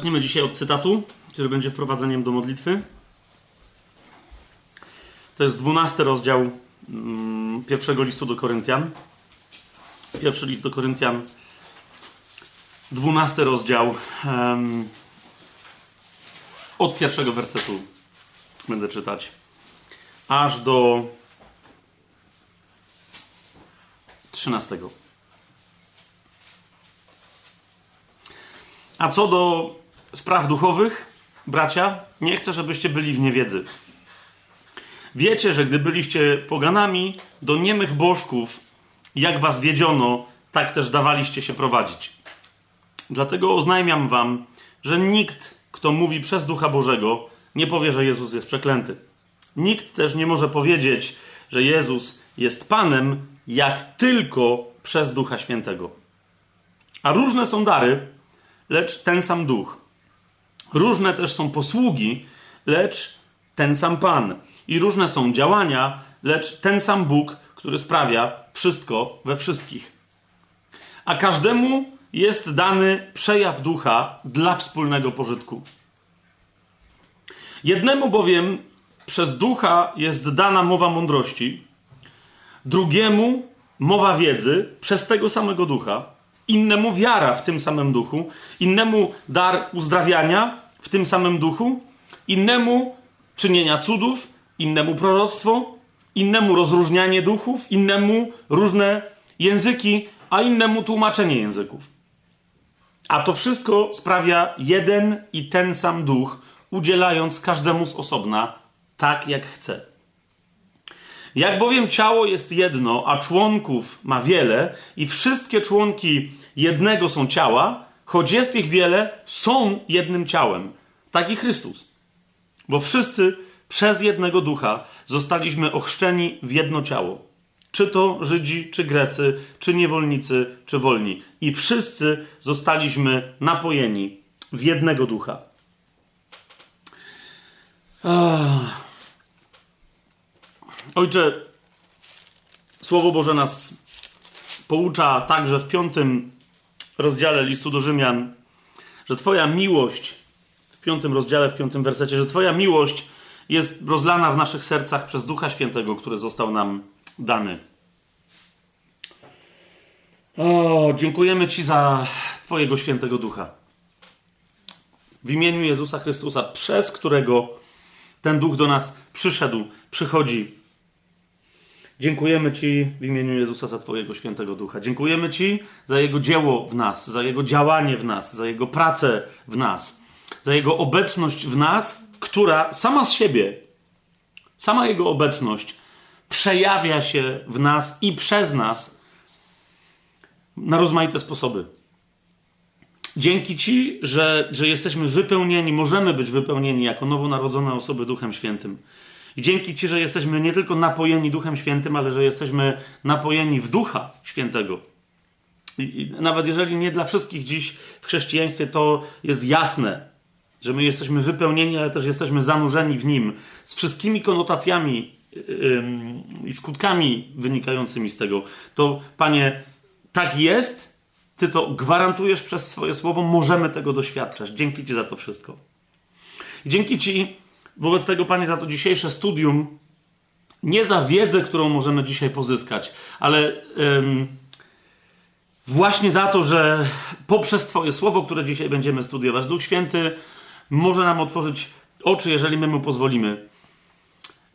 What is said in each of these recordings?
Zaczniemy dzisiaj od cytatu, który będzie wprowadzeniem do modlitwy. To jest dwunasty rozdział mm, pierwszego listu do Koryntian. Pierwszy list do Koryntian, dwunasty rozdział. Od pierwszego wersetu będę czytać, aż do trzynastego. A co do spraw duchowych, bracia, nie chcę, żebyście byli w niewiedzy. Wiecie, że gdy byliście poganami, do niemych bożków, jak was wiedziono, tak też dawaliście się prowadzić. Dlatego oznajmiam wam, że nikt, kto mówi przez Ducha Bożego, nie powie, że Jezus jest przeklęty. Nikt też nie może powiedzieć, że Jezus jest Panem, jak tylko przez Ducha Świętego. A różne są dary, lecz ten sam duch. Różne też są posługi, lecz ten sam Pan. I różne są działania, lecz ten sam Bóg, który sprawia wszystko we wszystkich. A każdemu jest dany przejaw ducha dla wspólnego pożytku. Jednemu bowiem przez ducha jest dana mowa mądrości, drugiemu mowa wiedzy przez tego samego ducha innemu wiara w tym samym duchu, innemu dar uzdrawiania w tym samym duchu, innemu czynienia cudów, innemu proroctwo, innemu rozróżnianie duchów, innemu różne języki, a innemu tłumaczenie języków. A to wszystko sprawia jeden i ten sam duch, udzielając każdemu z osobna tak, jak chce. Jak bowiem ciało jest jedno, a członków ma wiele, i wszystkie członki jednego są ciała, choć jest ich wiele, są jednym ciałem. Tak i Chrystus. Bo wszyscy przez jednego ducha zostaliśmy ochrzczeni w jedno ciało. Czy to Żydzi, czy Grecy, czy niewolnicy, czy wolni. I wszyscy zostaliśmy napojeni w jednego ducha. Ojcze, Słowo Boże nas poucza także w piątym rozdziale listu do Rzymian, że Twoja miłość, w piątym rozdziale, w piątym wersecie, że Twoja miłość jest rozlana w naszych sercach przez Ducha Świętego, który został nam dany. O, dziękujemy Ci za Twojego świętego Ducha. W imieniu Jezusa Chrystusa, przez którego ten Duch do nas przyszedł, przychodzi Dziękujemy Ci w imieniu Jezusa za Twojego świętego ducha. Dziękujemy Ci za Jego dzieło w nas, za Jego działanie w nas, za Jego pracę w nas, za Jego obecność w nas, która sama z siebie, sama Jego obecność przejawia się w nas i przez nas na rozmaite sposoby. Dzięki Ci, że, że jesteśmy wypełnieni, możemy być wypełnieni jako nowonarodzone osoby Duchem Świętym. Dzięki Ci, że jesteśmy nie tylko napojeni Duchem Świętym, ale że jesteśmy napojeni w Ducha Świętego. I, I, nawet jeżeli nie dla wszystkich dziś w chrześcijaństwie to jest jasne, że my jesteśmy wypełnieni, ale też jesteśmy zanurzeni w Nim, z wszystkimi konotacjami yy, i skutkami wynikającymi z tego, to Panie, tak jest, Ty to gwarantujesz przez swoje słowo, możemy tego doświadczać. Dzięki Ci za to wszystko. Dzięki Ci Wobec tego, Panie, za to dzisiejsze studium, nie za wiedzę, którą możemy dzisiaj pozyskać, ale ym, właśnie za to, że poprzez Twoje słowo, które dzisiaj będziemy studiować, Duch Święty może nam otworzyć oczy, jeżeli my mu pozwolimy.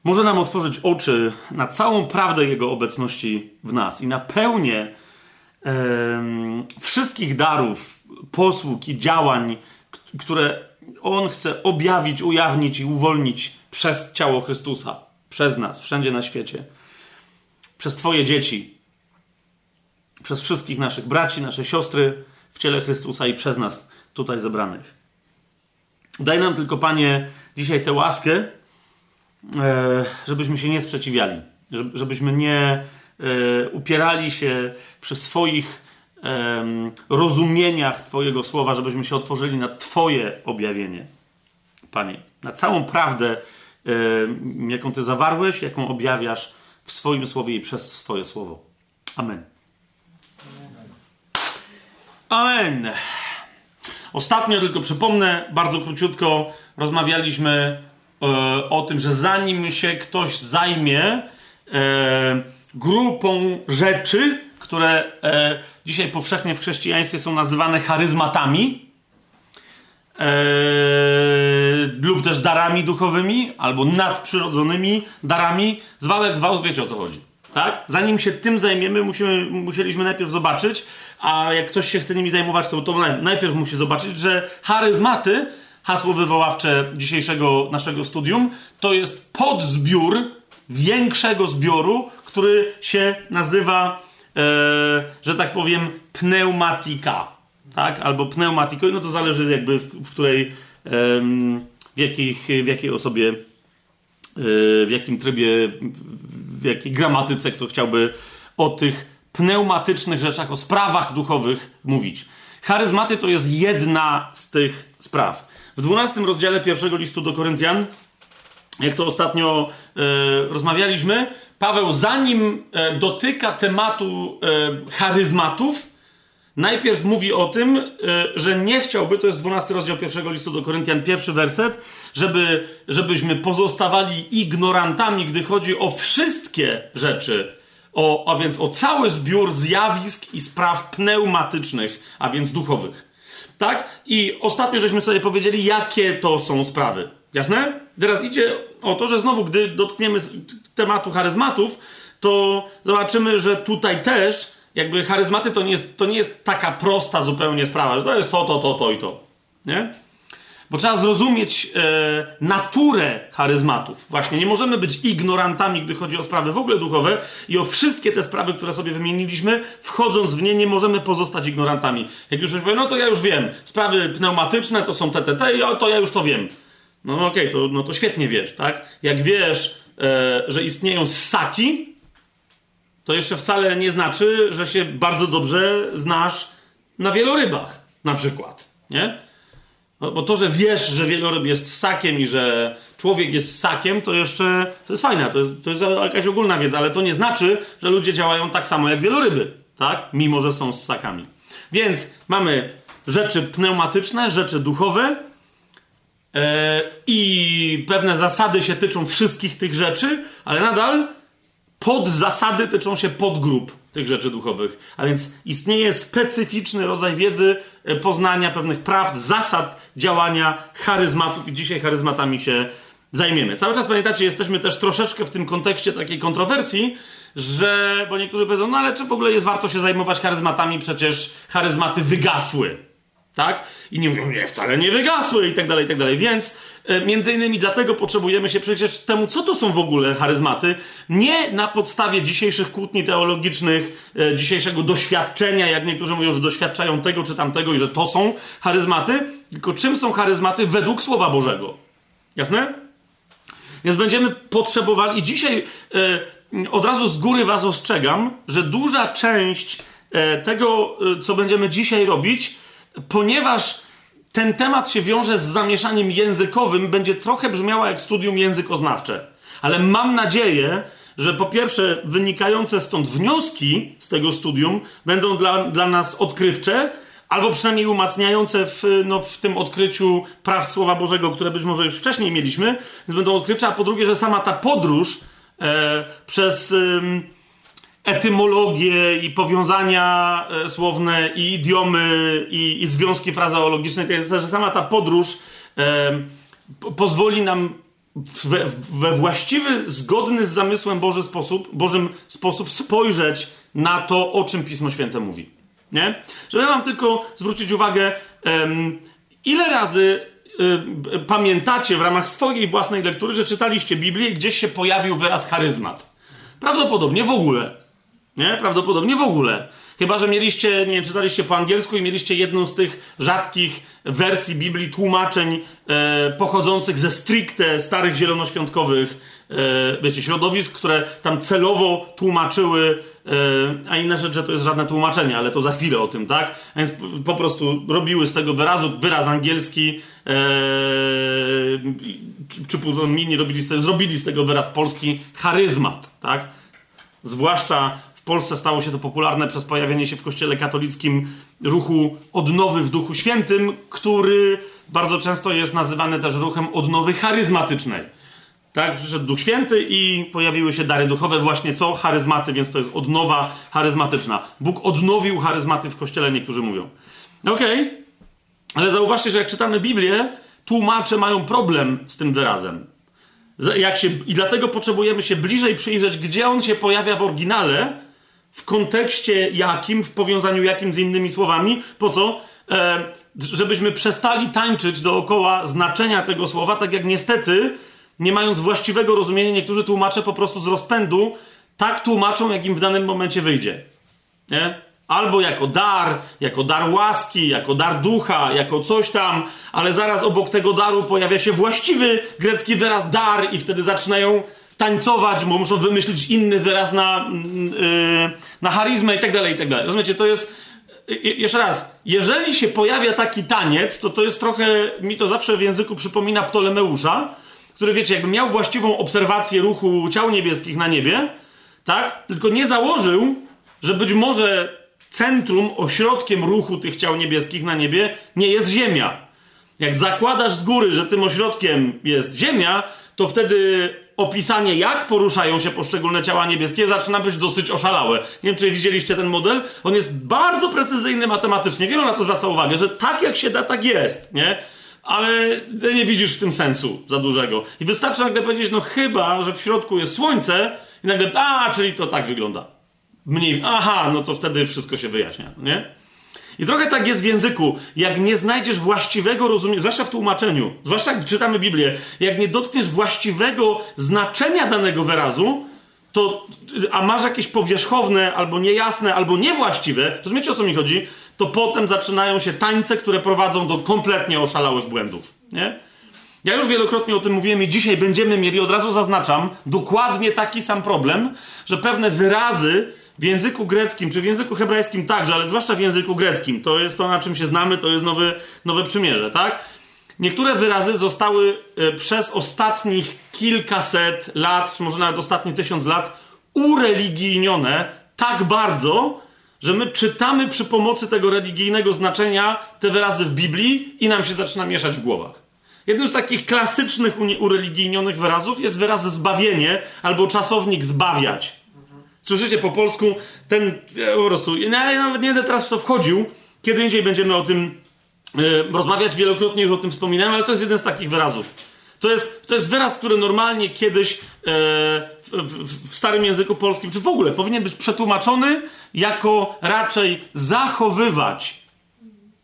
Może nam otworzyć oczy na całą prawdę Jego obecności w nas i na pełnię wszystkich darów, posług i działań, które on chce objawić, ujawnić i uwolnić przez ciało Chrystusa, przez nas, wszędzie na świecie, przez Twoje dzieci, przez wszystkich naszych braci, nasze siostry w ciele Chrystusa i przez nas tutaj zebranych. Daj nam tylko, Panie, dzisiaj tę łaskę, e, żebyśmy się nie sprzeciwiali, żebyśmy nie e, upierali się przy swoich rozumieniach Twojego słowa, żebyśmy się otworzyli na Twoje objawienie, Panie. Na całą prawdę, jaką Ty zawarłeś, jaką objawiasz w swoim słowie i przez swoje słowo. Amen. Amen. Ostatnio tylko przypomnę, bardzo króciutko rozmawialiśmy e, o tym, że zanim się ktoś zajmie e, grupą rzeczy, które e, dzisiaj powszechnie w chrześcijaństwie są nazywane charyzmatami, e, lub też darami duchowymi, albo nadprzyrodzonymi darami, zwał jak zwał, wiecie o co chodzi. Tak? Zanim się tym zajmiemy, musimy, musieliśmy najpierw zobaczyć, a jak ktoś się chce nimi zajmować, to, to najpierw musi zobaczyć, że charyzmaty, hasło wywoławcze dzisiejszego naszego studium, to jest podzbiór większego zbioru, który się nazywa, e, że tak powiem, pneumatika. Tak? Albo pneumatiko, no to zależy jakby w, w której, e, w, jakich, w jakiej osobie, e, w jakim trybie, jakiej gramatyce kto chciałby o tych pneumatycznych rzeczach, o sprawach duchowych mówić. Charyzmaty to jest jedna z tych spraw. W 12 rozdziale pierwszego listu do Koryntian, jak to ostatnio e, rozmawialiśmy, Paweł, zanim e, dotyka tematu e, charyzmatów, najpierw mówi o tym, e, że nie chciałby, to jest 12 rozdział pierwszego listu do Koryntian, pierwszy werset, żeby, żebyśmy pozostawali ignorantami, gdy chodzi o wszystkie rzeczy, o, a więc o cały zbiór zjawisk i spraw pneumatycznych, a więc duchowych. Tak? I ostatnio żeśmy sobie powiedzieli, jakie to są sprawy. Jasne? Teraz idzie o to, że znowu, gdy dotkniemy tematu charyzmatów, to zobaczymy, że tutaj też jakby charyzmaty to nie jest, to nie jest taka prosta zupełnie sprawa, że to jest to, to, to, to i to. Nie? Bo trzeba zrozumieć e, naturę charyzmatów. Właśnie nie możemy być ignorantami, gdy chodzi o sprawy w ogóle duchowe i o wszystkie te sprawy, które sobie wymieniliśmy, wchodząc w nie, nie możemy pozostać ignorantami. Jak już powiem, no to ja już wiem, sprawy pneumatyczne to są te, to ja już to wiem. No okej, okay, to, no to świetnie wiesz, tak? Jak wiesz, e, że istnieją ssaki, to jeszcze wcale nie znaczy, że się bardzo dobrze znasz na wielorybach, na przykład, nie? No, bo to, że wiesz, że wieloryb jest ssakiem i że człowiek jest ssakiem, to jeszcze to jest fajne, to jest, to jest jakaś ogólna wiedza, ale to nie znaczy, że ludzie działają tak samo jak wieloryby, tak? Mimo, że są ssakami. Więc mamy rzeczy pneumatyczne, rzeczy duchowe, E, i pewne zasady się tyczą wszystkich tych rzeczy, ale nadal pod zasady tyczą się podgrup tych rzeczy duchowych. A więc istnieje specyficzny rodzaj wiedzy, e, poznania pewnych prawd, zasad działania charyzmatów i dzisiaj charyzmatami się zajmiemy. Cały czas pamiętacie, jesteśmy też troszeczkę w tym kontekście takiej kontrowersji, że, bo niektórzy powiedzą, no ale czy w ogóle jest warto się zajmować charyzmatami, przecież charyzmaty wygasły tak? I nie mówią, nie, wcale nie wygasły i tak dalej, i tak dalej. Więc e, między innymi dlatego potrzebujemy się przecież temu, co to są w ogóle charyzmaty, nie na podstawie dzisiejszych kłótni teologicznych, e, dzisiejszego doświadczenia, jak niektórzy mówią, że doświadczają tego czy tamtego i że to są charyzmaty, tylko czym są charyzmaty według Słowa Bożego. Jasne? Więc będziemy potrzebowali, i dzisiaj e, od razu z góry Was ostrzegam, że duża część e, tego, e, co będziemy dzisiaj robić, ponieważ ten temat się wiąże z zamieszaniem językowym, będzie trochę brzmiała jak studium językoznawcze. Ale mam nadzieję, że po pierwsze wynikające stąd wnioski z tego studium będą dla, dla nas odkrywcze, albo przynajmniej umacniające w, no, w tym odkryciu praw Słowa Bożego, które być może już wcześniej mieliśmy, więc będą odkrywcze, a po drugie, że sama ta podróż e, przez... E, etymologię i powiązania e, słowne i idiomy i, i związki frazeologiczne, że sama ta podróż e, pozwoli nam we, we, właściwy, zgodny z zamysłem Boży sposób, Bożym sposób spojrzeć na to, o czym Pismo Święte mówi. Nie? Żeby wam tylko zwrócić uwagę, ile razy e, pamiętacie w ramach swojej własnej lektury, że czytaliście Biblię i gdzieś się pojawił wyraz charyzmat. Prawdopodobnie w ogóle. Nie? Prawdopodobnie w ogóle. Chyba, że mieliście, nie wiem, czytaliście po angielsku i mieliście jedną z tych rzadkich wersji Biblii, tłumaczeń e, pochodzących ze stricte starych zielonoświątkowych, e, wiecie, środowisk, które tam celowo tłumaczyły, e, a inna rzecz, że to jest żadne tłumaczenie, ale to za chwilę o tym, tak? A więc po prostu robiły z tego wyrazu wyraz angielski, e, czy, czy mini robili z tego, zrobili z tego wyraz polski charyzmat, tak? Zwłaszcza Polsce stało się to popularne przez pojawienie się w kościele katolickim ruchu odnowy w Duchu Świętym, który bardzo często jest nazywany też ruchem odnowy charyzmatycznej. Tak, przyszedł Duch Święty i pojawiły się dary duchowe, właśnie co? Charyzmaty, więc to jest odnowa charyzmatyczna. Bóg odnowił charyzmaty w kościele, niektórzy mówią. Okej, okay. ale zauważcie, że jak czytamy Biblię, tłumacze mają problem z tym wyrazem. Jak się, I dlatego potrzebujemy się bliżej przyjrzeć, gdzie on się pojawia w oryginale, w kontekście jakim, w powiązaniu jakim z innymi słowami. Po co? E, żebyśmy przestali tańczyć dookoła znaczenia tego słowa, tak jak niestety, nie mając właściwego rozumienia, niektórzy tłumacze po prostu z rozpędu tak tłumaczą, jak im w danym momencie wyjdzie. Nie? Albo jako dar, jako dar łaski, jako dar ducha, jako coś tam, ale zaraz obok tego daru pojawia się właściwy grecki wyraz dar i wtedy zaczynają tańcować, bo muszą wymyślić inny wyraz na, yy, na charyzmę i tak dalej, i tak dalej. Rozumiecie, to jest... Jeszcze raz, jeżeli się pojawia taki taniec, to to jest trochę, mi to zawsze w języku przypomina Ptolemeusza, który, wiecie, jakby miał właściwą obserwację ruchu ciał niebieskich na niebie, tak? Tylko nie założył, że być może centrum, ośrodkiem ruchu tych ciał niebieskich na niebie nie jest Ziemia. Jak zakładasz z góry, że tym ośrodkiem jest Ziemia, to wtedy opisanie, jak poruszają się poszczególne ciała niebieskie, zaczyna być dosyć oszalałe. Nie wiem, czy widzieliście ten model. On jest bardzo precyzyjny matematycznie. Wielu na to zwraca uwagę, że tak jak się da, tak jest, nie? Ale nie widzisz w tym sensu za dużego. I wystarczy nagle powiedzieć, no chyba, że w środku jest słońce i nagle, a, czyli to tak wygląda mniej. Aha, no to wtedy wszystko się wyjaśnia, nie? I trochę tak jest w języku. Jak nie znajdziesz właściwego rozumienia, zwłaszcza w tłumaczeniu, zwłaszcza jak czytamy Biblię, jak nie dotkniesz właściwego znaczenia danego wyrazu, to, a masz jakieś powierzchowne, albo niejasne, albo niewłaściwe, rozumiecie o co mi chodzi? To potem zaczynają się tańce, które prowadzą do kompletnie oszalałych błędów, nie? Ja już wielokrotnie o tym mówiłem i dzisiaj będziemy mieli, od razu zaznaczam, dokładnie taki sam problem, że pewne wyrazy w języku greckim, czy w języku hebrajskim także, ale zwłaszcza w języku greckim, to jest to, na czym się znamy, to jest nowy, nowe przymierze, tak? Niektóre wyrazy zostały e, przez ostatnich kilkaset lat, czy może nawet ostatnie tysiąc lat, ureligijnione tak bardzo, że my czytamy przy pomocy tego religijnego znaczenia te wyrazy w Biblii i nam się zaczyna mieszać w głowach. Jednym z takich klasycznych ureligijnionych wyrazów jest wyraz zbawienie albo czasownik zbawiać. Słyszycie po polsku ten, po prostu, ja nawet nie będę teraz w to wchodził, kiedy indziej będziemy o tym y, rozmawiać, wielokrotnie już o tym wspominałem, ale to jest jeden z takich wyrazów. To jest, to jest wyraz, który normalnie kiedyś e, w, w, w, starym języku polskim, czy w ogóle, powinien być przetłumaczony jako raczej zachowywać,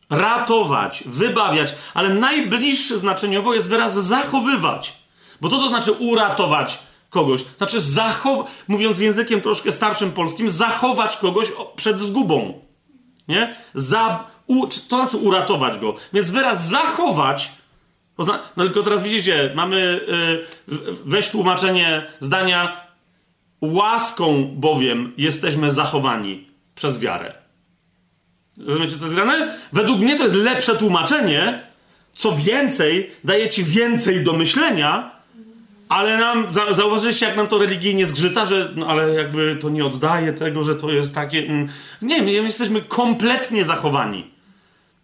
ratować, wybawiać, ale najbliższy znaczeniowo jest wyraz zachowywać. Bo to, to znaczy uratować, kogoś. Znaczy, zachow... mówiąc językiem troszkę starszym polskim, zachować kogoś przed zgubą. Nie? Za... U... To znaczy uratować go. Więc wyraz zachować. No tylko teraz widzicie, mamy yy, weź tłumaczenie zdania łaską bowiem jesteśmy zachowani przez wiarę. Rozumiecie, co jest grane? Według mnie to jest lepsze tłumaczenie. Co więcej, daje ci więcej do myślenia, ale nam, za, zauważyliście, jak nam to religijnie zgrzyta, że no, ale jakby to nie oddaje tego, że to jest takie... Mm, nie, my jesteśmy kompletnie zachowani.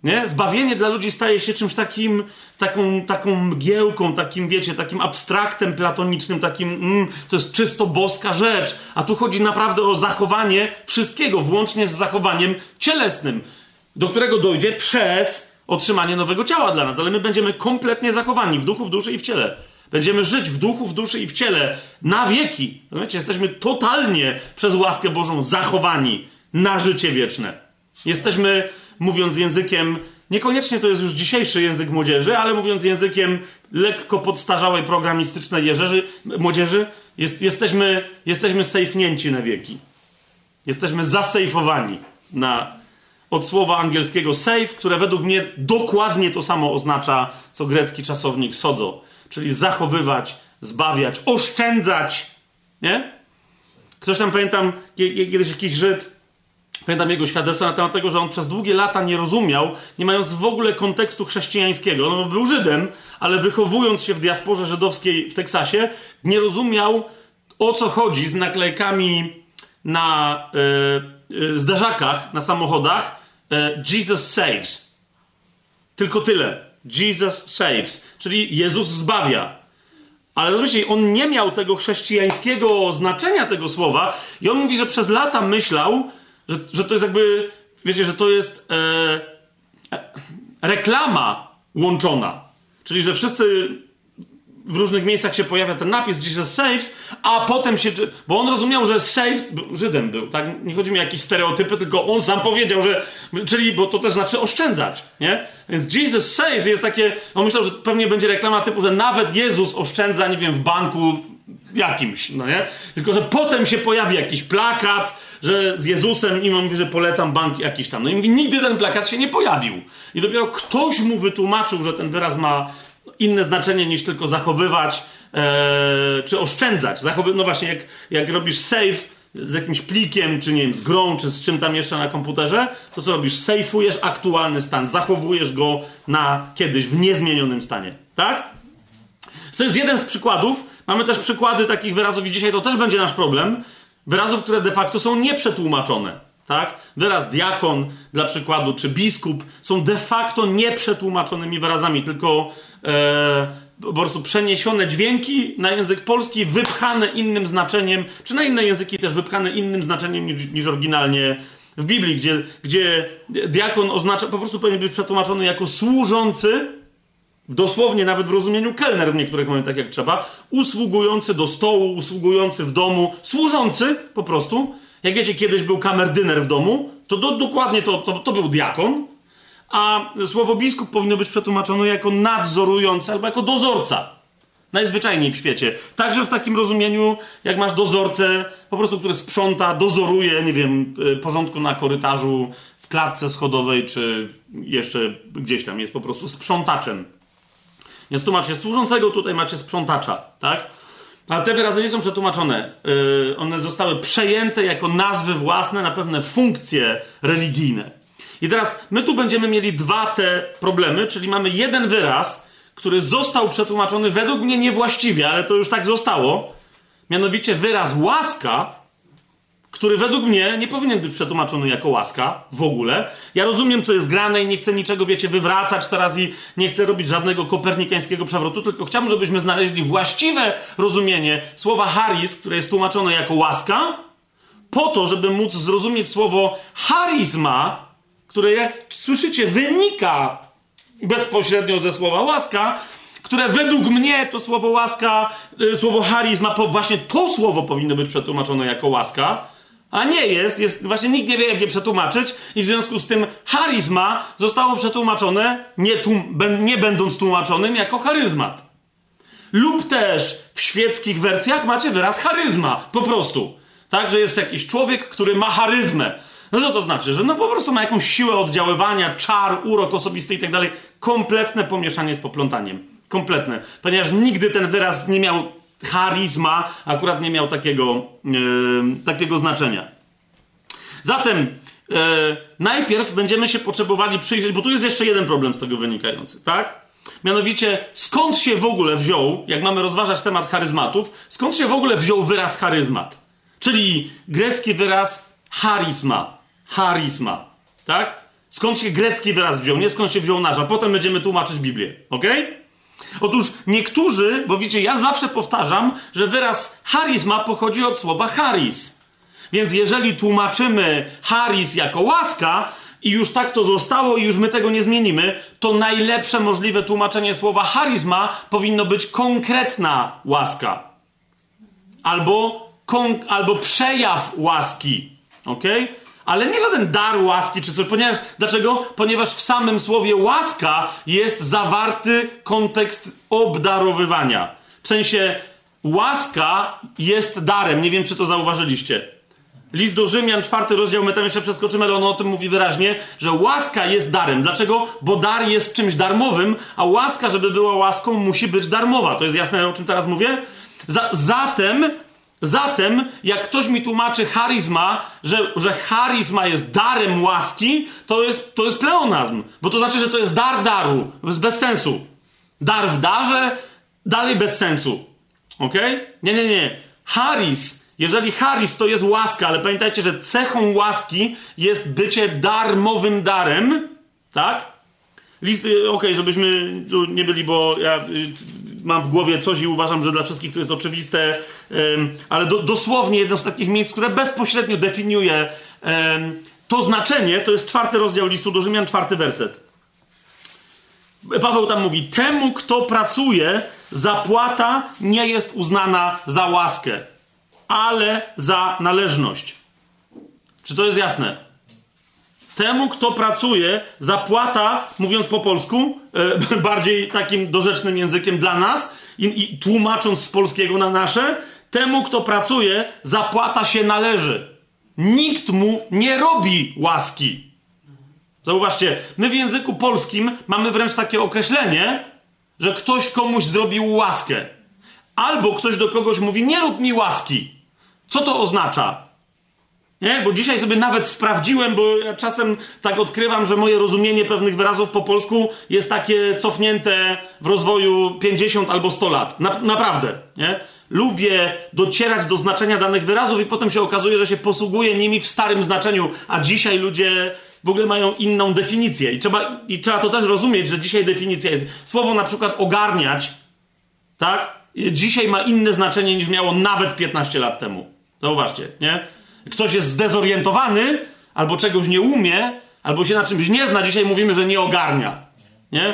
Nie? Zbawienie dla ludzi staje się czymś takim, taką, taką mgiełką, takim, wiecie, takim abstraktem platonicznym, takim, mm, to jest czysto boska rzecz. A tu chodzi naprawdę o zachowanie wszystkiego, włącznie z zachowaniem cielesnym, do którego dojdzie przez otrzymanie nowego ciała dla nas. Ale my będziemy kompletnie zachowani w duchu, w duszy i w ciele. Będziemy żyć w duchu, w duszy i w ciele na wieki. Rozumiecie? Jesteśmy totalnie przez łaskę Bożą zachowani na życie wieczne. Jesteśmy, mówiąc językiem, niekoniecznie to jest już dzisiejszy język młodzieży, ale mówiąc językiem lekko podstarzałej programistycznej jeżerzy, młodzieży, jest, jesteśmy, jesteśmy sejfnięci na wieki. Jesteśmy zasejfowani na, od słowa angielskiego save, które według mnie dokładnie to samo oznacza, co grecki czasownik sodzo czyli zachowywać, zbawiać, oszczędzać. Nie? Ktoś tam pamiętam, kiedyś jakiś Żyd, pamiętam jego świadectwo na temat tego, że on przez długie lata nie rozumiał, nie mając w ogóle kontekstu chrześcijańskiego. No, był Żydem, ale wychowując się w diasporze żydowskiej w Teksasie, nie rozumiał o co chodzi z naklejkami na e, e, zderzakach, na samochodach e, Jesus saves. Tylko tyle. Jesus saves. Czyli Jezus zbawia. Ale rozumiecie, on nie miał tego chrześcijańskiego znaczenia tego słowa i on mówi, że przez lata myślał, że, że to jest jakby, wiecie, że to jest e, reklama łączona. Czyli, że wszyscy w różnych miejscach się pojawia ten napis Jesus saves, a potem się. Bo on rozumiał, że saves. Żydem był, tak? Nie chodzi mi o jakieś stereotypy, tylko on sam powiedział, że. Czyli, bo to też znaczy oszczędzać, nie? Więc Jesus saves jest takie. On myślał, że pewnie będzie reklama typu, że nawet Jezus oszczędza, nie wiem, w banku jakimś, no nie? Tylko, że potem się pojawi jakiś plakat, że z Jezusem i on mówi, że polecam bank jakiś tam. No i mówi, nigdy ten plakat się nie pojawił. I dopiero ktoś mu wytłumaczył, że ten wyraz ma inne znaczenie niż tylko zachowywać e, czy oszczędzać. Zachowy no właśnie, jak, jak robisz save z jakimś plikiem, czy nie wiem, z grą, czy z czym tam jeszcze na komputerze, to co robisz? Sejfujesz aktualny stan, zachowujesz go na kiedyś w niezmienionym stanie. Tak? To jest jeden z przykładów. Mamy też przykłady takich wyrazów i dzisiaj to też będzie nasz problem. Wyrazów, które de facto są nieprzetłumaczone. Tak? Wyraz diakon, dla przykładu, czy biskup są de facto nieprzetłumaczonymi wyrazami, tylko po prostu przeniesione dźwięki na język polski, wypchane innym znaczeniem, czy na inne języki też wypchane innym znaczeniem niż, niż oryginalnie w Biblii, gdzie, gdzie diakon oznacza, po prostu powinien być przetłumaczony jako służący, dosłownie nawet w rozumieniu kelner w niektórych momentach jak trzeba, usługujący do stołu, usługujący w domu, służący po prostu. Jak wiecie, kiedyś był kamerdyner w domu, to do, dokładnie to, to, to był diakon, a słowo biskup powinno być przetłumaczone jako nadzorujący albo jako dozorca. Najzwyczajniej w świecie. Także w takim rozumieniu, jak masz dozorcę, po prostu, który sprząta, dozoruje, nie wiem, y, porządku na korytarzu, w klatce schodowej, czy jeszcze gdzieś tam jest po prostu sprzątaczem. Więc tu macie służącego, tutaj macie sprzątacza, tak? Ale te wyrazy nie są przetłumaczone. Yy, one zostały przejęte jako nazwy własne na pewne funkcje religijne. I teraz my tu będziemy mieli dwa te problemy, czyli mamy jeden wyraz, który został przetłumaczony według mnie niewłaściwie, ale to już tak zostało. Mianowicie wyraz łaska, który według mnie nie powinien być przetłumaczony jako łaska w ogóle. Ja rozumiem, co jest grane i nie chcę niczego, wiecie, wywracać teraz i nie chcę robić żadnego kopernikańskiego przewrotu, tylko chciałbym, żebyśmy znaleźli właściwe rozumienie słowa haris, które jest tłumaczone jako łaska, po to, żeby móc zrozumieć słowo charizma, które jak słyszycie wynika bezpośrednio ze słowa łaska, które według mnie to słowo łaska, y, słowo charizma, właśnie to słowo powinno być przetłumaczone jako łaska, a nie jest, jest, właśnie nikt nie wie jak je przetłumaczyć i w związku z tym charizma zostało przetłumaczone, nie, tłum, nie będąc tłumaczonym, jako charyzmat. Lub też w świeckich wersjach macie wyraz charyzma, po prostu. Tak, że jest jakiś człowiek, który ma charyzmę. No co to znaczy? Że no po prostu ma jakąś siłę oddziaływania, czar, urok osobisty i tak dalej. Kompletne pomieszanie z poplątaniem. Kompletne. Ponieważ nigdy ten wyraz nie miał charizma, akurat nie miał takiego, yy, takiego znaczenia. Zatem yy, najpierw będziemy się potrzebowali przyjrzeć, bo tu jest jeszcze jeden problem z tego wynikający, tak? Mianowicie, skąd się w ogóle wziął, jak mamy rozważać temat charyzmatów, skąd się w ogóle wziął wyraz charyzmat? Czyli grecki wyraz charisma. Charisma. Tak? Skąd się grecki wyraz wziął, nie skąd się wziął nasz, a potem będziemy tłumaczyć Biblię. Ok? Otóż niektórzy, bo widzicie, ja zawsze powtarzam, że wyraz charisma pochodzi od słowa charis. Więc jeżeli tłumaczymy charis jako łaska, i już tak to zostało, i już my tego nie zmienimy, to najlepsze możliwe tłumaczenie słowa charizma powinno być konkretna łaska. Albo, albo przejaw łaski. Ok? Ale nie żaden dar łaski czy coś. Ponieważ, dlaczego? Ponieważ w samym słowie łaska jest zawarty kontekst obdarowywania. W sensie łaska jest darem. Nie wiem, czy to zauważyliście. List do Rzymian, czwarty rozdział, my tam jeszcze przeskoczymy, ale on o tym mówi wyraźnie, że łaska jest darem. Dlaczego? Bo dar jest czymś darmowym, a łaska, żeby była łaską, musi być darmowa. To jest jasne, o czym teraz mówię? Za, zatem Zatem, jak ktoś mi tłumaczy charizma, że, że charizma jest darem łaski, to jest, to jest pleonazm. Bo to znaczy, że to jest dar daru. To bez sensu. Dar w darze, dalej bez sensu. Ok? Nie, nie, nie. Charis Jeżeli charis to jest łaska, ale pamiętajcie, że cechą łaski jest bycie darmowym darem, tak? List, y, okej, okay, żebyśmy tu nie byli, bo ja y, mam w głowie coś i uważam, że dla wszystkich to jest oczywiste, ale do, dosłownie jedno z takich miejsc, które bezpośrednio definiuje to znaczenie, to jest czwarty rozdział listu do Rzymian, czwarty werset. Paweł tam mówi: Temu, kto pracuje, zapłata nie jest uznana za łaskę, ale za należność. Czy to jest jasne? Temu, kto pracuje, zapłata, mówiąc po polsku, e, bardziej takim dorzecznym językiem dla nas i, i tłumacząc z polskiego na nasze, temu, kto pracuje, zapłata się należy. Nikt mu nie robi łaski. Zauważcie, my w języku polskim mamy wręcz takie określenie, że ktoś komuś zrobił łaskę. Albo ktoś do kogoś mówi, nie rób mi łaski. Co to oznacza? Nie? Bo dzisiaj sobie nawet sprawdziłem, bo ja czasem tak odkrywam, że moje rozumienie pewnych wyrazów po polsku jest takie cofnięte w rozwoju 50 albo 100 lat. Na, naprawdę. Nie? Lubię docierać do znaczenia danych wyrazów i potem się okazuje, że się posługuję nimi w starym znaczeniu, a dzisiaj ludzie w ogóle mają inną definicję. I trzeba, I trzeba to też rozumieć, że dzisiaj definicja jest. Słowo na przykład ogarniać, tak? Dzisiaj ma inne znaczenie niż miało nawet 15 lat temu. Zauważcie, nie? Ktoś jest zdezorientowany, albo czegoś nie umie, albo się na czymś nie zna. Dzisiaj mówimy, że nie ogarnia. Nie?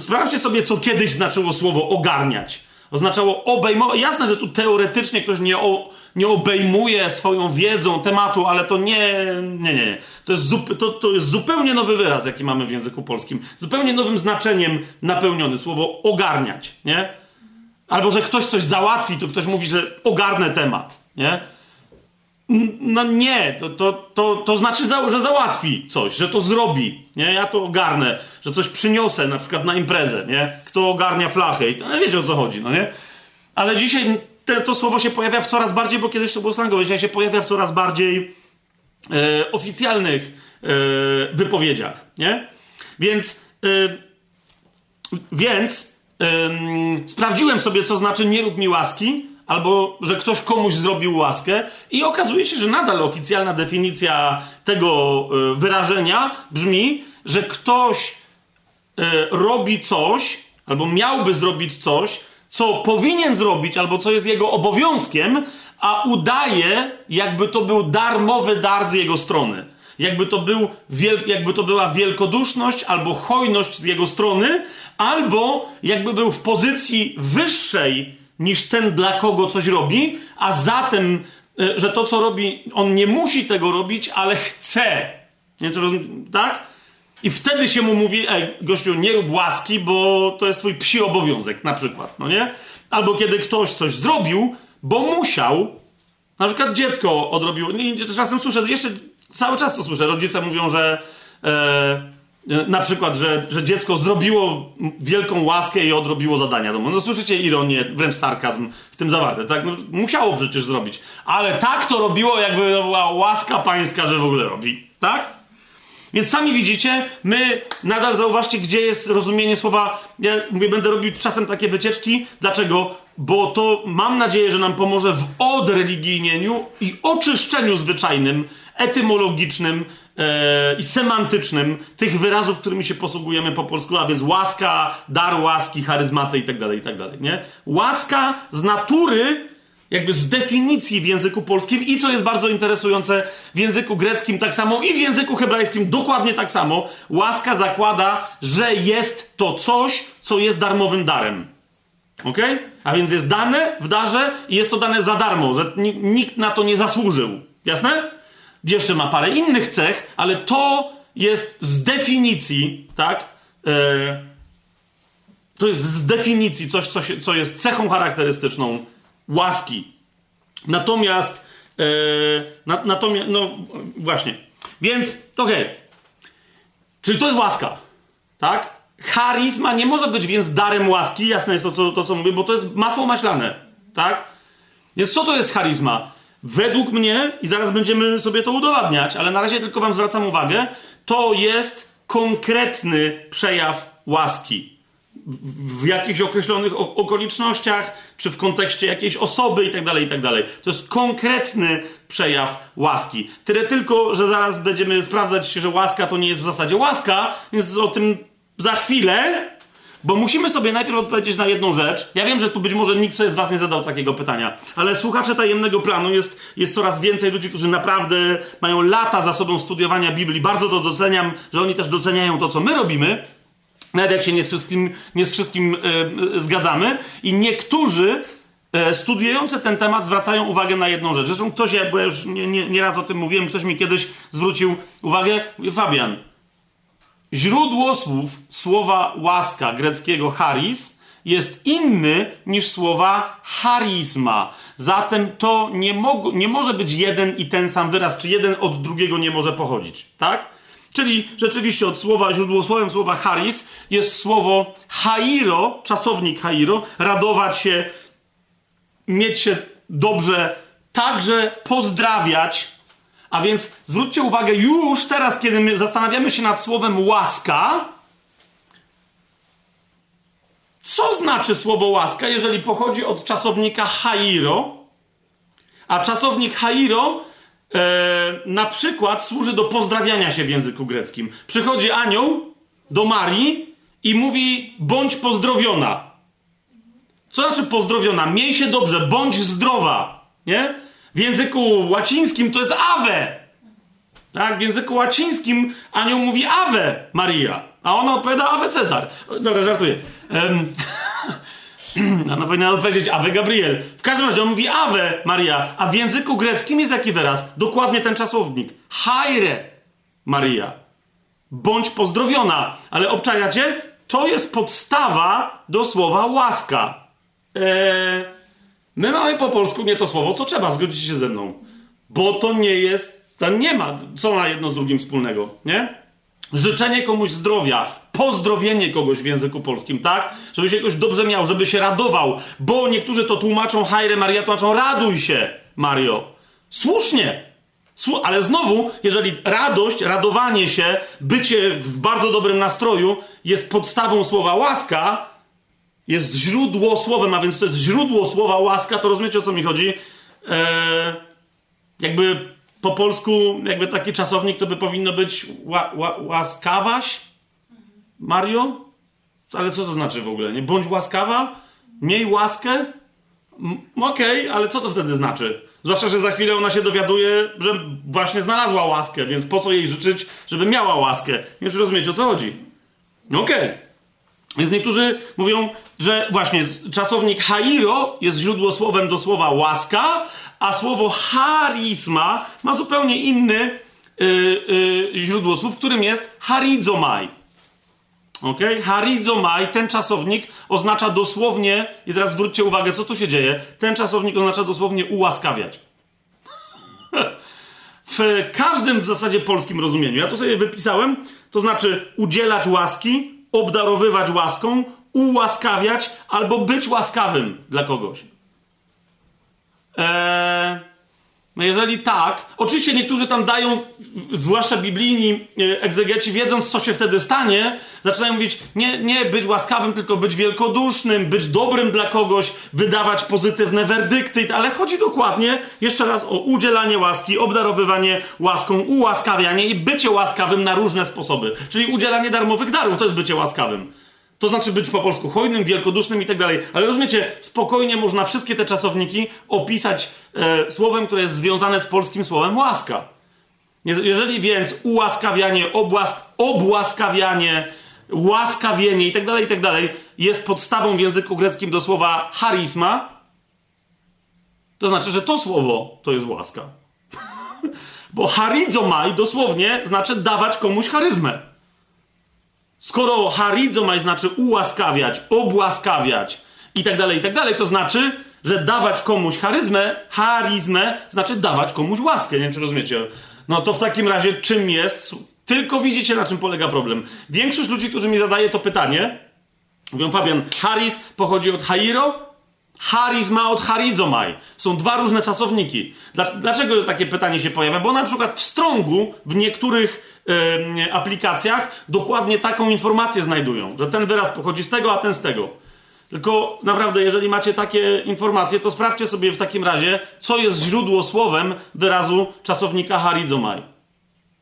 Sprawdźcie sobie, co kiedyś znaczyło słowo ogarniać. Oznaczało obejmować. Jasne, że tu teoretycznie ktoś nie, o, nie obejmuje swoją wiedzą tematu, ale to nie. Nie, nie. To jest, to, to jest zupełnie nowy wyraz, jaki mamy w języku polskim. Zupełnie nowym znaczeniem napełniony. Słowo ogarniać, nie? Albo że ktoś coś załatwi, to ktoś mówi, że ogarnę temat, nie? No nie, to, to, to, to znaczy, że załatwi coś, że to zrobi, nie? Ja to ogarnę, że coś przyniosę na przykład na imprezę, nie? Kto ogarnia flachę i to, no wiecie o co chodzi, no nie? Ale dzisiaj te, to słowo się pojawia w coraz bardziej, bo kiedyś to było slangowe, dzisiaj się pojawia w coraz bardziej e, oficjalnych e, wypowiedziach, nie? Więc, e, więc sprawdziłem sobie, co znaczy nie rób mi łaski, albo że ktoś komuś zrobił łaskę, i okazuje się, że nadal oficjalna definicja tego e, wyrażenia brzmi, że ktoś e, robi coś, albo miałby zrobić coś, co powinien zrobić, albo co jest jego obowiązkiem, a udaje, jakby to był darmowy dar z jego strony. Jakby to, był, jakby to była wielkoduszność albo hojność z jego strony, albo jakby był w pozycji wyższej niż ten, dla kogo coś robi, a zatem, e, że to, co robi, on nie musi tego robić, ale chce. Nie, tak? I wtedy się mu mówi, ej, gościu, nie rób łaski, bo to jest twój psi obowiązek, na przykład, no nie? Albo kiedy ktoś coś zrobił, bo musiał, na przykład dziecko odrobiło, czasem słyszę, jeszcze cały czas to słyszę, rodzice mówią, że e, na przykład, że, że dziecko zrobiło wielką łaskę i odrobiło zadania domowe. No słyszycie ironię, wręcz sarkazm w tym zawarte, tak? No, musiało przecież zrobić. Ale tak to robiło, jakby to była łaska pańska, że w ogóle robi, tak? Więc sami widzicie, my nadal zauważcie, gdzie jest rozumienie słowa. Ja mówię, będę robił czasem takie wycieczki. Dlaczego? Bo to mam nadzieję, że nam pomoże w odreligijnieniu i oczyszczeniu zwyczajnym, etymologicznym, E, i semantycznym tych wyrazów, którymi się posługujemy po polsku, a więc łaska, dar łaski, charyzmaty i tak dalej, i tak dalej, nie? Łaska z natury, jakby z definicji w języku polskim i co jest bardzo interesujące, w języku greckim tak samo i w języku hebrajskim dokładnie tak samo, łaska zakłada, że jest to coś, co jest darmowym darem. Ok? A więc jest dane w darze i jest to dane za darmo, że nikt na to nie zasłużył. Jasne? Jeszcze ma parę innych cech, ale to jest z definicji, tak? E, to jest z definicji coś, co, się, co jest cechą charakterystyczną łaski. Natomiast, e, na, natomiast, no właśnie. Więc, okej. Okay. Czyli to jest łaska, tak? Charizma nie może być więc darem łaski, jasne jest to, co, to, co mówię, bo to jest masło maślane, tak? Więc co to jest charizma? Według mnie, i zaraz będziemy sobie to udowadniać, ale na razie tylko Wam zwracam uwagę, to jest konkretny przejaw łaski. w jakichś określonych okolicznościach, czy w kontekście jakiejś osoby itd., tak itd. Tak to jest konkretny przejaw łaski. Tyle tylko, że zaraz będziemy sprawdzać, że łaska to nie jest w zasadzie łaska, więc o tym za chwilę, bo musimy sobie najpierw odpowiedzieć na jedną rzecz. Ja wiem, że tu być może nikt sobie z Was nie zadał takiego pytania, ale słuchacze tajemnego planu jest, jest coraz więcej ludzi, którzy naprawdę mają lata za sobą studiowania Biblii. Bardzo to doceniam, że oni też doceniają to, co my robimy. Nawet jak się nie z wszystkim, nie z wszystkim yy, zgadzamy. I niektórzy yy, studiujący ten temat zwracają uwagę na jedną rzecz. Zresztą ktoś, bo ja już nie, nie, nie raz o tym mówiłem, ktoś mi kiedyś zwrócił uwagę. Fabian, źródło słów słowa łaska greckiego charis jest inny niż słowa charisma. Zatem to nie, mo- nie może być jeden i ten sam wyraz, czy jeden od drugiego nie może pochodzić. Tak? Czyli rzeczywiście od słowa, źródłosłowem słowa charis jest słowo hairo, czasownik hairo, radować się, mieć się dobrze, także pozdrawiać. A więc zwróćcie uwagę, już teraz, kiedy my zastanawiamy się nad słowem łaska, co znaczy słowo łaska, jeżeli pochodzi od czasownika hairo, a czasownik hairo e, na przykład służy do pozdrawiania się w języku greckim. Przychodzi anioł do Marii i mówi: bądź pozdrowiona. Co znaczy pozdrowiona? Miej się dobrze, bądź zdrowa. Nie? W języku łacińskim to jest Ave. Tak? W języku łacińskim anioł mówi Ave Maria, a ona odpowiada Ave Cezar. Dobra, żartuję. Ona powinna odpowiedzieć Ave Gabriel. W każdym razie on mówi Ave Maria, a w języku greckim jest jaki wyraz? Dokładnie ten czasownik. Haire Maria. Bądź pozdrowiona. Ale obczajacie? To jest podstawa do słowa łaska. Eee, my mamy po polsku nie to słowo, co trzeba, zgodzicie się ze mną. Bo to nie jest, to nie ma, co ma jedno z drugim wspólnego, nie? Życzenie komuś zdrowia, pozdrowienie kogoś w języku polskim, tak? Żeby się ktoś dobrze miał, żeby się radował, bo niektórzy to tłumaczą Hajre Maria, tłumaczą raduj się, Mario. Słusznie, ale znowu, jeżeli radość, radowanie się, bycie w bardzo dobrym nastroju jest podstawą słowa łaska, jest źródło słowem, a więc to jest źródło słowa łaska, to rozumiecie o co mi chodzi? Eee, jakby po polsku, jakby taki czasownik, to by powinno być ła, ła, łaskawaś? Mario? Ale co to znaczy w ogóle? Nie? Bądź łaskawa? Miej łaskę? Okej, okay, ale co to wtedy znaczy? Zwłaszcza, że za chwilę ona się dowiaduje, że właśnie znalazła łaskę, więc po co jej życzyć, żeby miała łaskę? Nie wiem, czy rozumiecie, o co chodzi. Okej. Okay. Więc niektórzy mówią, że właśnie czasownik hairo jest źródłosłowem do słowa łaska, a słowo charisma ma zupełnie inny yy, yy, źródło słów, którym jest harizomai. Ok? Harizomai, ten czasownik oznacza dosłownie, i teraz zwróćcie uwagę, co tu się dzieje. Ten czasownik oznacza dosłownie ułaskawiać. w każdym w zasadzie polskim rozumieniu. Ja to sobie wypisałem, to znaczy udzielać łaski, obdarowywać łaską, ułaskawiać albo być łaskawym dla kogoś. Eee, no jeżeli tak, oczywiście niektórzy tam dają, zwłaszcza biblijni e, egzegeci, wiedząc co się wtedy stanie, zaczynają mówić, nie, nie być łaskawym, tylko być wielkodusznym, być dobrym dla kogoś, wydawać pozytywne werdykty, ale chodzi dokładnie, jeszcze raz, o udzielanie łaski, obdarowywanie łaską, ułaskawianie i bycie łaskawym na różne sposoby. Czyli udzielanie darmowych darów, to jest bycie łaskawym. To znaczy być po polsku hojnym, wielkodusznym i tak dalej. Ale rozumiecie, spokojnie można wszystkie te czasowniki opisać e, słowem, które jest związane z polskim słowem łaska. Jeżeli więc ułaskawianie, obłask, obłaskawianie, łaskawienie i tak dalej, i tak dalej jest podstawą w języku greckim do słowa charisma, to znaczy, że to słowo to jest łaska. Bo charizomai dosłownie znaczy dawać komuś charyzmę. Skoro harizomaj znaczy ułaskawiać, obłaskawiać i tak dalej, i tak dalej, to znaczy, że dawać komuś charyzmę, charizmę znaczy dawać komuś łaskę. Nie wiem, czy rozumiecie. No to w takim razie czym jest? Tylko widzicie, na czym polega problem. Większość ludzi, którzy mi zadaje to pytanie, mówią, Fabian, charis pochodzi od hairo, charizma od charizomaj. Są dwa różne czasowniki. Dlaczego takie pytanie się pojawia? Bo na przykład w strągu, w niektórych aplikacjach dokładnie taką informację znajdują, że ten wyraz pochodzi z tego, a ten z tego. Tylko naprawdę, jeżeli macie takie informacje, to sprawdźcie sobie w takim razie, co jest źródło słowem wyrazu czasownika harizomai.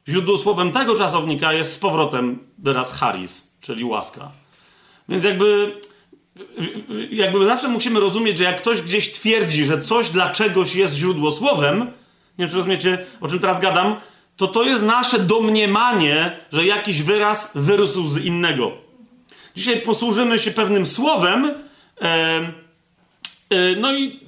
Źródło słowem tego czasownika jest z powrotem wyraz haris, czyli łaska. Więc jakby, jakby zawsze musimy rozumieć, że jak ktoś gdzieś twierdzi, że coś dla czegoś jest źródło słowem, nie wiem, czy rozumiecie, o czym teraz gadam, to to jest nasze domniemanie, że jakiś wyraz wyrósł z innego. Dzisiaj posłużymy się pewnym słowem, e, no i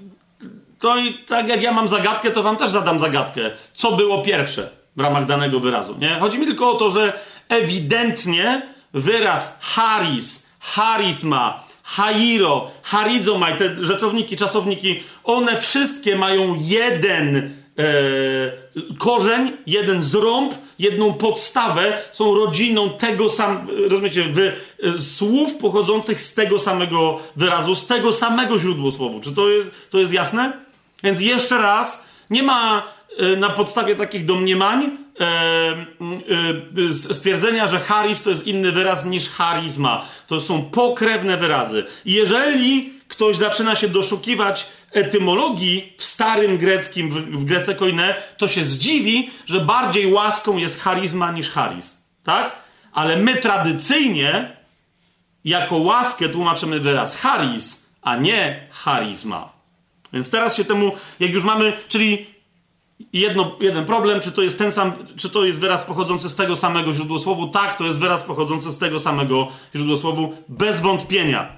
to i tak jak ja mam zagadkę, to wam też zadam zagadkę. Co było pierwsze w ramach danego wyrazu, nie? Chodzi mi tylko o to, że ewidentnie wyraz haris, harisma, hairo, harizomaj, te rzeczowniki, czasowniki, one wszystkie mają jeden e, korzeń, jeden zrąb, jedną podstawę, są rodziną tego samego, rozumiecie, wy, słów pochodzących z tego samego wyrazu, z tego samego źródła słowu. Czy to jest, to jest jasne? Więc jeszcze raz, nie ma e, na podstawie takich domniemań e, e, stwierdzenia, że charis to jest inny wyraz niż charizma. To są pokrewne wyrazy. Jeżeli ktoś zaczyna się doszukiwać etymologii w starym greckim, w, w Grece koine, to się zdziwi, że bardziej łaską jest charizma niż charis. Tak? Ale my tradycyjnie jako łaskę tłumaczymy wyraz charis, a nie charizma. Więc teraz się temu, jak już mamy, czyli jedno, jeden problem, czy to jest ten sam, czy to jest wyraz pochodzący z tego samego źródłosłowu? Tak, to jest wyraz pochodzący z tego samego źródłosłowu, bez wątpienia.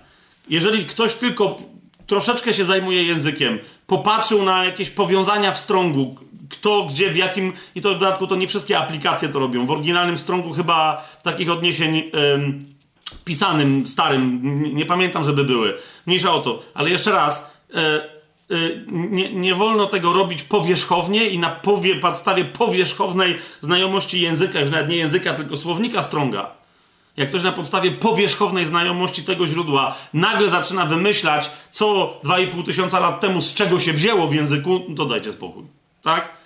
Jeżeli ktoś tylko troszeczkę się zajmuje językiem, popatrzył na jakieś powiązania w strągu, kto, gdzie, w jakim, i to w dodatku to nie wszystkie aplikacje to robią. W oryginalnym strągu chyba takich odniesień ym, pisanym, starym, nie pamiętam, żeby były. Mniejsza o to, ale jeszcze raz, yy, yy, nie, nie, wolno tego robić powierzchownie i na powie, podstawie powierzchownej znajomości języka, już nawet nie języka, tylko słownika strąga. Jak ktoś na podstawie powierzchownej znajomości tego źródła nagle zaczyna wymyślać, co 2,5 tysiąca lat temu z czego się wzięło w języku, to dajcie spokój. Tak?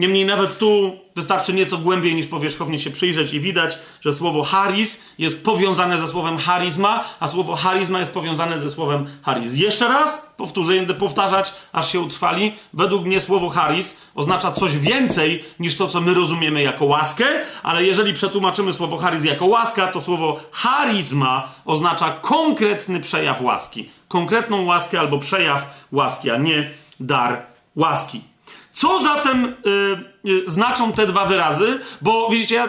Niemniej nawet tu wystarczy nieco głębiej niż powierzchownie się przyjrzeć i widać, że słowo haris jest powiązane ze słowem charizma, a słowo charizma jest powiązane ze słowem haris. Jeszcze raz powtórzę, będę powtarzać, aż się utrwali. Według mnie słowo haris oznacza coś więcej niż to, co my rozumiemy jako łaskę, ale jeżeli przetłumaczymy słowo haris jako łaska, to słowo charizma oznacza konkretny przejaw łaski. Konkretną łaskę albo przejaw łaski, a nie dar łaski. Co zatem yy, yy, znaczą te dwa wyrazy? Bo widzicie, ja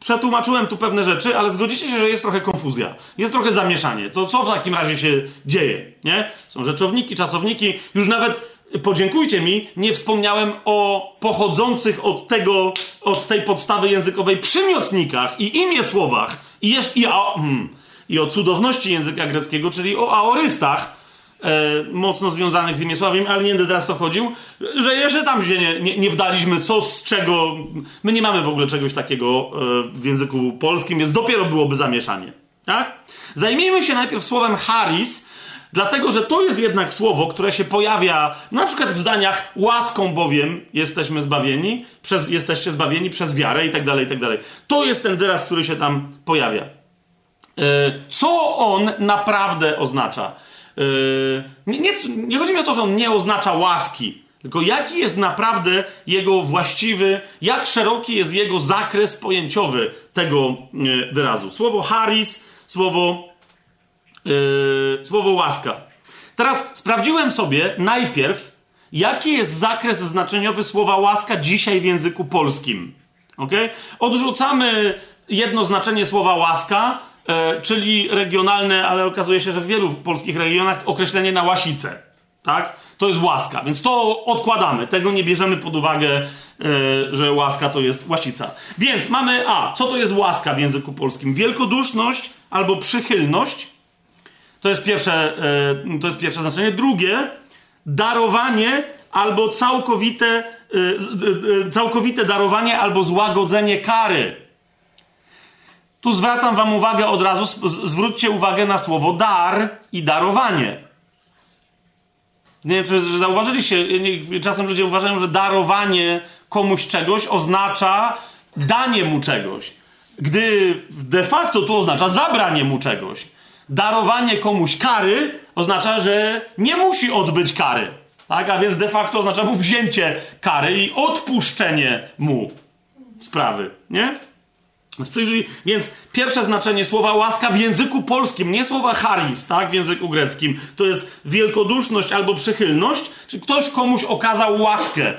przetłumaczyłem tu pewne rzeczy, ale zgodzicie się, że jest trochę konfuzja. Jest trochę zamieszanie. To co w takim razie się dzieje? Nie? Są rzeczowniki, czasowniki. Już nawet podziękujcie mi, nie wspomniałem o pochodzących od tego, od tej podstawy językowej przymiotnikach i imię słowach i, jeszcze, i, o, hmm, i o cudowności języka greckiego, czyli o aorystach, mocno związanych z Imiesławiem, ale nie będę teraz to chodził, że jeszcze tam się nie, nie, nie wdaliśmy, co z czego. My nie mamy w ogóle czegoś takiego e, w języku polskim, więc dopiero byłoby zamieszanie. Tak? Zajmijmy się najpierw słowem haris, Dlatego, że to jest jednak słowo, które się pojawia na przykład w zdaniach łaską bowiem jesteśmy zbawieni, przez, jesteście zbawieni przez wiarę i tak dalej, i tak dalej. To jest ten wyraz, który się tam pojawia. E, co on naprawdę oznacza? Yy, nie, nie, nie chodzi mi o to, że on nie oznacza łaski, tylko jaki jest naprawdę jego właściwy, jak szeroki jest jego zakres pojęciowy tego yy, wyrazu. Słowo haris, słowo, yy, słowo łaska. Teraz sprawdziłem sobie najpierw, jaki jest zakres znaczeniowy słowa łaska dzisiaj w języku polskim. Okay? Odrzucamy jedno znaczenie słowa łaska, czyli regionalne, ale okazuje się, że w wielu polskich regionach określenie na łasicę. Tak? To jest łaska, więc to odkładamy. Tego nie bierzemy pod uwagę, e, że łaska to jest łasica. Więc mamy A. Co to jest łaska w języku polskim? Wielkoduszność albo przychylność. To jest pierwsze, e, to jest pierwsze znaczenie. Drugie, darowanie albo całkowite, e, e, całkowite darowanie albo złagodzenie kary. Tu zwracam Wam uwagę od razu, zwróćcie uwagę na słowo dar i darowanie. Nie wiem, czy zauważyliście, czasem ludzie uważają, że darowanie komuś czegoś oznacza danie mu czegoś. Gdy de facto to oznacza zabranie mu czegoś. Darowanie komuś kary oznacza, że nie musi odbyć kary. Tak? A więc de facto oznacza mu wzięcie kary i odpuszczenie mu sprawy. Nie? Więc pierwsze znaczenie słowa łaska w języku polskim, nie słowa charis, tak, w języku greckim, to jest wielkoduszność albo przychylność, czy ktoś komuś okazał łaskę.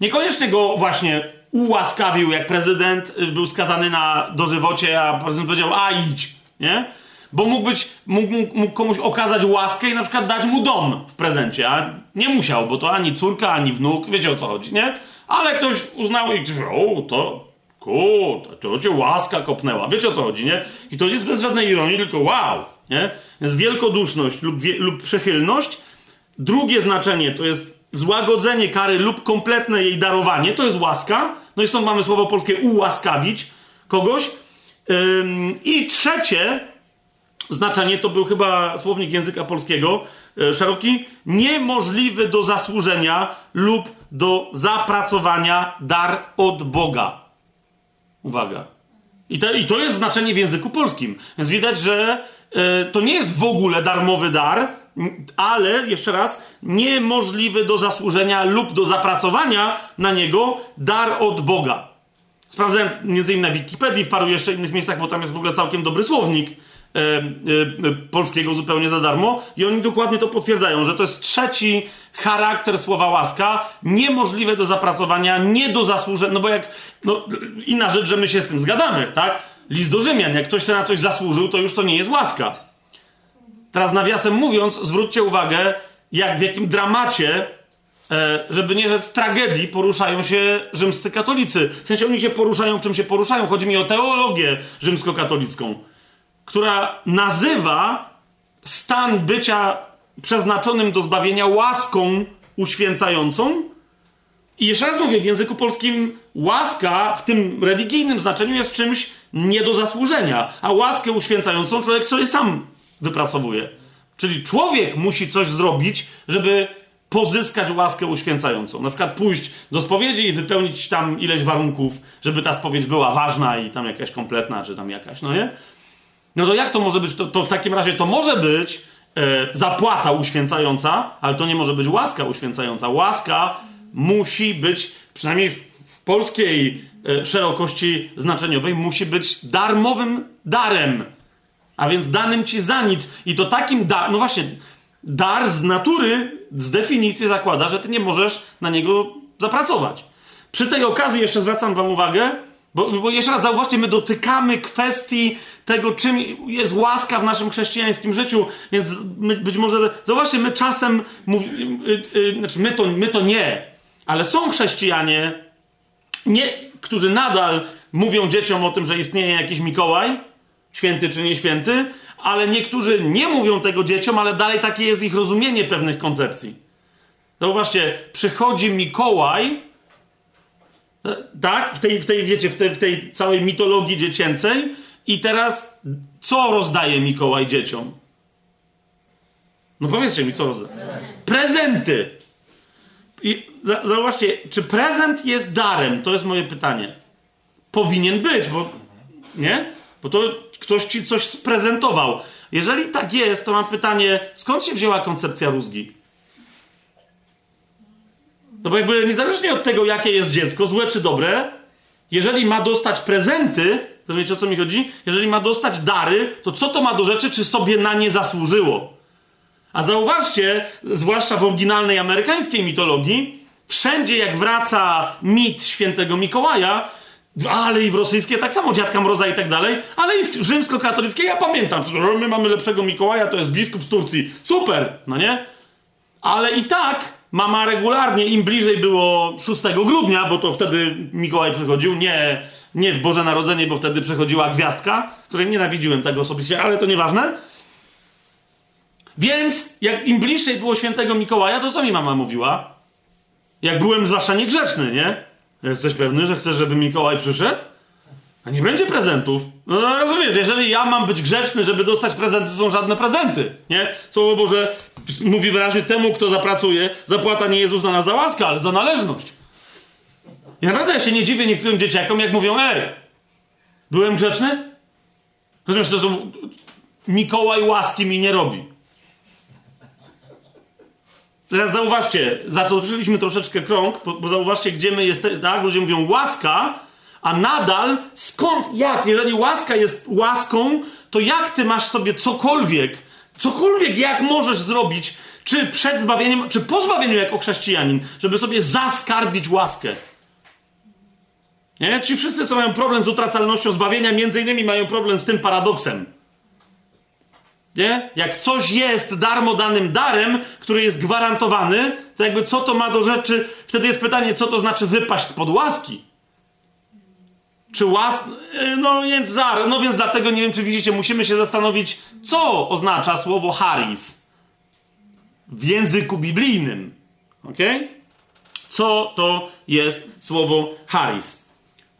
Niekoniecznie go właśnie ułaskawił, jak prezydent y, był skazany na dożywocie, a prezydent powiedział, a idź, nie? Bo mógł być, mógł, mógł komuś okazać łaskę i na przykład dać mu dom w prezencie, a nie musiał, bo to ani córka, ani wnuk, wiecie o co chodzi, nie? Ale ktoś uznał i ktoś, o, to, kurde, to cię łaska kopnęła, wiecie o co chodzi, nie? I to jest bez żadnej ironii, tylko wow, nie? Jest wielkoduszność lub, wie, lub przychylność. Drugie znaczenie to jest złagodzenie kary lub kompletne jej darowanie, to jest łaska. No i stąd mamy słowo polskie ułaskawić kogoś. I trzecie znaczenie, to był chyba słownik języka polskiego e, szeroki, niemożliwy do zasłużenia lub do zapracowania dar od Boga. Uwaga. I to, I to jest znaczenie w języku polskim. Więc widać, że y, to nie jest w ogóle darmowy dar, ale jeszcze raz, niemożliwy do zasłużenia lub do zapracowania na niego dar od Boga. Sprawdzałem między innymi na Wikipedii, w paru jeszcze innych miejscach, bo tam jest w ogóle całkiem dobry słownik e, e, polskiego zupełnie za darmo i oni dokładnie to potwierdzają, że to jest trzeci charakter słowa łaska, niemożliwe do zapracowania, nie do zasłużenia, no bo jak, no inna rzecz, że my się z tym zgadzamy, tak? List do Rzymian, jak ktoś się na coś zasłużył, to już to nie jest łaska. Teraz nawiasem mówiąc, zwróćcie uwagę, jak w jakim dramacie, e, żeby nie rzec tragedii, poruszają się rzymscy katolicy. W sensie oni się poruszają, w czym się poruszają. Chodzi mi o teologię rzymskokatolicką, która nazywa stan bycia przeznaczonym do zbawienia łaską uświęcającą. I jeszcze raz mówię, w języku polskim łaska w tym religijnym znaczeniu jest czymś nie do zasłużenia, a łaskę uświęcającą człowiek sobie sam wypracowuje. Czyli człowiek musi coś zrobić, żeby pozyskać łaskę uświęcającą. Na przykład pójść do spowiedzi i wypełnić tam ileś warunków, żeby ta spowiedź była ważna i tam jakaś kompletna, czy tam jakaś, no nie? No to jak to może być? To, to w takim razie to może być e, zapłata uświęcająca, ale to nie może być łaska uświęcająca. Łaska musi być, przynajmniej w, w polskiej e, szerokości znaczeniowej, musi być darmowym darem a więc danym ci za nic. I to takim dar, no właśnie, dar z natury, z definicji zakłada, że ty nie możesz na niego zapracować. Przy tej okazji jeszcze zwracam wam uwagę, bo, bo jeszcze raz zauważcie, my dotykamy kwestii tego, czym jest łaska w naszym chrześcijańskim życiu, więc my, być może, zauważcie, my czasem, mówi, yy, yy, znaczy my to, my to nie, ale są chrześcijanie, nie, którzy nadal mówią dzieciom o tym, że istnieje jakiś Mikołaj, święty czy nie święty, ale niektórzy nie mówią tego dzieciom, ale dalej takie jest ich rozumienie pewnych koncepcji. Zauważcie, przychodzi Mikołaj, tak, w tej, w tej wiecie, w tej, w tej całej mitologii dziecięcej i teraz co rozdaje Mikołaj dzieciom? No powiedzcie mi, co rozdaje? Prezenty. I zauważcie, czy prezent jest darem? To jest moje pytanie. Powinien być, bo nie? Bo to ktoś ci coś sprezentował. Jeżeli tak jest, to mam pytanie, skąd się wzięła koncepcja rózgi? No bo jakby niezależnie od tego, jakie jest dziecko, złe czy dobre, jeżeli ma dostać prezenty, rozumiecie o co mi chodzi? Jeżeli ma dostać dary, to co to ma do rzeczy, czy sobie na nie zasłużyło? A zauważcie, zwłaszcza w oryginalnej amerykańskiej mitologii, wszędzie jak wraca mit świętego Mikołaja, ale i w rosyjskie tak samo, Dziadka Mroza i tak dalej, ale i w rzymskokatolickie ja pamiętam, my mamy lepszego Mikołaja, to jest biskup z Turcji. Super, no nie? Ale i tak mama regularnie, im bliżej było 6 grudnia, bo to wtedy Mikołaj przychodził, nie, nie w Boże Narodzenie, bo wtedy przychodziła gwiazdka, której nienawidziłem tego osobiście, ale to nieważne. Więc jak im bliżej było świętego Mikołaja, to co mi mama mówiła? Jak byłem zwłaszcza niegrzeczny, nie? Jesteś pewny, że chcesz, żeby Mikołaj przyszedł? A nie będzie prezentów. No, no rozumiesz, jeżeli ja mam być grzeczny, żeby dostać prezenty, są żadne prezenty, nie? Słowo Boże mówi wyraźnie temu, kto zapracuje, zapłata nie jest uznana za łaskę, ale za należność. I naprawdę ja się nie dziwię niektórym dzieciakom, jak mówią, ej, byłem grzeczny? Rozumiesz, to, to Mikołaj łaski mi nie robi. Teraz zauważcie, zatroczyliśmy troszeczkę krąg, bo, bo zauważcie, gdzie my jesteśmy, tak? Ludzie mówią łaska, a nadal skąd, jak? Jeżeli łaska jest łaską, to jak ty masz sobie cokolwiek, cokolwiek jak możesz zrobić, czy przed zbawieniem, czy po zbawieniu jako chrześcijanin, żeby sobie zaskarbić łaskę? Nie? Ci wszyscy, co mają problem z utracalnością zbawienia, między innymi mają problem z tym paradoksem. Nie? Jak coś jest darmo danym darem, który jest gwarantowany, to jakby co to ma do rzeczy? Wtedy jest pytanie, co to znaczy wypaść spod łaski? Czy łas... No więc zar... No więc dlatego, nie wiem czy widzicie, musimy się zastanowić, co oznacza słowo haris w języku biblijnym. Ok? Co to jest słowo haris?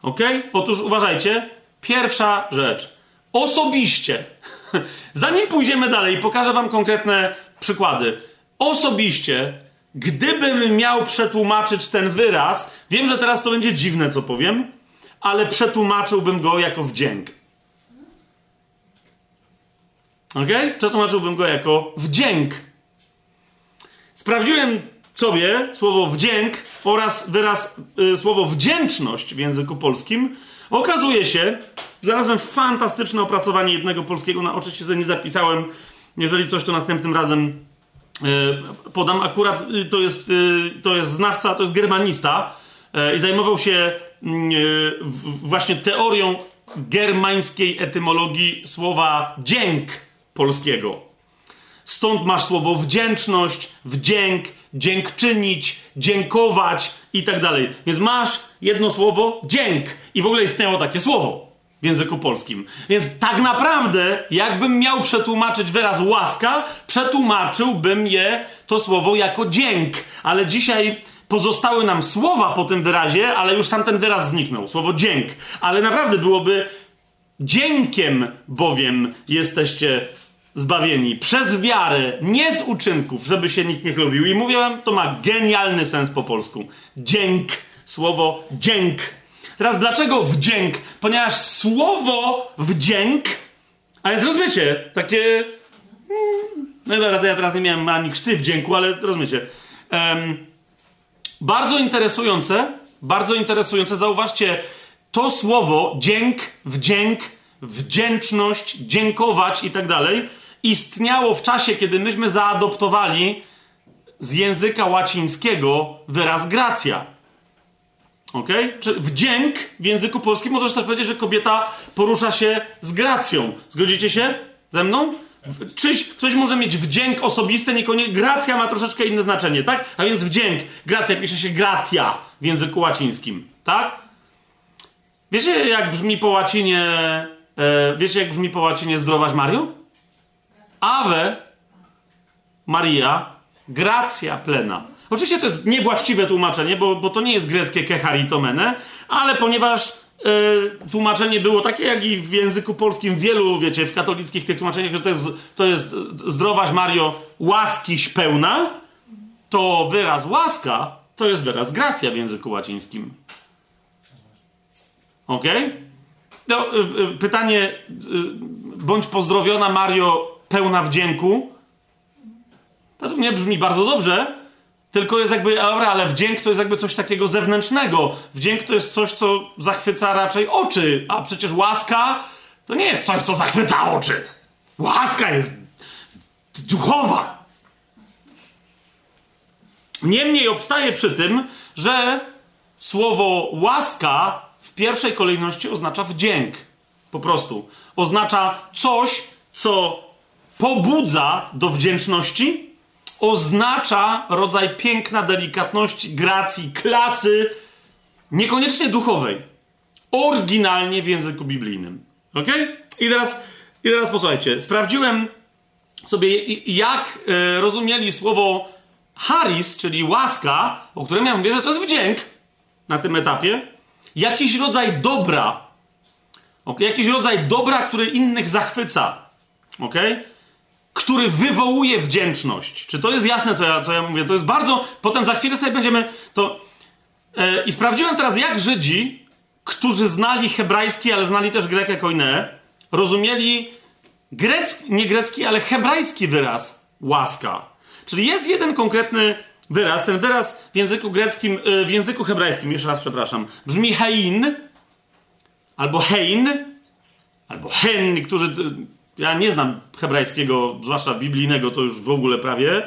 Ok? Otóż uważajcie, pierwsza rzecz. Osobiście Zanim pójdziemy dalej, pokażę Wam konkretne przykłady. Osobiście, gdybym miał przetłumaczyć ten wyraz, wiem, że teraz to będzie dziwne, co powiem, ale przetłumaczyłbym go jako wdzięk. Ok? Przetłumaczyłbym go jako wdzięk. Sprawdziłem sobie słowo wdzięk oraz wyraz y, słowo wdzięczność w języku polskim. Okazuje się, Znalazłem fantastyczne opracowanie jednego polskiego, na oczywiście sobie nie zapisałem. Jeżeli coś, to następnym razem yy, podam. Akurat yy, to, jest, yy, to jest znawca, to jest germanista i zajmował się właśnie teorią germańskiej etymologii słowa dzięk polskiego. Stąd masz słowo wdzięczność, wdzięk, dziękczynić, dziękować i tak dalej. Więc masz jedno słowo dzięk i w ogóle istniało takie słowo w języku polskim. Więc tak naprawdę, jakbym miał przetłumaczyć wyraz łaska, przetłumaczyłbym je to słowo jako dzięk. Ale dzisiaj pozostały nam słowa po tym wyrazie, ale już tam ten wyraz zniknął. Słowo dzięk. Ale naprawdę byłoby dziękiem bowiem jesteście zbawieni przez wiarę, nie z uczynków, żeby się nikt nie chlubił. I mówię wam, to ma genialny sens po polsku. Dzięk. Słowo dzięk Teraz dlaczego wdzięk? Ponieważ słowo wdzięk, a więc rozumiecie, takie. Hmm, no dobra, ja teraz nie miałem ani krzty wdzięku, ale rozumiecie. Um, bardzo interesujące, bardzo interesujące. Zauważcie, to słowo dzięk, wdzięk, wdzięczność, dziękować i tak dalej istniało w czasie, kiedy myśmy zaadoptowali z języka łacińskiego wyraz gracja. Ok? Czy wdzięk w języku polskim możesz też powiedzieć, że kobieta porusza się z gracją. Zgodzicie się ze mną? Czyś ktoś może mieć wdzięk osobisty, niekoniecznie. Gracja ma troszeczkę inne znaczenie, tak? A więc wdzięk, gracja pisze się gratia w języku łacińskim, tak? Wiecie, jak brzmi po łacinie. E, wiecie, jak brzmi po łacinie zdrowaś Mario? Ave Maria gracja plena. Oczywiście to jest niewłaściwe tłumaczenie, bo, bo to nie jest greckie kecharitomene, ale ponieważ yy, tłumaczenie było takie, jak i w języku polskim wielu, wiecie, w katolickich tych tłumaczeniach, że to jest, to jest zdrowaś Mario łaskiś pełna, to wyraz łaska to jest wyraz gracja w języku łacińskim. Ok? No, yy, pytanie, bądź pozdrowiona Mario pełna wdzięku. Według mnie brzmi bardzo dobrze, tylko jest jakby, dobra, ale wdzięk to jest jakby coś takiego zewnętrznego. Wdzięk to jest coś, co zachwyca raczej oczy, a przecież łaska to nie jest coś, co zachwyca oczy. Łaska jest duchowa. Niemniej obstaje przy tym, że słowo łaska w pierwszej kolejności oznacza wdzięk. Po prostu. Oznacza coś, co pobudza do wdzięczności oznacza rodzaj piękna, delikatności, gracji, klasy, niekoniecznie duchowej. Oryginalnie w języku biblijnym. Ok? I teraz, i teraz posłuchajcie. Sprawdziłem sobie, jak e, rozumieli słowo haris, czyli łaska, o którym ja mówię, że to jest wdzięk na tym etapie. Jakiś rodzaj dobra. Okay? Jakiś rodzaj dobra, który innych zachwyca. Okej? Który wywołuje wdzięczność. Czy to jest jasne, co ja, co ja mówię? To jest bardzo. Potem za chwilę sobie będziemy. To E, I sprawdziłem teraz, jak Żydzi, którzy znali hebrajski, ale znali też grekę koine, rozumieli grecki, nie grecki, ale hebrajski wyraz łaska. Czyli jest jeden konkretny wyraz, ten wyraz w języku greckim, e, w języku hebrajskim, jeszcze raz przepraszam, brzmi hein, albo hein, albo hen, niektórzy, ja nie znam hebrajskiego, zwłaszcza biblijnego, to już w ogóle prawie,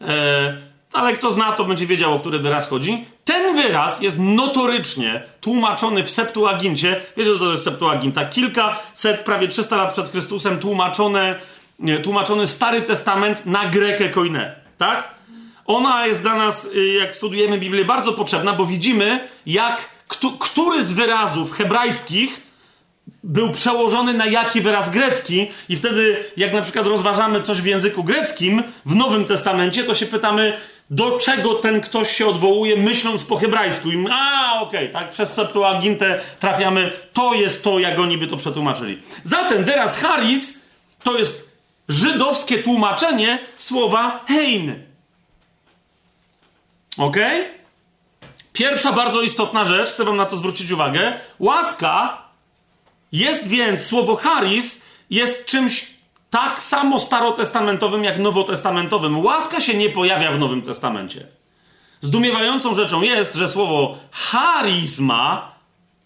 e, ale kto zna, to będzie wiedział, o który wyraz chodzi. Ten wyraz jest notorycznie tłumaczony w Septuagincie. Wiecie, co to jest Septuaginta? Kilka set, prawie 300 lat przed Chrystusem tłumaczone, tłumaczony Stary Testament na grekę koine. Tak? Ona jest dla nas, y, jak studujemy Biblię, bardzo potrzebna, bo widzimy, jak który z wyrazów hebrajskich był przełożony na jaki wyraz grecki, i wtedy, jak na przykład rozważamy coś w języku greckim w Nowym Testamencie, to się pytamy, do czego ten ktoś się odwołuje, myśląc po hebrajsku. I, a, okej, okay, tak, przez Septuagintę trafiamy, to jest to, jak oni by to przetłumaczyli. Zatem teraz Haris to jest żydowskie tłumaczenie słowa hein. Ok? Pierwsza bardzo istotna rzecz, chcę wam na to zwrócić uwagę. Łaska jest więc, słowo Haris jest czymś tak samo starotestamentowym jak nowotestamentowym. Łaska się nie pojawia w Nowym Testamencie. Zdumiewającą rzeczą jest, że słowo charizma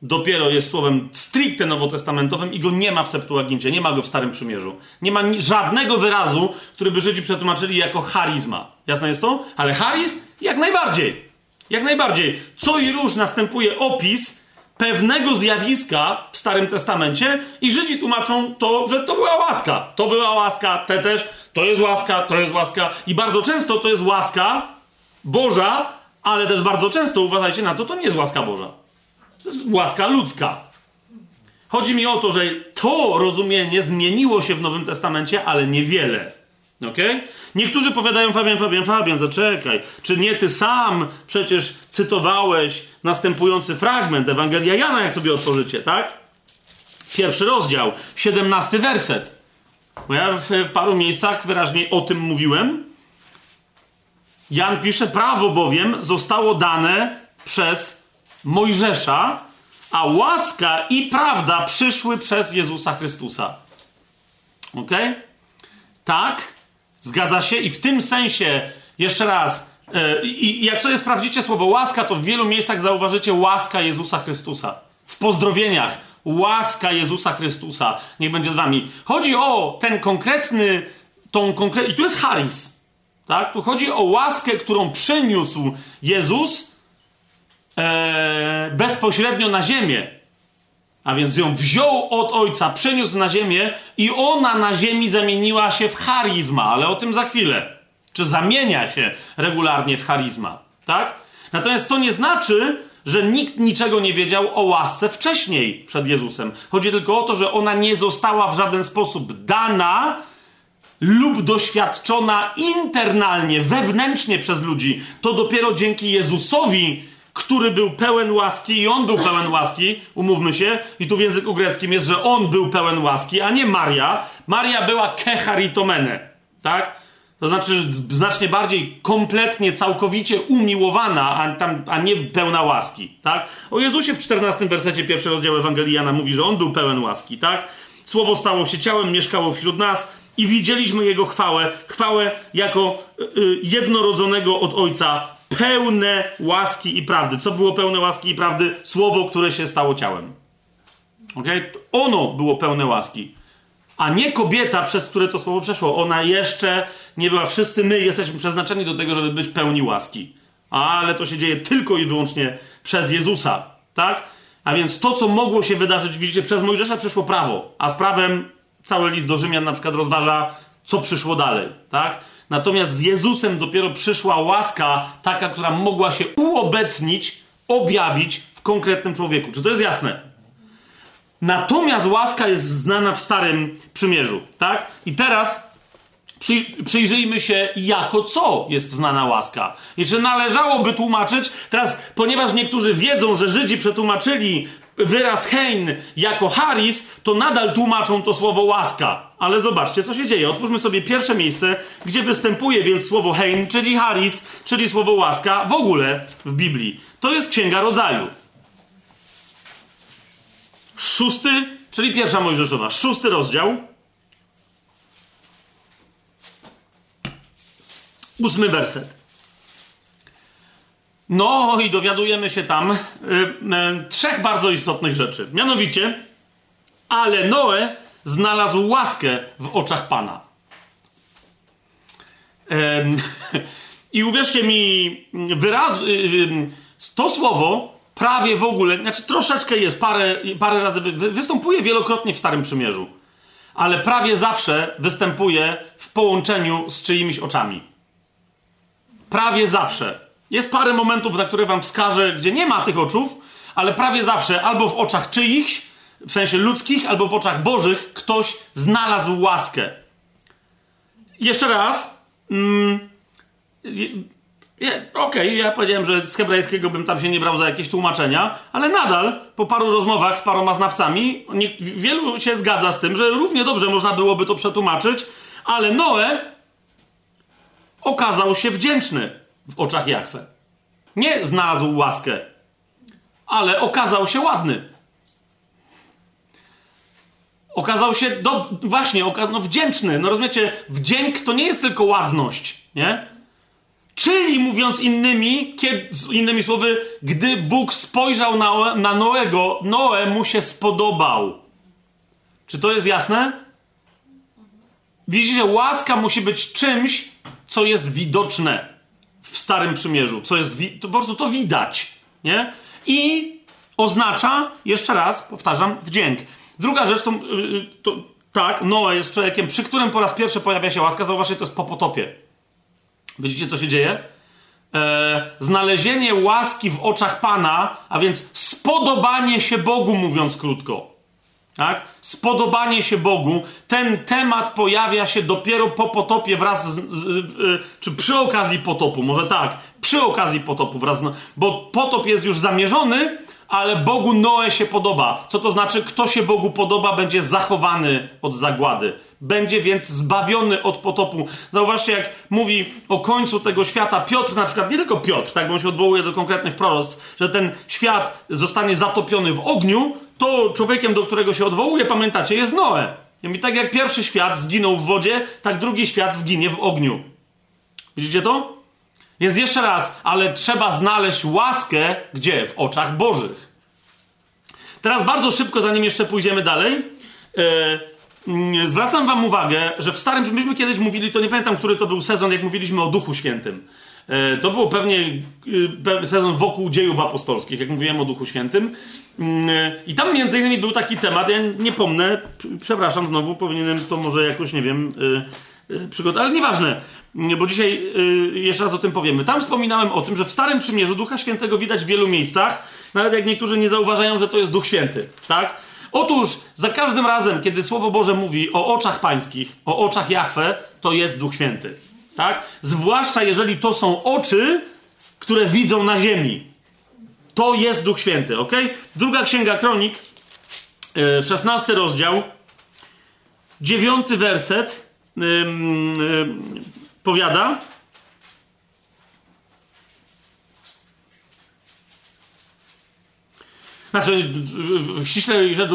dopiero jest słowem stricte nowotestamentowym i go nie ma w Septuagincie, nie ma go w Starym Przymierzu. Nie ma żadnego wyrazu, który by Żydzi przetłumaczyli jako charizma. Jasne jest to? Ale charis jak najbardziej. Jak najbardziej. Co i róż następuje opis pewnego zjawiska w Starym Testamencie i Żydzi tłumaczą to, że to była łaska. To była łaska, te też, to jest łaska, to jest łaska i bardzo często to jest łaska Boża, ale też bardzo często, uważajcie na to, to nie jest łaska Boża. To jest łaska ludzka. Chodzi mi o to, że to rozumienie zmieniło się w Nowym Testamencie, ale niewiele. Okay? Niektórzy powiadają, Fabian, Fabian, Fabian, zaczekaj. Czy nie ty sam przecież cytowałeś następujący fragment Ewangelia Jana, jak sobie otworzycie, tak? Pierwszy rozdział, siedemnasty werset. Bo ja w paru miejscach wyraźnie o tym mówiłem. Jan pisze, prawo bowiem zostało dane przez Mojżesza, a łaska i prawda przyszły przez Jezusa Chrystusa. Ok? Tak, Zgadza się? I w tym sensie, jeszcze raz, yy, i jak sobie sprawdzicie słowo łaska, to w wielu miejscach zauważycie łaska Jezusa Chrystusa. W pozdrowieniach. Łaska Jezusa Chrystusa. Niech będzie z wami. Chodzi o ten konkretny, tą konkret... I tu jest charis. Tak? Tu chodzi o łaskę, którą przyniósł Jezus e, bezpośrednio na ziemię. A więc ją wziął od ojca, przeniósł na ziemię i ona na ziemi zamieniła się w charizma, ale o tym za chwilę. Czy zamienia się regularnie w charizma, tak? Natomiast to nie znaczy, że nikt niczego nie wiedział o łasce wcześniej przed Jezusem. Chodzi tylko o to, że ona nie została w żaden sposób dana lub doświadczona internalnie, wewnętrznie przez ludzi. To dopiero dzięki Jezusowi który był pełen łaski i on był pełen łaski, umówmy się, i tu w języku greckim jest, że on był pełen łaski, a nie Maria. Maria była kecharitomene, tak? To znaczy znacznie bardziej kompletnie, całkowicie umiłowana, a, tam, a nie pełna łaski, tak? O Jezusie w 14 wersecie pierwszy rozdział Ewangelii Jana mówi, że on był pełen łaski, tak? Słowo stało się ciałem, mieszkało wśród nas i widzieliśmy Jego chwałę, chwałę jako y, y jednorodzonego od Ojca, pełne łaski i prawdy. Co było pełne łaski i prawdy? Słowo, które się stało ciałem. Okay? Ono było pełne łaski. A nie kobieta, przez które to słowo przeszło. Ona jeszcze nie była. Wszyscy my jesteśmy przeznaczeni do tego, żeby być pełni łaski. Ale to się dzieje tylko i wyłącznie przez Jezusa. Tak? A więc to, co mogło się wydarzyć, widzicie, przez Mojżesza przeszło prawo, a z prawem cały list do Rzymian na przykład rozważa, co przyszło dalej. Tak? Natomiast z Jezusem dopiero przyszła łaska, taka, która mogła się uobecnić, objawić w konkretnym człowieku. Czy to jest jasne? Natomiast łaska jest znana w Starym Przymierzu, tak? I teraz przy, przyjrzyjmy się, jako co jest znana łaska. I czy należałoby tłumaczyć, teraz, ponieważ niektórzy wiedzą, że Żydzi przetłumaczyli wyraz hein jako haris, to nadal tłumaczą to słowo łaska. Ale zobaczcie, co się dzieje. Otwórzmy sobie pierwsze miejsce, gdzie występuje więc słowo hein, czyli haris, czyli słowo łaska w ogóle w Biblii. To jest Księga Rodzaju. Szósty, czyli pierwsza Mojżeszowa, szósty rozdział. Ósmy werset. No i dowiadujemy się tam y, y, trzech bardzo istotnych rzeczy. Mianowicie, ale Noe znalazł łaskę w oczach Pana. I uwierzcie mi, wyraz, y, y, to słowo prawie w ogóle, znaczy troszeczkę jest, parę, parę razy występuje wielokrotnie w Starym Przymierzu, ale prawie zawsze występuje w połączeniu z czyimiś oczami. Prawie zawsze. Jest parę momentów, na które wam wskażę, gdzie nie ma tych oczów, ale prawie zawsze albo w oczach czyichś, w sensie ludzkich, albo w oczach bożych, ktoś znalazł łaskę. Jeszcze raz. Mm, Okej, okay, ja powiedziałem, że z hebrajskiego bym tam się nie brał za jakieś tłumaczenia, ale nadal po paru rozmowach z paroma znawcami nie, wielu się zgadza z tym, że równie dobrze można byłoby to przetłumaczyć, ale Noe okazał się wdzięczny w oczach Jachwę. Nie znalazł łaskę, ale okazał się ładny. Okazał się, do, właśnie, oka, no wdzięczny. No rozumiecie, wdzięk to nie jest tylko ładność, nie? Czyli mówiąc innymi, kiedy, innymi słowy, gdy Bóg spojrzał na, na Noego, Noe mu się spodobał. Czy to jest jasne? Widzicie, łaska musi być czymś, co jest widoczne w Starym Przymierzu, co jest, to po prostu to widać, nie? I oznacza, jeszcze raz, powtarzam, wdzięk. Druga rzecz to, yy, to tak, Noe jest człowiekiem, przy którym po raz pierwszy pojawia się łaska, zauważcie, to jest po potopie. Widzicie, co się dzieje? E, znalezienie łaski w oczach Pana, a więc spodobanie się Bogu, mówiąc krótko. Tak? Spodobanie się Bogu. Ten temat pojawia się dopiero po potopie wraz z, z, z, czy przy okazji potopu, może tak, przy okazji potopu wraz, z, bo potop jest już zamierzony, ale Bogu Noe się podoba. Co to znaczy? Kto się Bogu podoba, będzie zachowany od zagłady. Będzie więc zbawiony od potopu. Zauważcie, jak mówi o końcu tego świata Piotr, na przykład, nie tylko Piotr, tak, bo on się odwołuje do konkretnych proroctw, że ten świat zostanie zatopiony w ogniu, to człowiekiem, do którego się odwołuje, pamiętacie, jest Noe. I tak jak pierwszy świat zginął w wodzie, tak drugi świat zginie w ogniu. Widzicie to? Więc jeszcze raz, ale trzeba znaleźć łaskę gdzie? W oczach Bożych. Teraz bardzo szybko, zanim jeszcze pójdziemy dalej, yy, zwracam Wam uwagę, że w Starym, myśmy kiedyś mówili, to nie pamiętam, który to był sezon, jak mówiliśmy o Duchu Świętym. Yy, to było pewnie yy, sezon wokół dziejów apostolskich, jak mówiłem o Duchu Świętym. I tam między innymi był taki temat, ja nie pomnę, przepraszam znowu, powinienem to może jakoś, nie wiem, przygotować, ale nieważne bo dzisiaj jeszcze raz o tym powiemy. Tam wspominałem o tym, że w Starym Przymierzu Ducha Świętego widać w wielu miejscach, nawet jak niektórzy nie zauważają, że to jest Duch Święty, tak? Otóż za każdym razem, kiedy Słowo Boże mówi o oczach pańskich, o oczach Jahwe, to jest Duch Święty, tak? Zwłaszcza jeżeli to są oczy, które widzą na ziemi. To jest Duch Święty, ok? Druga Księga Kronik, y, szesnasty rozdział, dziewiąty werset powiada. Znaczy, ściśle rzecz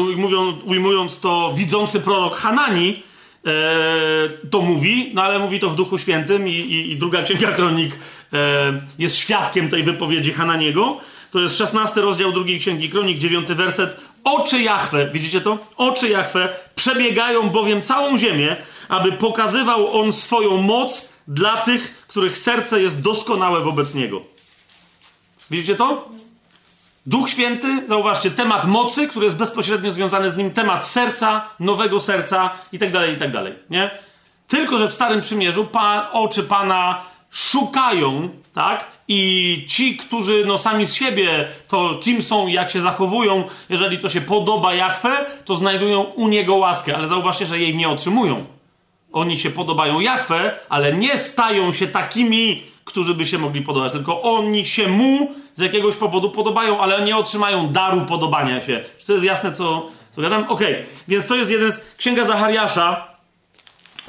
ujmując, to, widzący prorok Hanani e, to mówi, no ale mówi to w Duchu Świętym i, i, i druga księga kronik e, jest świadkiem tej wypowiedzi Hananiego. To jest 16 rozdział drugiej księgi kronik, 9 werset. Oczy Jahwe, widzicie to? Oczy Jahwe przebiegają bowiem całą ziemię, aby pokazywał on swoją moc dla tych, których serce jest doskonałe wobec Niego. Widzicie to? Duch Święty, zauważcie, temat mocy, który jest bezpośrednio związany z nim, temat serca, nowego serca i tak dalej, i tak dalej, nie? Tylko, że w Starym Przymierzu pa, oczy Pana szukają, tak? I ci, którzy no sami z siebie to kim są i jak się zachowują, jeżeli to się podoba Jachwę, to znajdują u Niego łaskę, ale zauważcie, że jej nie otrzymują. Oni się podobają Jachwę, ale nie stają się takimi, którzy by się mogli podobać, tylko oni się mu z jakiegoś powodu podobają, ale nie otrzymają daru podobania się. Czy to jest jasne, co, co gadam? Okej, okay. więc to jest jeden z... Księga Zachariasza,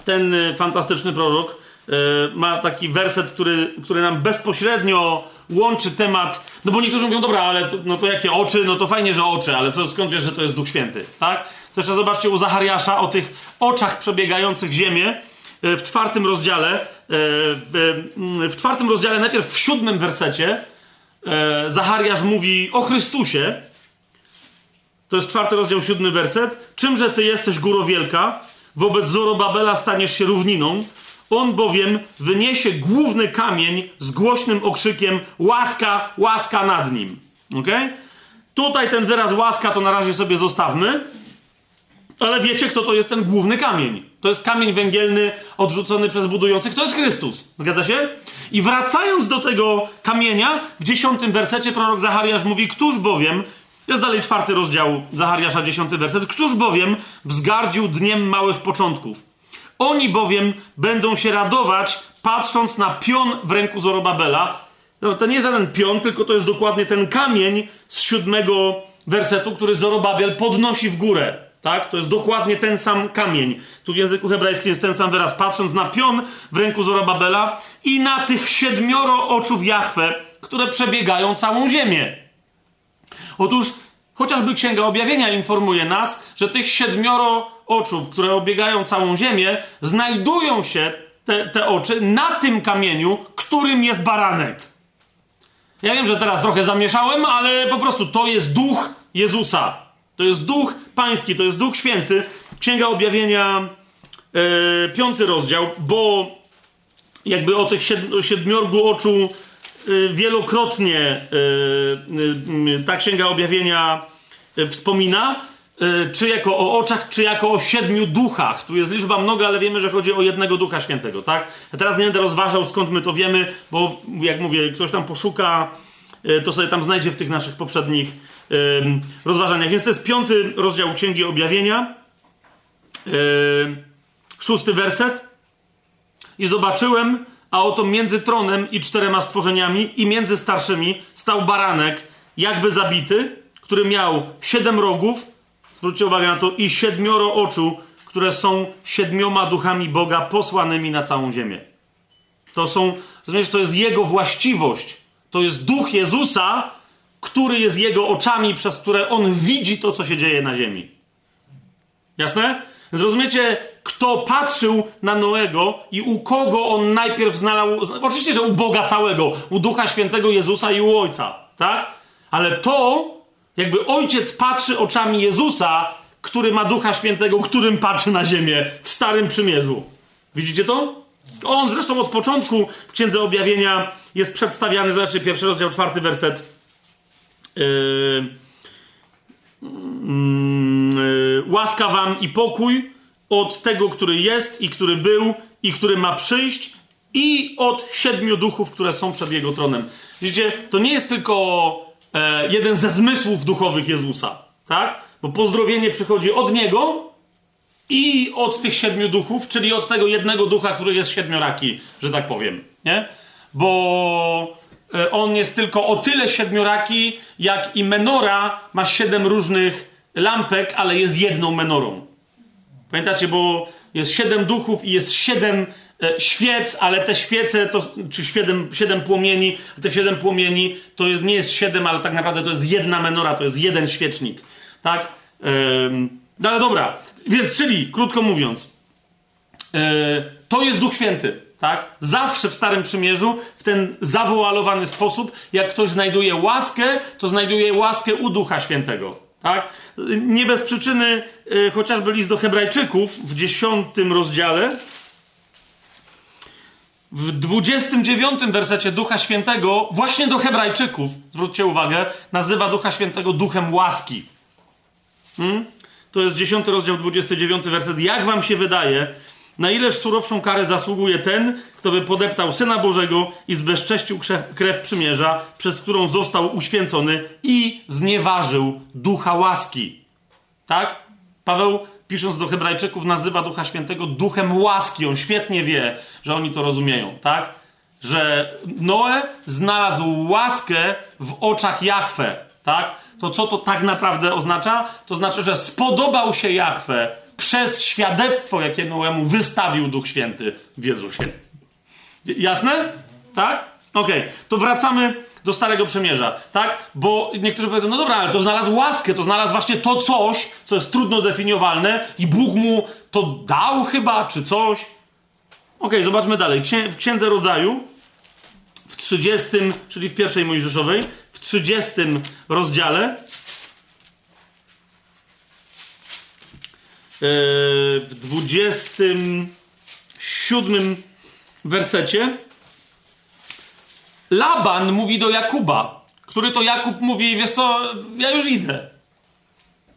ten y, fantastyczny prorok, y, ma taki werset, który, który nam bezpośrednio łączy temat, no bo niektórzy mówią, dobra, ale to, no to jakie oczy, no to fajnie, że oczy, ale co, skąd wiesz, że to jest Duch Święty, tak? To jeszcze zobaczcie u Zachariasza o tych oczach przebiegających ziemię e, w czwartym rozdziale, w, w czwartym rozdziale, najpierw w siódmym wersecie, e, Zachariasz mówi o Chrystusie, to jest czwarty rozdział, siódmy werset. Czymże ty jesteś, góro wielka? Wobec Zorobabela staniesz się równiną. On bowiem wyniesie główny kamień z głośnym okrzykiem łaska, łaska nad nim. Ok? Tutaj ten wyraz łaska to na razie sobie zostawmy. Ale wiecie, kto to jest ten główny kamień? To jest kamień węgielny odrzucony przez budujących. To jest Chrystus. Zgadza się? I wracając do tego kamienia, w dziesiątym wersecie prorok Zachariasz mówi, któż bowiem jest dalej czwarty rozdział Zachariasza, dziesiąty werset. Któż bowiem wzgardził dniem małych początków? Oni bowiem będą się radować, patrząc na pion w ręku Zorobabela. No, to nie jest żaden pion, tylko to jest dokładnie ten kamień z siódmego wersetu, który Zorobabel podnosi w górę. Tak? To jest dokładnie ten sam kamień. Tu w języku hebrajskim jest ten sam wyraz. Patrząc na pion w ręku Zorobabela i na tych siedmioro oczów Jahwe, które przebiegają całą ziemię. Otóż chociażby Księga Objawienia informuje nas, że tych siedmioro oczów, które obiegają całą ziemię, znajdują się te, te oczy na tym kamieniu, którym jest baranek. Ja wiem, że teraz trochę zamieszałem, ale po prostu to jest duch Jezusa. To jest duch pański, to jest duch święty. Księga Objawienia, yy, piąty rozdział, bo jakby o tych siedmiorgu oczu Y, wielokrotnie y, y, ta księga objawienia wspomina, czy jako o oczach, czy jako o siedmiu duchach. Tu jest liczba mnoga, ale wiemy, że chodzi o jednego ducha świętego, tak? Teraz nie będę rozważał, skąd my to wiemy, bo jak mówię, ktoś tam poszuka, to sobie tam znajdzie w tych naszych poprzednich rozważaniach. Więc to jest piąty rozdział Księgi Objawienia, szósty werset. I zobaczyłem, a oto między tronem i czterema stworzeniami i między starszymi stał baranek, jakby zabity, który miał siedem rogów, zwróćcie uwagę na to, i siedmioro oczu, które są siedmioma duchami Boga posłanymi na całą ziemię. To są, rozumiesz, to jest jego właściwość. To jest duch Jezusa, który jest jego oczami, przez które on widzi to, co się dzieje na ziemi. Jasne? Zrozumiecie, kto patrzył na Noego i u kogo on najpierw znalazł. Oczywiście, że u Boga całego, u Ducha Świętego Jezusa i u Ojca, tak? Ale to, jakby ojciec patrzy oczami Jezusa, który ma Ducha Świętego, którym patrzy na ziemię w Starym Przymierzu. Widzicie to? On zresztą od początku w Księdze Objawienia jest przedstawiany, znaczy pierwszy rozdział, czwarty werset. Yy, yy, łaska wam i pokój od tego, który jest i który był i który ma przyjść, i od siedmiu duchów, które są przed jego tronem. Widzicie, to nie jest tylko e, jeden ze zmysłów duchowych Jezusa, tak? Bo pozdrowienie przychodzi od niego i od tych siedmiu duchów, czyli od tego jednego ducha, który jest siedmioraki, że tak powiem, nie? Bo on jest tylko o tyle siedmioraki, jak i menora ma siedem różnych lampek, ale jest jedną menorą. Pamiętacie, bo jest siedem duchów i jest siedem e, świec, ale te świece, to, czy siedem, siedem płomieni, te siedem płomieni to jest, nie jest siedem, ale tak naprawdę to jest jedna menora, to jest jeden świecznik. Tak? Ym, no ale dobra, więc czyli, krótko mówiąc, yy, to jest Duch Święty. Tak? Zawsze w Starym Przymierzu, w ten zawoalowany sposób, jak ktoś znajduje łaskę, to znajduje łaskę u Ducha Świętego. Tak? Nie bez przyczyny y, chociażby list do Hebrajczyków w dziesiątym rozdziale, w 29 wersecie Ducha Świętego, właśnie do Hebrajczyków, zwróćcie uwagę, nazywa Ducha Świętego duchem łaski. Hmm? To jest 10 rozdział, 29 werset. Jak wam się wydaje, na ileż surowszą karę zasługuje ten, kto by podeptał Syna Bożego i zbezcześcił krew, przymierza, przez którą został uświęcony i znieważył ducha łaski. Tak? Paweł, pisząc do Hebrajczyków, nazywa Ducha Świętego duchem łaski. On świetnie wie, że oni to rozumieją, tak? Że Noe znalazł łaskę w oczach Jahwe, tak? To co to tak naprawdę oznacza? To znaczy, że spodobał się Jahwe przez świadectwo, jakie Noemu wystawił Duch Święty w Jezusie. Jasne? Tak? Okej, okay, to wracamy do Starego Przemierza, tak? Bo niektórzy powiedzą, no dobra, ale to znalazł łaskę, to znalazł właśnie to coś, co jest trudno definiowalne i Bóg mu to dał chyba, czy coś. Okej, okay, zobaczmy dalej. W Księdze Rodzaju, w 30, czyli w pierwszej Mojżeszowej, w 30 rozdziale, w 27 wersecie, Laban mówi do Jakuba, który to Jakub mówi, wiesz co, ja już idę.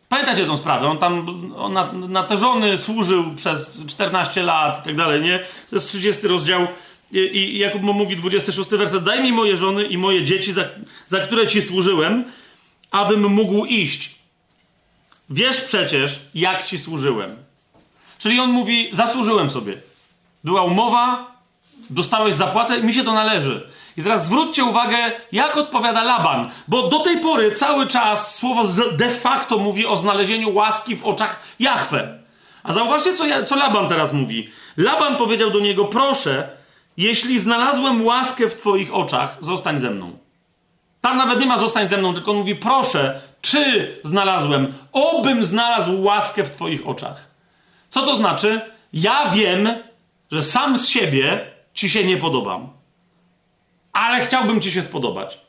Pamiętacie tą sprawę? On tam on na, na te żony służył przez 14 lat i tak dalej, nie? To jest 30 rozdział i, i Jakub mu mówi 26 werset. Daj mi moje żony i moje dzieci, za, za które ci służyłem, abym mógł iść. Wiesz przecież, jak ci służyłem. Czyli on mówi, zasłużyłem sobie. Była umowa, dostałeś zapłatę i mi się to należy. I teraz zwróćcie uwagę, jak odpowiada Laban, bo do tej pory cały czas słowo de facto mówi o znalezieniu łaski w oczach Jahwe. A zauważcie, co, co Laban teraz mówi. Laban powiedział do niego: Proszę, jeśli znalazłem łaskę w Twoich oczach, zostań ze mną. Tam nawet nie ma zostań ze mną, tylko on mówi: Proszę, czy znalazłem? Obym znalazł łaskę w Twoich oczach. Co to znaczy? Ja wiem, że sam z siebie Ci się nie podobam ale chciałbym ci się spodobać.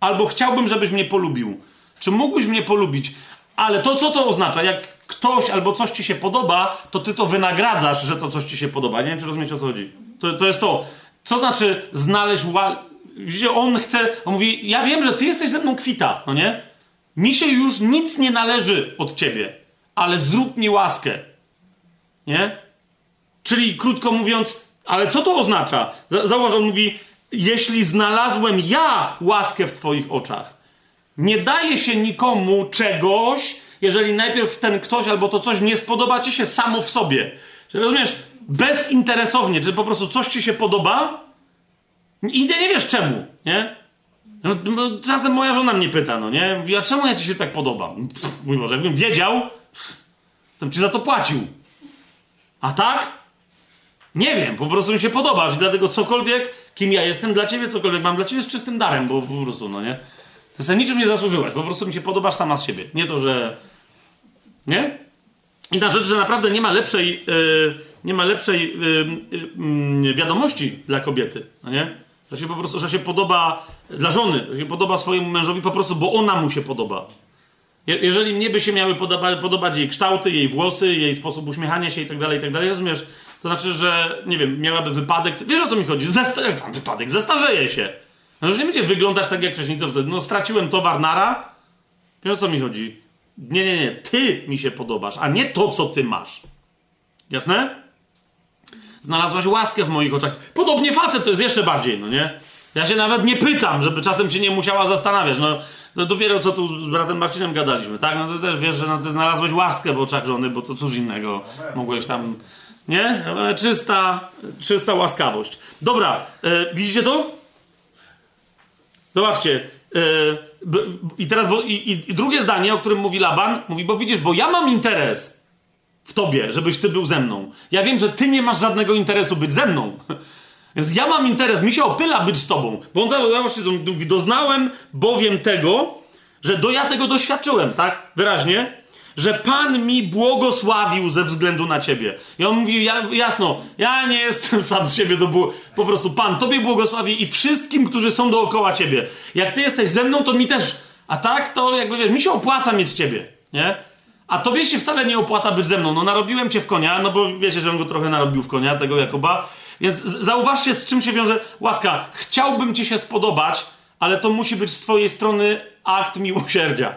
Albo chciałbym, żebyś mnie polubił. Czy mógłbyś mnie polubić? Ale to, co to oznacza? Jak ktoś albo coś ci się podoba, to ty to wynagradzasz, że to coś ci się podoba. Nie wiem, czy rozumiecie, o co chodzi. To, to jest to. Co znaczy znaleźć... Ła... Widzicie, on chce... On mówi, ja wiem, że ty jesteś ze mną kwita, no nie? Mi się już nic nie należy od ciebie, ale zrób mi łaskę. Nie? Czyli krótko mówiąc, ale co to oznacza? Zauważ, on mówi, jeśli znalazłem ja łaskę w Twoich oczach. Nie daje się nikomu czegoś, jeżeli najpierw ten ktoś albo to coś nie spodoba ci się samo w sobie. Że rozumiesz, bezinteresownie, czy po prostu coś ci się podoba i nie wiesz czemu, nie? No, no, czasem moja żona mnie pyta, no nie? A czemu ja ci się tak podobam? Mój Boże, jakbym wiedział, to ci za to płacił. A tak? Nie wiem, po prostu mi się podobasz i dlatego cokolwiek kim ja jestem dla ciebie, cokolwiek mam dla ciebie z czystym darem, bo po prostu, no nie? Ty sobie niczym nie zasłużyłeś, po prostu mi się podobasz sama z siebie. Nie to, że... Nie? I na rzecz, że naprawdę nie ma lepszej, yy, nie ma lepszej yy, yy, wiadomości dla kobiety, no nie? Że się po prostu, że się podoba dla żony, że się podoba swojemu mężowi po prostu, bo ona mu się podoba. Je, jeżeli mnie by się miały podoba, podobać jej kształty, jej włosy, jej sposób uśmiechania się i tak dalej, i tak dalej, rozumiesz? To znaczy, że nie wiem, miałaby wypadek. Wiesz o co mi chodzi? Zesta- tam wypadek, zestarzeje się. No już nie będzie wyglądać tak jak wcześniej, co wtedy? No straciłem towar nara. Wiesz o co mi chodzi? Nie, nie, nie. Ty mi się podobasz, a nie to, co ty masz. Jasne? Znalazłaś łaskę w moich oczach. Podobnie facet to jest jeszcze bardziej, no nie? Ja się nawet nie pytam, żeby czasem się nie musiała zastanawiać. No, no dopiero co tu z bratem Marcinem gadaliśmy, tak? No to też wiesz, że no, ty znalazłeś łaskę w oczach żony, bo to cóż innego mogłeś tam nie? Czysta, czysta łaskawość. Dobra, e, widzicie to? Zobaczcie. E, b, I teraz, bo, i, i, drugie zdanie, o którym mówi Laban, mówi, bo widzisz, bo ja mam interes w tobie, żebyś ty był ze mną. Ja wiem, że ty nie masz żadnego interesu być ze mną. Więc ja mam interes, mi się opyla być z tobą. Bo on właśnie mówi, doznałem bowiem tego, że do ja tego doświadczyłem, tak? Wyraźnie że Pan mi błogosławił ze względu na ciebie. I on mówi ja, jasno, ja nie jestem sam z siebie do bóg. Po prostu Pan tobie błogosławi i wszystkim, którzy są dookoła ciebie. Jak ty jesteś ze mną, to mi też. A tak, to jakby wiesz, mi się opłaca mieć ciebie, nie? A tobie się wcale nie opłaca być ze mną. No narobiłem cię w konia, no bo wiecie, że on go trochę narobił w konia, tego Jakoba. Więc zauważcie, z czym się wiąże łaska. Chciałbym ci się spodobać, ale to musi być z twojej strony akt miłosierdzia.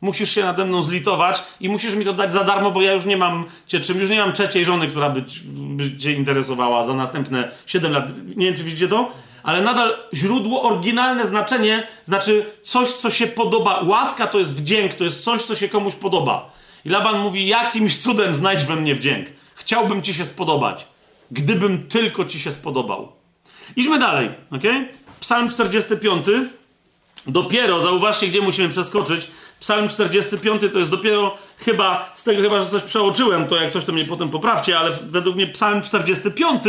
Musisz się nade mną zlitować i musisz mi to dać za darmo, bo ja już nie mam cię czym, już nie mam trzeciej żony, która by, by cię interesowała za następne 7 lat. Nie wiem, czy widzicie to? Ale nadal źródło, oryginalne znaczenie znaczy coś, co się podoba. Łaska to jest wdzięk, to jest coś, co się komuś podoba. I Laban mówi, jakimś cudem znajdź we mnie wdzięk. Chciałbym ci się spodobać. Gdybym tylko ci się spodobał. Idźmy dalej, ok? Psalm 45. Dopiero, zauważcie, gdzie musimy przeskoczyć. Psalm 45 to jest dopiero chyba, z tego chyba, że coś przeoczyłem, to jak coś to mnie potem poprawcie, ale według mnie Psalm 45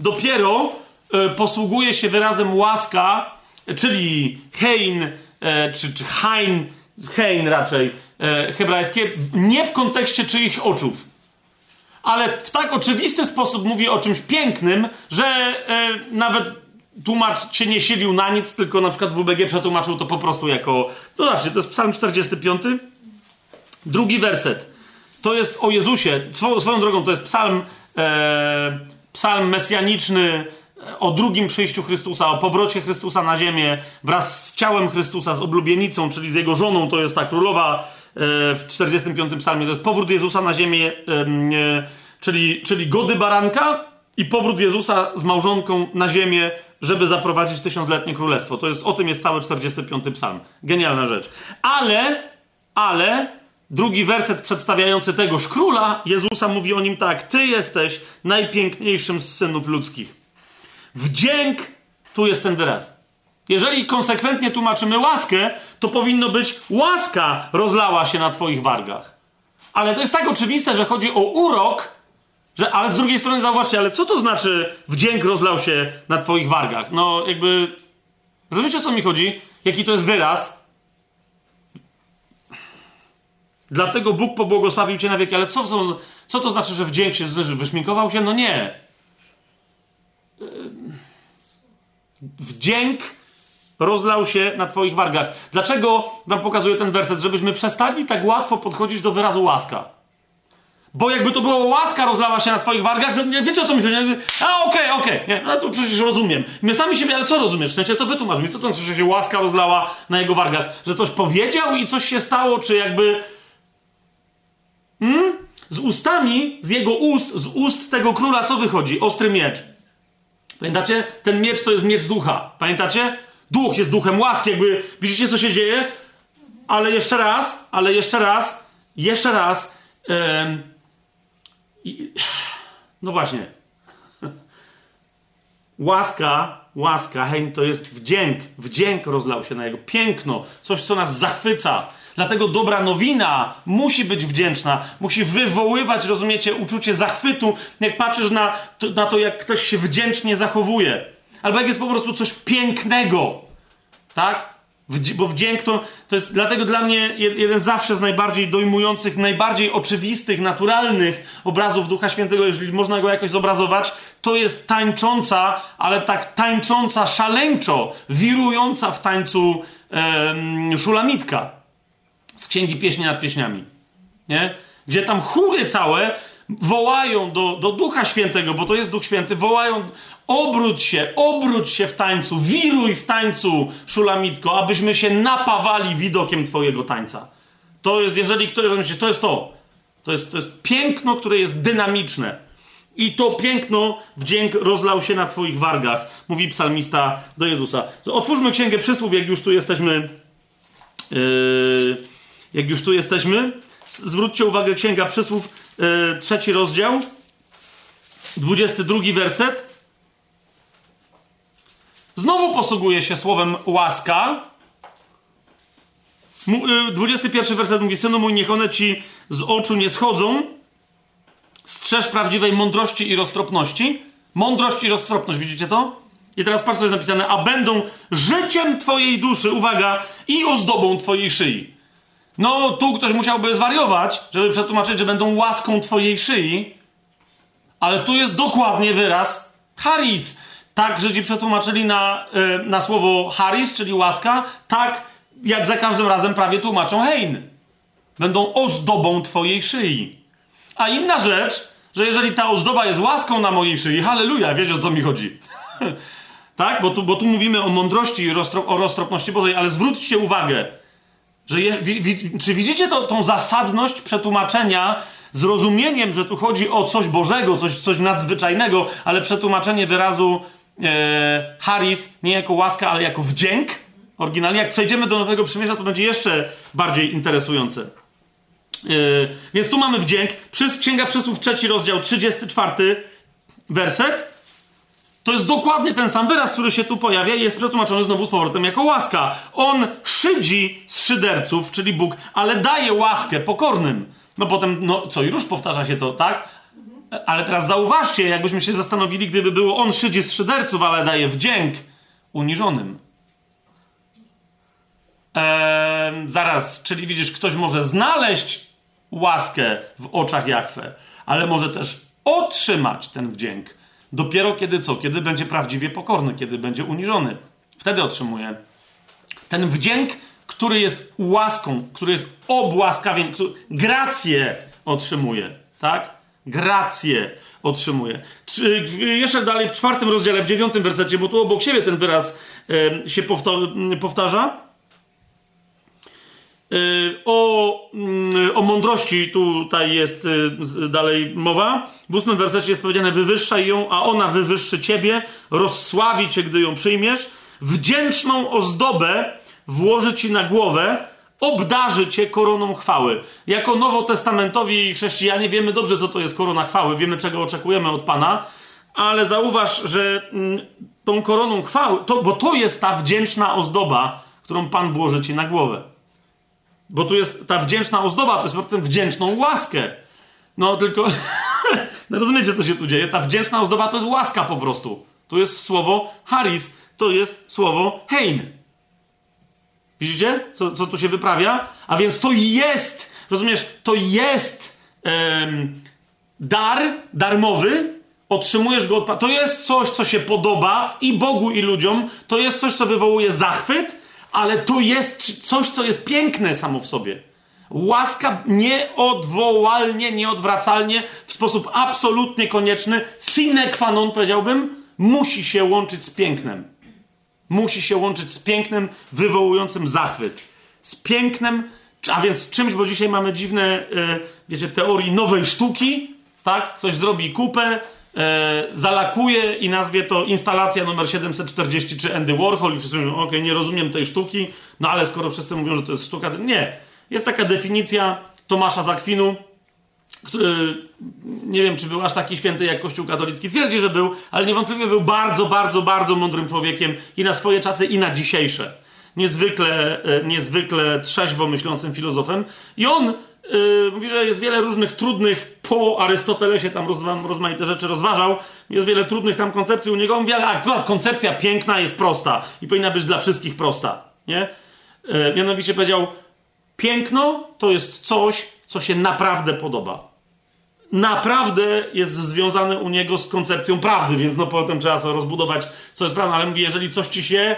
dopiero e, posługuje się wyrazem łaska, czyli hein, e, czy, czy hein, hein raczej e, hebrajskie, nie w kontekście czyichś oczów. Ale w tak oczywisty sposób mówi o czymś pięknym, że e, nawet tłumacz się nie silił na nic, tylko na przykład WBG przetłumaczył to po prostu jako. Zobaczcie, to jest Psalm 45, drugi werset. To jest o Jezusie. Swo, swoją drogą to jest psalm, e, psalm mesjaniczny e, o drugim przyjściu Chrystusa, o powrocie Chrystusa na ziemię wraz z ciałem Chrystusa, z oblubienicą, czyli z jego żoną. To jest ta królowa w 45 psalmie. To jest powrót Jezusa na ziemię, e, czyli, czyli gody baranka i powrót Jezusa z małżonką na ziemię, żeby zaprowadzić tysiącletnie królestwo. To jest, o tym jest cały 45 psalm. Genialna rzecz. Ale, ale, drugi werset przedstawiający tegoż króla, Jezusa mówi o nim tak: Ty jesteś najpiękniejszym z synów ludzkich. Wdzięk, tu jest ten wyraz. Jeżeli konsekwentnie tłumaczymy łaskę, to powinno być łaska rozlała się na Twoich wargach. Ale to jest tak oczywiste, że chodzi o urok, że, ale z drugiej strony zauważcie, ale co to znaczy wdzięk rozlał się na twoich wargach? No jakby, rozumiecie o co mi chodzi? Jaki to jest wyraz? Dlatego Bóg pobłogosławił cię na wieki, ale co, co, co to znaczy, że wdzięk się, wyśminkował się? No nie. Wdzięk rozlał się na twoich wargach. Dlaczego wam pokazuję ten werset? Żebyśmy przestali tak łatwo podchodzić do wyrazu łaska. Bo jakby to było łaska rozlała się na twoich wargach, nie, wiecie o co mi chodzi? A okej, okay, okej, okay. no to przecież rozumiem. My sami siebie, ale co rozumiesz? W sensie to wytłumacz mi, co to znaczy, że się łaska rozlała na jego wargach? Że coś powiedział i coś się stało, czy jakby... Hmm? Z ustami, z jego ust, z ust tego króla co wychodzi? Ostry miecz. Pamiętacie? Ten miecz to jest miecz ducha. Pamiętacie? Duch jest duchem łaski, jakby widzicie co się dzieje? Ale jeszcze raz, ale jeszcze raz, jeszcze raz... I, no właśnie. Łaska, łaska, hej, to jest wdzięk. Wdzięk rozlał się na jego piękno, coś, co nas zachwyca. Dlatego dobra nowina musi być wdzięczna, musi wywoływać, rozumiecie, uczucie zachwytu, jak patrzysz na to, na to, jak ktoś się wdzięcznie zachowuje. Albo jak jest po prostu coś pięknego. Tak? Bo wdzięk to, to jest dlatego dla mnie jeden zawsze z najbardziej dojmujących, najbardziej oczywistych, naturalnych obrazów Ducha Świętego, jeżeli można go jakoś zobrazować, to jest tańcząca, ale tak tańcząca szaleńczo, wirująca w tańcu szulamitka z Księgi Pieśni nad Pieśniami. Nie? Gdzie tam chóry całe wołają do, do Ducha Świętego, bo to jest Duch Święty, wołają obróć się, obróć się w tańcu, wiruj w tańcu, szulamitko, abyśmy się napawali widokiem Twojego tańca. To jest, jeżeli ktoś myśli, to jest to. To jest, to jest piękno, które jest dynamiczne. I to piękno, wdzięk rozlał się na Twoich wargach, mówi psalmista do Jezusa. Otwórzmy Księgę Przysłów, jak już tu jesteśmy. Yy, jak już tu jesteśmy. Zwróćcie uwagę, Księga Przysłów, yy, trzeci rozdział, 22 werset. Znowu posługuje się słowem łaska. 21 y, werset mówi: Synu mój, niech one ci z oczu nie schodzą. Strzeż prawdziwej mądrości i roztropności. Mądrość i roztropność, widzicie to? I teraz patrz, co jest napisane: A będą życiem twojej duszy, uwaga, i ozdobą twojej szyi. No, tu ktoś musiałby zwariować, żeby przetłumaczyć, że będą łaską twojej szyi, ale tu jest dokładnie wyraz charis. Tak Żydzi przetłumaczyli na, e, na słowo haris, czyli łaska, tak jak za każdym razem prawie tłumaczą hein. Będą ozdobą twojej szyi. A inna rzecz, że jeżeli ta ozdoba jest łaską na mojej szyi, halleluja, wiecie o co mi chodzi. tak? Bo tu, bo tu mówimy o mądrości i roztro, o roztropności Bożej, ale zwróćcie uwagę, że je, wi, wi, czy widzicie to, tą zasadność przetłumaczenia zrozumieniem, że tu chodzi o coś Bożego, coś, coś nadzwyczajnego, ale przetłumaczenie wyrazu e, Haris nie jako łaska, ale jako wdzięk. Oryginalnie, jak przejdziemy do Nowego Przymierza, to będzie jeszcze bardziej interesujące. E, więc tu mamy wdzięk. Księga Przesłów, trzeci rozdział, 34 werset. To jest dokładnie ten sam wyraz, który się tu pojawia i jest przetłumaczony znowu z powrotem jako łaska. On szydzi z szyderców, czyli Bóg, ale daje łaskę pokornym. No potem, no co, i już powtarza się to, tak? Ale teraz zauważcie, jakbyśmy się zastanowili, gdyby było on szydzi z szyderców, ale daje wdzięk uniżonym. Eee, zaraz, czyli widzisz, ktoś może znaleźć łaskę w oczach Jachwę, ale może też otrzymać ten wdzięk. Dopiero kiedy co? Kiedy będzie prawdziwie pokorny, kiedy będzie uniżony. Wtedy otrzymuje ten wdzięk, który jest łaską, który jest obłaskawieniem, który, grację otrzymuje, tak? Grację otrzymuje. Czy, jeszcze dalej w czwartym rozdziale, w dziewiątym wersecie, bo tu obok siebie ten wyraz e, się powtarza. E, o, mm, o mądrości tutaj jest e, dalej mowa. W ósmym wersecie jest powiedziane: Wywyższaj ją, a ona wywyższy ciebie, rozsławi cię, gdy ją przyjmiesz. Wdzięczną ozdobę włoży ci na głowę, obdarzy cię koroną chwały. Jako nowotestamentowi chrześcijanie wiemy dobrze, co to jest korona chwały, wiemy, czego oczekujemy od Pana, ale zauważ, że mm, tą koroną chwały, to, bo to jest ta wdzięczna ozdoba, którą Pan włoży ci na głowę. Bo tu jest ta wdzięczna ozdoba, to jest po prostu wdzięczną łaskę. No tylko, no rozumiecie, co się tu dzieje? Ta wdzięczna ozdoba to jest łaska po prostu. Tu jest słowo haris, to jest słowo hein. Widzicie, co, co tu się wyprawia? A więc to jest, rozumiesz, to jest um, dar darmowy, otrzymujesz go od To jest coś, co się podoba i Bogu, i ludziom. To jest coś, co wywołuje zachwyt, ale to jest coś, co jest piękne samo w sobie. Łaska nieodwołalnie, nieodwracalnie, w sposób absolutnie konieczny, sine qua non powiedziałbym, musi się łączyć z pięknem musi się łączyć z pięknem wywołującym zachwyt. Z pięknem, a więc czymś, bo dzisiaj mamy dziwne, e, wiecie, teorii nowej sztuki, tak? Ktoś zrobi kupę, e, zalakuje i nazwie to instalacja numer 740 czy Andy Warhol i wszyscy mówią, ok, nie rozumiem tej sztuki, no ale skoro wszyscy mówią, że to jest sztuka, to nie. Jest taka definicja Tomasza Zakwinu, który nie wiem, czy był aż taki święty jak Kościół katolicki. Twierdzi, że był, ale niewątpliwie był bardzo, bardzo, bardzo mądrym człowiekiem i na swoje czasy, i na dzisiejsze. Niezwykle, e, niezwykle trzeźwo myślącym filozofem. I on yy, mówi, że jest wiele różnych trudnych, po Arystotelesie tam rozwa, rozmaite rzeczy rozważał, jest wiele trudnych tam koncepcji u niego. On mówi, ale akurat koncepcja piękna jest prosta i powinna być dla wszystkich prosta. Nie? Yy, mianowicie powiedział, piękno to jest coś, co się naprawdę podoba naprawdę jest związane u niego z koncepcją prawdy, więc no potem trzeba sobie rozbudować, co jest prawda, ale mówi, jeżeli coś ci się,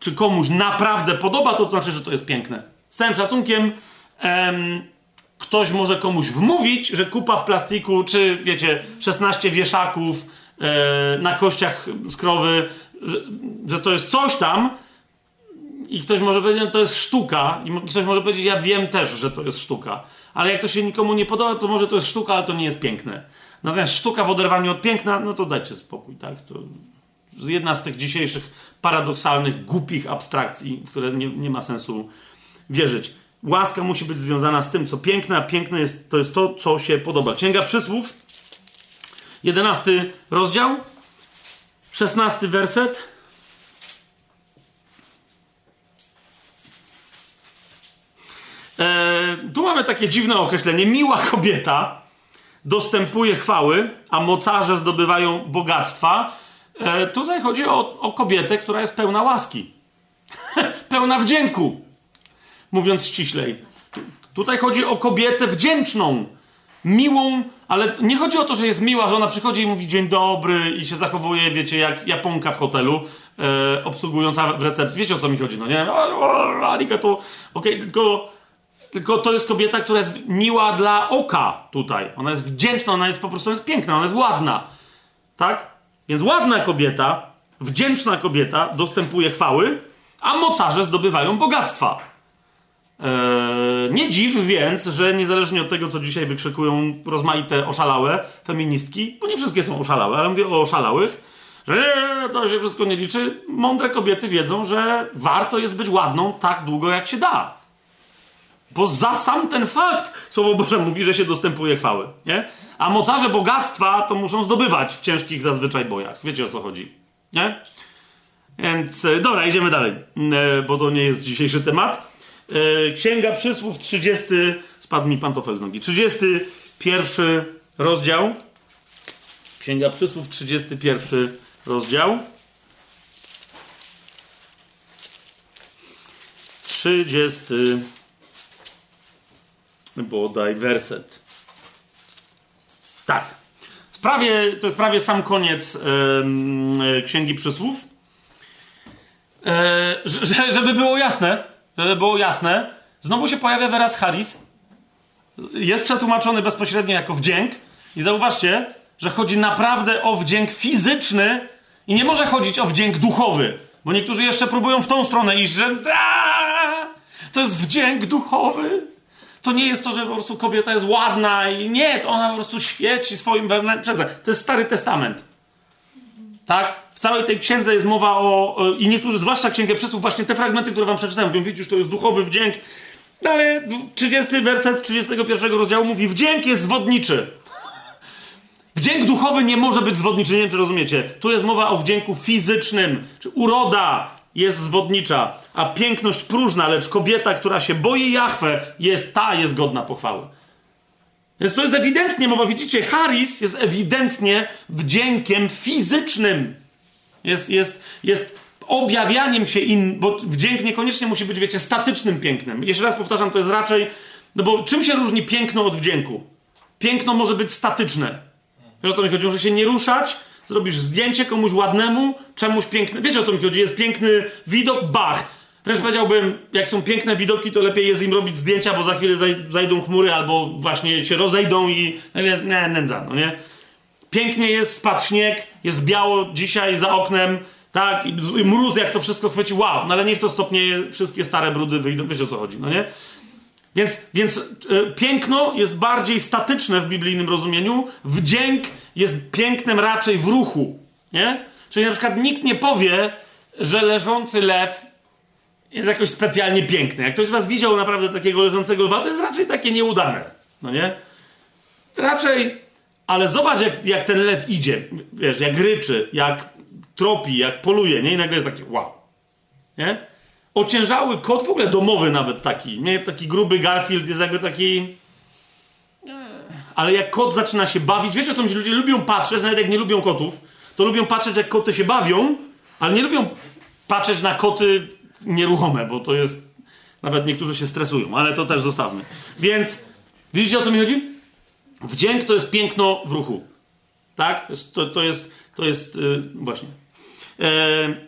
czy komuś naprawdę podoba, to, to znaczy, że to jest piękne. Z całym szacunkiem em, ktoś może komuś wmówić, że kupa w plastiku, czy wiecie, 16 wieszaków e, na kościach skrowy, że, że to jest coś tam, i ktoś może powiedzieć, że to jest sztuka, i ktoś może powiedzieć, ja wiem też, że to jest sztuka ale jak to się nikomu nie podoba, to może to jest sztuka, ale to nie jest piękne. Natomiast sztuka w oderwaniu od piękna, no to dajcie spokój, tak? To jedna z tych dzisiejszych paradoksalnych, głupich abstrakcji, w które nie, nie ma sensu wierzyć. Łaska musi być związana z tym, co piękne, a piękne jest, to jest to, co się podoba. Księga Przysłów, jedenasty rozdział, szesnasty werset. E, tu mamy takie dziwne określenie. Miła kobieta dostępuje chwały, a mocarze zdobywają bogactwa. E, tutaj chodzi o, o kobietę, która jest pełna łaski. pełna wdzięku. Mówiąc ściślej. tutaj chodzi o kobietę wdzięczną, miłą, ale nie chodzi o to, że jest miła, że ona przychodzi i mówi dzień dobry i się zachowuje, wiecie, jak japonka w hotelu, e, obsługująca w recepcji. Wiecie o co mi chodzi, no nie? Arigato. Okej, okay, tylko tylko to jest kobieta, która jest miła dla oka tutaj. Ona jest wdzięczna, ona jest po prostu jest piękna, ona jest ładna. Tak? Więc ładna kobieta, wdzięczna kobieta dostępuje chwały, a mocarze zdobywają bogactwa. Eee, nie dziw więc, że niezależnie od tego, co dzisiaj wykrzykują rozmaite oszalałe feministki, bo nie wszystkie są oszalałe, ale mówię o oszalałych, że to się wszystko nie liczy, mądre kobiety wiedzą, że warto jest być ładną tak długo, jak się da. Bo za sam ten fakt Słowo Boże mówi, że się dostępuje chwały, nie? A mocarze bogactwa to muszą zdobywać w ciężkich zazwyczaj bojach. Wiecie o co chodzi, nie? Więc, e, dobra, idziemy dalej, e, bo to nie jest dzisiejszy temat. E, Księga Przysłów, 30, spadł mi pantofel z nogi, 31 rozdział, Księga Przysłów, 31 rozdział. 30 bodaj werset. Tak. Prawie, to jest prawie sam koniec yy, Księgi Przysłów. Yy, żeby było jasne, żeby było jasne, znowu się pojawia wyraz Haris. Jest przetłumaczony bezpośrednio jako wdzięk. I zauważcie, że chodzi naprawdę o wdzięk fizyczny i nie może chodzić o wdzięk duchowy. Bo niektórzy jeszcze próbują w tą stronę iść, że to jest wdzięk duchowy. To nie jest to, że po prostu kobieta jest ładna i nie, to ona po prostu świeci swoim wewnętrznym. To jest Stary Testament. Tak? W całej tej księdze jest mowa o. I niektórzy, zwłaszcza Księgę Przesłów, właśnie te fragmenty, które wam przeczytałem, mówią, widzisz, to jest duchowy wdzięk. No ale 30 werset 31 rozdziału mówi: Wdzięk jest zwodniczy. Wdzięk duchowy nie może być zwodniczy, nie wiem czy rozumiecie. Tu jest mowa o wdzięku fizycznym, czy uroda jest zwodnicza, a piękność próżna, lecz kobieta, która się boi Jachwę, jest ta, jest godna pochwały. Więc to jest ewidentnie mowa, widzicie, Haris jest ewidentnie wdziękiem fizycznym. Jest, jest, jest objawianiem się in, bo wdzięk niekoniecznie musi być, wiecie, statycznym pięknem. Jeszcze raz powtarzam, to jest raczej, no bo czym się różni piękno od wdzięku? Piękno może być statyczne. Wiesz o co mi chodzi? Może się nie ruszać, zrobisz zdjęcie komuś ładnemu, czemuś piękne. Wiecie o co mi chodzi? Jest piękny widok, bach. Wręcz powiedziałbym, jak są piękne widoki, to lepiej jest im robić zdjęcia, bo za chwilę zajdą chmury albo właśnie się rozejdą i nie, nędza, no nie? Pięknie jest, spadł śnieg, jest biało dzisiaj za oknem, tak, i mróz jak to wszystko chwyci, wow, no ale niech to stopnieje, wszystkie stare brudy wyjdą, wiecie o co chodzi, no nie? Więc, więc y, piękno jest bardziej statyczne w biblijnym rozumieniu, wdzięk jest pięknem raczej w ruchu. Nie? Czyli na przykład nikt nie powie, że leżący lew jest jakoś specjalnie piękny. Jak ktoś z was widział naprawdę takiego leżącego lwa, to jest raczej takie nieudane. No nie? Raczej, ale zobacz jak, jak ten lew idzie. Wiesz, jak ryczy, jak tropi, jak poluje, nie? I nagle jest taki wow. Nie? ociężały kot, w ogóle domowy nawet taki, nie? Taki gruby Garfield jest jakby taki... Ale jak kot zaczyna się bawić, wiecie co ludzie lubią patrzeć, nawet jak nie lubią kotów, to lubią patrzeć jak koty się bawią, ale nie lubią patrzeć na koty nieruchome, bo to jest... Nawet niektórzy się stresują, ale to też zostawmy. Więc widzicie o co mi chodzi? Wdzięk to jest piękno w ruchu. Tak? To, to jest, to jest yy, właśnie.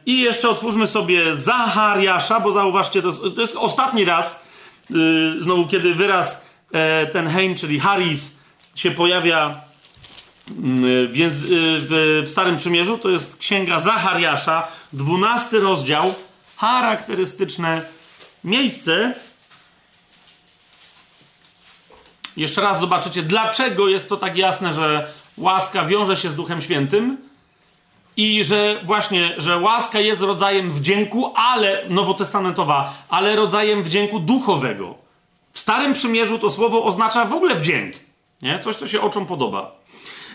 I jeszcze otwórzmy sobie Zachariasza, bo zauważcie, to jest, to jest ostatni raz, y, znowu kiedy wyraz e, ten Hein, czyli Haris, się pojawia mm, w, Starym Przymierzu, to jest księga Zachariasza, dwunasty rozdział, charakterystyczne miejsce. Jeszcze raz zobaczycie, dlaczego jest to tak jasne, że łaska wiąże się z Duchem Świętym i że właśnie, że łaska jest rodzajem wdzięku, ale nowotestamentowa, ale rodzajem wdzięku duchowego. W Starym Przymierzu to słowo oznacza w ogóle wdzięk. Nie? Coś, co się oczom podoba.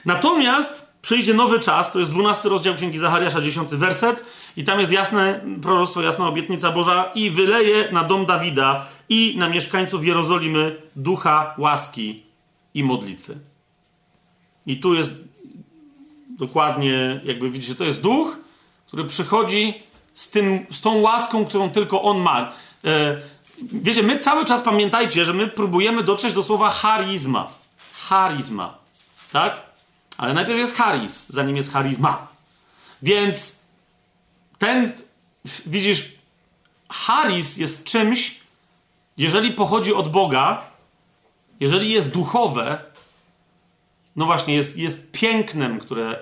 Natomiast przyjdzie nowy czas, to jest 12 rozdział Księgi Zachariasza, 10 werset i tam jest jasne proroctwo, jasna obietnica Boża i wyleje na dom Dawida i na mieszkańców Jerozolimy ducha łaski i modlitwy. I tu jest dokładnie, jakby widzicie, to jest duch, który przychodzi z, tym, z tą łaską, którą tylko on ma. E, wiecie, my cały czas pamiętajcie, że my próbujemy dotrzeć do słowa charizma. Charizma. Tak? Ale najpierw jest charis, zanim jest charizma. Więc ten, widzisz, charis jest czymś, jeżeli pochodzi od Boga, jeżeli jest duchowe, no właśnie, jest, jest pięknem, które,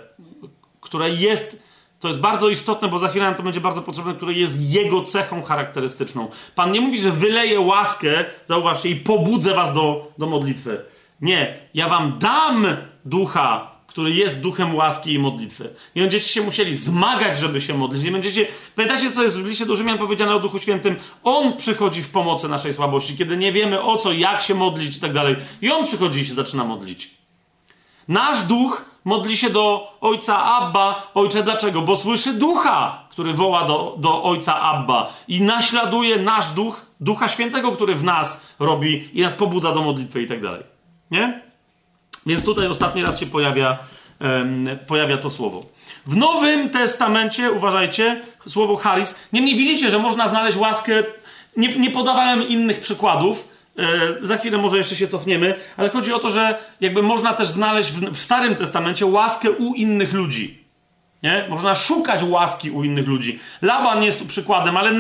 które jest, to jest bardzo istotne, bo za chwilę nam to będzie bardzo potrzebne, które jest jego cechą charakterystyczną. Pan nie mówi, że wyleje łaskę, zauważcie, i pobudzę was do, do modlitwy. Nie, ja wam dam ducha, który jest duchem łaski i modlitwy. Nie będziecie się musieli zmagać, żeby się modlić. Nie będziecie. Pamiętacie, co jest w liście do Rzymian powiedziane o Duchu Świętym? On przychodzi w pomocy naszej słabości, kiedy nie wiemy o co, jak się modlić i tak dalej. I on przychodzi i się zaczyna modlić. Nasz duch modli się do ojca Abba. Ojcze, dlaczego? Bo słyszy ducha, który woła do, do ojca Abba i naśladuje nasz duch, ducha świętego, który w nas robi i nas pobudza do modlitwy i tak dalej. Nie? Więc tutaj ostatni raz się pojawia pojawia to słowo. W Nowym Testamencie, uważajcie, słowo charis. Niemniej widzicie, że można znaleźć łaskę. Nie, nie podawałem innych przykładów. E, za chwilę może jeszcze się cofniemy, ale chodzi o to, że jakby można też znaleźć w, w Starym Testamencie łaskę u innych ludzi. Nie? Można szukać łaski u innych ludzi. Laban jest tu przykładem, ale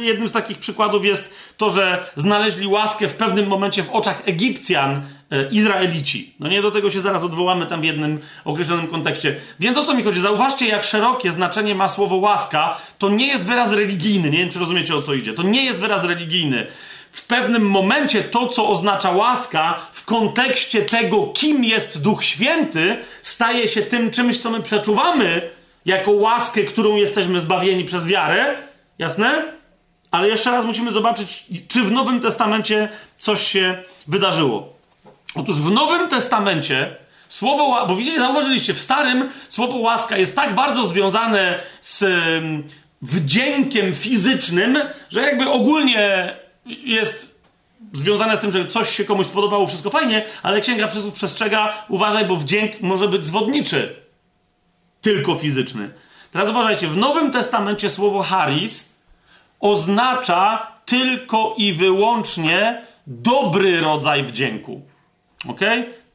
jednym z takich przykładów jest to, że znaleźli łaskę w pewnym momencie w oczach Egipcjan e, Izraelici. No nie do tego się zaraz odwołamy tam w jednym określonym kontekście. Więc o co mi chodzi? Zauważcie, jak szerokie znaczenie ma słowo łaska. To nie jest wyraz religijny. Nie wiem, czy rozumiecie o co idzie. To nie jest wyraz religijny w pewnym momencie to, co oznacza łaska, w kontekście tego, kim jest Duch Święty, staje się tym czymś, co my przeczuwamy jako łaskę, którą jesteśmy zbawieni przez wiarę. Jasne? Ale jeszcze raz musimy zobaczyć, czy w Nowym Testamencie coś się wydarzyło. Otóż w Nowym Testamencie słowo, bo widzicie, zauważyliście, w Starym słowo łaska jest tak bardzo związane z wdziękiem fizycznym, że jakby ogólnie jest związane z tym, że coś się komuś spodobało, wszystko fajnie, ale Księga Przysłów przestrzega, uważaj, bo wdzięk może być zwodniczy, tylko fizyczny. Teraz uważajcie, w Nowym Testamencie słowo haris oznacza tylko i wyłącznie dobry rodzaj wdzięku. Ok?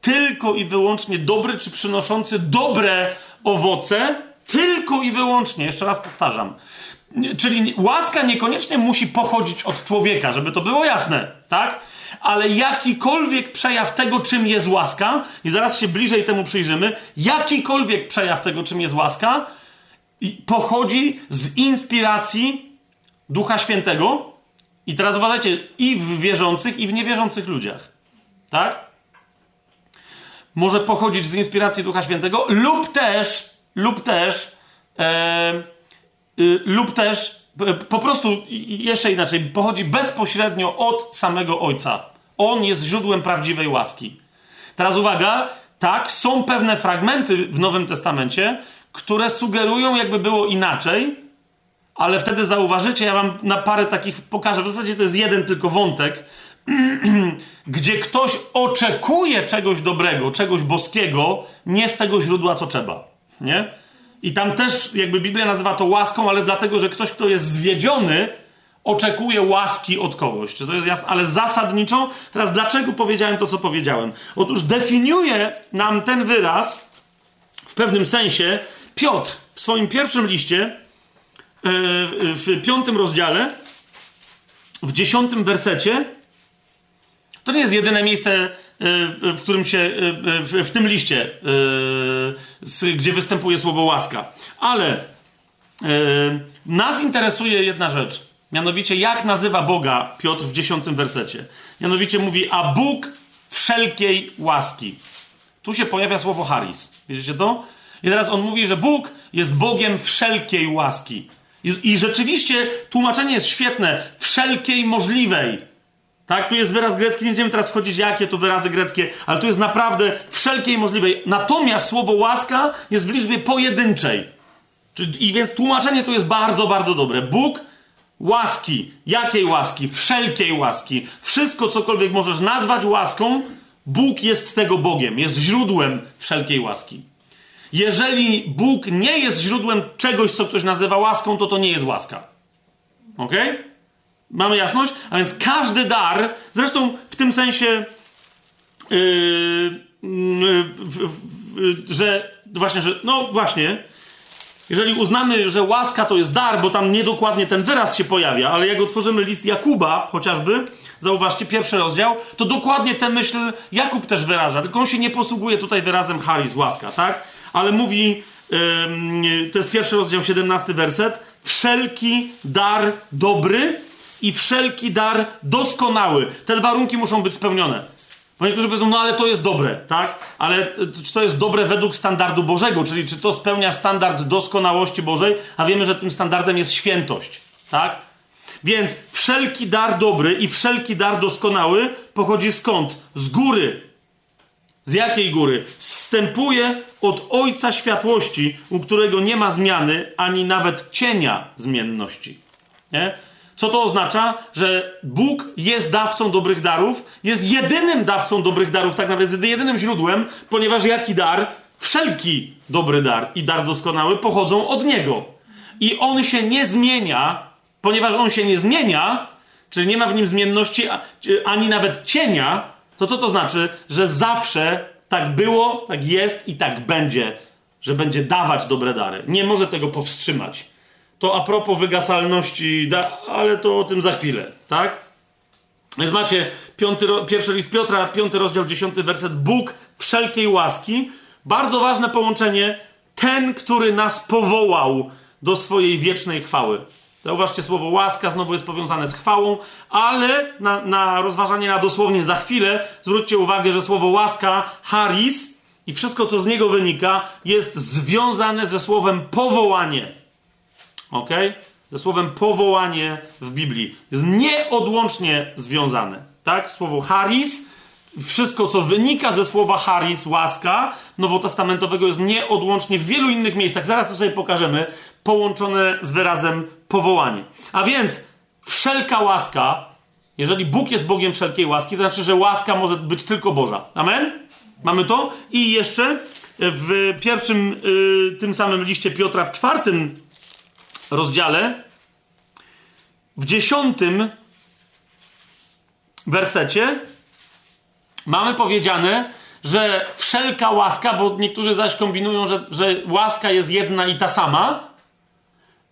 Tylko i wyłącznie dobry, czy przynoszący dobre owoce, tylko i wyłącznie, jeszcze raz powtarzam, Czyli łaska niekoniecznie musi pochodzić od człowieka, żeby to było jasne, tak? Ale jakikolwiek przejaw tego, czym jest łaska, i zaraz się bliżej temu przyjrzymy, jakikolwiek przejaw tego, czym jest łaska, pochodzi z inspiracji Ducha Świętego. I teraz uważajcie, i w wierzących, i w niewierzących ludziach. Tak? Może pochodzić z inspiracji Ducha Świętego, lub też, lub też. Y, lub też po prostu jeszcze inaczej, pochodzi bezpośrednio od samego Ojca. On jest źródłem prawdziwej łaski. Teraz uwaga, tak, są pewne fragmenty w Nowym Testamencie, które sugerują, jakby było inaczej, ale wtedy zauważycie, ja wam na parę takich pokażę, w zasadzie to jest jeden tylko wątek, gdzie ktoś oczekuje czegoś dobrego, czegoś boskiego, nie z tego źródła, co trzeba. Nie? I tam też jakby Biblia nazywa to łaską, ale dlatego, że ktoś, kto jest zwiedziony, oczekuje łaski od kogoś. Czy to jest jasne? Ale zasadniczo, teraz dlaczego powiedziałem to, co powiedziałem? Otóż definiuje nam ten wyraz w pewnym sensie Piotr w swoim pierwszym liście, e, w piątym rozdziale, w dziesiątym wersecie. To nie jest jedyne miejsce w którym się, y, w, tym liście, y, gdzie występuje słowo łaska. Ale nas interesuje jedna rzecz. Mianowicie, jak nazywa Boga Piotr w dziesiątym wersecie. Mianowicie mówi, a Bóg wszelkiej łaski. Tu się pojawia słowo haris. Widzicie to? I teraz on mówi, że Bóg jest Bogiem wszelkiej łaski. I rzeczywiście tłumaczenie jest świetne. Wszelkiej możliwej. Tak, tu jest wyraz grecki, nie będziemy teraz wchodzić, jakie to wyrazy greckie, ale tu jest naprawdę wszelkiej możliwej. Natomiast słowo łaska jest w liczbie pojedynczej. I więc tłumaczenie tu jest bardzo, bardzo dobre. Bóg łaski. Jakiej łaski? Wszelkiej łaski. Wszystko, cokolwiek możesz nazwać łaską, Bóg jest tego Bogiem, jest źródłem wszelkiej łaski. Jeżeli Bóg nie jest źródłem czegoś, co ktoś nazywa łaską, to to nie jest łaska. Ok? Mamy jasność? A więc każdy dar, zresztą w tym sensie, yy, yy, że właśnie, że no właśnie, jeżeli uznamy, że łaska to jest dar, bo tam niedokładnie ten wyraz się pojawia, ale jak otworzymy list Jakuba chociażby, zauważcie, pierwszy rozdział, to dokładnie tę myśl Jakub też wyraża, tylko on się nie posługuje tutaj wyrazem charis, łaska, tak? Ale mówi, yy, to jest pierwszy rozdział, 17 werset, wszelki dar dobry i wszelki dar doskonały. Te warunki muszą być spełnione. Bo niektórzy powiedzą, no ale to jest dobre, tak? Ale czy to jest dobre według standardu Bożego, czyli czy to spełnia standard doskonałości Bożej, a wiemy, że tym standardem jest świętość, tak? Więc wszelki dar dobry i wszelki dar doskonały pochodzi skąd? Z góry. Z jakiej góry? Wstępuje od Ojca Światłości, u którego nie ma zmiany ani nawet cienia zmienności. Nie? Co to oznacza? Że Bóg jest dawcą dobrych darów, jest jedynym dawcą dobrych darów, tak naprawdę jedynym źródłem, ponieważ jaki dar? wszelki dobry dar i dar doskonały pochodzą od Niego. I On się nie zmienia, ponieważ On się nie zmienia, czyli nie ma w nim zmienności ani nawet cienia, to co to znaczy? Że zawsze tak było, tak jest i tak będzie, że będzie dawać dobre dary. Nie może tego powstrzymać. To a propos wygasalności, ale to o tym za chwilę, tak? Więc macie piąty, pierwszy list Piotra, piąty rozdział, dziesiąty werset. Bóg wszelkiej łaski. Bardzo ważne połączenie. Ten, który nas powołał do swojej wiecznej chwały. Zauważcie, słowo łaska znowu jest powiązane z chwałą, ale na, na rozważanie na dosłownie za chwilę zwróćcie uwagę, że słowo łaska, haris i wszystko, co z niego wynika, jest związane ze słowem powołanie. Ok? Ze słowem powołanie w Biblii. Jest nieodłącznie związane. Tak? Słowo haris, wszystko, co wynika ze słowa haris, łaska, nowotestamentowego jest nieodłącznie w wielu innych miejscach. Zaraz to sobie pokażemy połączone z wyrazem powołanie. A więc wszelka łaska, jeżeli Bóg jest Bogiem wszelkiej łaski, to znaczy, że łaska może być tylko Boża. Amen? Mamy to? I jeszcze w pierwszym, y, tym samym liście Piotra, w czwartym rozdziale, w dziesiątym wersecie, mamy powiedziane, że wszelka łaska, bo niektórzy zaś kombinują, że, że łaska jest jedna i ta sama,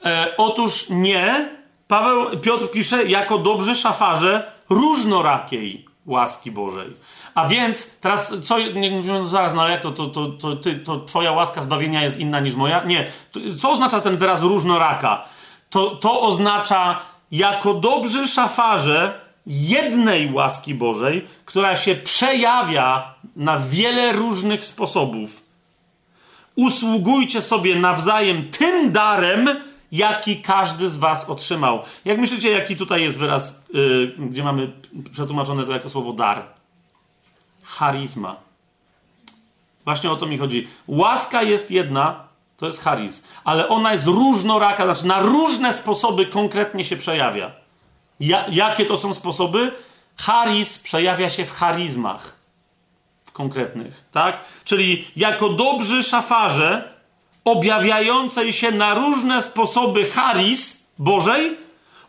E, otóż nie. Paweł, Piotr pisze, jako dobrzy szafarze różnorakiej łaski Bożej. A więc teraz, co, nie mówimy zaraz, no ale jak to, to, to, to, ty, to twoja łaska zbawienia jest inna niż moja? Nie. Co oznacza ten wyraz różnoraka? To, to oznacza, jako dobrzy szafarze jednej łaski Bożej, która się przejawia na wiele różnych sposobów. Usługujcie sobie nawzajem tym darem, jaki każdy z was otrzymał. Jak myślicie, jaki tutaj jest wyraz, yy, gdzie mamy przetłumaczone to jako słowo dar? Charizma. Właśnie o to mi chodzi. Łaska jest jedna, to jest charis, ale ona jest różnoraka, znaczy na różne sposoby konkretnie się przejawia. Ja, jakie to są sposoby? Charis przejawia się w charizmach w konkretnych, tak? Czyli jako dobrzy szafarze objawiającej się na różne sposoby charis Bożej,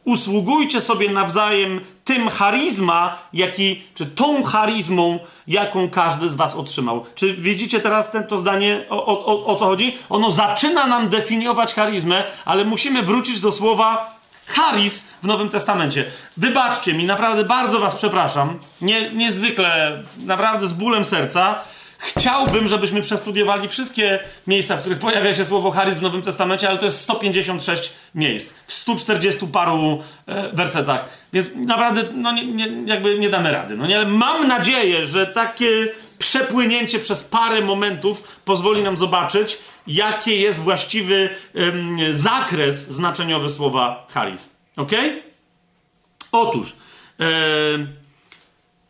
usługujcie sobie nawzajem tym charizma, jaki, czy tą charizmą, jaką każdy z was otrzymał. Czy widzicie teraz ten, to zdanie, o, o, o co chodzi? Ono zaczyna nam definiować charizmę, ale musimy wrócić do słowa charis w Nowym Testamencie. Wybaczcie mi, naprawdę bardzo was przepraszam. Nie, niezwykle, naprawdę z bólem serca, Chciałbym, żebyśmy przestudiowali wszystkie miejsca, w których pojawia się słowo charyzm w Nowym Testamencie, ale to jest 156 miejsc w 140 paru e, wersetach. Więc naprawdę, no nie, nie, jakby nie damy rady. No nie, ale mam nadzieję, że takie przepłynięcie przez parę momentów pozwoli nam zobaczyć, jaki jest właściwy zakres znaczeniowy słowa charyzm. Ok? Otóż,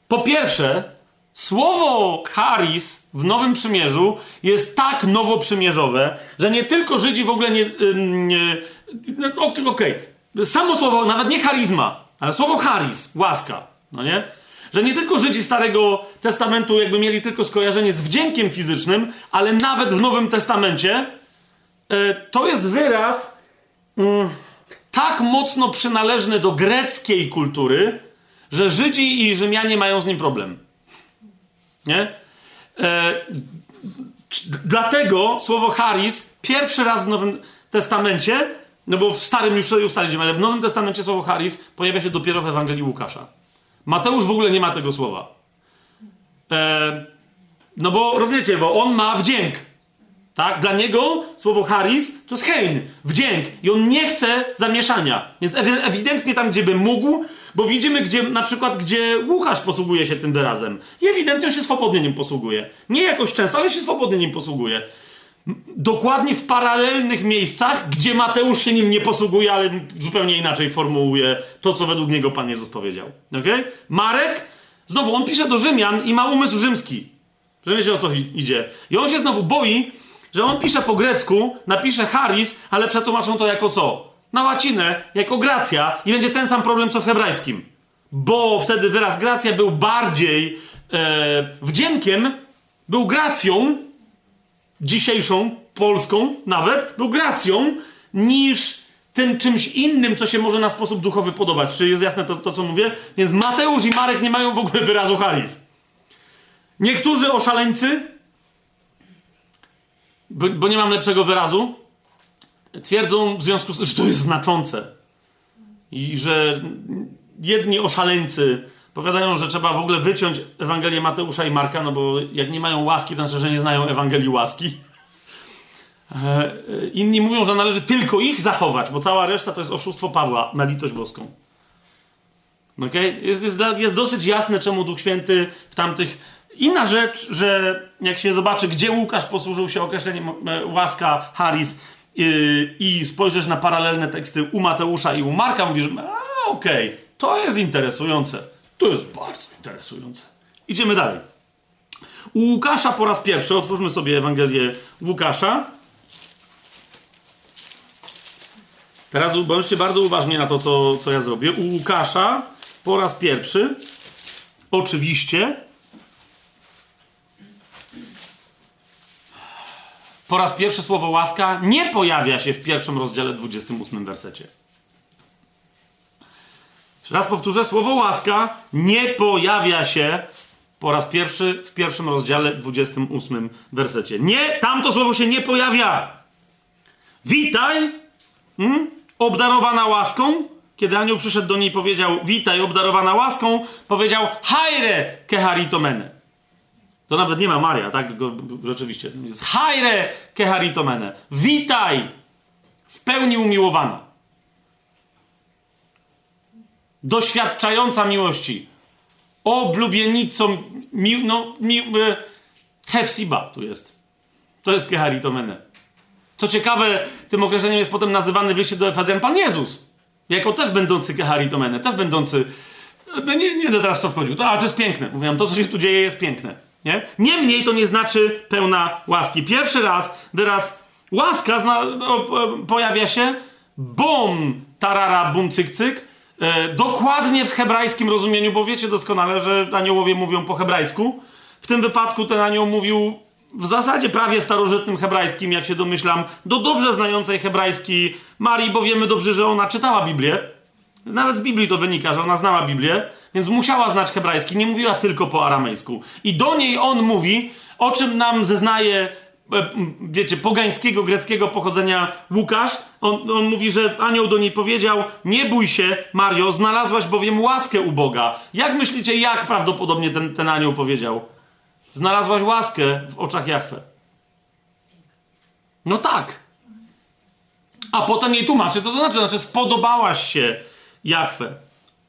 po pierwsze, Słowo charis w Nowym Przymierzu jest tak nowoprzymierzowe, że nie tylko Żydzi w ogóle nie... nie no, Okej, okay. samo słowo, nawet nie charizma, ale słowo charis, łaska, no nie? Że nie tylko Żydzi Starego Testamentu jakby mieli tylko skojarzenie z wdziękiem fizycznym, ale nawet w Nowym Testamencie e, to jest wyraz mm, tak mocno przynależny do greckiej kultury, że Żydzi i Rzymianie mają z nim problem. Nie? E, dlatego słowo charis pierwszy raz w Nowym Testamencie, no bo w Starym już sobie ustaliliśmy, ale w Nowym Testamencie słowo charis pojawia się dopiero w Ewangelii Łukasza. Mateusz w ogóle nie ma tego słowa. E, no bo rozumiecie, bo on ma wdzięk. Tak? Dla niego słowo charis to jest hein, wdzięk. I on nie chce zamieszania. Więc ewidentnie tam, gdzie by mógł, bo widzimy, gdzie na przykład, gdzie Łukasz posługuje się tym wyrazem. I ewidentnie on się swobodnie nim posługuje. Nie jakoś często, ale się swobodnie nim posługuje. Dokładnie w paralelnych miejscach, gdzie Mateusz się nim nie posługuje, ale zupełnie inaczej formułuje to, co według niego Pan Jezus powiedział. Okay? Marek, znowu, on pisze do Rzymian i ma umysł rzymski. Że wiecie o co idzie. I on się znowu boi, że on pisze po grecku, napisze Haris, ale przetłumaczą to jako co? Na łacinę jako gracja i będzie ten sam problem co w hebrajskim. Bo wtedy wyraz gracja był bardziej e, wdziękiem, był gracją, dzisiejszą, polską nawet, był gracją, niż tym czymś innym, co się może na sposób duchowy podobać. Czy jest jasne to, to co mówię? Więc Mateusz i Marek nie mają w ogóle wyrazu charis. Niektórzy oszaleńcy, bo, bo nie mam lepszego wyrazu, twierdzą w związku z tym, że to jest znaczące. I że jedni oszaleńcy powiadają, że trzeba w ogóle wyciąć Ewangelię Mateusza i Marka, no bo jak nie mają łaski, to znaczy, że nie znają Ewangelii łaski. E, inni mówią, że należy tylko ich zachować, bo cała reszta to jest oszustwo Pawła na litość boską. Okay? Jest, jest, jest dosyć jasne, czemu Duch Święty w tamtych. Inna rzecz, że jak się zobaczy, gdzie Łukasz posłużył się określeniem e, łaska, Harris yy, i spojrzysz na paralelne teksty u Mateusza i u Marka, mówisz, a okej, okay, to jest interesujące. To jest bardzo interesujące. Idziemy dalej. U Łukasza po raz pierwszy, otwórzmy sobie Ewangelię Łukasza. Teraz bądźcie bardzo uważni na to, co, co ja zrobię. U Łukasza po raz pierwszy, oczywiście, po raz pierwszy słowo łaska nie pojawia się w pierwszym rozdziale 28 wersecie. Raz powtórzę, słowo łaska nie pojawia się po raz pierwszy w pierwszym rozdziale 28 wersecie. Nie, tam to słowo się nie pojawia. Witaj, hmm? obdarowana łaską. Kiedy anioł przyszedł do niej powiedział, witaj, obdarowana łaską, powiedział, hajre keharitomene. To nawet nie ma Maria, tak? Rzeczywiście. Jest hajre keharitomene. Witaj, w pełni umiłowana doświadczająca miłości, oblubienicą, mi, no, mi, e, Hefsiba tu jest. To jest Keharitomene. Co ciekawe, tym określeniem jest potem nazywany w do Efezjan Pan Jezus. Jako też będący Keharitomene, też będący... No nie, nie teraz to wchodził, to, ale to jest piękne. Mówiłem, to co się tu dzieje jest piękne. Nie? Niemniej to nie znaczy pełna łaski. Pierwszy raz wyraz łaska zna, o, o, pojawia się bom, tarara, bum, cyk, cyk, E, dokładnie w hebrajskim rozumieniu, bo wiecie doskonale, że aniołowie mówią po hebrajsku. W tym wypadku ten anioł mówił w zasadzie prawie starożytnym hebrajskim, jak się domyślam, do dobrze znającej hebrajski Marii, bo wiemy dobrze, że ona czytała Biblię. Nawet z Biblii to wynika, że ona znała Biblię, więc musiała znać hebrajski, nie mówiła tylko po aramejsku. I do niej on mówi, o czym nam zeznaje E, wiecie, pogańskiego, greckiego pochodzenia Łukasz, on, on, mówi, że anioł do niej powiedział: Nie bój się, Mario, znalazłaś bowiem łaskę u Boga. Jak myślicie, jak prawdopodobnie ten, ten anioł powiedział? Znalazłaś łaskę w oczach Jachwę. No tak. A potem jej tłumaczy, co to znaczy? Znaczy, spodobałaś się Jachwę.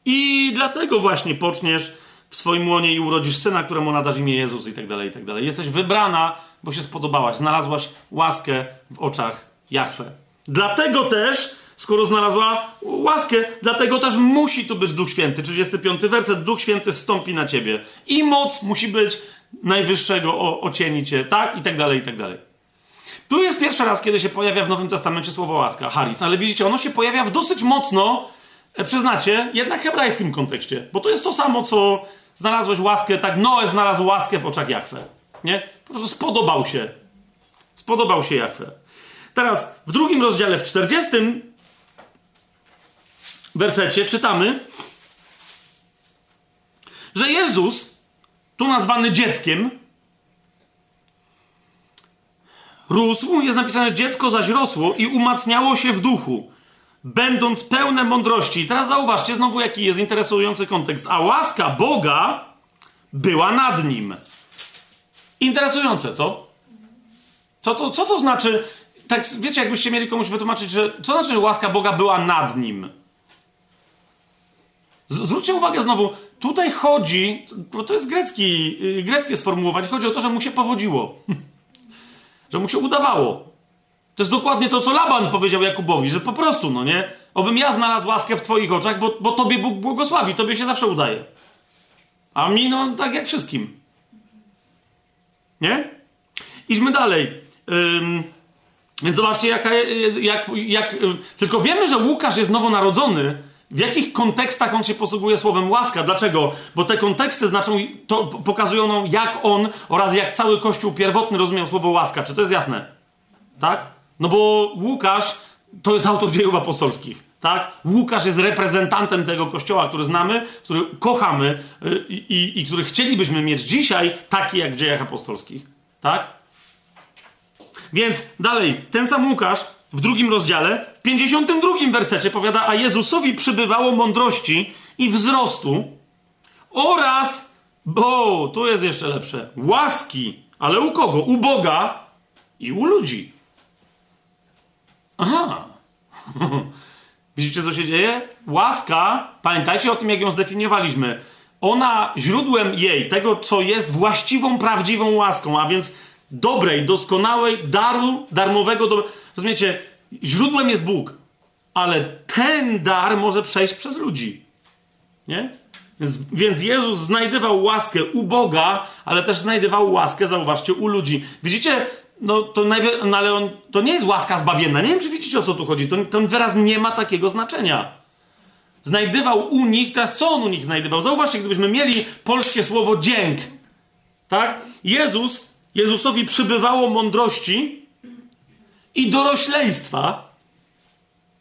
I dlatego właśnie poczniesz w swoim łonie i urodzisz syna, któremu nadasz imię Jezus i tak dalej, i tak dalej. Jesteś wybrana bo się spodobałaś. Znalazłaś łaskę w oczach Jachwę. Dlatego też, skoro znalazła łaskę, dlatego też musi tu być Duch Święty. 35 werset. Duch Święty stąpi na ciebie. I moc musi być najwyższego o, ocieni cię, tak? I tak dalej, i tak dalej. Tu jest pierwszy raz, kiedy się pojawia w Nowym Testamencie słowo łaska, haris, ale widzicie, ono się pojawia w dosyć mocno, przyznacie, jednak hebrajskim kontekście, bo to jest to samo, co znalazłeś łaskę, tak Noe znalazł łaskę w oczach Jachwę. Nie? Po prostu spodobał się. Spodobał się Jachwę. Teraz w drugim rozdziale, w 40 wersecie czytamy, że Jezus, tu nazwany dzieckiem, rósł, jest napisane dziecko zaś rosło i umacniało się w duchu, będąc pełne mądrości. I teraz zauważcie znowu, jaki jest interesujący kontekst. A łaska Boga była nad nim. Interesujące, co? Co to, co to znaczy? Tak, wiecie, jakbyście mieli komuś wytłumaczyć, że co znaczy, że łaska Boga była nad nim? Zwróćcie uwagę znowu, tutaj chodzi, bo to jest grecki, yy, greckie sformułowanie, chodzi o to, że mu się powodziło. że mu się udawało. To jest dokładnie to, co Laban powiedział Jakubowi, że po prostu, no nie? Obym ja znalazł łaskę w twoich oczach, bo, bo tobie Bóg błogosławi, tobie się zawsze udaje. A mi, no, tak jak wszystkim. Nie? Idźmy dalej. Ym, więc zobaczcie, jaka, jak, jak. Tylko wiemy, że Łukasz jest nowonarodzony, w jakich kontekstach on się posługuje słowem łaska? Dlaczego? Bo te konteksty znaczą, to pokazują nam, jak on oraz jak cały Kościół pierwotny rozumiał słowo łaska. Czy to jest jasne? Tak? No bo Łukasz to jest autor dziejów apostolskich. Tak? Łukasz jest reprezentantem tego kościoła, który znamy, który kochamy y, i, i, i który chcielibyśmy mieć dzisiaj, taki jak w dziejach apostolskich. Tak? Więc dalej, ten sam Łukasz w drugim rozdziale, w 52 wersecie powiada, a Jezusowi przybywało mądrości i wzrostu oraz, bo tu jest jeszcze lepsze, łaski, ale u kogo? U Boga i u ludzi. Aha. Widzicie, co się dzieje? Łaska, pamiętajcie o tym, jak ją zdefiniowaliśmy. Ona, źródłem jej, tego, co jest właściwą, prawdziwą łaską, a więc dobrej, doskonałej, daru, darmowego, do... rozumiecie, źródłem jest Bóg, ale ten dar może przejść przez ludzi. Nie? Więc, więc Jezus znajdywał łaskę u Boga, ale też znajdywał łaskę, zauważcie, u ludzi. Widzicie, no to, najwie... no, ale on, to nie jest łaska zbawienna. Nie wiem, czy widzicie, o co tu chodzi. Ten, ten wyraz nie ma takiego znaczenia. Znajdywał u nich, teraz co on u nich znajdywał? Zauważcie, gdybyśmy mieli polskie słowo dzięk, tak? Jezus, Jezusowi przybywało mądrości i dorośleństwa.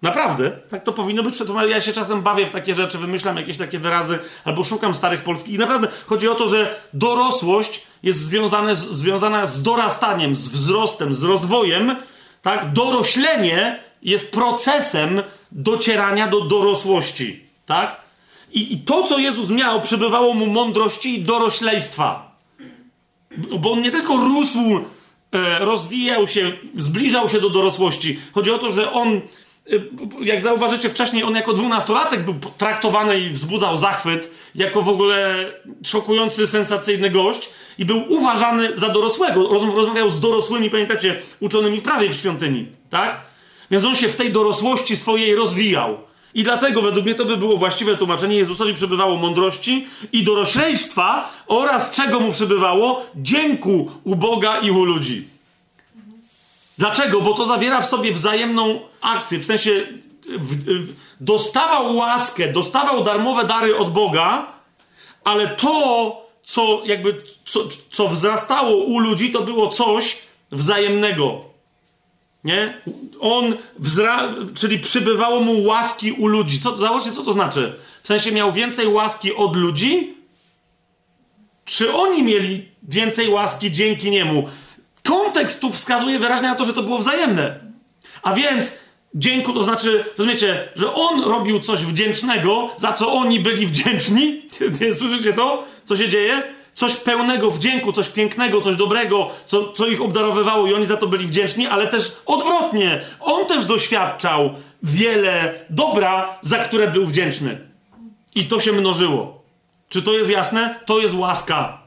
Naprawdę, tak to powinno być. Ja się czasem bawię w takie rzeczy, wymyślam jakieś takie wyrazy, albo szukam starych polskich. I naprawdę chodzi o to, że dorosłość jest związane związana z dorastaniem, z wzrostem, z rozwojem. Tak? Doroślenie jest procesem docierania do dorosłości. Tak? I, I to, co Jezus miał, przybywało mu mądrości i dorośleństwa. Bo on nie tylko rósł, e, rozwijał się, zbliżał się do dorosłości. Chodzi o to, że on jak zauważycie wcześniej, on jako dwunastolatek był traktowany i wzbudzał zachwyt, jako w ogóle szokujący, sensacyjny gość i był uważany za dorosłego. Rozmawiał z dorosłymi, pamiętacie, uczonymi w prawie w świątyni, tak? Więc on się w tej dorosłości swojej rozwijał. I dlatego według mnie to by było właściwe tłumaczenie. Jezusowi przybywało mądrości i dorośleństwa oraz czego mu przybywało? Dzięku u Boga i u ludzi. Dlaczego? Bo to zawiera w sobie wzajemną akcję, w sensie w, w, dostawał łaskę, dostawał darmowe dary od Boga, ale to, co jakby, co, co wzrastało u ludzi, to było coś wzajemnego. Nie? On wzra... czyli przybywało mu łaski u ludzi. Co, zobaczcie, co to znaczy? W sensie miał więcej łaski od ludzi? Czy oni mieli więcej łaski dzięki niemu? Kontekst tu wskazuje wyraźnie na to, że to było wzajemne. A więc dzięku to znaczy, rozumiecie, że on robił coś wdzięcznego, za co oni byli wdzięczni. Słyszycie to? Co się dzieje? Coś pełnego wdzięku, coś pięknego, coś dobrego, co, co ich obdarowywało i oni za to byli wdzięczni, ale też odwrotnie. On też doświadczał wiele dobra, za które był wdzięczny. I to się mnożyło. Czy to jest jasne? To jest łaska.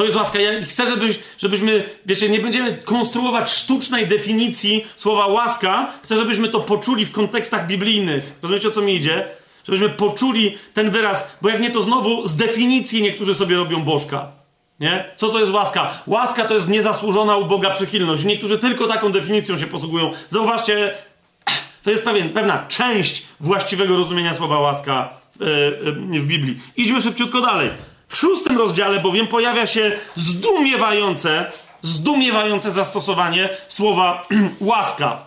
To jest łaska. Ja chcę, żebyś, żebyśmy, wiecie, nie będziemy konstruować sztucznej definicji słowa łaska. Chcę, żebyśmy to poczuli w kontekstach biblijnych. Rozumiecie, o co mi idzie? Żebyśmy poczuli ten wyraz, bo jak nie, to znowu z definicji niektórzy sobie robią bożka. Nie? Co to jest łaska? Łaska to jest niezasłużona u Boga przychylność. Niektórzy tylko taką definicją się posługują. Zauważcie, to jest pewien, pewna część właściwego rozumienia słowa łaska w, w Biblii. Idźmy szybciutko dalej. W szóstym rozdziale bowiem pojawia się zdumiewające, zdumiewające zastosowanie słowa łaska.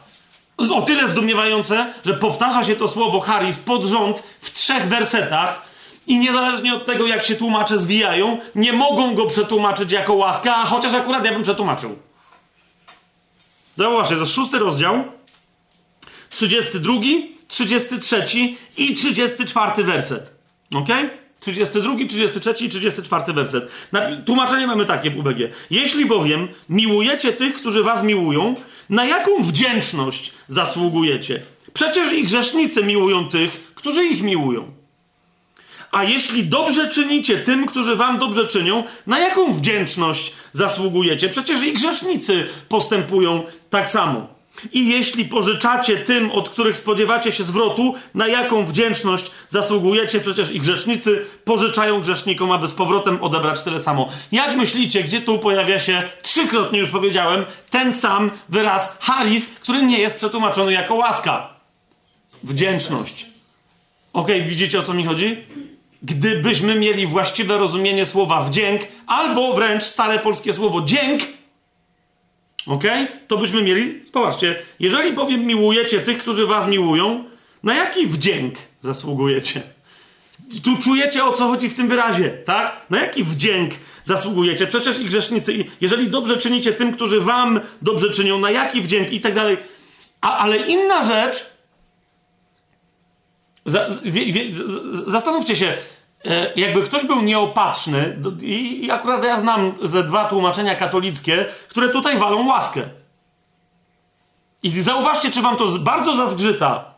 O tyle zdumiewające, że powtarza się to słowo Harris pod rząd w trzech wersetach i niezależnie od tego, jak się tłumacze zwijają, nie mogą go przetłumaczyć jako łaska, a chociaż akurat ja bym przetłumaczył. Zauważcie, to jest szósty rozdział, 32, 33 i 34 werset. Okej? Okay? 32, 33 i 34 werset. Tłumaczenie mamy takie w UBG. Jeśli bowiem miłujecie tych, którzy was miłują, na jaką wdzięczność zasługujecie? Przecież i grzesznicy miłują tych, którzy ich miłują. A jeśli dobrze czynicie tym, którzy wam dobrze czynią, na jaką wdzięczność zasługujecie? Przecież i grzesznicy postępują tak samo. I jeśli pożyczacie tym, od których spodziewacie się zwrotu, na jaką wdzięczność zasługujecie? Przecież i grzesznicy pożyczają grzesznikom, aby z powrotem odebrać tyle samo. Jak myślicie, gdzie tu pojawia się, trzykrotnie już powiedziałem, ten sam wyraz haris, który nie jest przetłumaczony jako łaska? Wdzięczność. Okay, widzicie o co mi chodzi? Gdybyśmy mieli właściwe rozumienie słowa wdzięk, albo wręcz stare polskie słowo dzięk, ok? To byśmy mieli, popatrzcie, jeżeli bowiem miłujecie tych, którzy was miłują, na jaki wdzięk zasługujecie? Tu czujecie o co chodzi w tym wyrazie, tak? Na jaki wdzięk zasługujecie? Przecież i grzesznicy, jeżeli dobrze czynicie tym, którzy wam dobrze czynią, na jaki wdzięk i tak dalej. A, ale inna rzecz, zastanówcie się, jakby ktoś był nieopatrzny, i, i akurat ja znam ze dwa tłumaczenia katolickie, które tutaj walą łaskę. I zauważcie, czy wam to bardzo zazgrzyta.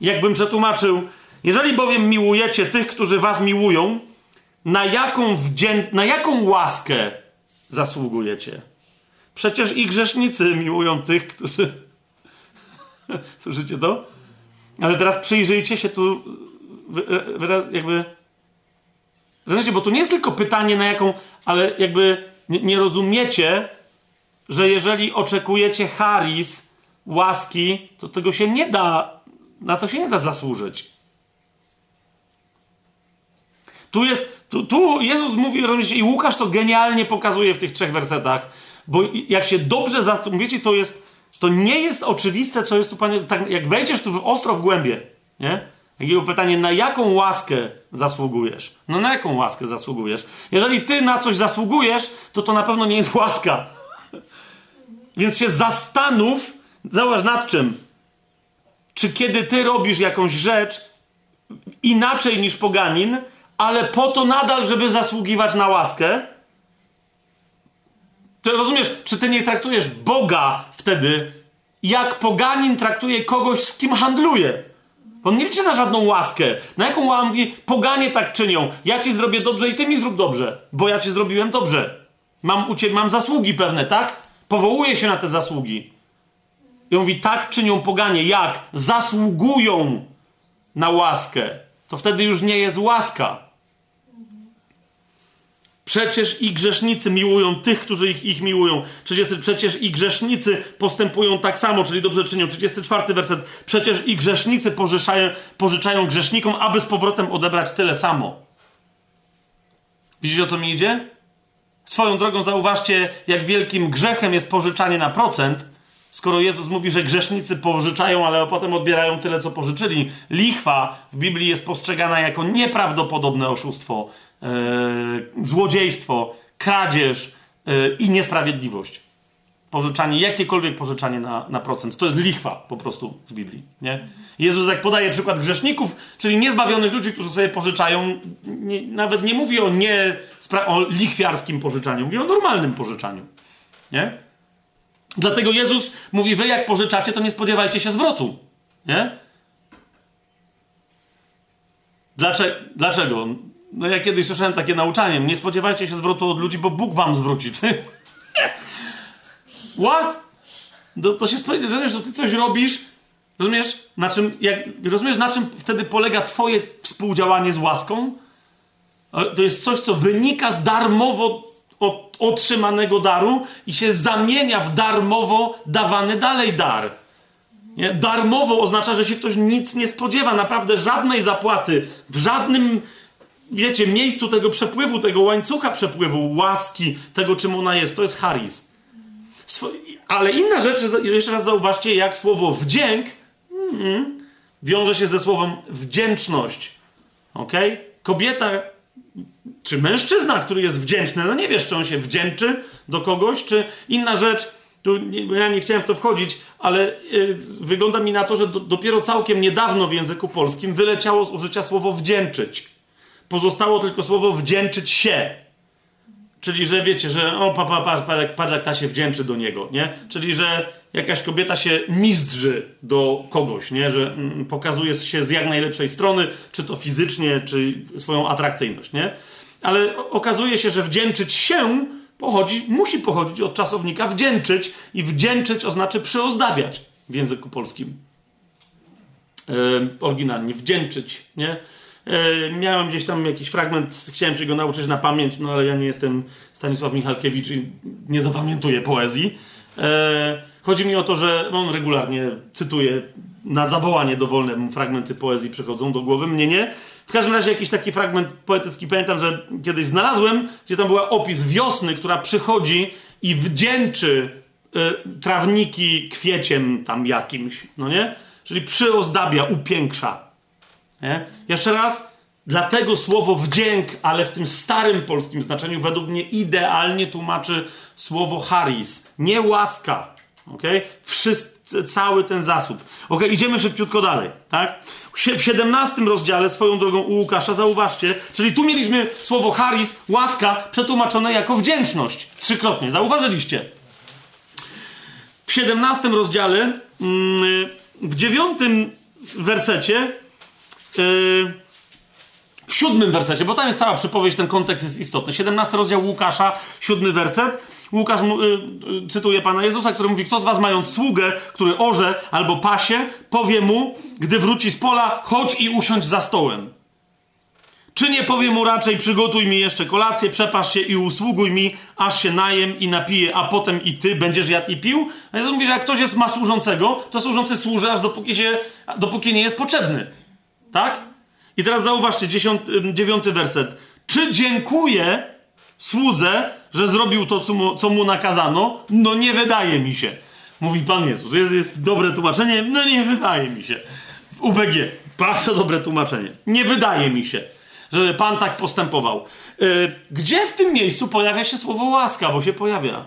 Jakbym przetłumaczył, jeżeli bowiem miłujecie tych, którzy was miłują, na jaką, wdzię... na jaką łaskę zasługujecie? Przecież i grzesznicy miłują tych, którzy. Słyszycie to? Ale teraz przyjrzyjcie się tu, jakby. Rozumiecie, bo to nie jest tylko pytanie, na jaką, ale jakby nie, nie rozumiecie, że jeżeli oczekujecie charis, łaski, to tego się nie da, na to się nie da zasłużyć. Tu jest, tu, tu Jezus mówi, rozumiecie, i Łukasz to genialnie pokazuje w tych trzech wersetach, bo jak się dobrze zastanowicie, to jest, to nie jest oczywiste, co jest tu, panie, tak, jak wejdziesz tu w ostro w głębie, nie? Jakiego pytanie, na jaką łaskę zasługujesz? No na jaką łaskę zasługujesz? Jeżeli ty na coś zasługujesz, to to na pewno nie jest łaska. Więc się zastanów, zauważ nad czym. Czy kiedy ty robisz jakąś rzecz inaczej niż poganin, ale po to nadal, żeby zasługiwać na łaskę, to rozumiesz, czy ty nie traktujesz Boga wtedy, jak poganin traktuje kogoś, z kim handluje? On nie liczy na żadną łaskę. Na jaką łaskę mówi, poganie tak czynią. Ja ci zrobię dobrze i ty mi zrób dobrze, bo ja ci zrobiłem dobrze. Mam, u ciebie, mam zasługi pewne, tak? Powołuje się na te zasługi. I on mówi, tak czynią poganie. Jak? Zasługują na łaskę. To wtedy już nie jest łaska. Przecież i grzesznicy miłują tych, którzy ich, ich miłują. 30, przecież i grzesznicy postępują tak samo, czyli dobrze czynią. 34 werset. Przecież i grzesznicy pożyczają, pożyczają grzesznikom, aby z powrotem odebrać tyle samo. Widzicie o co mi idzie? Swoją drogą zauważcie, jak wielkim grzechem jest pożyczanie na procent, skoro Jezus mówi, że grzesznicy pożyczają, ale potem odbierają tyle, co pożyczyli. Lichwa w Biblii jest postrzegana jako nieprawdopodobne oszustwo złodziejstwo, kradzież e, i niesprawiedliwość. Pożyczanie, jakiekolwiek pożyczanie na, na procent. To jest lichwa po prostu w Biblii. Nie? Jezus jak podaje przykład grzeszników, czyli niezbawionych ludzi, którzy sobie pożyczają, nie, nawet nie mówi o, nie, o lichwiarskim pożyczaniu, mówi o normalnym pożyczaniu. Nie? Dlatego Jezus mówi, wy jak pożyczacie, to nie spodziewajcie się zwrotu. Nie? Dlaczego? No ja kiedyś słyszałem takie nauczanie, nie spodziewajcie się zwrotu od ludzi, bo Bóg wam zwróci. What? No, to się spodziewasz, że ty coś robisz, rozumiesz, na czym, jak, rozumiesz, na czym wtedy polega twoje współdziałanie z łaską? To jest coś, co wynika z darmowo od, otrzymanego daru i się zamienia w darmowo dawany dalej dar. Nie? Darmowo oznacza, że się ktoś nic nie spodziewa, naprawdę żadnej zapłaty, w żadnym wiecie, miejscu tego przepływu, tego łańcucha przepływu, łaski, tego czym ona jest, to jest charis. Ale inna rzecz, jeszcze raz zauważcie, jak słowo wdzięk mm, wiąże się ze słowem wdzięczność. Ok? Kobieta czy mężczyzna, który jest wdzięczny, no nie wiesz, czy on się wdzięczy do kogoś, czy inna rzecz, tu ja nie chciałem w to wchodzić, ale y, wygląda mi na to, że do, dopiero całkiem niedawno w języku polskim wyleciało z użycia słowo wdzięczyć pozostało tylko słowo wdzięczyć się. Czyli, że wiecie, że o, pa, pa, pa, patrz, jak ta się wdzięczy do niego, nie? Czyli, że jakaś kobieta się mizdrzy do kogoś, nie? Że mm, pokazuje się z jak najlepszej strony, czy to fizycznie, czy swoją atrakcyjność, nie? Ale okazuje się, że wdzięczyć się pochodzi, musi pochodzić od czasownika wdzięczyć i wdzięczyć oznacza przyozdabiać w języku polskim. Yy, oryginalnie, wdzięczyć, nie? E, miałem gdzieś tam jakiś fragment, chciałem się go nauczyć na pamięć, no ale ja nie jestem Stanisław Michalkiewicz i nie zapamiętuję poezji. E, Chodzi mi o to, że on regularnie cytuje na zawołanie dowolne fragmenty poezji przychodzą do głowy, mnie nie. W każdym razie jakiś taki fragment poetycki pamiętam, że kiedyś znalazłem, gdzie tam była opis wiosny, która przychodzi i wdzięczy y, trawniki kwieciem tam jakimś, no nie? Czyli przyozdabia, upiększa. Nie? Jeszcze raz, dlatego słowo wdzięk, ale w tym starym polskim znaczeniu według mnie idealnie tłumaczy słowo charis, nie łaska. Okay? Wszyscy, cały ten zasób. Ok, idziemy szybciutko dalej, tak? W 17 rozdziale, swoją drogą u Łukasza, zauważcie, czyli tu mieliśmy słowo charis, łaska, przetłumaczone jako wdzięczność. Trzykrotnie, zauważyliście? W 17 rozdziale, mm, w dziewiątym wersecie, yy, w siódmym wersecie, bo tam jest cała przypowieść, ten kontekst jest istotny. 17 rozdział Łukasza, siódmy werset. Łukasz y, y, cytuje Pana Jezusa, który mówi: Kto z Was mając sługę, który orze albo pasie, powie mu, gdy wróci z pola, chodź i usiądź za stołem. Czy nie powie mu raczej, przygotuj mi jeszcze kolację, przepasz się i usługuj mi, aż się najem i napiję, a potem i ty będziesz jadł i pił? A Jezus mówi, że jak ktoś jest, ma służącego, to służący służy, aż dopóki, się, dopóki nie jest potrzebny. Tak? I teraz zauważcie, dziewiąty werset. Czy dziękuję słudze, że zrobił to, co mu, co mu nakazano? No nie wydaje mi się. Mówi Pan Jezus. Jest, jest dobre tłumaczenie? No nie wydaje mi się. UBG. Bardzo dobre tłumaczenie. Nie wydaje mi się, żeby Pan tak postępował. Yy, gdzie w tym miejscu pojawia się słowo łaska? Bo się pojawia.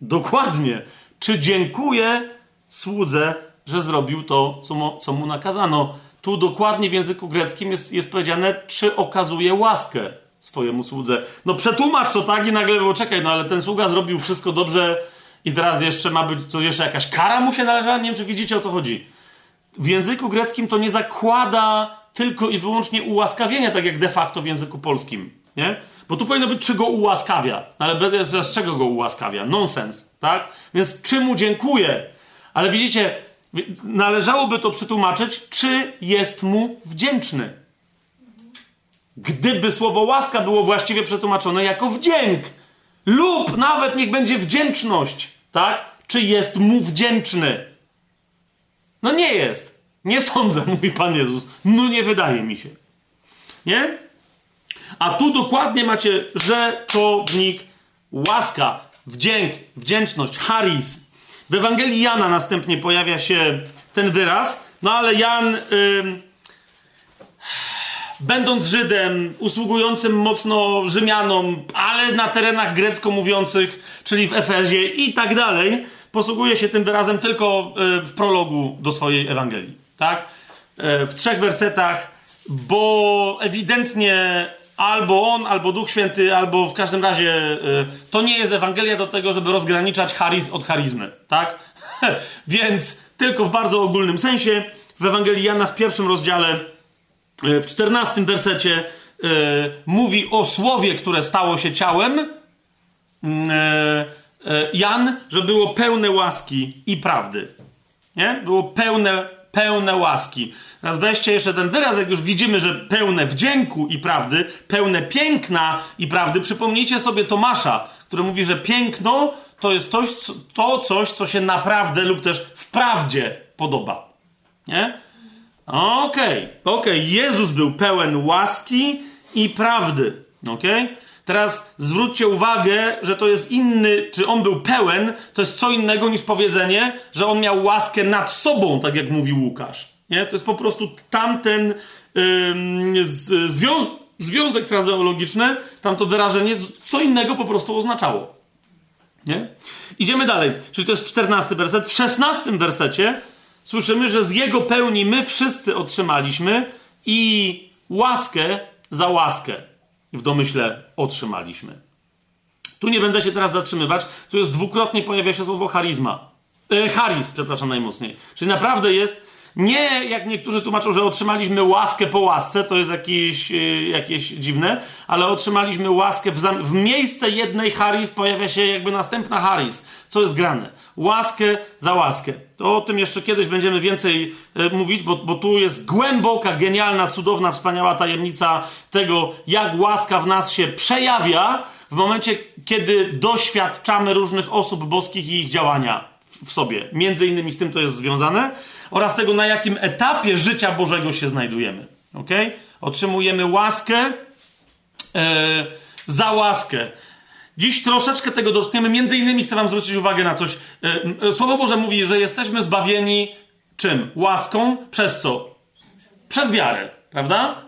Dokładnie. Czy dziękuję słudze, że zrobił to, co mu, co mu nakazano? Tu dokładnie w języku greckim jest, jest powiedziane, czy okazuje łaskę swojemu słudze. No przetłumacz to tak i nagle, bo czekaj, no ale ten sługa zrobił wszystko dobrze i teraz jeszcze ma być, to jeszcze jakaś kara mu się należała? Nie wiem, czy widzicie o co chodzi. W języku greckim to nie zakłada tylko i wyłącznie ułaskawienia, tak jak de facto w języku polskim, nie? Bo tu powinno być, czy go ułaskawia. No ale z czego go ułaskawia? Nonsens, tak? Więc czy mu dziękuję? Ale widzicie, należałoby to przetłumaczyć, czy jest mu wdzięczny. Gdyby słowo łaska było właściwie przetłumaczone jako wdzięk, lub nawet niech będzie wdzięczność, tak? Czy jest mu wdzięczny? No nie jest. Nie sądzę, mówi Pan Jezus. No nie wydaje mi się. Nie? A tu dokładnie macie, że to wnik łaska, wdzięk, wdzięczność, charis. W Ewangelii Jana następnie pojawia się ten wyraz, no ale Jan, będąc Żydem, usługującym mocno Rzymianom, ale na terenach grecko mówiących, czyli w Efezie i tak dalej, posługuje się tym wyrazem tylko y, w prologu do swojej Ewangelii. Tak? Y, w trzech wersetach, bo ewidentnie albo on, albo Duch Święty, albo w każdym razie y, to nie jest Ewangelia do tego, żeby rozgraniczać charyz od charizmy, tak? Więc tylko w bardzo ogólnym sensie w Ewangelii Jana w pierwszym rozdziale, y, w czternastym wersecie y, mówi o słowie, które stało się ciałem. Jan, że było pełne łaski i prawdy. Nie? Było pełne, pełne łaski. Teraz weźcie jeszcze ten wyraz, jak już widzimy, że pełne wdzięku i prawdy, pełne piękna i prawdy. Przypomnijcie sobie Tomasza, który mówi, że piękno to jest coś, to coś, co się naprawdę lub też w prawdzie podoba. Nie? Okej, okay, okej. Okay. Jezus był pełen łaski i prawdy. Okej? Okay? Teraz zwróćcie uwagę, że to jest inny, czy on był pełen, to jest co innego niż powiedzenie, że on miał łaskę nad sobą, tak jak mówił Łukasz. Nie? To jest po prostu tamten yy, zwią związek frazeologiczny, tamto wyrażenie, co innego po prostu oznaczało. Nie? Idziemy dalej. Czyli to jest czternasty werset. W szesnastym wersecie słyszymy, że z jego pełni my wszyscy otrzymaliśmy i łaskę za łaskę w domyśle otrzymaliśmy. Tu nie będę się teraz zatrzymywać. Tu jest dwukrotnie pojawia się słowo charizma. E, przepraszam najmocniej. Czyli naprawdę jest nie jak niektórzy tłumaczą, że otrzymaliśmy łaskę po łasce, to jest jakieś, yy, jakieś dziwne, ale otrzymaliśmy łaskę w, w miejsce jednej Haris pojawia się jakby następna Haris. Co jest grane? Łaskę za łaskę. To o tym jeszcze kiedyś będziemy więcej yy, mówić, bo, bo tu jest głęboka, genialna, cudowna, wspaniała tajemnica tego, jak łaska w nas się przejawia, w momencie, kiedy doświadczamy różnych osób boskich i ich działania w sobie. Między innymi z tym to jest związane. Oraz tego, na jakim etapie życia Bożego się znajdujemy. Ok? Otrzymujemy łaskę e, za łaskę. Dziś troszeczkę tego dotkniemy. Między innymi chcę Wam zwrócić uwagę na coś. E, Słowo Boże mówi, że jesteśmy zbawieni czym? Łaską. Przez co? Przez wiarę. Prawda?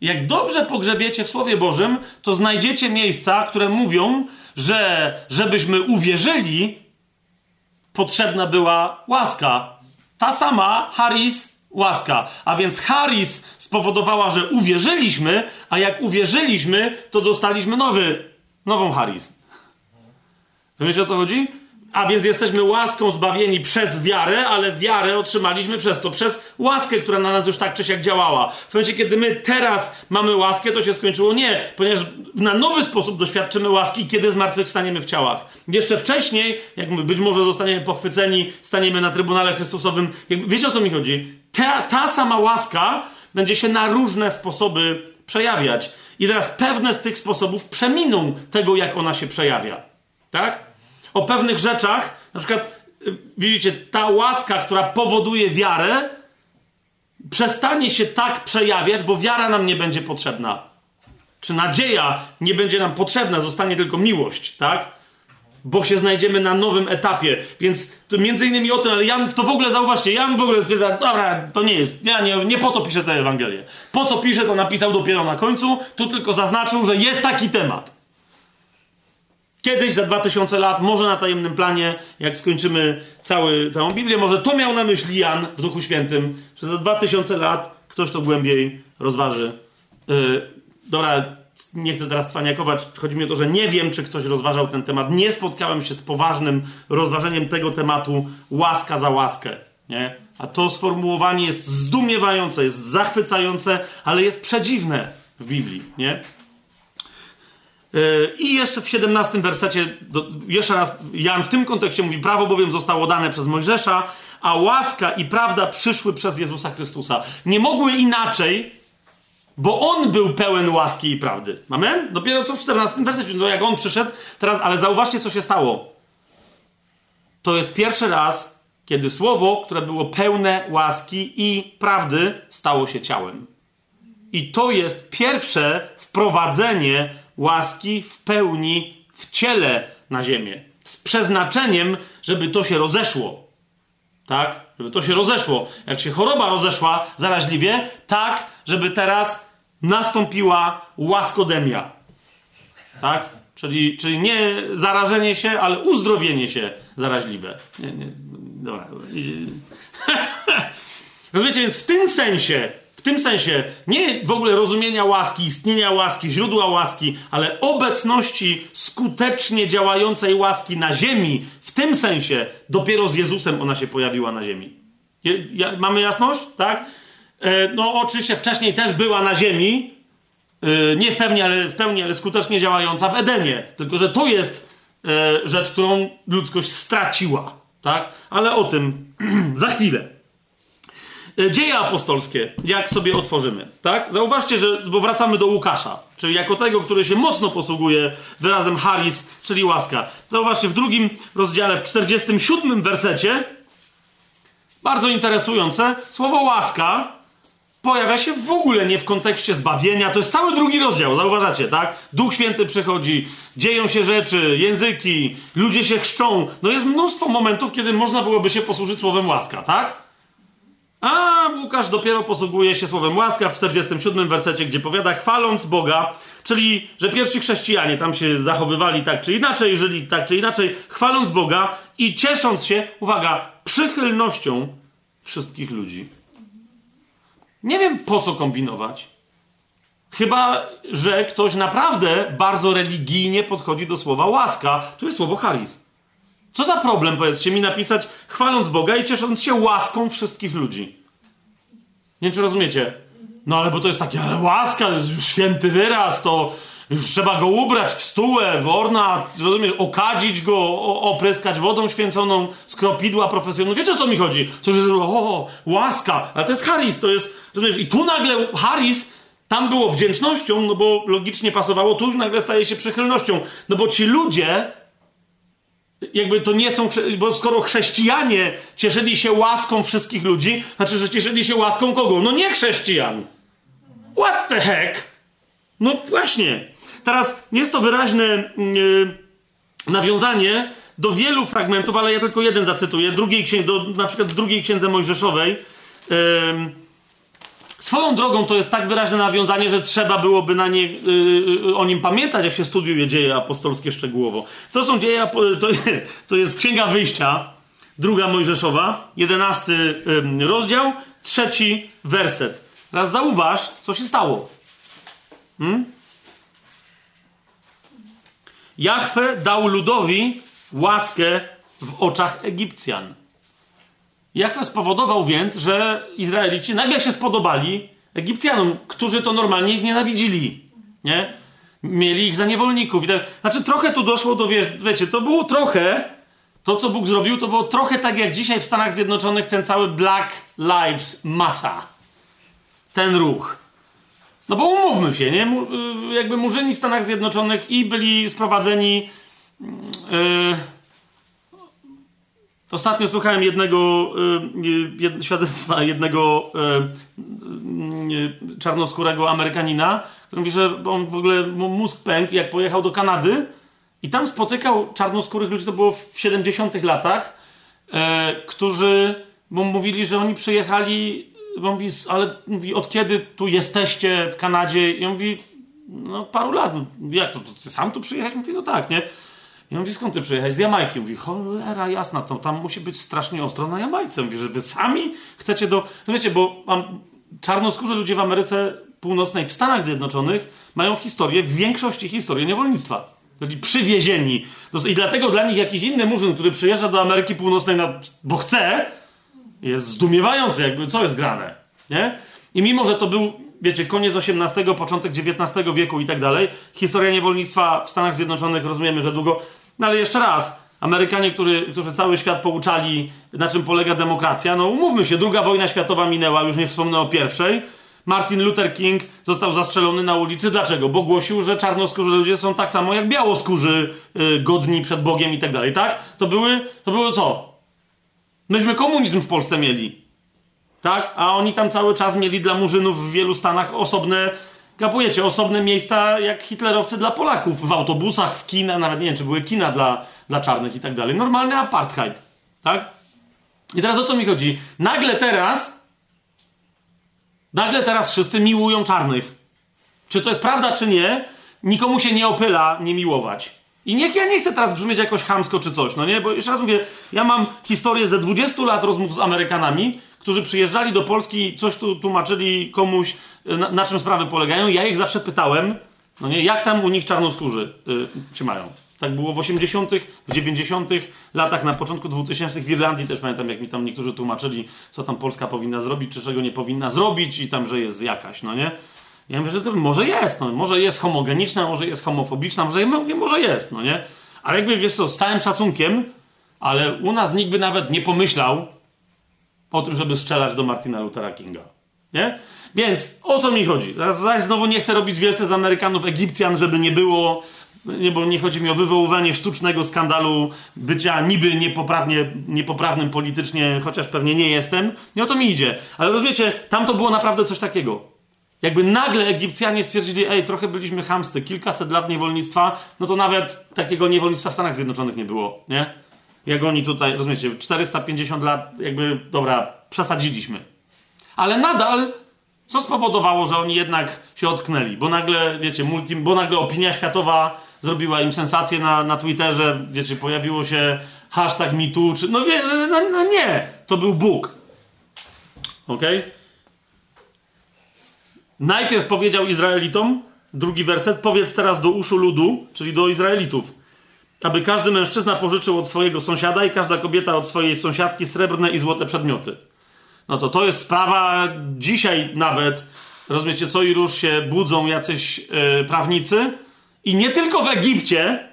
Jak dobrze pogrzebiecie w Słowie Bożym, to znajdziecie miejsca, które mówią, że żebyśmy uwierzyli, potrzebna była łaska. Ta sama Haris łaska. A więc Haris spowodowała, że uwierzyliśmy, a jak uwierzyliśmy, to dostaliśmy nowy, nową Haris. Wiecie o co chodzi? A więc jesteśmy łaską zbawieni przez wiarę, ale wiarę otrzymaliśmy przez to, przez łaskę, która na nas już tak czy siak działała. W momencie, kiedy my teraz mamy łaskę, to się skończyło nie, ponieważ na nowy sposób doświadczymy łaski, kiedy zmartwychwstaniemy w ciałach. Jeszcze wcześniej, jak być może zostaniemy pochwyceni, staniemy na Trybunale Chrystusowym. Wiecie o co mi chodzi? Ta, ta sama łaska będzie się na różne sposoby przejawiać. I teraz pewne z tych sposobów przeminą tego, jak ona się przejawia. Tak? O pewnych rzeczach, na przykład, y, widzicie, ta łaska, która powoduje wiarę, przestanie się tak przejawiać, bo wiara nam nie będzie potrzebna. Czy nadzieja nie będzie nam potrzebna, zostanie tylko miłość, tak? Bo się znajdziemy na nowym etapie. Więc to między innymi o tym, ale Jan to w ogóle zauważcie, Jan w ogóle dobra, to nie jest, ja nie, nie po to piszę tę Ewangelię. Po co pisze, to napisał dopiero na końcu, tu tylko zaznaczył, że jest taki temat. Kiedyś, za 2000 lat, może na tajemnym planie, jak skończymy cały, całą Biblię, może to miał na myśli Jan w Duchu Świętym, że za 2000 lat ktoś to głębiej rozważy. Yy, dobra, nie chcę teraz cwaniakować, chodzi mi o to, że nie wiem, czy ktoś rozważał ten temat. Nie spotkałem się z poważnym rozważeniem tego tematu łaska za łaskę. Nie? A to sformułowanie jest zdumiewające, jest zachwycające, ale jest przedziwne w Biblii. Nie? I jeszcze w 17 wersecie, jeszcze raz Jan w tym kontekście mówi: Prawo bowiem zostało dane przez Mojżesza, a łaska i prawda przyszły przez Jezusa Chrystusa. Nie mogły inaczej, bo on był pełen łaski i prawdy. Amen? Dopiero co w 14 wersecie, no jak on przyszedł, teraz, ale zauważcie, co się stało. To jest pierwszy raz, kiedy słowo, które było pełne łaski i prawdy, stało się ciałem. I to jest pierwsze wprowadzenie łaski w pełni w ciele na ziemię. Z przeznaczeniem, żeby to się rozeszło. Tak? Żeby to się rozeszło. Jak się choroba rozeszła zaraźliwie, tak, żeby teraz nastąpiła łaskodemia. Tak? Czyli, czyli nie zarażenie się, ale uzdrowienie się zaraźliwe. Nie, nie, dobra. Rozumiecie, więc w tym sensie w tym sensie nie w ogóle rozumienia łaski, istnienia łaski, źródła łaski, ale obecności skutecznie działającej łaski na ziemi. W tym sensie dopiero z Jezusem ona się pojawiła na ziemi. Je, ja, mamy jasność? Tak? E, no, oczywiście wcześniej też była na ziemi. E, nie w pełni, ale, w pełni, ale skutecznie działająca w Edenie. Tylko, że to jest e, rzecz, którą ludzkość straciła. Tak? Ale o tym za chwilę. E, dzieje apostolskie, jak sobie otworzymy, tak? Zauważcie, że, bo wracamy do Łukasza, czyli jako tego, który się mocno posługuje wyrazem haris, czyli łaska. Zauważcie, w drugim rozdziale, w 47 wersecie, bardzo interesujące, słowo łaska pojawia się w ogóle nie w kontekście zbawienia. To jest cały drugi rozdział, zauważacie, tak? Duch Święty przychodzi, dzieją się rzeczy, języki, ludzie się chrzczą. No jest mnóstwo momentów, kiedy można byłoby się posłużyć słowem łaska, tak? A Łukasz dopiero posługuje się słowem łaska w 47 wersecie, gdzie powiada, chwaląc Boga, czyli że pierwsi chrześcijanie tam się zachowywali tak czy inaczej, żyli tak czy inaczej, chwaląc Boga i ciesząc się, uwaga, przychylnością wszystkich ludzi. Nie wiem po co kombinować. Chyba, że ktoś naprawdę bardzo religijnie podchodzi do słowa łaska. Tu jest słowo charis. Co za problem, powiedzcie mi, napisać chwaląc Boga i ciesząc się łaską wszystkich ludzi? Nie wiem, czy rozumiecie. No ale bo to jest takie, ale łaska, to jest już święty wyraz, to już trzeba go ubrać w stułę, w ornat, rozumiesz, okadzić go, opryskać wodą święconą, skropidła profesjonalną. Wiecie, o co mi chodzi? To jest, o, łaska, ale to jest Haris, to jest, rozumiesz, i tu nagle Haris Tam było wdzięcznością, no bo logicznie pasowało, tu nagle staje się przychylnością. No bo ci ludzie, jakby to nie są, bo skoro chrześcijanie cieszyli się łaską wszystkich ludzi, znaczy, że cieszyli się łaską kogo? No nie chrześcijan. What the heck? No właśnie. Teraz jest to wyraźne yy, nawiązanie do wielu fragmentów, ale ja tylko jeden zacytuję. Drugiej księdze, do, na przykład drugiej księdze Mojżeszowej. Yy, swoją drogą to jest tak wyraźne nawiązanie, że trzeba byłoby na nie, yy, o nim pamiętać, jak się studiuje dzieje apostolskie szczegółowo. To są dzieje, to, to jest Księga Wyjścia, druga Mojżeszowa, jedenasty rozdział, trzeci werset. Teraz zauważ, co się stało. Hmm? Jahwe dał ludowi łaskę w oczach Egipcjan. Jahwe spowodował więc, że Izraelici nagle się spodobali Egipcjanom, którzy to normalnie ich nienawidzili. Nie? Mieli ich za niewolników. Tak- znaczy, trochę tu doszło do, wiecie, to było trochę, to co Bóg zrobił, to było trochę tak jak dzisiaj w Stanach Zjednoczonych ten cały Black Lives Matter. Ten ruch. No bo umówmy się, nie? Y, jakby murzyni w Stanach Zjednoczonych i byli sprowadzeni. Yy, ostatnio słuchałem jednego yy, jed, świadectwa jednego yy, czarnoskórego Amerykanina, który mówi, że on w ogóle mózg pękł, jak pojechał do Kanady i tam spotykał czarnoskórych ludzi, to było w 70 latach, którzy bo mówili, że oni przyjechali bo mówi, ale mówi, od kiedy tu jesteście w Kanadzie? I on mówi, no paru lat. Jak to, to ty sam tu przyjechać? Mówi, no tak, nie? I on mówi, skąd ty przyjechałeś? Z Jamajki. Mówi, cholera jasna, to tam musi być strasznie ostro na Jamajce. Mówi, że wy sami chcecie do... No wiecie, bo mam czarnoskórzy ludzie w Ameryce Północnej, w Stanach Zjednoczonych mają historię, w większości historię niewolnictwa. Byli przywiezieni. I dlatego dla nich jakiś inny murzyn, który przyjeżdża do Ameryki Północnej, na, bo chce, jest zdumiewające, jakby co jest grane, nie? I mimo, że to był, wiecie, koniec XVIII, początek XIX wieku i tak dalej, historia niewolnictwa w Stanach Zjednoczonych rozumiemy, że długo, no ale jeszcze raz, Amerykanie, który, którzy cały świat pouczali, na czym polega demokracja, no umówmy się, druga wojna światowa minęła, już nie wspomnę o pierwszej. Martin Luther King został zastrzelony na ulicy. Dlaczego? Bo głosił, że czarnoskórzy ludzie są tak samo jak białoskórzy, yy, godni przed Bogiem i tak dalej, tak? To były, to były co? Myśmy komunizm w Polsce mieli. Tak? A oni tam cały czas mieli dla murzynów w wielu stanach osobne, kapujecie, osobne miejsca jak hitlerowcy dla Polaków. W autobusach, w kina, nawet nie wiem, czy były kina dla, dla czarnych i tak dalej. Normalny apartheid. Tak? I teraz o co mi chodzi? Nagle teraz, nagle teraz wszyscy miłują czarnych. Czy to jest prawda, czy nie? Nikomu się nie opyla nie miłować. I niech ja nie chcę teraz brzmieć jakoś hamsko czy coś, no nie? Bo jeszcze raz mówię, ja mam historię ze 20 lat rozmów z Amerykanami, którzy przyjeżdżali do Polski, coś tu tłumaczyli komuś, na, na czym sprawy polegają. Ja ich zawsze pytałem, no nie, jak tam u nich czarnoskórzy yy, mają. Tak było w 80., w 90. latach, na początku 2000 w Irlandii też pamiętam, jak mi tam niektórzy tłumaczyli, co tam Polska powinna zrobić, czy czego nie powinna zrobić i tam, że jest jakaś, no nie? Ja mówię, że to może jest, no, może jest homogeniczna, może jest homofobiczna, może, ja mówię, może jest, no nie? Ale jakby, wiesz co, z całym szacunkiem, ale u nas nikt by nawet nie pomyślał o tym, żeby strzelać do Martina Luthera Kinga, nie? Więc o co mi chodzi? Zaś znowu nie chcę robić wielce z Amerykanów Egipcjan, żeby nie było, nie, bo nie chodzi mi o wywoływanie sztucznego skandalu bycia niby niepoprawnie, niepoprawnym politycznie, chociaż pewnie nie jestem. Nie o to mi idzie. Ale rozumiecie, tam to było naprawdę coś takiego. Jakby nagle Egipcjanie stwierdzili, ej, trochę byliśmy chamscy, kilkaset lat niewolnictwa, no to nawet takiego niewolnictwa w Stanach Zjednoczonych nie było, nie? Jak oni tutaj, rozumiecie, 450 lat, jakby, dobra, przesadziliśmy. Ale nadal, co spowodowało, że oni jednak się ocknęli? Bo nagle, wiecie, multi, bo nagle opinia światowa zrobiła im sensację na, na Twitterze, wiecie, pojawiło się hashtag MeToo, czy, no, wie, no, no nie, to był Bóg. Okay? Najpierw powiedział Izraelitom, drugi werset, powiedz teraz do uszu ludu, czyli do Izraelitów, aby każdy mężczyzna pożyczył od swojego sąsiada i każda kobieta od swojej sąsiadki srebrne i złote przedmioty. No to to jest sprawa dzisiaj nawet, rozumiecie, co i róż się budzą jacyś yy, prawnicy. I nie tylko w Egipcie,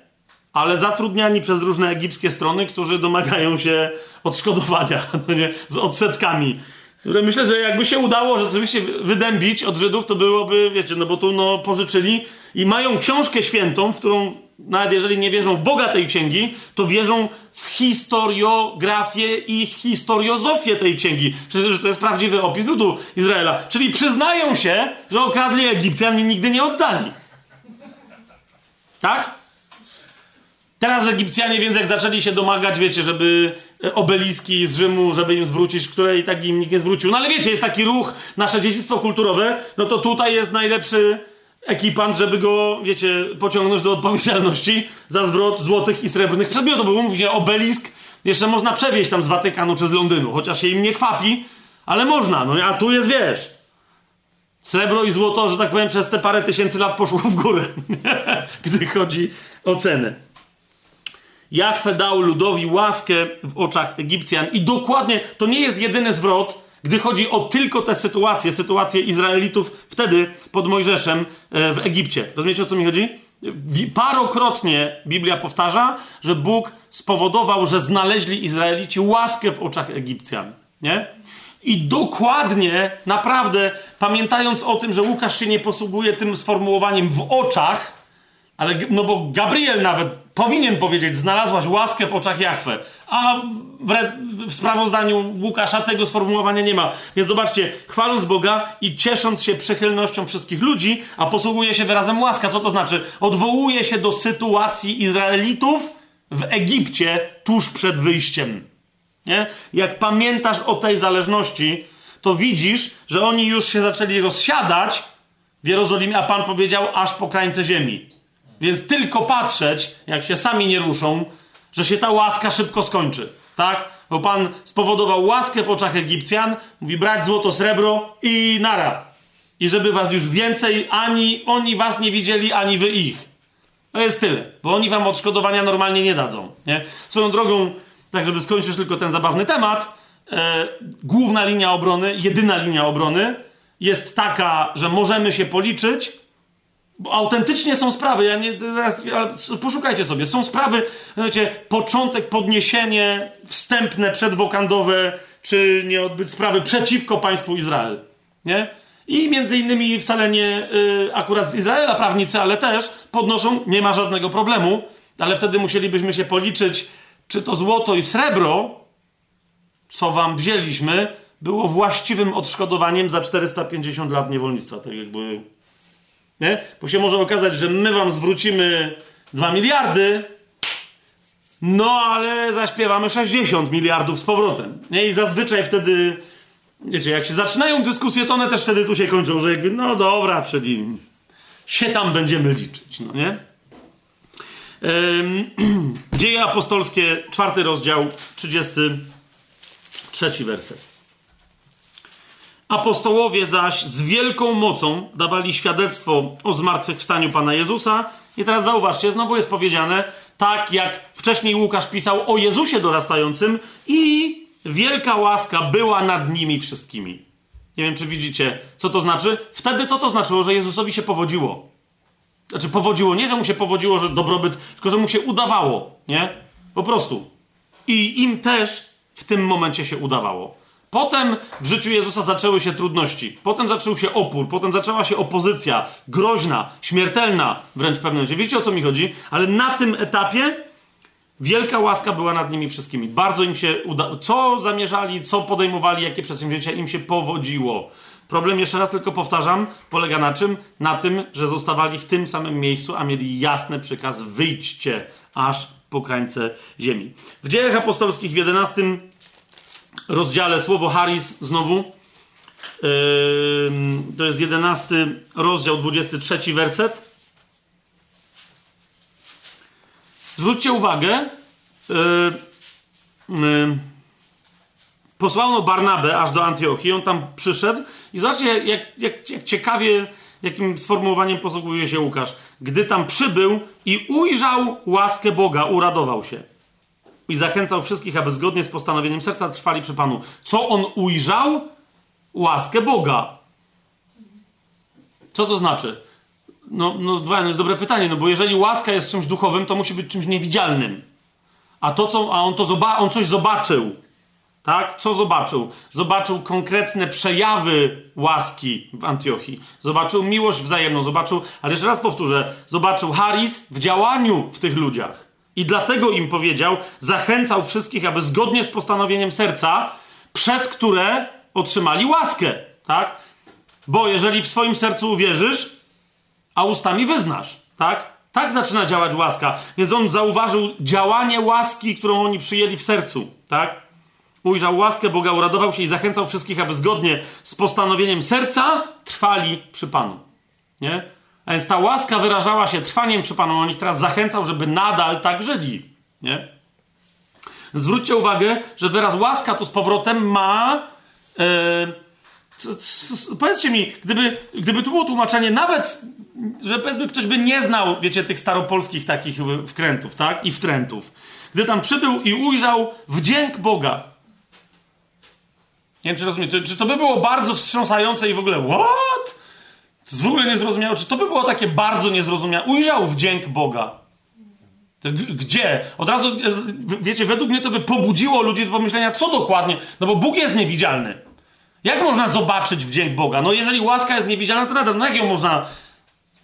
ale zatrudniani przez różne egipskie strony, którzy domagają się odszkodowania no nie, z odsetkami. Które myślę, że jakby się udało rzeczywiście wydębić od Żydów, to byłoby, wiecie, no bo tu no, pożyczyli i mają książkę świętą, w którą nawet jeżeli nie wierzą w Boga tej księgi, to wierzą w historiografię i historiozofię tej księgi. Przecież to jest prawdziwy opis ludu Izraela. Czyli przyznają się, że okradli Egipcjan i nigdy nie oddali. Tak? Teraz Egipcjanie więc jak zaczęli się domagać, wiecie, żeby obeliski z Rzymu, żeby im zwrócić, które i tak im nikt nie zwrócił. No ale wiecie, jest taki ruch, nasze dziedzictwo kulturowe, no to tutaj jest najlepszy ekipant, żeby go, wiecie, pociągnąć do odpowiedzialności za zwrot złotych i srebrnych przedmiotów. Bo mówi się, obelisk jeszcze można przewieźć tam z Watykanu czy z Londynu, chociaż się im nie kwapi, ale można. No a tu jest, wiesz, srebro i złoto, że tak powiem, przez te parę tysięcy lat poszło w górę, gdy chodzi o cenę. Jachwę dał ludowi łaskę w oczach Egipcjan i dokładnie, to nie jest jedyny zwrot, gdy chodzi o tylko tę sytuację, sytuację Izraelitów wtedy pod Mojżeszem e, w Egipcie. Rozumiecie o co mi chodzi? Parokrotnie Biblia powtarza, że Bóg spowodował, że znaleźli Izraelici łaskę w oczach Egipcjan. Nie? I dokładnie, naprawdę, pamiętając o tym, że Łukasz się nie posługuje tym sformułowaniem w oczach, ale no bo Gabriel nawet powinien powiedzieć, znalazłaś łaskę w oczach Jachwę, a w, w, sprawozdaniu Łukasza tego sformułowania nie ma. Więc zobaczcie, chwaląc Boga i ciesząc się przychylnością wszystkich ludzi, a posługuje się wyrazem łaska. Co to znaczy? Odwołuje się do sytuacji Izraelitów w Egipcie tuż przed wyjściem. Nie? Jak pamiętasz o tej zależności, to widzisz, że oni już się zaczęli rozsiadać w Jerozolimie, a Pan powiedział aż po krańce ziemi. Więc tylko patrzeć, jak się sami nie ruszą, że się ta łaska szybko skończy. Tak? Bo Pan spowodował łaskę w oczach Egipcjan, mówi brać złoto, srebro i nara. I żeby was już więcej, ani oni was nie widzieli, ani wy ich. To jest tyle, bo oni wam odszkodowania normalnie nie dadzą. Nie? Swoją drogą, tak żeby skończyć tylko ten zabawny temat, e, główna linia obrony, jedyna linia obrony jest taka, że możemy się policzyć, bo autentycznie są sprawy, ja nie, teraz, poszukajcie sobie, są sprawy, wiecie, początek, podniesienie wstępne, przedwokandowe, czy nie odbyć sprawy przeciwko państwu Izrael, nie? I między innymi wcale nie y, akurat z Izraela prawnicy, ale też podnoszą, nie ma żadnego problemu, ale wtedy musielibyśmy się policzyć, czy to złoto i srebro, co wam wzięliśmy, było właściwym odszkodowaniem za 450 lat niewolnictwa, tak jakby nie? Bo się może okazać, że my wam zwrócimy 2 miliardy, no ale zaśpiewamy 60 miliardów z powrotem. Nie? I zazwyczaj wtedy, wiecie, jak się zaczynają dyskusje, to one też wtedy tu się kończą, że jakby, no dobra, czyli się tam będziemy liczyć, no nie? Dzieje apostolskie, czwarty rozdział, 33 werset. Apostołowie zaś z wielką mocą dawali świadectwo o zmartwychwstaniu Pana Jezusa. I teraz zauważcie, znowu jest powiedziane, tak jak wcześniej Łukasz pisał o Jezusie dorastającym i wielka łaska była nad nimi wszystkimi. Nie wiem, czy widzicie, co to znaczy. Wtedy co to znaczyło, że Jezusowi się powodziło? Znaczy powodziło, nie, że mu się powodziło, że dobrobyt, tylko że mu się udawało, nie? Po prostu. I im też w tym momencie się udawało. Potem w życiu Jezusa zaczęły się trudności, potem zaczął się opór, potem zaczęła się opozycja, groźna, śmiertelna wręcz w pewnym. Wiecie o co mi chodzi? Ale na tym etapie wielka łaska była nad nimi wszystkimi. Bardzo im się udało. Co zamierzali, co podejmowali, jakie przedsięwzięcia im się powodziło. Problem, jeszcze raz tylko powtarzam, polega na czym? Na tym, że zostawali w tym samym miejscu, a mieli jasny przykaz: wyjdźcie aż po krańce ziemi. W dziejach apostolskich w 11 rozdziale słowo Haris znowu. To jest 11 rozdział, 23 werset. Zwróćcie uwagę. Yy, yy, posłano Barnabę aż do Antiochii. On tam przyszedł i zobaczcie, jak, jak, jak ciekawie, jakim sformułowaniem posługuje się Łukasz. Gdy tam przybył i ujrzał łaskę Boga, uradował się i zachęcał wszystkich, aby zgodnie z postanowieniem serca trwali przy Panu. Co on ujrzał? Łaskę Boga. Co to znaczy? No, no, to jest dobre pytanie, no bo jeżeli łaska jest czymś duchowym, to musi być czymś niewidzialnym. A to, co, a on to zoba- on coś zobaczył. Tak? Co zobaczył? Zobaczył konkretne przejawy łaski w Antiochii. Zobaczył miłość wzajemną, zobaczył, ale jeszcze raz powtórzę, zobaczył Haris w działaniu w tych ludziach. I dlatego im powiedział, zachęcał wszystkich, aby zgodnie z postanowieniem serca, przez które otrzymali łaskę. Tak? Bo jeżeli w swoim sercu uwierzysz, a ustami wyznasz, tak? Tak zaczyna działać łaska. Więc on zauważył działanie łaski, którą oni przyjęli w sercu, tak? Ujrzał łaskę Boga, uradował się i zachęcał wszystkich, aby zgodnie z postanowieniem serca trwali przy Panu. Nie? A więc ta łaska wyrażała się trwaniem przy Panu. On ich teraz zachęcał, żeby nadal tak żyli. Nie? Zwróćcie uwagę, że wyraz łaska tu z powrotem ma. Yy, powiedzcie mi, gdyby, gdyby tu było tłumaczenie, nawet, że powiedzmy ktoś by nie znał, wiecie, tych staropolskich takich wkrętów, tak? I wtrętów. Gdy tam przybył i ujrzał wdzięk Boga, nie wiem, czy rozumiecie. Czy to by było bardzo wstrząsające i w ogóle what? To jest w ogóle niezrozumiałe. Czy to by było takie bardzo niezrozumiałe? Ujrzał wdzięk Boga. Gdzie? Od razu, e, wiecie, według mnie to by pobudziło ludzi do pomyślenia, co dokładnie. No bo Bóg jest niewidzialny. Jak można zobaczyć wdzięk Boga? No jeżeli łaska jest niewidzialna, to nadal, no jak ją można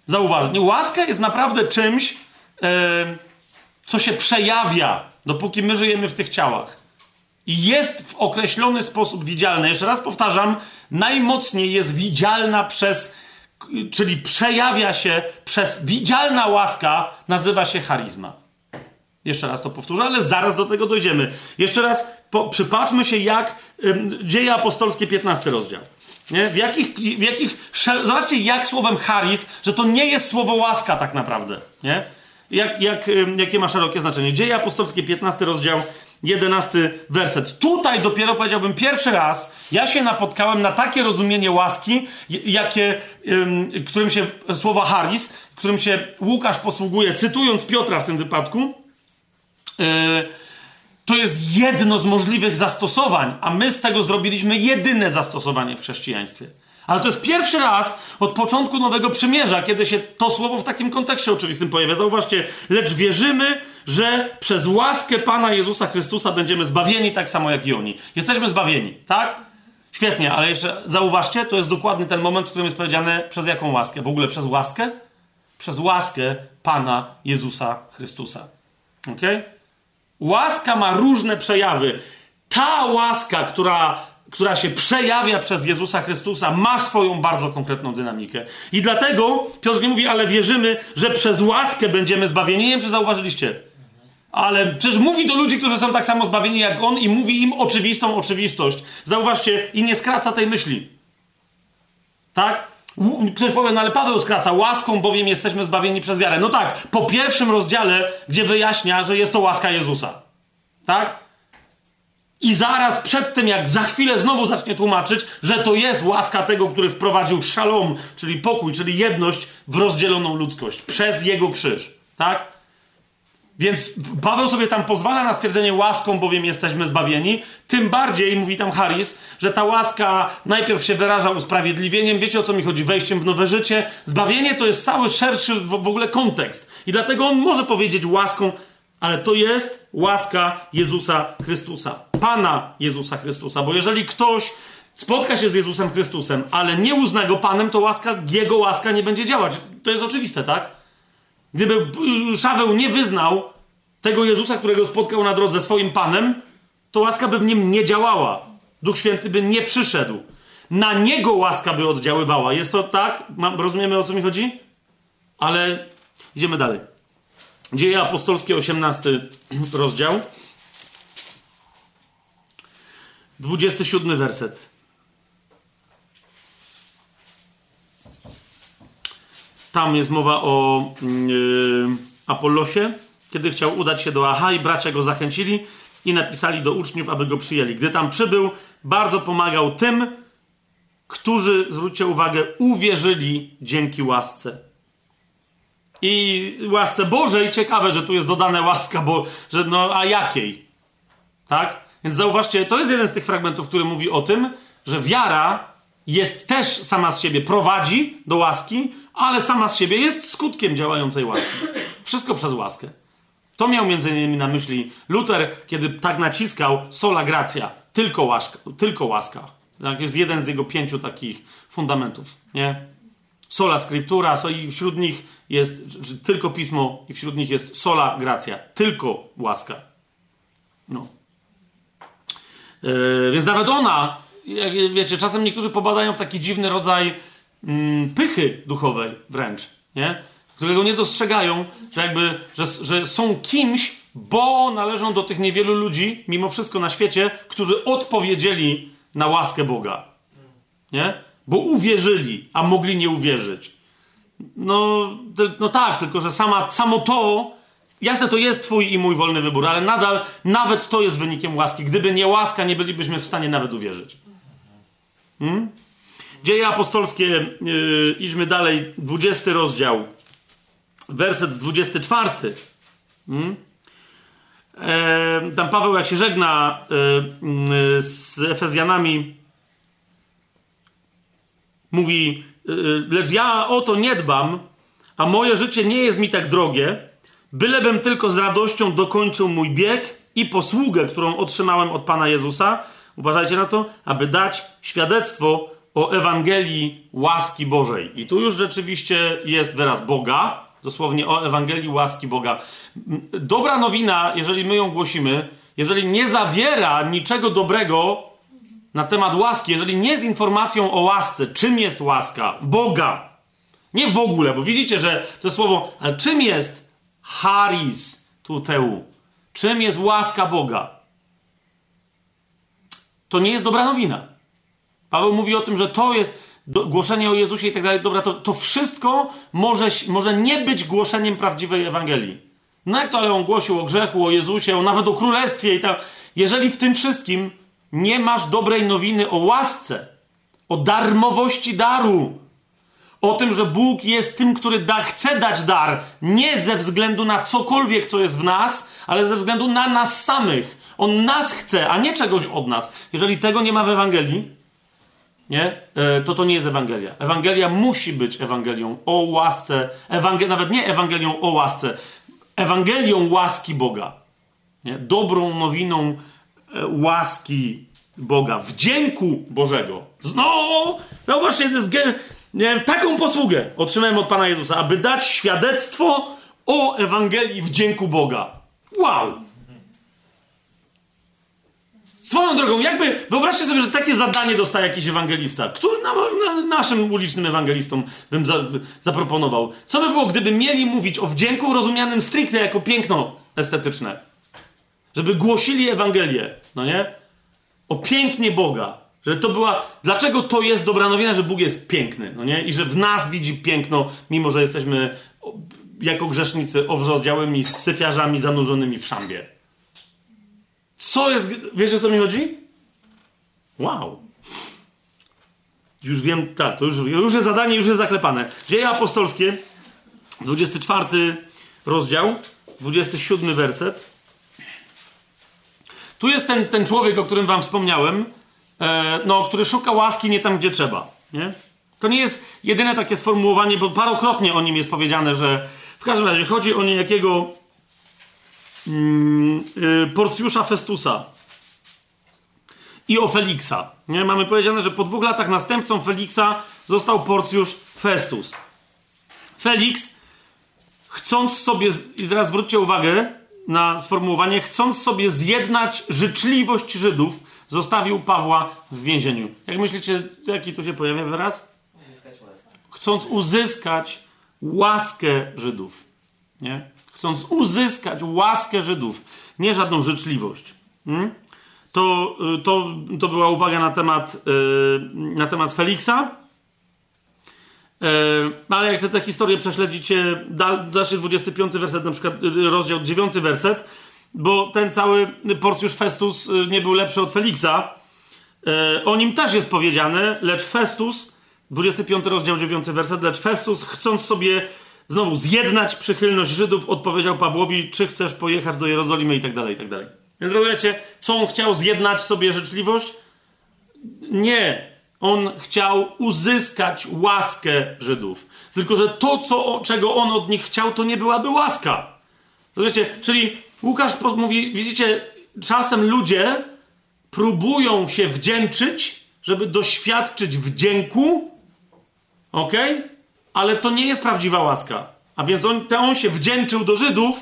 zauważyć? Nie, łaska jest naprawdę czymś, e, co się przejawia, dopóki my żyjemy w tych ciałach i jest w określony sposób widzialna. Jeszcze raz powtarzam, najmocniej jest widzialna przez, czyli przejawia się przez widzialna łaska, nazywa się charyzma. Jeszcze raz to powtórzę, ale zaraz do tego dojdziemy. Jeszcze raz po, przypatrzmy się, jak ym, dzieje apostolskie, 15 rozdział. Nie? W jakich, w jakich, zobaczcie, jak słowem charis, że to nie jest słowo łaska tak naprawdę. Nie? Jak, jak, jakie ma szerokie znaczenie. Dzieje apostolskie, 15 rozdział, jedenasty werset. Tutaj dopiero powiedziałbym pierwszy raz, ja się napotkałem na takie rozumienie łaski, jakie, którym się słowa Haris, którym się Łukasz posługuje, cytując Piotra w tym wypadku. Yy, to jest jedno z możliwych zastosowań, a my z tego zrobiliśmy jedyne zastosowanie w chrześcijaństwie. Ale to jest pierwszy raz od początku Nowego Przymierza, kiedy się to słowo w takim kontekście oczywistym pojawia. Zauważcie, lecz wierzymy, że przez łaskę Pana Jezusa Chrystusa będziemy zbawieni tak samo jak i oni. Jesteśmy zbawieni, tak? Świetnie, ale jeszcze zauważcie, to jest dokładnie ten moment, w którym jest powiedziane przez jaką łaskę. W ogóle przez łaskę? Przez łaskę Pana Jezusa Chrystusa. Ok? Łaska ma różne przejawy. Ta łaska, która która się przejawia przez Jezusa Chrystusa, ma swoją bardzo konkretną dynamikę. I dlatego Piotr nie mówi, ale wierzymy, że przez łaskę będziemy zbawieni. Nie wiem, czy zauważyliście. Ale przecież mówi do ludzi, którzy są tak samo zbawieni jak on i mówi im oczywistą oczywistość. Zauważcie, i nie skraca tej myśli. Tak? Ktoś powie, no ale Paweł skraca łaską, bowiem jesteśmy zbawieni przez wiarę. No tak, po pierwszym rozdziale, gdzie wyjaśnia, że jest to łaska Jezusa. Tak? I zaraz przed tym, jak za chwilę znowu zacznie tłumaczyć, że to jest łaska tego, który wprowadził szalom, czyli pokój, czyli jedność w rozdzieloną ludzkość przez jego krzyż. Tak? Więc Paweł sobie tam pozwala na stwierdzenie łaską, bowiem jesteśmy zbawieni. Tym bardziej, mówi tam Harris, że ta łaska najpierw się wyraża usprawiedliwieniem. Wiecie o co mi chodzi? Wejściem w nowe życie. Zbawienie to jest cały szerszy w ogóle kontekst. I dlatego on może powiedzieć łaską, ale to jest łaska Jezusa Chrystusa. Pana Jezusa Chrystusa. Bo jeżeli ktoś spotka się z Jezusem Chrystusem, ale nie uzna go Panem, to łaska, jego łaska nie będzie działać. To jest oczywiste, tak? Gdyby Szaweł nie wyznał tego Jezusa, którego spotkał na drodze swoim Panem, to łaska by w nim nie działała. Duch Święty by nie przyszedł. Na niego łaska by oddziaływała. Jest to tak? Rozumiemy o co mi chodzi? Ale idziemy dalej. Dzieje apostolskie, 18 rozdział. 27 werset. Tam jest mowa o yy, Apollosie, kiedy chciał udać się do Aha i bracia go zachęcili i napisali do uczniów, aby go przyjęli. Gdy tam przybył, bardzo pomagał tym, którzy, zwróćcie uwagę, uwierzyli dzięki łasce. I łasce Bożej, ciekawe, że tu jest dodane łaska, bo, że no, a jakiej? Tak? Więc zauważcie, to jest jeden z tych fragmentów, który mówi o tym, że wiara jest też sama z siebie, prowadzi do łaski, ale sama z siebie jest skutkiem działającej łaski. Wszystko przez łaskę. To miał między innymi na myśli Luther, kiedy tak naciskał sola gracja. tylko łaska. Tylko łaska. Tak, jest jeden z jego pięciu takich fundamentów. Nie? Sola scriptura, so i wśród nich jest tylko pismo, i wśród nich jest sola gracja. Tylko łaska. No. Yy, więc nawet ona, wiecie, czasem niektórzy popadają w taki dziwny rodzaj mm, pychy duchowej wręcz, nie? którego nie dostrzegają, że jakby, że, że są kimś, bo należą do tych niewielu ludzi, mimo wszystko na świecie, którzy odpowiedzieli na łaskę Boga. Nie? Bo uwierzyli, a mogli nie uwierzyć. No, no tak, tylko że sama, samo to, jasne, to jest Twój i mój wolny wybór, ale nadal, nawet to jest wynikiem łaski. Gdyby nie łaska, nie bylibyśmy w stanie nawet uwierzyć. Hmm? Dzieje apostolskie, yy, idźmy dalej, 20 rozdział, werset 24. Hmm? E, tam Paweł, jak się żegna e, e, z Efezjanami, mówi: Lecz ja o to nie dbam, a moje życie nie jest mi tak drogie, bylebym tylko z radością dokończył mój bieg i posługę, którą otrzymałem od Pana Jezusa. Uważajcie na to, aby dać świadectwo o Ewangelii łaski Bożej. I tu już rzeczywiście jest wyraz Boga, dosłownie o Ewangelii łaski Boga. Dobra nowina, jeżeli my ją głosimy, jeżeli nie zawiera niczego dobrego na temat łaski, jeżeli nie jest informacją o łasce, czym jest łaska Boga, nie w ogóle, bo widzicie, że to słowo, ale czym jest charis tuteu? Czym jest łaska Boga? To nie jest dobra nowina. Paweł mówi o tym, że to jest do, głoszenie o Jezusie i tak dalej, dobra, to, to wszystko może, może nie być głoszeniem prawdziwej Ewangelii. No jak to, ale on głosił o grzechu, o Jezusie, o nawet o królestwie i tak. Jeżeli w tym wszystkim nie masz dobrej nowiny o łasce, o darmowości daru, o tym, że Bóg jest tym, który da, chce dać dar, nie ze względu na cokolwiek, co jest w nas, ale ze względu na nas samych. On nas chce, a nie czegoś od nas. Jeżeli tego nie ma w Ewangelii, nie? E, to to nie jest Ewangelia. Ewangelia musi być Ewangelią o łasce, Ewangel nawet nie Ewangelią o łasce, Ewangelią łaski Boga. Nie? Dobrą nowiną łaski Boga, wdzięku Bożego. Znowu, no właśnie, to jest nie, taką posługę otrzymałem od Pana Jezusa, aby dać świadectwo o Ewangelii wdzięku Boga. Wow! Swoją drogą, jakby wyobraźcie sobie, że takie zadanie dostaje jakiś ewangelista, który na, na, naszym ulicznym ewangelistom bym za, zaproponował. Co by było, gdyby mieli mówić o wdzięku rozumianym stricte jako piękno estetyczne? Żeby głosili Ewangelię, no nie? O pięknie Boga. Że to była. Dlaczego to jest dobra nowina, że Bóg jest piękny, no nie? I że w nas widzi piękno, mimo że jesteśmy jako grzesznicy owrzodziałymi syfiarzami zanurzonymi w szambie. Co jest. Wiesz o co mi chodzi? Wow. Już wiem, tak, to już, już jest zadanie, już jest zaklepane. Dzieje apostolskie, 24 rozdział, 27 werset. Tu jest ten, ten człowiek, o którym wam wspomniałem, e, no, który szuka łaski nie tam, gdzie trzeba. Nie? To nie jest jedyne takie sformułowanie, bo parokrotnie o nim jest powiedziane, że w każdym razie chodzi o niejakiego Mm, y, Porcjusza Festusa i o Feliksa. Nie? Mamy powiedziane, że po dwóch latach następcą Feliksa został Porcjusz Festus. Felix, chcąc sobie, i teraz zwróćcie uwagę na sformułowanie, chcąc sobie zjednać życzliwość Żydów, zostawił Pawła w więzieniu. Jak myślicie, jaki tu się pojawia wyraz? Chcąc uzyskać łaskę Żydów. Nie? chcąc uzyskać łaskę Żydów, nie żadną życzliwość. Hmm? To, y, to, to była uwaga na temat, yy, na temat Feliksa. Ale jak chcę tę historię prześledzicie, dalszy 25 werset, na przykład y, rozdział 9 werset, bo ten cały Porcjusz Festus y, nie był lepszy od Feliksa. Yy, o nim też jest powiedziane, lecz Festus, 25 rozdział 9 werset, lecz Festus chcąc sobie znowu zjednać przychylność Żydów, odpowiedział Pawłowi, czy chcesz pojechać do Jerozolimy i tak dalej, i tak dalej. Więc rozumiecie, co on chciał zjednać sobie życzliwość? Nie. On chciał uzyskać łaskę Żydów. Tylko, że to, co, czego on od nich chciał, to nie byłaby łaska. Rozumiecie? Czyli Łukasz mówi, widzicie, czasem ludzie próbują się wdzięczyć, żeby doświadczyć wdzięku, ok? Ale to nie jest prawdziwa łaska. A więc on, to on się wdzięczył do Żydów,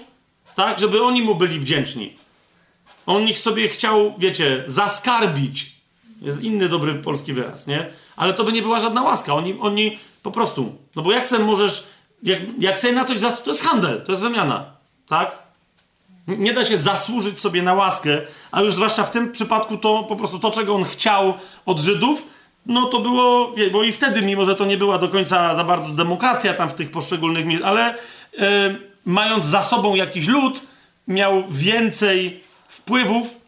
tak, żeby oni mu byli wdzięczni. On ich sobie chciał, wiecie, zaskarbić. Jest inny dobry polski wyraz, nie? Ale to by nie była żadna łaska. Oni, oni po prostu. No bo jak sobie możesz. Jak, jak sobie na coś zas... To jest handel, to jest wymiana. Tak? Nie da się zasłużyć sobie na łaskę, a już zwłaszcza w tym przypadku to po prostu to, czego on chciał od Żydów, no to było, bo i wtedy, mimo że to nie była do końca za bardzo demokracja tam w tych poszczególnych, ale e, mając za sobą jakiś lud, miał więcej wpływów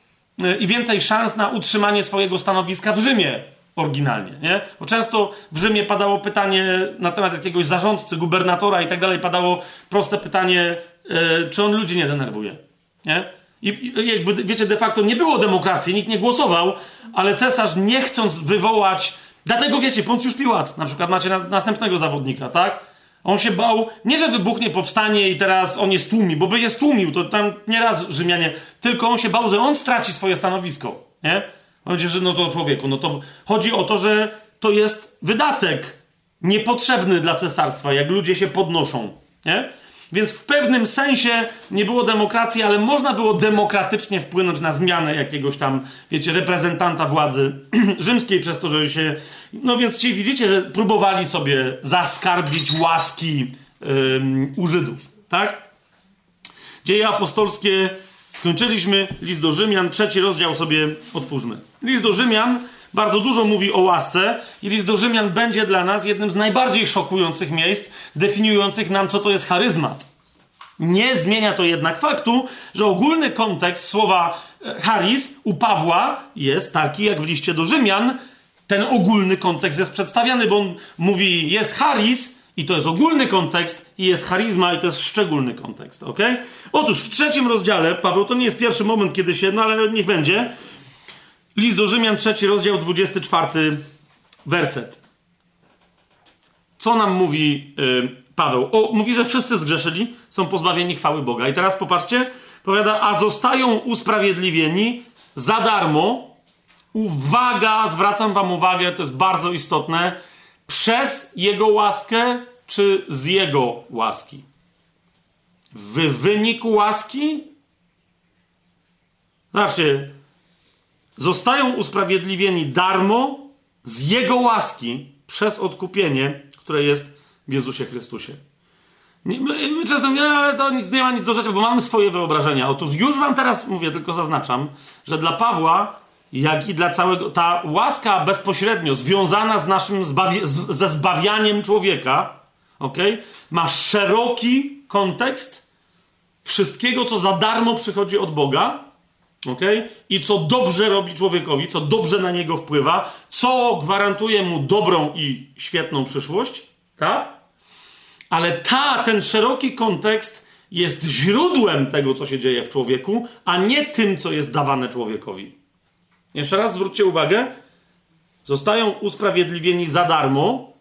i więcej szans na utrzymanie swojego stanowiska w Rzymie oryginalnie, nie? Bo często w Rzymie padało pytanie na temat jakiegoś zarządcy, gubernatora i tak dalej, padało proste pytanie, e, czy on ludzi nie denerwuje, nie? I, I jakby, wiecie, de facto nie było demokracji, nikt nie głosował, ale cesarz nie chcąc wywołać, dlatego wiecie, Poncjusz Piłat, na przykład macie na, następnego zawodnika, tak? On się bał, nie że wybuchnie powstanie i teraz on je stłumi, bo by je stłumił, to tam nieraz Rzymianie, tylko on się bał, że on straci swoje stanowisko, nie? On będzie, że no to człowieku, no to chodzi o to, że to jest wydatek niepotrzebny dla cesarstwa, jak ludzie się podnoszą, nie? Więc w pewnym sensie nie było demokracji, ale można było demokratycznie wpłynąć na zmianę jakiegoś tam, wiecie, reprezentanta władzy rzymskiej przez to, że się. No więc ci widzicie, że próbowali sobie zaskarbić łaski u Żydów, tak? Dzieje apostolskie skończyliśmy. List do Rzymian, trzeci rozdział sobie otwórzmy. List do Rzymian bardzo dużo mówi o łasce i list do Rzymian będzie dla nas jednym z najbardziej szokujących miejsc, definiujących nam, co to jest charyzmat. Nie zmienia to jednak faktu, że ogólny kontekst słowa e, charis u Pawła jest taki, jak w liście do Rzymian. Ten ogólny kontekst jest przedstawiany, bo on mówi jest charis i to jest ogólny kontekst i jest charizma i to jest szczególny kontekst, ok? Otóż w trzecim rozdziale, Paweł, to nie jest pierwszy moment, kiedy się, no ale niech będzie, List do Rzymian, trzeci rozdział, 24 werset. Co nam mówi yy, Paweł? O, mówi, że wszyscy zgrzeszyli, są pozbawieni chwały Boga. I teraz popatrzcie, powiada, a zostają usprawiedliwieni za darmo. Uwaga, zwracam wam uwagę, to jest bardzo istotne, przez Jego łaskę, czy z Jego łaski? W wyniku łaski? Zobaczcie, zostają usprawiedliwieni darmo z Jego łaski przez odkupienie, które jest w Jezusie Chrystusie. My, my często mówimy, ale to nic, nie ma nic do rzeczy, bo mamy swoje wyobrażenia. Otóż już wam teraz mówię, tylko zaznaczam, że dla Pawła, jak i dla całego, ta łaska bezpośrednio związana z naszym zbawi z, ze zbawianiem człowieka, okay, ma szeroki kontekst wszystkiego, co za darmo przychodzi od Boga, Okay? I co dobrze robi człowiekowi, co dobrze na niego wpływa, co gwarantuje mu dobrą i świetną przyszłość, tak? Ale ta, ten szeroki kontekst jest źródłem tego, co się dzieje w człowieku, a nie tym, co jest dawane człowiekowi. Jeszcze raz zwróćcie uwagę, zostają usprawiedliwieni za darmo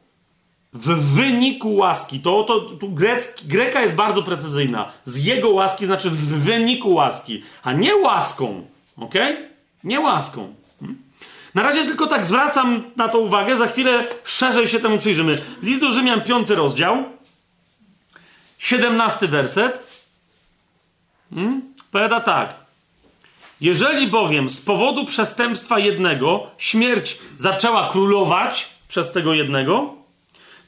w wyniku łaski. To, to tu grecki, greka jest bardzo precyzyjna. Z jego łaski znaczy w wyniku łaski, a nie łaską. Ok? Nie łaską. Hmm? Na razie tylko tak zwracam na to uwagę, za chwilę szerzej się temu przyjrzymy. List do Rzymian, piąty rozdział, 17 werset. Hmm? Powiada tak. Jeżeli bowiem z powodu przestępstwa jednego śmierć zaczęła królować przez tego jednego,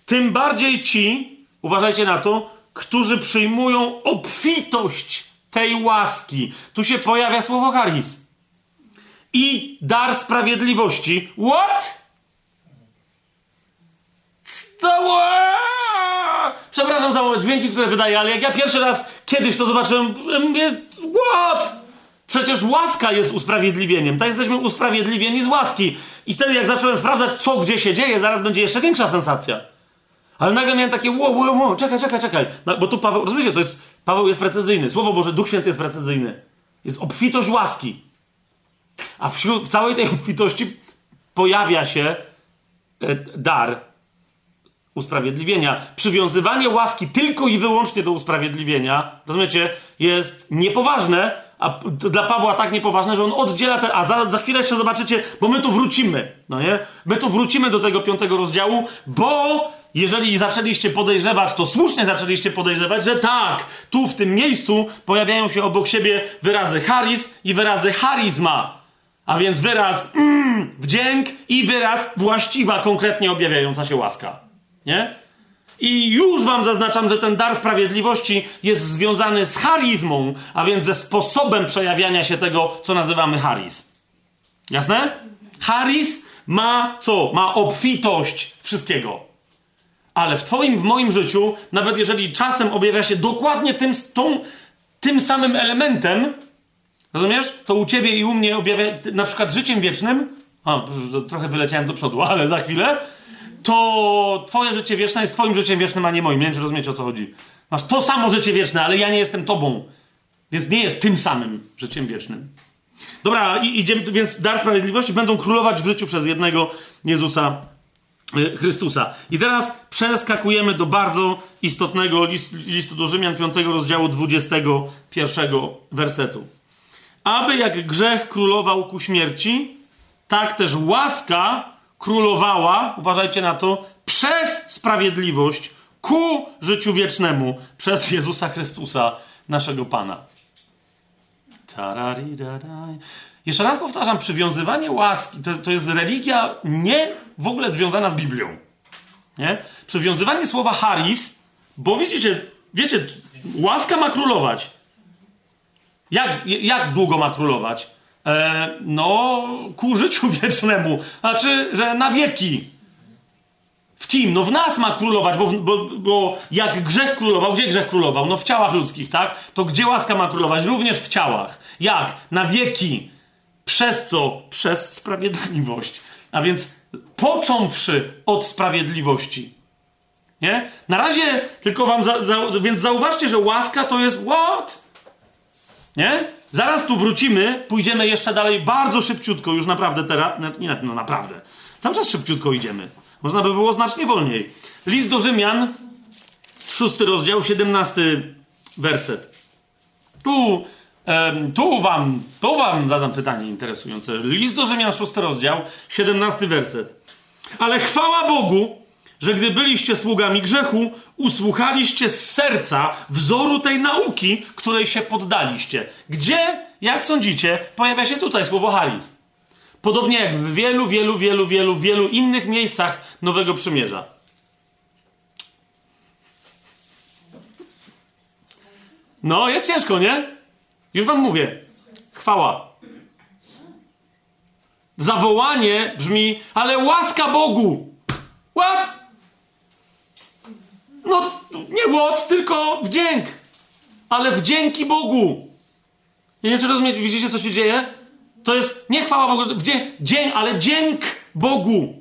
tym bardziej ci, uważajcie na to, którzy przyjmują obfitość tej łaski. Tu się pojawia słowo charis. I dar sprawiedliwości. What? To... Przepraszam za dźwięki, które wydaję, ale jak ja pierwszy raz kiedyś to zobaczyłem, mówię, what? Przecież łaska jest usprawiedliwieniem. Tak jesteśmy usprawiedliwieni z łaski. I wtedy jak zacząłem sprawdzać, co gdzie się dzieje, zaraz będzie jeszcze większa sensacja. Ale nagle miałem takie, wow, wow, wow, czekaj, czekaj, czekaj. No, bo tu Paweł, rozumiecie, to jest, Paweł jest precyzyjny. Słowo Boże, Duch Święty jest precyzyjny. Jest obfitość łaski. A wśród, w całej tej obfitości pojawia się e, dar usprawiedliwienia. Przywiązywanie łaski tylko i wyłącznie do usprawiedliwienia, rozumiecie, jest niepoważne, a dla Pawła tak niepoważne, że on oddziela te, a za, za chwilę jeszcze zobaczycie, bo my tu wrócimy, no nie? My tu wrócimy do tego piątego rozdziału, bo jeżeli zaczęliście podejrzewać, to słusznie zaczęliście podejrzewać, że tak, tu w tym miejscu pojawiają się obok siebie wyrazy charis i wyrazy charizma. A więc wyraz mm, wdzięk i wyraz właściwa, konkretnie objawiająca się łaska. Nie? I już wam zaznaczam, że ten dar sprawiedliwości jest związany z charizmą, a więc ze sposobem przejawiania się tego, co nazywamy charis. Jasne? Charis ma co? Ma obfitość wszystkiego. Ale w twoim, w moim życiu, nawet jeżeli czasem objawia się dokładnie tym, tą, tym samym elementem, rozumiesz? To u ciebie i u mnie objawia na przykład życiem wiecznym, a, trochę wyleciałem do przodu, ale za chwilę, to twoje życie wieczne jest twoim życiem wiecznym, a nie moim. Nie wiem, czy rozumiecie, o co chodzi. Masz to samo życie wieczne, ale ja nie jestem tobą. Więc nie jest tym samym życiem wiecznym. Dobra, idziemy, więc dar sprawiedliwości będą królować w życiu przez jednego Jezusa Chrystusa. I teraz przeskakujemy do bardzo istotnego listu, listu do Rzymian 5 rozdziału 21 wersetu. Aby jak grzech królował ku śmierci, tak też łaska królowała, uważajcie na to, przez sprawiedliwość ku życiu wiecznemu przez Jezusa Chrystusa, naszego Pana. Jeszcze raz powtarzam, przywiązywanie łaski to, to jest religia nie w ogóle związana z Biblią. Nie? Przywiązywanie słowa haris, bo widzicie, wiecie, łaska ma królować. Jak, jak długo ma królować? E, no, ku życiu wiecznemu. Znaczy, że na wieki. W kim? No w nas ma królować, bo, bo, bo jak grzech królował, gdzie grzech królował? No w ciałach ludzkich, tak? To gdzie łaska ma królować? Również w ciałach. Jak? Na wieki. Przez co? Przez sprawiedliwość. A więc począwszy od sprawiedliwości. Nie? Na razie tylko wam, za, za, więc zauważcie, że łaska to jest what? Nie? Zaraz tu wrócimy, pójdziemy jeszcze dalej bardzo szybciutko, już naprawdę teraz. No, nie, no naprawdę. Cały czas szybciutko idziemy. Można by było znacznie wolniej. List do Rzymian, szósty rozdział, siedemnasty werset. Tu, tu wam, tu wam zadam pytanie interesujące. List do Rzymian, szósty rozdział, siedemnasty werset. Ale chwała Bogu, że gdy byliście sługami grzechu, usłuchaliście z serca wzoru tej nauki, której się poddaliście. Gdzie, jak sądzicie, pojawia się tutaj słowo haris? Podobnie jak w wielu, wielu, wielu, wielu, wielu innych miejscach Nowego Przymierza. No, jest ciężko, nie? Już wam mówię. Chwała. Zawołanie brzmi, ale łaska Bogu. What? No, nie łot, tylko wdzięk. Ale wdzięki Bogu. Nie wiem, czy rozumiecie, widzicie, co się dzieje? To jest nie chwała Bogu, wdzięk, dzień, ale dzięk Bogu.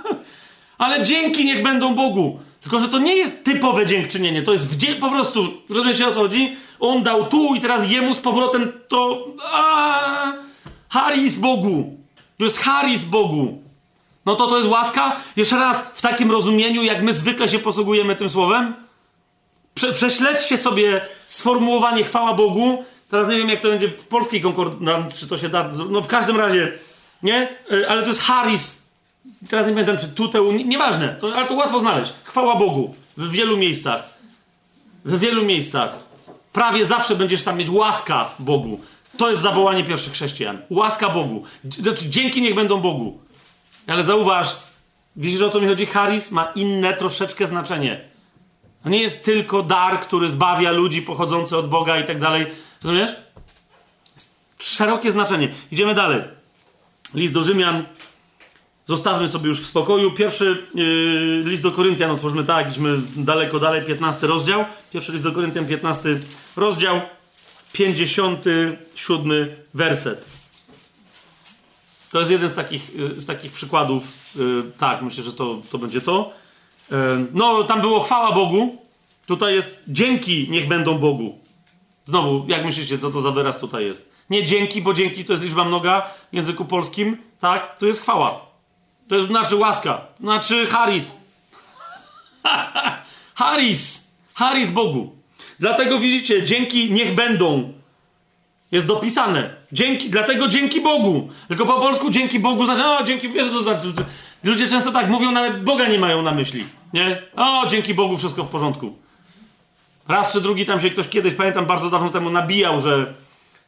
ale dzięki niech będą Bogu. Tylko, że to nie jest typowe dziękczynienie, to jest wdzięk, po prostu, rozumiecie o co chodzi? On dał tu i teraz jemu z powrotem to... A, haris Bogu. To jest haris Bogu. No to to jest łaska? Jeszcze raz, w takim rozumieniu, jak my zwykle się posługujemy tym słowem? Prze prześledźcie sobie sformułowanie chwała Bogu. Teraz nie wiem, jak to będzie w polskiej konkordancji, czy to się da. No w każdym razie, nie? E, ale to jest Haris. Teraz nie pamiętam, czy tuteu, nieważne, to, ale to łatwo znaleźć. Chwała Bogu w wielu miejscach. W wielu miejscach. Prawie zawsze będziesz tam mieć łaska Bogu. To jest zawołanie pierwszych chrześcijan. Łaska Bogu. Znaczy, dzięki niech będą Bogu. Ale zauważ, widzisz o co mi chodzi? Charis ma inne troszeczkę znaczenie. To nie jest tylko dar, który zbawia ludzi pochodzący od Boga i tak dalej. Rozumiesz? Szerokie znaczenie. Idziemy dalej. List do Rzymian. Zostawmy sobie już w spokoju. Pierwszy yy, list do Koryntian otwórzmy tak, idźmy daleko dalej, 15 rozdział. Pierwszy list do Koryntian, 15 rozdział, 57 werset. To jest jeden z takich, y, z takich przykładów. Y, tak, myślę, że to, to będzie to. Y, no, tam było chwała Bogu. Tutaj jest dzięki niech będą Bogu. Znowu, jak myślicie, co to za wyraz tutaj jest? Nie dzięki, bo dzięki to jest liczba mnoga w języku polskim, tak? To jest chwała. To znaczy łaska. Znaczy Haris. Haris. Haris Bogu. Dlatego widzicie, dzięki niech będą. Jest dopisane. Dzięki, dlatego dzięki Bogu. Tylko po polsku dzięki Bogu znaczy, o, dzięki, wiesz, to znaczy, ludzie często tak mówią, nawet Boga nie mają na myśli, nie? O, dzięki Bogu wszystko w porządku. Raz czy drugi tam się ktoś kiedyś, pamiętam, bardzo dawno temu nabijał, że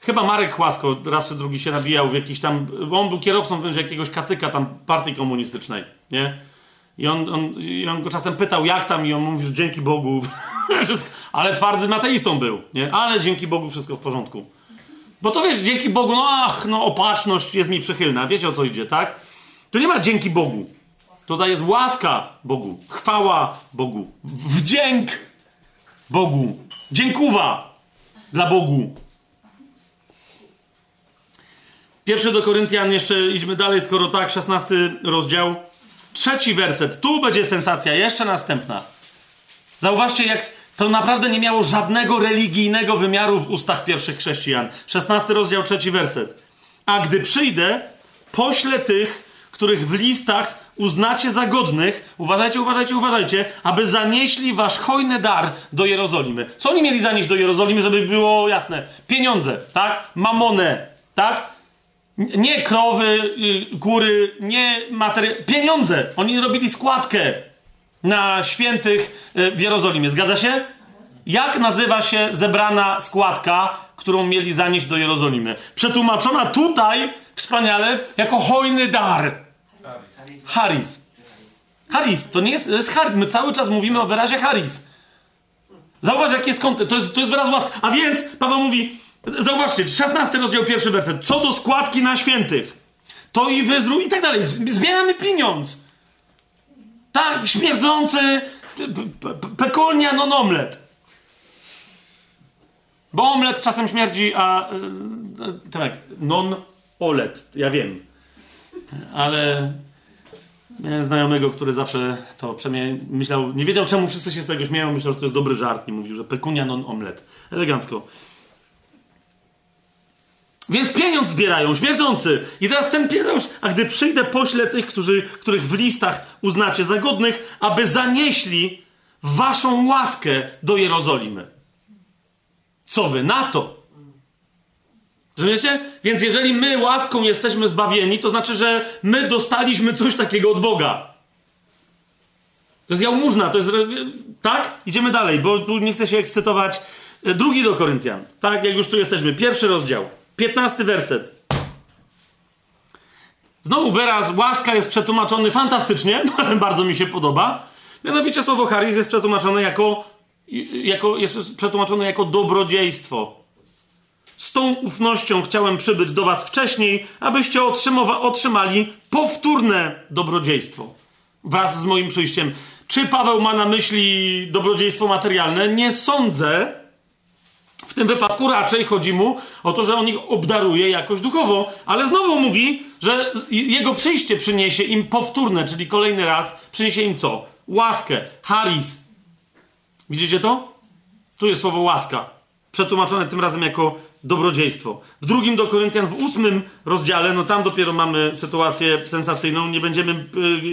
chyba Marek Chłasko raz czy drugi się nabijał w jakiś tam, on był kierowcą będzie jakiegoś kacyka tam partii komunistycznej, nie? I on, on, I on go czasem pytał, jak tam, i on mówił, że dzięki Bogu, ale twardym ateistą był, nie? Ale dzięki Bogu wszystko w porządku. Bo to wiesz, dzięki Bogu, no ach, no opatrzność jest mi przychylna. Wiecie o co idzie, tak? Tu nie ma dzięki Bogu. Tutaj jest łaska Bogu, chwała Bogu, wdzięk Bogu, dziękuwa dla Bogu. Pierwszy do Koryntian, jeszcze idźmy dalej, skoro tak, 16 rozdział, trzeci werset. Tu będzie sensacja, jeszcze następna. Zauważcie, jak to naprawdę nie miało żadnego religijnego wymiaru w ustach pierwszych chrześcijan. 16 rozdział, trzeci werset. A gdy przyjdę, poślę tych, których w listach uznacie za godnych, uważajcie, uważajcie, uważajcie, aby zanieśli wasz hojny dar do Jerozolimy. Co oni mieli zanieść do Jerozolimy, żeby było jasne? Pieniądze, tak? Mamonę, tak? Nie krowy, góry, y, nie materiał. Pieniądze! Oni robili składkę na świętych y, w Jerozolimie. Zgadza się? Jak nazywa się zebrana składka, którą mieli zanieść do Jerozolimy? Przetłumaczona tutaj wspaniale jako hojny dar. Haris. Haris. To nie jest, to jest Haris. My cały czas mówimy o wyrazie Haris. Zauważ, jaki jest kontekst. To jest, to jest wyraz łaski. A więc Paweł mówi, zauważcie, 16 rozdział, pierwszy werset. Co do składki na świętych, to i wyzrój i tak dalej. Zbieramy pieniądz. Tak, śmierdzący pekolnia non omlet. Bo omlet czasem śmierdzi, a yy, tak, non-olet, ja wiem. Ale miałem znajomego, który zawsze to przynajmniej myślał, nie wiedział czemu wszyscy się z tego śmieją, myślał, że to jest dobry żart i mówił, że pekunia non-omlet. Elegancko. Więc pieniądz zbierają, śmierdzący. I teraz ten pieniądz, a gdy przyjdę, poślę tych, którzy, których w listach uznacie za godnych, aby zanieśli waszą łaskę do Jerozolimy. Co wy na to? Rozumiecie? Więc jeżeli my łaską jesteśmy zbawieni, to znaczy, że my dostaliśmy coś takiego od Boga. To jest jałmużna, to jest... Tak? Idziemy dalej, bo tu nie chcę się ekscytować. Drugi do Koryntian. Tak, jak już tu jesteśmy. Pierwszy rozdział. Piętnasty werset. Znowu wyraz łaska jest przetłumaczony fantastycznie, bardzo mi się podoba. Mianowicie słowo charis jest przetłumaczone jako, jako, jest przetłumaczone jako dobrodziejstwo. Z tą ufnością chciałem przybyć do was wcześniej, abyście otrzymali powtórne dobrodziejstwo wraz z moim przyjściem. Czy Paweł ma na myśli dobrodziejstwo materialne? Nie sądzę. W tym wypadku raczej chodzi mu o to, że on ich obdaruje jakoś duchowo, ale znowu mówi, że jego przyjście przyniesie im powtórne, czyli kolejny raz przyniesie im co? Łaskę, haris. Widzicie to? Tu jest słowo łaska, przetłumaczone tym razem jako dobrodziejstwo. W drugim do Koryntian, w ósmym rozdziale, no tam dopiero mamy sytuację sensacyjną, nie będziemy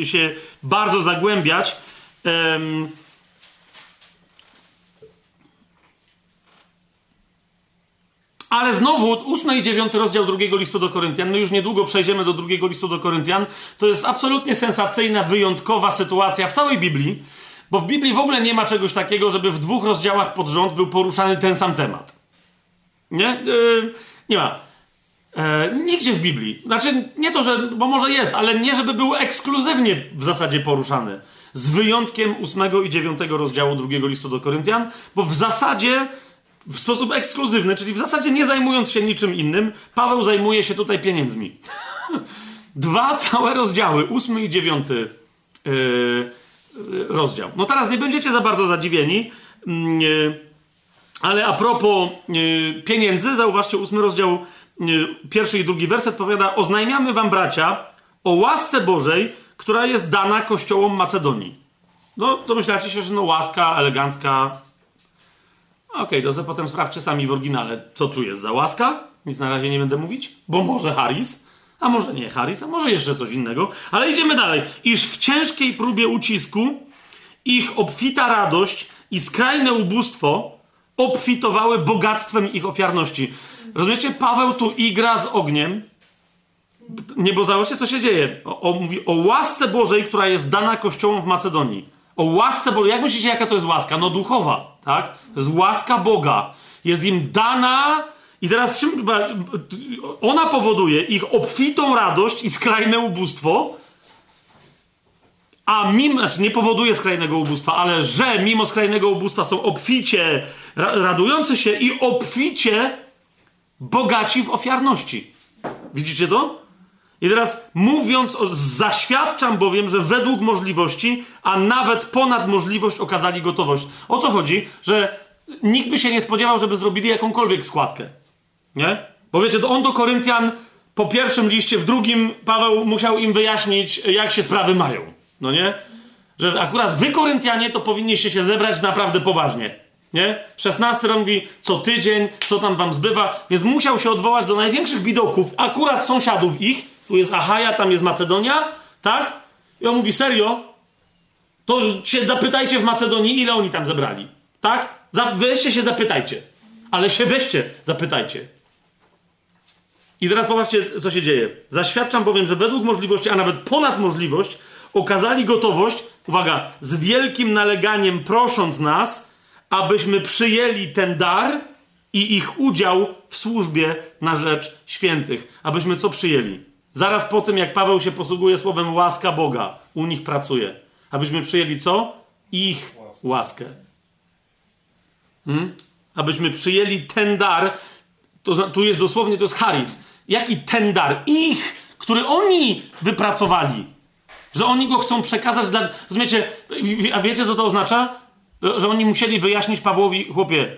y, się bardzo zagłębiać. Ale znowu, ósmy i dziewiąty rozdział drugiego listu do Koryntian, my już niedługo przejdziemy do drugiego listu do Koryntian, to jest absolutnie sensacyjna, wyjątkowa sytuacja w całej Biblii, bo w Biblii w ogóle nie ma czegoś takiego, żeby w dwóch rozdziałach pod rząd był poruszany ten sam temat. Nie? Yy, nie ma. E, nigdzie w Biblii. Znaczy, nie to, że, bo może jest, ale nie, żeby był ekskluzywnie w zasadzie poruszany. Z wyjątkiem ósmego i dziewiątego rozdziału drugiego listu do Koryntian, bo w zasadzie w sposób ekskluzywny, czyli w zasadzie nie zajmując się niczym innym, Paweł zajmuje się tutaj pieniędzmi. Dwa całe rozdziały, ósmy i dziewiąty yy, rozdział. No teraz nie będziecie za bardzo zadziwieni. Yy, ale a propos yy, pieniędzy, zauważcie, ósmy rozdział, yy, pierwszy i drugi werset powiada: Oznajmiamy wam, bracia, o łasce Bożej, która jest dana kościołom Macedonii. No, to myślacie się, że no łaska, elegancka. Okej, okay, to sobie potem sprawdźcie sami w oryginale, co tu jest za łaska. Nic na razie nie będę mówić, bo może Harris, a może nie Harris, a może jeszcze coś innego. Ale idziemy dalej. Iż w ciężkiej próbie ucisku ich obfita radość i skrajne ubóstwo obfitowały bogactwem ich ofiarności. Rozumiecie? Paweł tu igra z ogniem. Nie, bo zauważcie, co się dzieje. O, o, mówi o łasce Bożej, która jest dana kościołom w Macedonii. O łasce Bożej. Jak myślicie, jaka to jest łaska? No duchowa, tak? To jest łaska Boga. Jest im dana i teraz czym, ona powoduje ich obfitą radość i skrajne ubóstwo, a mimo, znaczy nie powoduje skrajnego ubóstwa, ale że mimo skrajnego ubóstwa są obficie radujący się i obficie bogaci w ofiarności. Widzicie to? I teraz mówiąc, o, zaświadczam bowiem, że według możliwości, a nawet ponad możliwość okazali gotowość. O co chodzi? Że nikt by się nie spodziewał, żeby zrobili jakąkolwiek składkę. Nie? Bo wiecie, to on do Koryntian po pierwszym liście, w drugim Paweł musiał im wyjaśnić, jak się sprawy mają. No nie? Że akurat wy, Koryntianie, to powinniście się zebrać naprawdę poważnie. Nie? 16 rok mówi co tydzień, co tam wam zbywa, więc musiał się odwołać do największych widoków, akurat sąsiadów ich. Tu jest Achaja, tam jest Macedonia, tak? I on mówi serio, to się zapytajcie w Macedonii, ile oni tam zebrali. Tak? Weźcie się, zapytajcie. Ale się weźcie, zapytajcie. I teraz popatrzcie, co się dzieje. Zaświadczam bowiem, że według możliwości, a nawet ponad możliwość, okazali gotowość, uwaga, z wielkim naleganiem prosząc nas, abyśmy przyjęli ten dar i ich udział w służbie na rzecz świętych. Abyśmy co przyjęli? Zaraz po tym, jak Paweł się posługuje słowem łaska Boga, u nich pracuje. Abyśmy przyjęli co? Ich łaskę. Hmm? Abyśmy przyjęli ten dar, to, tu jest dosłownie, to jest charis. Jaki ten dar? Ich, który oni wypracowali. Że oni go chcą przekazać dla. Rozumiecie? A wiecie, co to oznacza? Że oni musieli wyjaśnić Pawłowi, chłopie,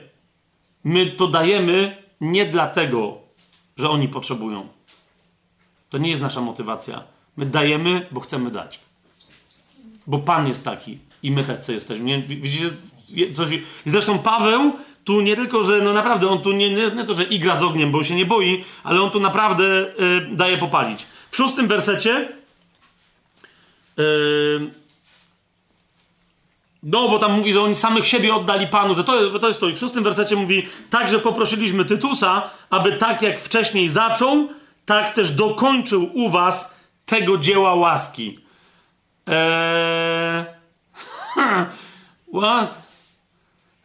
my to dajemy nie dlatego, że oni potrzebują. To nie jest nasza motywacja. My dajemy, bo chcemy dać. Bo Pan jest taki i my tacy jesteśmy. Nie? Widzicie? Coś... I zresztą Paweł tu nie tylko, że no naprawdę on tu nie, nie, nie to, że igra z ogniem, bo się nie boi, ale on tu naprawdę y, daje popalić. W szóstym wersecie Yy... No, bo tam mówi, że oni samych siebie oddali Panu, że to, to jest to. I w szóstym wersecie mówi, także poprosiliśmy Tytusa, aby tak jak wcześniej zaczął, tak też dokończył u was tego dzieła łaski. Eee... What?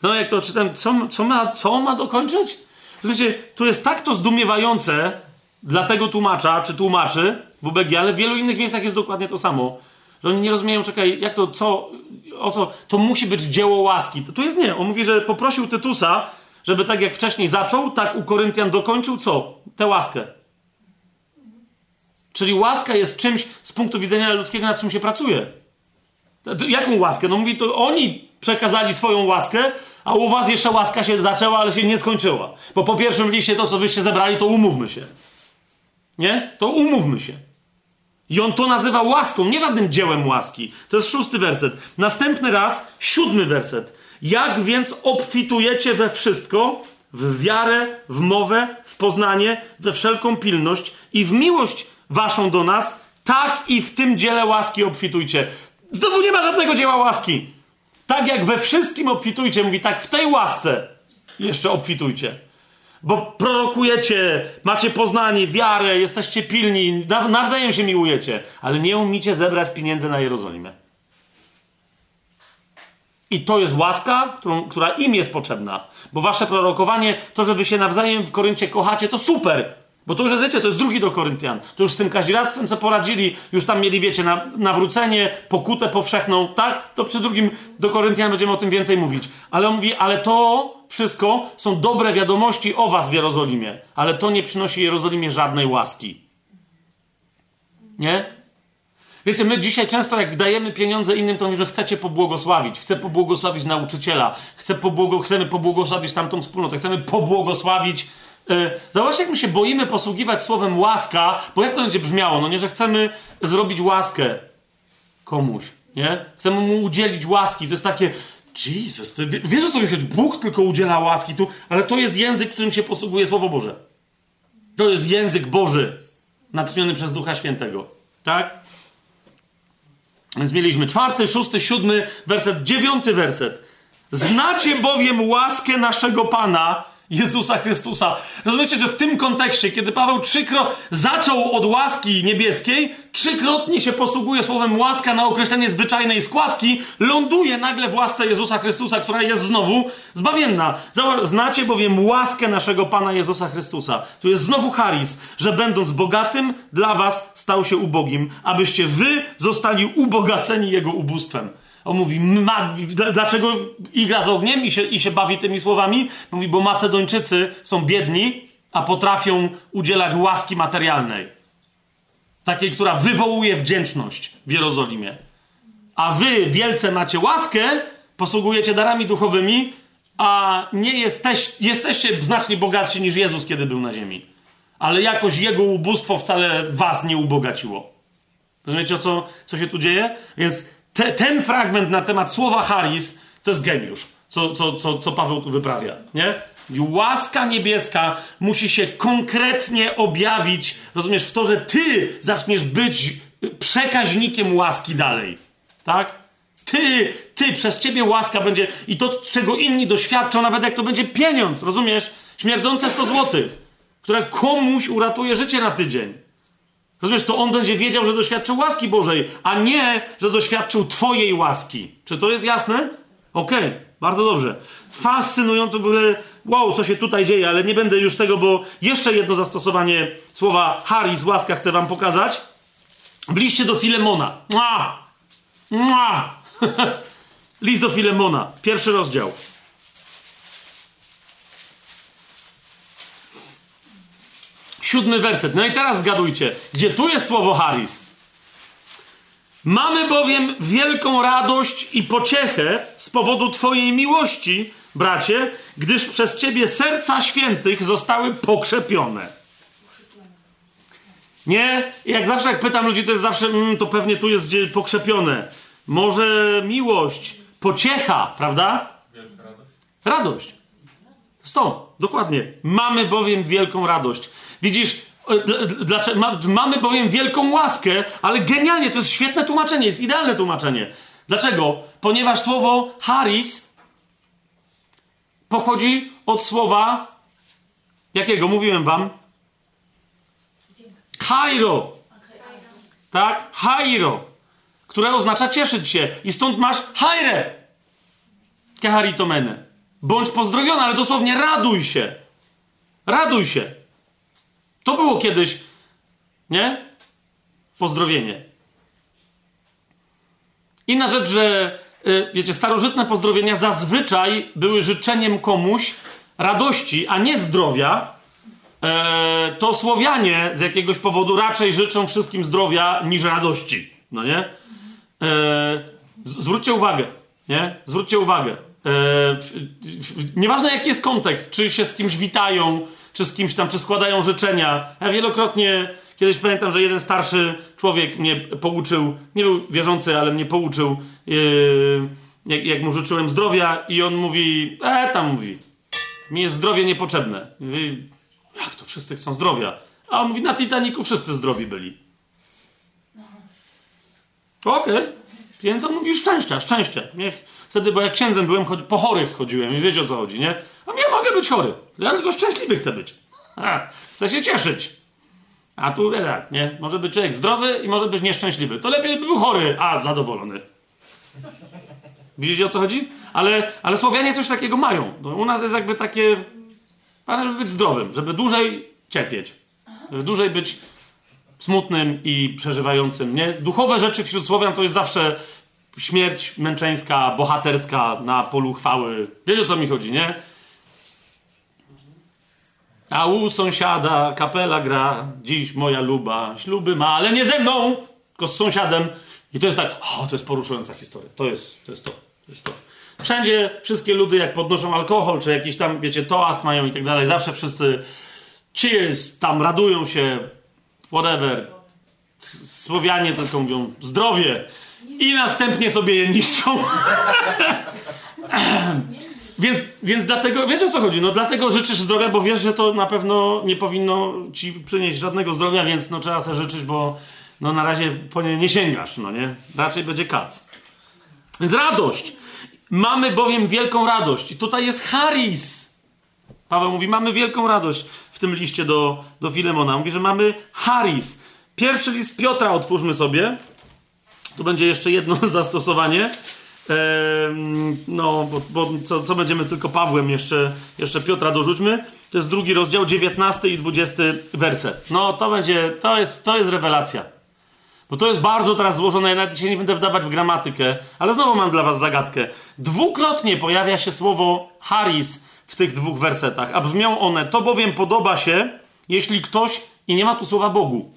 No jak to czytam, co, co, ma, co ma dokończyć? Słuchajcie, tu jest tak to zdumiewające dla tego tłumacza, czy tłumaczy w UBG, ale w wielu innych miejscach jest dokładnie to samo. Że oni nie rozumieją, czekaj, jak to, co, o co, to musi być dzieło łaski. Tu jest nie. On mówi, że poprosił Tytusa, żeby tak jak wcześniej zaczął, tak u Koryntian dokończył co? Tę łaskę. Czyli łaska jest czymś z punktu widzenia ludzkiego, nad czym się pracuje. Jaką łaskę? No mówi, to oni przekazali swoją łaskę, a u was jeszcze łaska się zaczęła, ale się nie skończyła. Bo po pierwszym liście to, co wyście zebrali, to umówmy się. Nie? To umówmy się. I on to nazywa łaską, nie żadnym dziełem łaski. To jest szósty werset. Następny raz, siódmy werset. Jak więc obfitujecie we wszystko, w wiarę, w mowę, w poznanie, we wszelką pilność i w miłość waszą do nas, tak i w tym dziele łaski obfitujcie. Znowu nie ma żadnego dzieła łaski. Tak jak we wszystkim obfitujcie, mówi tak w tej łasce jeszcze obfitujcie. Bo prorokujecie, macie poznanie, wiarę, jesteście pilni, nawzajem się miłujecie, ale nie umicie zebrać pieniędzy na Jerozolimę. I to jest łaska, którą, która im jest potrzebna. Bo wasze prorokowanie, to, że wy się nawzajem w Koryncie kochacie, to super. Bo to już jest, wiecie, to jest drugi do Koryntian. To już z tym kaziractwem, co poradzili, już tam mieli, wiecie, na, nawrócenie, pokutę powszechną, tak? To przy drugim do Koryntian będziemy o tym więcej mówić. Ale on mówi, ale to wszystko są dobre wiadomości o was w Jerozolimie. Ale to nie przynosi Jerozolimie żadnej łaski. Nie? Wiecie, my dzisiaj często jak dajemy pieniądze innym, to mówimy, że chcecie pobłogosławić. Chcę pobłogosławić nauczyciela. Chcę pobłogo, chcemy pobłogosławić tamtą wspólnotę. Chcemy pobłogosławić E, zobaczcie, jak my się boimy posługiwać słowem łaska, bo jak to będzie brzmiało? No nie, że chcemy zrobić łaskę komuś, nie? Chcemy mu udzielić łaski. To jest takie, Jesus, to, wiesz co mi? Bóg tylko udziela łaski tu, ale to jest język, którym się posługuje Słowo Boże. To jest język Boży, natchniony przez Ducha Świętego. Tak? Więc mieliśmy czwarty, szósty, siódmy werset, dziewiąty werset. Znacie bowiem łaskę naszego Pana Jezusa Chrystusa. Rozumiecie, że w tym kontekście, kiedy Paweł trzykrotnie zaczął od łaski niebieskiej, trzykrotnie się posługuje słowem łaska na określenie zwyczajnej składki, ląduje nagle w łasce Jezusa Chrystusa, która jest znowu zbawienna. Znacie bowiem łaskę naszego Pana Jezusa Chrystusa. Tu jest znowu charis, że będąc bogatym, dla was stał się ubogim, abyście wy zostali ubogaceni Jego ubóstwem. On mówi, ma, dlaczego igra z ogniem i się, i się bawi tymi słowami? Mówi, bo Macedończycy są biedni, a potrafią udzielać łaski materialnej. Takiej, która wywołuje wdzięczność w Jerozolimie. A wy wielce macie łaskę, posługujecie darami duchowymi, a nie jesteś, jesteście znacznie bogatsi niż Jezus, kiedy był na ziemi. Ale jakoś jego ubóstwo wcale was nie ubogaciło. Rozumiecie, o co, co się tu dzieje? Więc te, ten fragment na temat słowa charis to jest geniusz, co, co, co, co Paweł tu wyprawia, nie? Łaska niebieska musi się konkretnie objawić, rozumiesz, w to, że ty zaczniesz być przekaźnikiem łaski dalej, tak? Ty, ty, przez ciebie łaska będzie i to, czego inni doświadczą, nawet jak to będzie pieniądz, rozumiesz? Śmierdzące 100 złotych, które komuś uratuje życie na tydzień. Rozumiesz, to on będzie wiedział, że doświadczył łaski Bożej, a nie, że doświadczył Twojej łaski. Czy to jest jasne? Okej, okay, bardzo dobrze. Fascynujące w ogóle, wow, co się tutaj dzieje, ale nie będę już tego, bo jeszcze jedno zastosowanie słowa Haris, łaska chcę Wam pokazać. W do Filemona. Mua! Mua! List do Filemona, pierwszy rozdział. Siódmy werset. No i teraz zgadujcie, gdzie tu jest słowo Haris. Mamy bowiem wielką radość i pociechę z powodu Twojej miłości, bracie, gdyż przez Ciebie serca świętych zostały pokrzepione. Nie? Jak zawsze, jak pytam ludzi, to jest zawsze, mm, to pewnie tu jest gdzie pokrzepione. Może miłość, pociecha, prawda? Radość. Stąd, dokładnie. Mamy bowiem wielką radość. Widzisz, dlaczego, mamy bowiem wielką łaskę, ale genialnie, to jest świetne tłumaczenie, jest idealne tłumaczenie. Dlaczego? Ponieważ słowo haris pochodzi od słowa jakiego? Mówiłem wam. Hairo. Tak? Hairo. Które oznacza cieszyć się. I stąd masz hajre. Keharitomene. Bądź pozdrowiony, ale dosłownie raduj się. Raduj się. To było kiedyś, nie? Pozdrowienie. Inna rzecz, że y, wiecie, starożytne pozdrowienia zazwyczaj były życzeniem komuś radości, a nie zdrowia. E, to Słowianie z jakiegoś powodu raczej życzą wszystkim zdrowia niż radości. No nie? E, zwróćcie uwagę, nie? Zwróćcie uwagę. E, nieważne jaki jest kontekst, czy się z kimś witają, czy z kimś tam, czy składają życzenia. Ja wielokrotnie, kiedyś pamiętam, że jeden starszy człowiek mnie pouczył, nie był wierzący, ale mnie pouczył, yy, jak, jak, mu życzyłem zdrowia i on mówi, e, tam mówi, mi jest zdrowie niepotrzebne. Mówi, jak to wszyscy chcą zdrowia? A on mówi, na Titaniku wszyscy zdrowi byli. Okej. Okay. Więc on mówi szczęścia, szczęścia. Niech wtedy, bo jak księdzem byłem, po chorych chodziłem i wiecie o co chodzi, nie? A ja mogę być chory. Ja tylko szczęśliwy chcę być. A, chcę się cieszyć. A tu tak, nie? Może być człowiek zdrowy i może być nieszczęśliwy. To lepiej by był chory, a zadowolony. Widzicie o co chodzi? Ale, ale Słowianie coś takiego mają. No, u nas jest jakby takie, żeby być zdrowym, żeby dłużej cierpieć, żeby dłużej być smutnym i przeżywającym, nie? Duchowe rzeczy wśród Słowian to jest zawsze śmierć męczeńska, bohaterska na polu chwały. Wiecie o co mi chodzi, nie? A u sąsiada kapela gra, dziś moja luba, śluby ma, ale nie ze mną, tylko z sąsiadem. I to jest tak, o, to jest poruszająca historia. To jest to. Jest to, to, jest to. Wszędzie wszystkie ludy, jak podnoszą alkohol, czy jakiś tam, wiecie, toast mają i tak dalej, zawsze wszyscy cheers, tam radują się, whatever. Słowianie tylko mówią zdrowie i następnie sobie je niszczą. Więc, więc dlatego, wiesz o co chodzi? No dlatego życzysz zdrowia, bo wiesz, że to na pewno nie powinno ci przynieść żadnego zdrowia, więc no trzeba sobie życzyć, bo no na razie po nie nie sięgasz, no nie? Raczej będzie kac. Więc radość. Mamy bowiem wielką radość. I tutaj jest Haris. Paweł mówi, mamy wielką radość w tym liście do, do Filemona. Mówi, że mamy Haris. Pierwszy list Piotra otwórzmy sobie. Tu będzie jeszcze jedno zastosowanie. no, bo, bo co, co, będziemy tylko Pawłem, jeszcze, jeszcze Piotra dorzućmy. To jest drugi rozdział, 19 i 20 werset. No, to będzie, to jest, to jest rewelacja. Bo to jest bardzo teraz złożone, ja się nie będę wdawać w gramatykę, ale znowu mam dla was zagadkę. Dwukrotnie pojawia się słowo Haris w tych dwóch wersetach, a brzmią one, to bowiem podoba się, jeśli ktoś, i nie ma tu słowa Bogu,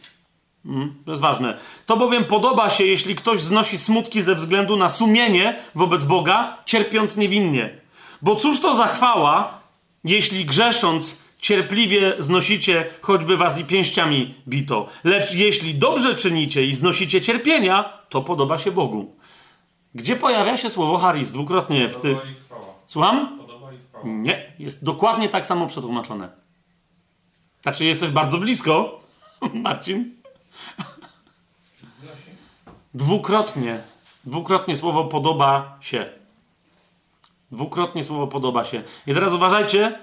hmm, to jest ważne, to bowiem podoba się, jeśli ktoś znosi smutki ze względu na sumienie wobec Boga, cierpiąc niewinnie. Bo cóż to za chwała, jeśli grzesząc cierpliwie znosicie, choćby was i pięściami bito. Lecz jeśli dobrze czynicie i znosicie cierpienia, to podoba się Bogu. Gdzie pojawia się słowo Haris dwukrotnie w tym. Słucham? Nie, jest dokładnie tak samo przetłumaczone. Znaczy jesteś bardzo blisko, Marcin. Dwukrotnie. Dwukrotnie słowo podoba się. Dwukrotnie słowo podoba się. I teraz uważajcie,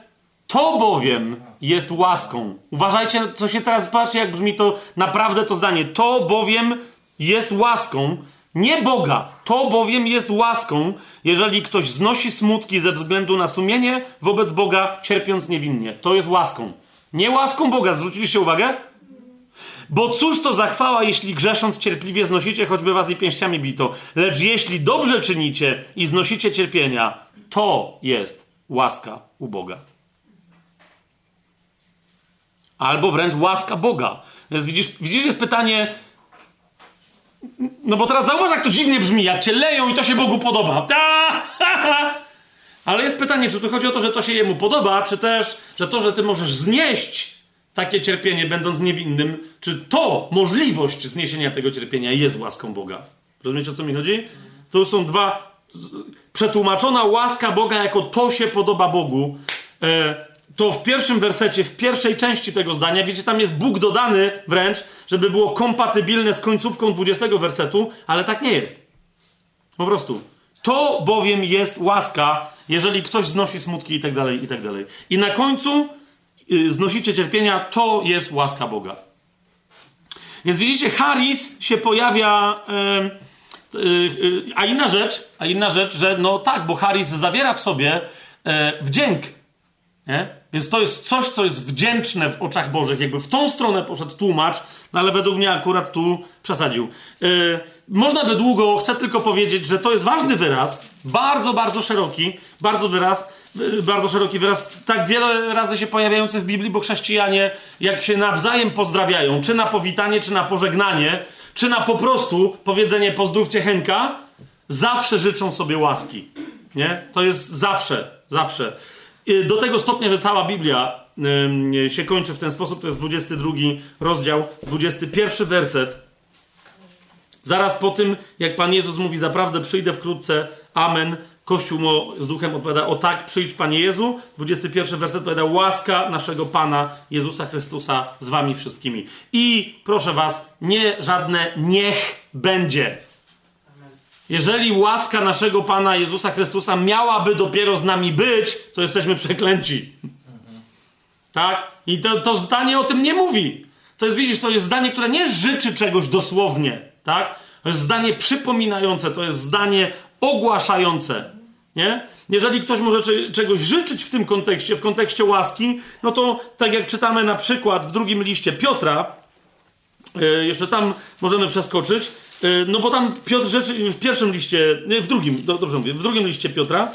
to bowiem jest łaską. Uważajcie, co się teraz, patrzcie, jak brzmi to naprawdę to zdanie. To bowiem jest łaską, nie Boga. To bowiem jest łaską, jeżeli ktoś znosi smutki ze względu na sumienie wobec Boga, cierpiąc niewinnie. To jest łaską. Nie łaską Boga, zwróciliście uwagę? Bo cóż to za chwała, jeśli grzesząc cierpliwie znosicie, choćby was i pięściami bito. Lecz jeśli dobrze czynicie i znosicie cierpienia, to jest łaska u Boga albo wręcz łaska Boga. Więc widzisz, widzisz, jest pytanie. No bo teraz zauważ, jak to dziwnie brzmi, jak cię leją i to się Bogu podoba. Ta, Ale jest pytanie, czy tu chodzi o to, że to się jemu podoba, czy też, że to, że ty możesz znieść takie cierpienie, będąc niewinnym, czy to możliwość zniesienia tego cierpienia jest łaską Boga. Rozumiecie, o co mi chodzi? To są dwa. Przetłumaczona łaska Boga jako to się podoba Bogu. E, to w pierwszym wersecie, w pierwszej części tego zdania, wiecie, tam jest Bóg dodany wręcz, żeby było kompatybilne z końcówką 20 wersetu, ale tak nie jest. Po prostu. To bowiem jest łaska, jeżeli ktoś znosi smutki i tak dalej, i tak dalej. I na końcu znosicie cierpienia, to jest łaska Boga. Więc widzicie, Haris się pojawia. Yy, yy, a inna rzecz, a inna rzecz, że no tak, bo Haris zawiera w sobie e, wdzięk. Nie? Więc to jest coś, co jest wdzięczne w oczach Bożych. Jakby w tą stronę poszedł tłumacz, no ale według mnie akurat tu przesadził. Yy, można by długo, chcę tylko powiedzieć, że to jest ważny wyraz, bardzo, bardzo szeroki, bardzo wyraz, bardzo szeroki wyraz, tak wiele razy się pojawiający w Biblii, bo chrześcijanie, jak się nawzajem pozdrawiają, czy na powitanie, czy na pożegnanie, czy na po prostu powiedzenie pozdrówcie Henka, zawsze życzą sobie łaski. Nie? To jest zawsze, zawsze. Y, do tego stopnia, że cała Biblia się kończy w ten sposób, to jest 22 rozdział, 21 werset. Zaraz po tym, jak Pan Jezus mówi, zaprawdę przyjdę wkrótce, amen, Kościół mu z duchem odpowiada, o tak, przyjdź Panie Jezu. 21 werset odpowiada, łaska naszego Pana Jezusa Chrystusa z wami wszystkimi. I proszę was, nie żadne niech będzie. Jeżeli łaska naszego Pana Jezusa Chrystusa miałaby dopiero z nami być, to jesteśmy przeklęci. Tak? I to, to zdanie o tym nie mówi. To jest, widzisz, to jest zdanie, które nie życzy czegoś dosłownie. Tak? To jest zdanie przypominające, to jest zdanie ogłaszające. Nie? Jeżeli ktoś może czegoś życzyć w tym kontekście, w kontekście łaski, no to tak jak czytamy na przykład w drugim liście Piotra, yy, jeszcze tam możemy przeskoczyć, E, no bo tam Piotr rzeczy, w pierwszym liście, w drugim, dobrze mówię, w drugim liście Piotra,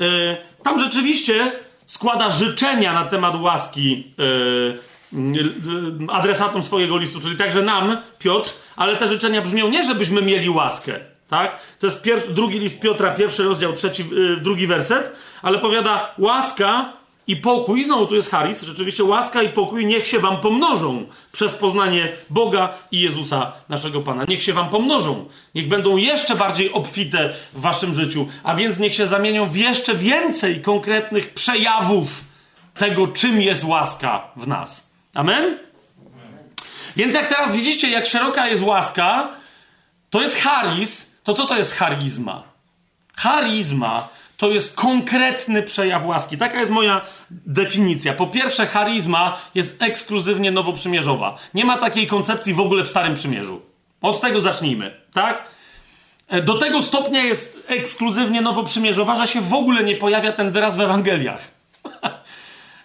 e, tam rzeczywiście składa życzenia na temat łaski e, adresatom swojego listu, czyli także nam, Piotr, ale te życzenia brzmią nie, żebyśmy mieli łaskę, tak? To jest pierwszy, drugi list Piotra, pierwszy rozdział, trzeci, drugi werset, ale powiada łaska i pokój, znowu tu jest Haris, rzeczywiście łaska i pokój niech się wam pomnożą przez poznanie Boga i Jezusa, naszego Pana. Niech się wam pomnożą. Niech będą jeszcze bardziej obfite w waszym życiu, a więc niech się zamienią w jeszcze więcej konkretnych przejawów tego, czym jest łaska w nas. Amen? Więc jak teraz widzicie, jak szeroka jest łaska, to jest charis. To co to jest charizma? Charizma to jest konkretny przejaw łaski. Taka jest moja definicja. Po pierwsze, charizma jest ekskluzywnie nowoprzymierzowa. Nie ma takiej koncepcji w ogóle w Starym Przymierzu. Od tego zacznijmy, tak? E, do tego stopnia jest ekskluzywnie nowoprzymierzowa, że się w ogóle nie pojawia ten wyraz w Ewangeliach.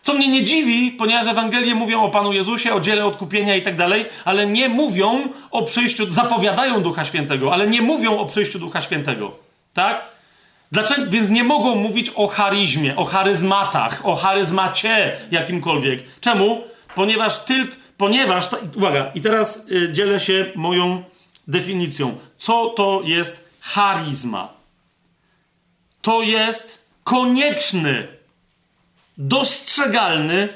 Co mnie nie dziwi, ponieważ Ewangelie mówią o Panu Jezusie, o dziele odkupienia i tak dalej, ale nie mówią o przyjściu, zapowiadają Ducha Świętego, ale nie mówią o przyjściu Ducha Świętego. Tak? Dlaczego? Więc nie mogą mówić o charyzmie, o charyzmatach, o charyzmacie jakimkolwiek. Czemu? Ponieważ tylko, ponieważ, ta, uwaga, i teraz y, dzielę się moją definicją. Co to jest charyzma? To jest konieczny, dostrzegalny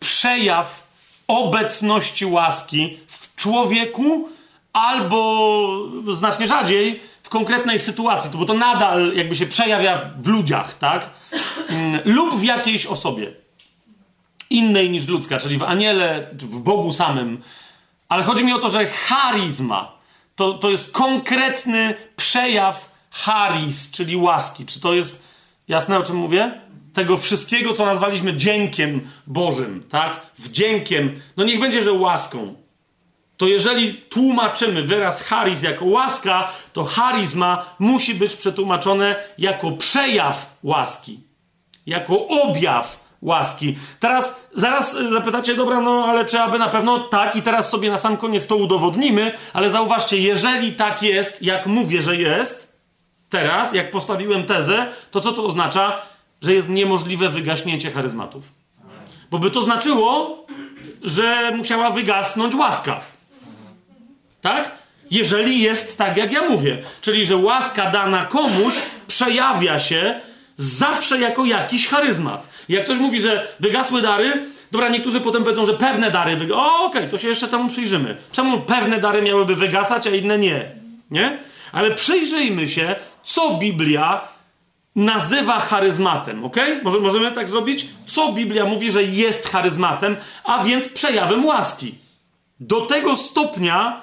przejaw obecności łaski w człowieku albo znacznie rzadziej w konkretnej sytuacji, bo to nadal jakby się przejawia w ludziach, tak? Mm, lub w jakiejś osobie innej niż ludzka, czyli w aniele, czy w Bogu samym. Ale chodzi mi o to, że charizma to, to jest konkretny przejaw charis, czyli łaski. Czy to jest jasne, o czym mówię? Tego wszystkiego, co nazwaliśmy dziękiem Bożym, tak? Wdziękiem. No niech będzie, że łaską to jeżeli tłumaczymy wyraz charis jako łaska, to charizma musi być przetłumaczone jako przejaw łaski, jako objaw łaski. Teraz zaraz zapytacie, dobra, no ale czy aby na pewno tak i teraz sobie na sam koniec to udowodnimy, ale zauważcie, jeżeli tak jest, jak mówię, że jest, teraz, jak postawiłem tezę, to co to oznacza? Że jest niemożliwe wygaśnięcie charyzmatów. Bo by to znaczyło, że musiała wygasnąć łaska. Tak? Jeżeli jest tak, jak ja mówię. Czyli, że łaska dana komuś przejawia się zawsze jako jakiś charyzmat. Jak ktoś mówi, że wygasły dary, dobra, niektórzy potem powiedzą, że pewne dary wygasły. Okej, okay, to się jeszcze temu przyjrzymy. Czemu pewne dary miałyby wygasać, a inne nie? Nie? Ale przyjrzyjmy się, co Biblia nazywa charyzmatem, ok? Może, możemy tak zrobić? Co Biblia mówi, że jest charyzmatem, a więc przejawem łaski. Do tego stopnia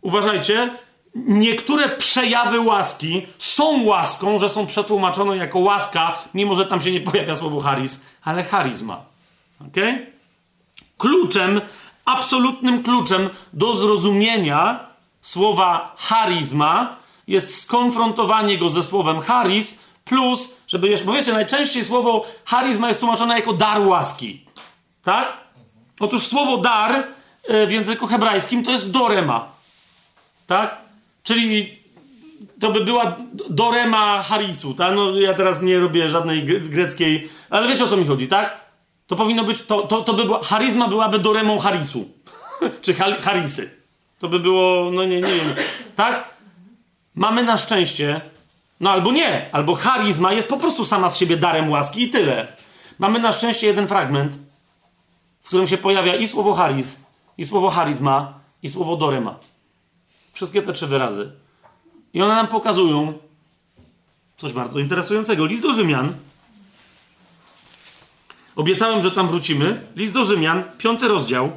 uważajcie, niektóre przejawy łaski są łaską, że są przetłumaczone jako łaska, mimo że tam się nie pojawia słowo charis, ale charizma. Ok? Kluczem, absolutnym kluczem do zrozumienia słowa charizma jest skonfrontowanie go ze słowem charis plus, żeby jeszcze, bo wiecie, najczęściej słowo charizma jest tłumaczone jako dar łaski. Tak? Otóż słowo dar e, w języku hebrajskim to jest dorema. Tak? Czyli to by była Dorema Harisu, tak? No ja teraz nie robię żadnej greckiej, ale wiecie o co mi chodzi, tak? To powinno być, to, to, to by była, charizma byłaby Doremą Harisu. Czy Harisy. To by było, no nie, nie wiem, tak? Mamy na szczęście, no albo nie, albo charizma jest po prostu sama z siebie darem łaski i tyle. Mamy na szczęście jeden fragment, w którym się pojawia i słowo charis, i słowo charizma, i słowo dorema. Wszystkie te trzy wyrazy. I one nam pokazują coś bardzo interesującego. List do Rzymian. Obiecałem, że tam wrócimy. List do Rzymian, piąty rozdział.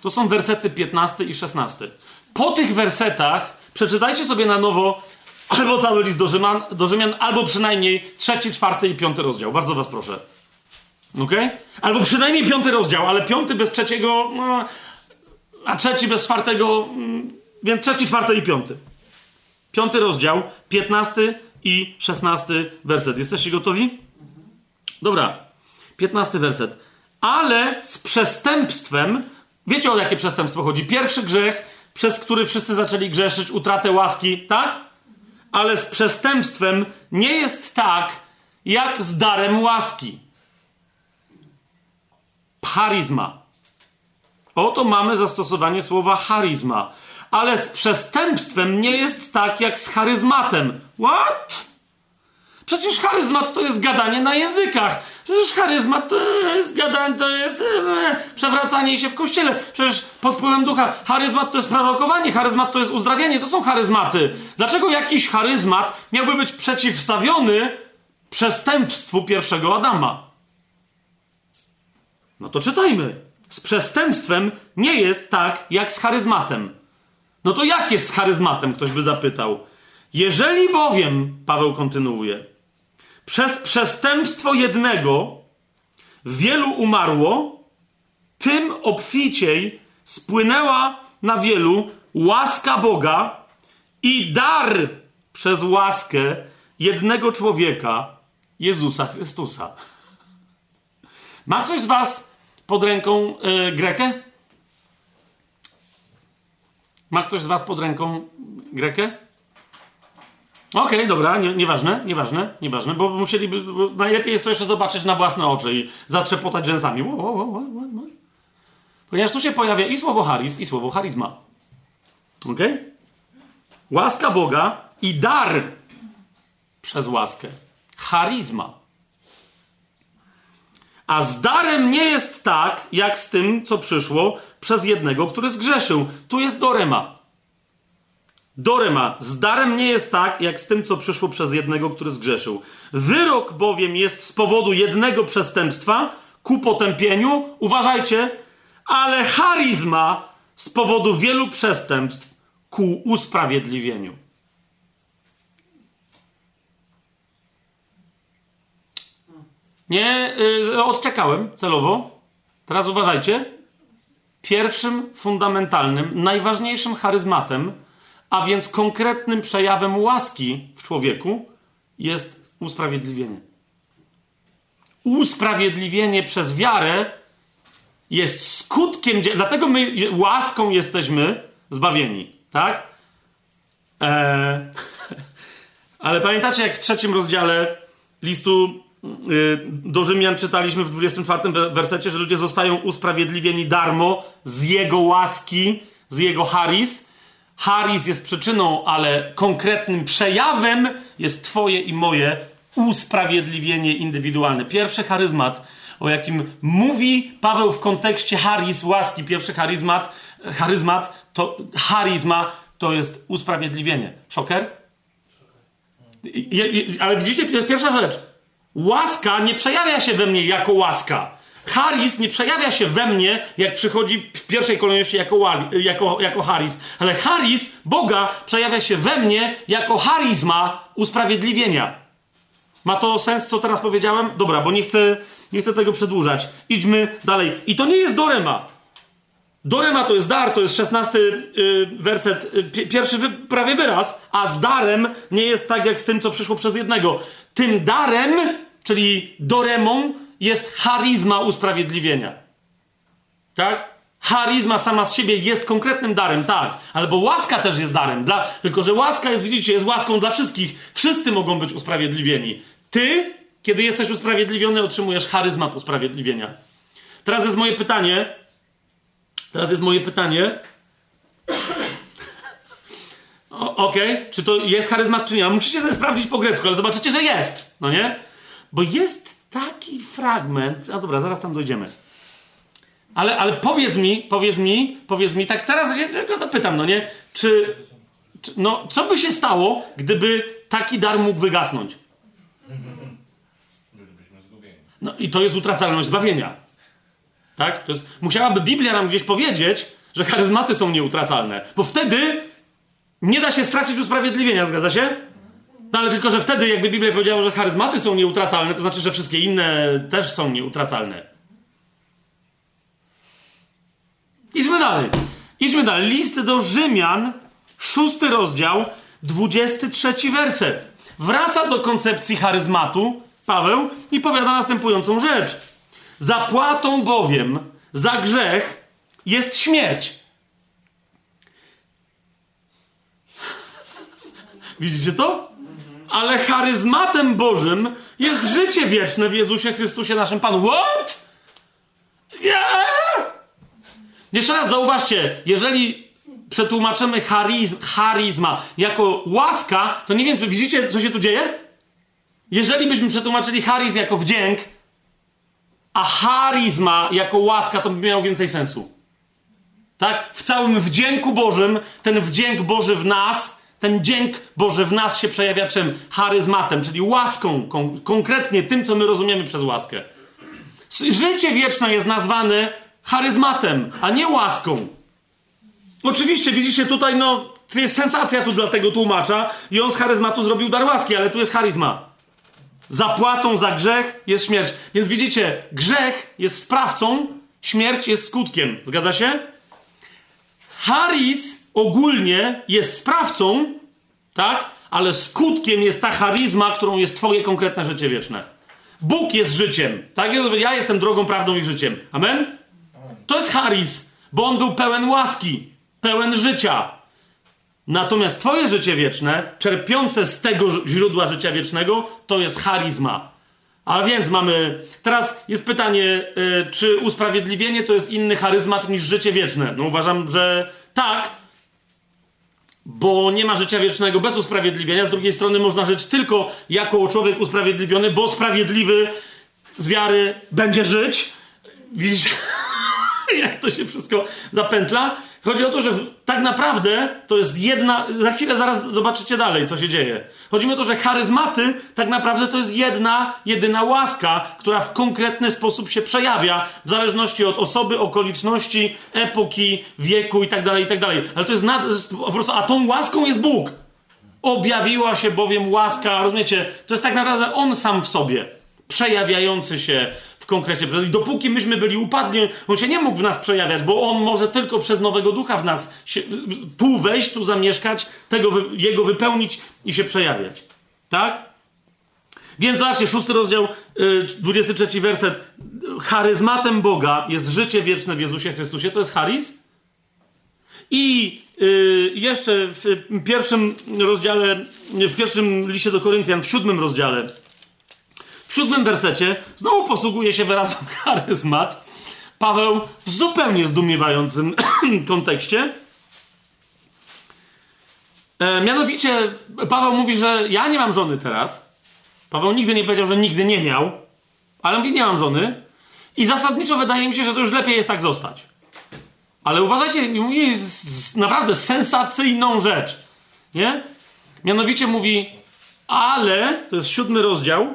To są wersety 15 i 16. Po tych wersetach przeczytajcie sobie na nowo albo cały list do Rzymian, do Rzymian albo przynajmniej trzeci, czwarty i piąty rozdział. Bardzo was proszę. Ok? Albo przynajmniej piąty rozdział, ale piąty bez trzeciego, no, a trzeci bez czwartego, mm, więc trzeci, czwarty i piąty. Piąty rozdział, piętnasty i szesnasty werset. Jesteście gotowi? Dobra. Piętnasty werset. Ale z przestępstwem, wiecie o jakie przestępstwo chodzi? Pierwszy grzech, przez który wszyscy zaczęli grzeszyć, utratę łaski, tak? Ale z przestępstwem nie jest tak, jak z darem łaski. Charizma. Oto mamy zastosowanie słowa charizma ale z przestępstwem nie jest tak jak z charyzmatem. What? Przecież charyzmat to jest gadanie na językach. Przecież charyzmat to jest gadanie, to jest e, przewracanie się w kościele. Przecież pod wpływem ducha charyzmat to jest prorokowanie, charyzmat to jest uzdrawianie, to są charyzmaty. Dlaczego jakiś charyzmat miałby być przeciwstawiony przestępstwu pierwszego Adama? No to czytajmy. Z przestępstwem nie jest tak jak z charyzmatem. No to jak jest z charyzmatem, ktoś by zapytał. Jeżeli bowiem, Paweł kontynuuje, przez przestępstwo jednego wielu umarło, tym obficiej spłynęła na wielu łaska Boga i dar przez łaskę jednego człowieka, Jezusa Chrystusa. Ma ktoś z Was pod ręką yy, Grekę? Ma ktoś z Was pod ręką Grekę? Okej, okay, dobra, nie, nieważne, nieważne, nieważne, bo musieliby, bo najlepiej jest to jeszcze zobaczyć na własne oczy i zatrzepotać rzęsami. Wo, wo, wo, Ponieważ tu się pojawia i słowo charis, i słowo charizma. Ok? Łaska Boga i dar przez łaskę. Charizma. A z darem nie jest tak, jak z tym, co przyszło przez jednego, który zgrzeszył. Tu jest dorema. Dorema. Z darem nie jest tak, jak z tym, co przyszło przez jednego, który zgrzeszył. Wyrok bowiem jest z powodu jednego przestępstwa ku potępieniu. Uważajcie, ale charizma z powodu wielu przestępstw ku usprawiedliwieniu. Nie, yy, odczekałem celowo. Teraz uważajcie. Pierwszym fundamentalnym, najważniejszym charyzmatem, a więc konkretnym przejawem łaski w człowieku jest usprawiedliwienie. Usprawiedliwienie przez wiarę jest skutkiem, dlatego my łaską jesteśmy zbawieni, tak? Eee, ale pamiętacie, jak w trzecim rozdziale listu y, do Rzymian czytaliśmy w 24 wersecie, że ludzie zostają usprawiedliwieni darmo z Jego łaski, z Jego charis. Charis jest przyczyną, ale konkretnym przejawem jest Twoje i moje usprawiedliwienie indywidualne. Pierwszy charyzmat o jakim mówi Paweł w kontekście charyz, łaski, pierwszy charyzmat, charyzmat, to charyzma to jest usprawiedliwienie. Szoker? Ale widzicie, pierwsza rzecz. Łaska nie przejawia się we mnie jako łaska. Charis nie przejawia się we mnie, jak przychodzi w pierwszej kolejności jako, jako, jako charis, ale charis Boga przejawia się we mnie jako charizma usprawiedliwienia. Ma to sens, co teraz powiedziałem? Dobra, bo nie chcę, nie chcę tego przedłużać. Idźmy dalej. I to nie jest Dorema. Dorema to jest dar, to jest szesnasty yy, werset, yy, pierwszy wy, prawie wyraz, a z darem nie jest tak jak z tym, co przyszło przez jednego. Tym darem, czyli doremą, jest charizma usprawiedliwienia. Tak? Charizma sama z siebie jest konkretnym darem, tak, albo łaska też jest darem, dla, tylko że łaska jest, widzicie, jest łaską dla wszystkich. Wszyscy mogą być usprawiedliwieni. Ty, kiedy jesteś usprawiedliwiony, otrzymujesz charyzmat usprawiedliwienia. Teraz jest moje pytanie. Teraz jest moje pytanie. Okej, okay. czy to jest charyzmat, czy nie? Musicie sobie sprawdzić po grecku, ale zobaczycie, że jest. No nie? Bo jest taki fragment. No dobra, zaraz tam dojdziemy. Ale, ale powiedz mi, powiedz mi, powiedz mi, tak teraz się tylko zapytam, no nie? Czy, czy, no, co by się stało, gdyby taki dar mógł wygasnąć? No i to jest utracalność zbawienia. Tak? To jest, musiałaby Biblia nam gdzieś powiedzieć, że charyzmaty są nieutracalne, bo wtedy nie da się stracić usprawiedliwienia, zgadza się? No ale tylko, że wtedy jakby Biblia powiedziała, że charyzmaty są nieutracalne, to znaczy, że wszystkie inne też są nieutracalne. Idźmy dalej. Idźmy dalej. List do Rzymian, szósty rozdział, dwudziesty trzeci werset. Wraca do koncepcji charyzmatu Paweł i powiada następującą rzecz. Zapłatą bowiem za grzech jest śmierć. Widzicie to? Ale charyzmatem Bożym jest życie wieczne w Jezusie Chrystusie naszym Panu. What? Yeah! Jeszcze raz zauważcie, jeżeli przetłumaczymy charizm, jako łaska, to nie wiem, czy widzicie, co się tu dzieje? Jeżeli byśmy przetłumaczyli charizm jako wdzięk, a charizma jako łaska, to by miało więcej sensu. Tak? W całym wdzięku Bożym, ten wdzięk Boży w nas, ten dzięk Boży w nas się przejawia czym? Charyzmatem, czyli łaską, kon konkretnie tym, co my rozumiemy przez łaskę. Życie wieczne jest nazwane charyzmatem, a nie łaską. Oczywiście widzicie tutaj, no, to jest sensacja tu dla tego tłumacza i on z charyzmatu zrobił dar łaski, ale tu jest charyzma. Zapłatą za grzech jest śmierć. Więc widzicie, grzech jest sprawcą, śmierć jest skutkiem. Zgadza się? Charis ogólnie jest sprawcą, tak? Ale skutkiem jest ta charyzma, którą jest twoje konkretne życie wieczne. Bóg jest życiem. Tak? Ja jestem drogą, prawdą i życiem. Amen? To jest charis, bo on był pełen łaski, pełen życia. Natomiast twoje życie wieczne, czerpiące z tego źródła życia wiecznego, to jest charyzma. A więc mamy. Teraz jest pytanie, yy, czy usprawiedliwienie to jest inny charyzmat niż życie wieczne? No uważam, że tak, bo nie ma życia wiecznego bez usprawiedliwienia. Z drugiej strony można żyć tylko jako człowiek usprawiedliwiony, bo sprawiedliwy z wiary będzie żyć. Widzisz, jak to się wszystko zapętla? Chodzi o to, że tak naprawdę to jest jedna. Za chwilę zaraz zobaczycie dalej, co się dzieje. Chodzi mi o to, że charyzmaty tak naprawdę to jest jedna, jedyna łaska, która w konkretny sposób się przejawia, w zależności od osoby, okoliczności, epoki, wieku itd. Tak itd. Tak Ale to jest, po prostu, a tą łaską jest Bóg. Objawiła się bowiem łaska, rozumiecie? To jest tak naprawdę On sam w sobie, przejawiający się konkrecie. I dopóki myśmy byli upadli, on się nie mógł w nas przejawiać, bo on może tylko przez nowego ducha w nas się, tu wejść, tu zamieszkać, tego, jego wypełnić i się przejawiać. Tak? Więc zobaczcie, szósty rozdział, 23 werset. Charyzmatem Boga jest życie wieczne w Jezusie Chrystusie. To jest charyz. I y, jeszcze w pierwszym rozdziale, w pierwszym liście do Koryntian, w siódmym rozdziale, w siódmym wersecie znowu posługuje się wyrazem charyzmat. Paweł w zupełnie zdumiewającym kontekście. E, mianowicie Paweł mówi, że ja nie mam żony teraz. Paweł nigdy nie powiedział, że nigdy nie miał, ale mówi, nie mam żony. I zasadniczo wydaje mi się, że to już lepiej jest tak zostać. Ale uważajcie, mówi naprawdę sensacyjną rzecz. Nie? Mianowicie mówi, ale, to jest siódmy rozdział,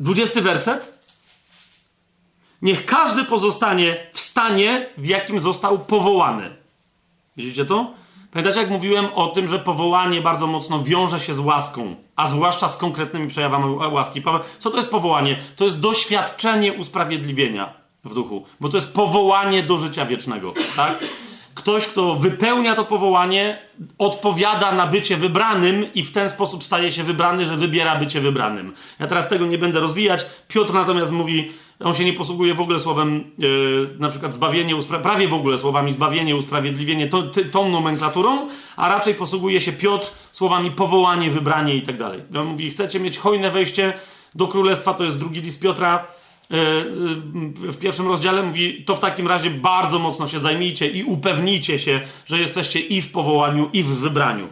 Dwudziesty werset. Niech każdy pozostanie w stanie, w jakim został powołany. Widzicie to? Pamiętacie, jak mówiłem o tym, że powołanie bardzo mocno wiąże się z łaską, a zwłaszcza z konkretnymi przejawami łaski. Co to jest powołanie? To jest doświadczenie usprawiedliwienia w duchu, bo to jest powołanie do życia wiecznego, tak? Ktoś, kto wypełnia to powołanie, odpowiada na bycie wybranym i w ten sposób staje się wybrany, że wybiera bycie wybranym. Ja teraz tego nie będę rozwijać. Piotr natomiast mówi, on się nie posługuje w ogóle słowem yy, na przykład zbawienie, prawie w ogóle słowami zbawienie, usprawiedliwienie, to, ty, tą nomenklaturą, a raczej posługuje się Piotr słowami powołanie, wybranie i tak dalej. On mówi, chcecie mieć hojne wejście do królestwa, to jest drugi list Piotra, w pierwszym rozdziale mówi, to w takim razie bardzo mocno się zajmijcie i upewnijcie się, że jesteście i w powołaniu, i w wybraniu.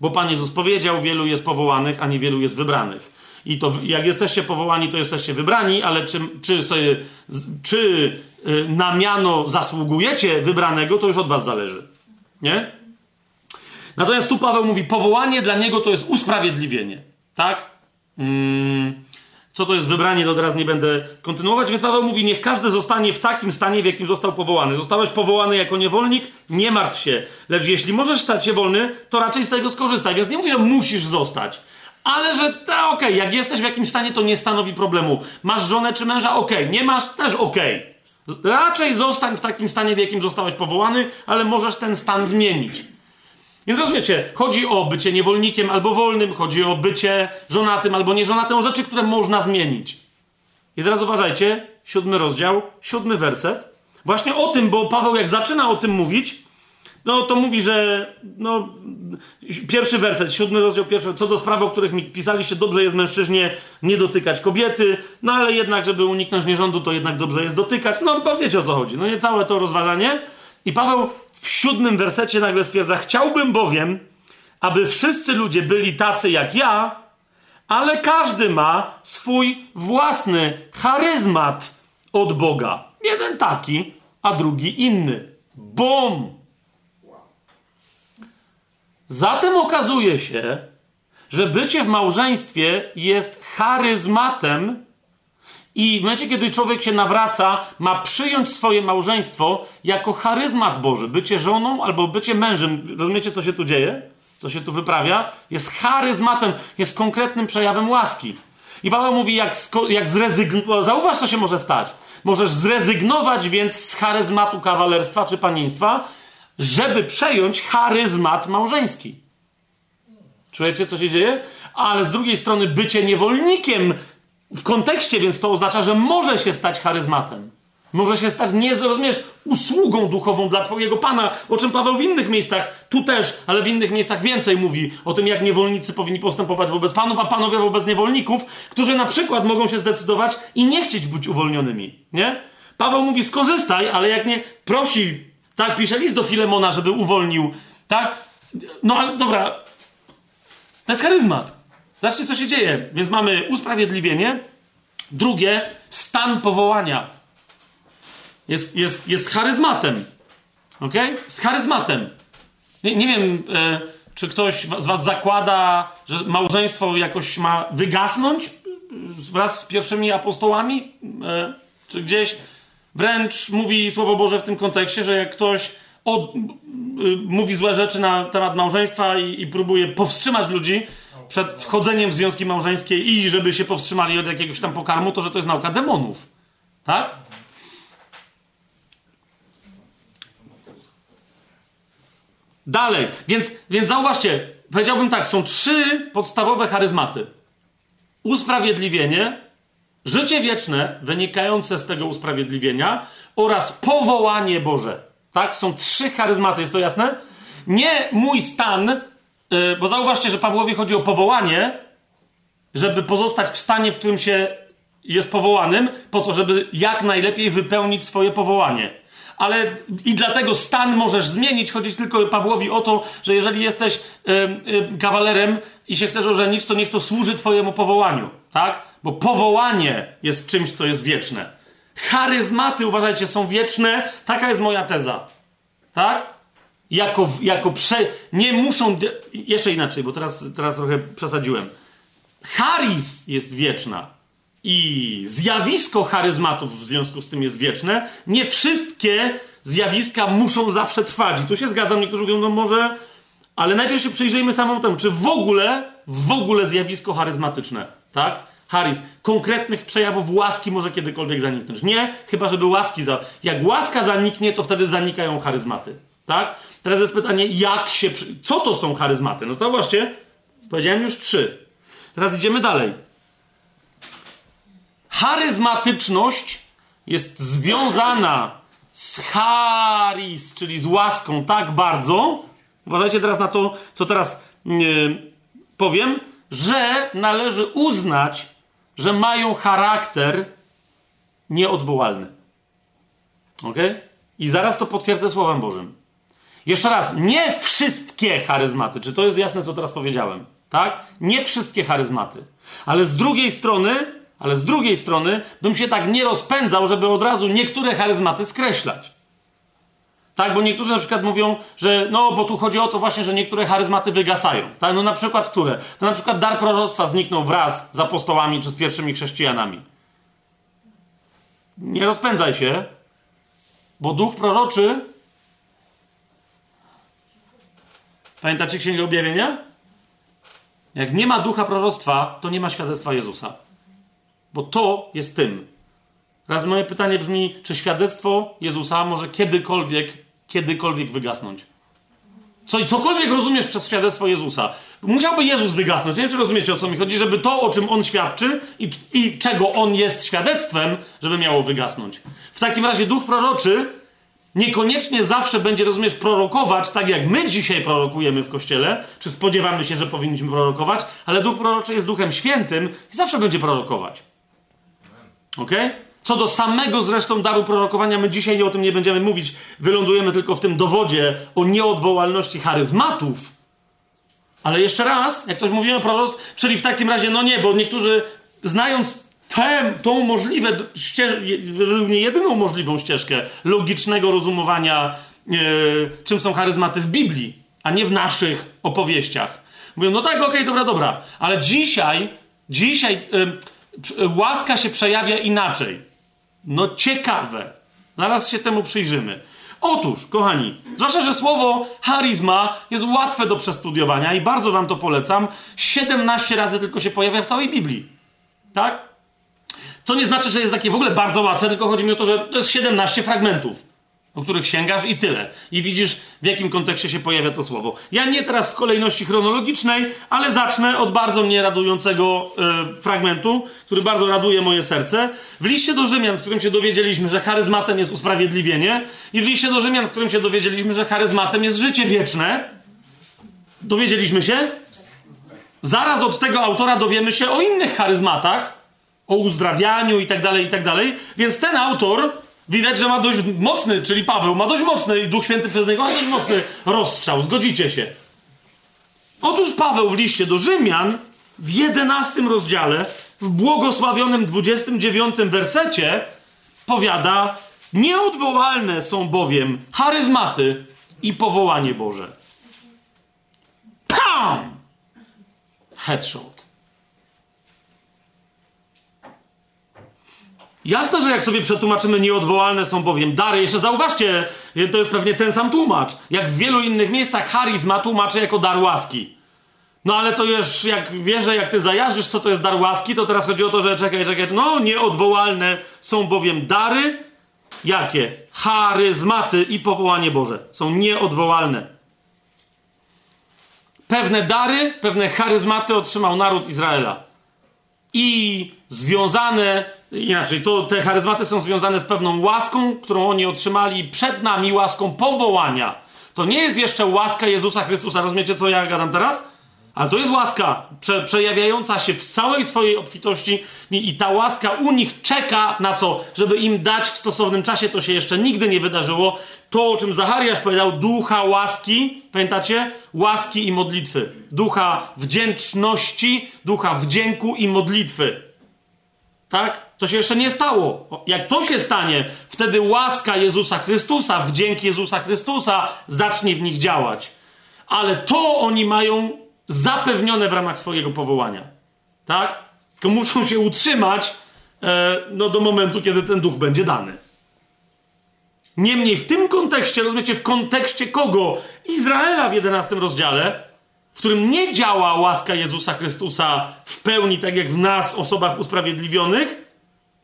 Bo Pan Jezus powiedział, wielu jest powołanych, a niewielu jest wybranych. I to jak jesteście powołani, to jesteście wybrani, ale czy, czy, sobie, czy e, na miano zasługujecie wybranego, to już od was zależy. Nie? Natomiast tu Paweł mówi, powołanie dla niego to jest usprawiedliwienie. Tak? Mm. Co to jest wybranie, to teraz nie będę kontynuować, więc Paweł mówi, niech każdy zostanie w takim stanie, w jakim został powołany. Zostałeś powołany jako niewolnik? Nie martw się. Lecz jeśli możesz stać się wolny, to raczej z tego skorzystaj. Więc nie mówię, że musisz zostać. Ale że ta okej, okay, jak jesteś w jakimś stanie, to nie stanowi problemu. Masz żonę czy męża? Okej. Okay. Nie masz? Też okej. Okay. Raczej zostań w takim stanie, w jakim zostałeś powołany, ale możesz ten stan zmienić. Więc rozumiecie, chodzi o bycie niewolnikiem albo wolnym, chodzi o bycie żonatym albo nieżonatym, o rzeczy, które można zmienić. I teraz uważajcie, siódmy rozdział, siódmy werset. Właśnie o tym, bo Paweł jak zaczyna o tym mówić, no to mówi, że no, pierwszy werset, siódmy rozdział, pierwszy, co do spraw, o których mi pisaliście, dobrze jest mężczyźnie nie dotykać kobiety, no ale jednak, żeby uniknąć nierządu, to jednak dobrze jest dotykać. No, wiecie o co chodzi. No nie całe to rozważanie. I Paweł w siódmym wersecie nagle stwierdza: Chciałbym bowiem, aby wszyscy ludzie byli tacy jak ja, ale każdy ma swój własny charyzmat od Boga. Jeden taki, a drugi inny. Bum! Zatem okazuje się, że bycie w małżeństwie jest charyzmatem I w momencie, kiedy człowiek się nawraca, ma przyjąć swoje małżeństwo jako charyzmat Boży. Bycie żoną albo bycie mężem. Rozumiecie, co się tu dzieje? Co się tu wyprawia? Jest charyzmatem, jest konkretnym przejawem łaski. I Paweł mówi, jak, jak zrezygnować. Zauważ, co się może stać. Możesz zrezygnować więc z charyzmatu kawalerstwa czy panieństwa, żeby przejąć charyzmat małżeński. Czujecie, co się dzieje? Ale z drugiej strony bycie niewolnikiem w kontekście, więc to oznacza, że może się stać charyzmatem. Może się stać, nie zrozumiesz, usługą duchową dla Twojego Pana, o czym Paweł w innych miejscach, tu też, ale w innych miejscach więcej mówi o tym, jak niewolnicy powinni postępować wobec panów, a panowie wobec niewolników, którzy na przykład mogą się zdecydować i nie chcieć być uwolnionymi, nie? Paweł mówi, skorzystaj, ale jak nie prosi, tak, pisze list do Filemona, żeby uwolnił, tak? No ale dobra, to jest charyzmat. Zobaczcie, co się dzieje. Więc mamy usprawiedliwienie. Drugie, stan powołania. Jest, jest, jest charyzmatem. Ok? Z charyzmatem. Nie, nie wiem, e, czy ktoś z Was zakłada, że małżeństwo jakoś ma wygasnąć wraz z pierwszymi apostołami? E, czy gdzieś wręcz mówi Słowo Boże w tym kontekście, że jak ktoś od, mówi złe rzeczy na temat małżeństwa i, i próbuje powstrzymać ludzi, przed wchodzeniem w związki małżeńskie i żeby się powstrzymali od jakiegoś tam pokarmu, to że to jest nauka demonów. Tak? Dalej. Więc, więc zauważcie, powiedziałbym tak, są trzy podstawowe charyzmaty. Usprawiedliwienie, życie wieczne wynikające z tego usprawiedliwienia oraz powołanie Boże. Tak? Są trzy charyzmaty, jest to jasne? Nie mój stan bo zauważcie, że Pawłowi chodzi o powołanie, żeby pozostać w stanie, w którym się jest powołanym, po to, żeby jak najlepiej wypełnić swoje powołanie. Ale i dlatego stan możesz zmienić. Chodzi tylko Pawłowi o to, że jeżeli jesteś y, y, kawalerem i się chcesz ożenić, to niech to służy Twojemu powołaniu. Tak? Bo powołanie jest czymś, co jest wieczne. Charyzmaty, uważajcie, są wieczne. Taka jest moja teza. Tak? Jako, jako prze... Nie muszą... Jeszcze inaczej, bo teraz, teraz trochę przesadziłem. Charis jest wieczna i zjawisko charyzmatów w związku z tym jest wieczne. Nie wszystkie zjawiska muszą zawsze trwać. I tu się zgadzam, niektórzy mówią, no może... Ale najpierw się przyjrzyjmy samą temu, czy w ogóle, w ogóle zjawisko charyzmatyczne, tak? Haris, konkretnych przejawów łaski może kiedykolwiek zaniknąć. Nie, chyba żeby łaski za... Jak łaska zaniknie, to wtedy zanikają charyzmaty, tak? Teraz jest pytanie, jak się. Co to są charyzmaty? No właśnie, powiedziałem już trzy. Teraz idziemy dalej. Charyzmatyczność jest związana z charis, czyli z łaską, tak bardzo. Uważajcie teraz na to, co teraz yy, powiem, że należy uznać, że mają charakter nieodwołalny. Ok? I zaraz to potwierdzę Słowem Bożym. Jeszcze raz, nie wszystkie charyzmaty, czy to jest jasne, co teraz powiedziałem, tak? Nie wszystkie charyzmaty. Ale z drugiej strony, ale z drugiej strony, bym się tak nie rozpędzał, żeby od razu niektóre charyzmaty skreślać. Tak, bo niektórzy na przykład mówią, że no, bo tu chodzi o to właśnie, że niektóre charyzmaty wygasają. Tak, no na przykład które? To na przykład dar proroctwa zniknął wraz z apostołami czy z pierwszymi chrześcijanami. Nie rozpędzaj się, bo duch proroczy Pamiętacie Księgę Objawienia? Jak nie ma ducha proroctwa, to nie ma świadectwa Jezusa. Bo to jest tym. Teraz moje pytanie brzmi, czy świadectwo Jezusa może kiedykolwiek, kiedykolwiek wygasnąć? Co, cokolwiek rozumiesz przez świadectwo Jezusa. Musiałby Jezus wygasnąć. Nie wiem, czy rozumiecie, o co mi chodzi, żeby to, o czym On świadczy i, i czego On jest świadectwem, żeby miało wygasnąć. W takim razie duch proroczy Niekoniecznie zawsze będzie, rozumiesz, prorokować, tak jak my dzisiaj prorokujemy w kościele, czy spodziewamy się, że powinniśmy prorokować, ale duch proroczy jest duchem świętym i zawsze będzie prorokować. Ok? Co do samego zresztą daru prorokowania, my dzisiaj o tym nie będziemy mówić, wylądujemy tylko w tym dowodzie o nieodwołalności charyzmatów. Ale jeszcze raz, jak ktoś mówimy o proroc, czyli w takim razie, no nie, bo niektórzy znając tę, tą możliwe, nie jedyną możliwą ścieżkę logicznego rozumowania, e, czym są charyzmaty w Biblii, a nie w naszych opowieściach. Mówią, no tak, okej, okay, dobra, dobra, ale dzisiaj, dzisiaj, e, łaska się przejawia inaczej. No ciekawe. Zaraz się temu przyjrzymy. Otóż, kochani, zwłaszcza, że słowo charyzma jest łatwe do przestudiowania i bardzo wam to polecam. 17 razy tylko się pojawia w całej Biblii. Tak? To nie znaczy, że jest takie w ogóle bardzo łatwe, tylko chodzi mi o to, że to jest 17 fragmentów o których sięgasz i tyle. I widzisz, w jakim kontekście się pojawia to słowo. Ja nie teraz w kolejności chronologicznej, ale zacznę od bardzo mnie radującego e, fragmentu, który bardzo raduje moje serce. W liście do Rzymian, w którym się dowiedzieliśmy, że charyzmatem jest usprawiedliwienie, i w liście do Rzymian, w którym się dowiedzieliśmy, że charyzmatem jest życie wieczne. Dowiedzieliśmy się? Zaraz od tego autora dowiemy się o innych charyzmatach, o uzdrawianiu i tak dalej, i tak dalej. Więc ten autor Widać, że ma dość mocny, czyli Paweł, ma dość mocny i Duch Święty przez niego ma dość mocny rozstrzał. Zgodzicie się. Otóż Paweł w liście do Rzymian w 11 rozdziale, w błogosławionym 29 wersecie powiada: Nieodwołalne są bowiem charyzmaty i powołanie Boże. Pam! Headshot. Jasne, że jak sobie przetłumaczymy, nieodwołalne są bowiem dary. Jeszcze zauważcie, to jest pewnie ten sam tłumacz. Jak w wielu innych miejscach charyzma tłumaczy jako dar łaski. No ale to już, jak wierzę, jak ty zajarzysz, co to jest dar łaski, to teraz chodzi o to, że czekaj, czekaj, no nieodwołalne są bowiem dary. Jakie? Charyzmaty i powołanie Boże. Są nieodwołalne. Pewne dary, pewne charyzmaty otrzymał naród Izraela. I związane Inaczej, to te charyzmaty są związane z pewną łaską, którą oni otrzymali przed nami, łaską powołania. To nie jest jeszcze łaska Jezusa Chrystusa. Rozumiecie, co ja gadam teraz? Ale to jest łaska prze, przejawiająca się w całej swojej obfitości i, i, ta łaska u nich czeka na co? Żeby im dać w stosownym czasie, to się jeszcze nigdy nie wydarzyło. To, o czym Zachariasz powiedział, ducha łaski, pamiętacie? Łaski i modlitwy. Ducha wdzięczności, ducha wdzięku i modlitwy. Tak? To się jeszcze nie stało. Jak to się stanie, wtedy łaska Jezusa Chrystusa, wdzięk Jezusa Chrystusa zacznie w nich działać. Ale to oni mają zapewnione w ramach swojego powołania. Tak? Tylko muszą się utrzymać e, no, do momentu, kiedy ten duch będzie dany. Niemniej w tym kontekście, rozumiecie, w kontekście kogo? Izraela w 11 rozdziale, w którym nie działa łaska Jezusa Chrystusa w pełni, tak jak w nas, osobach usprawiedliwionych,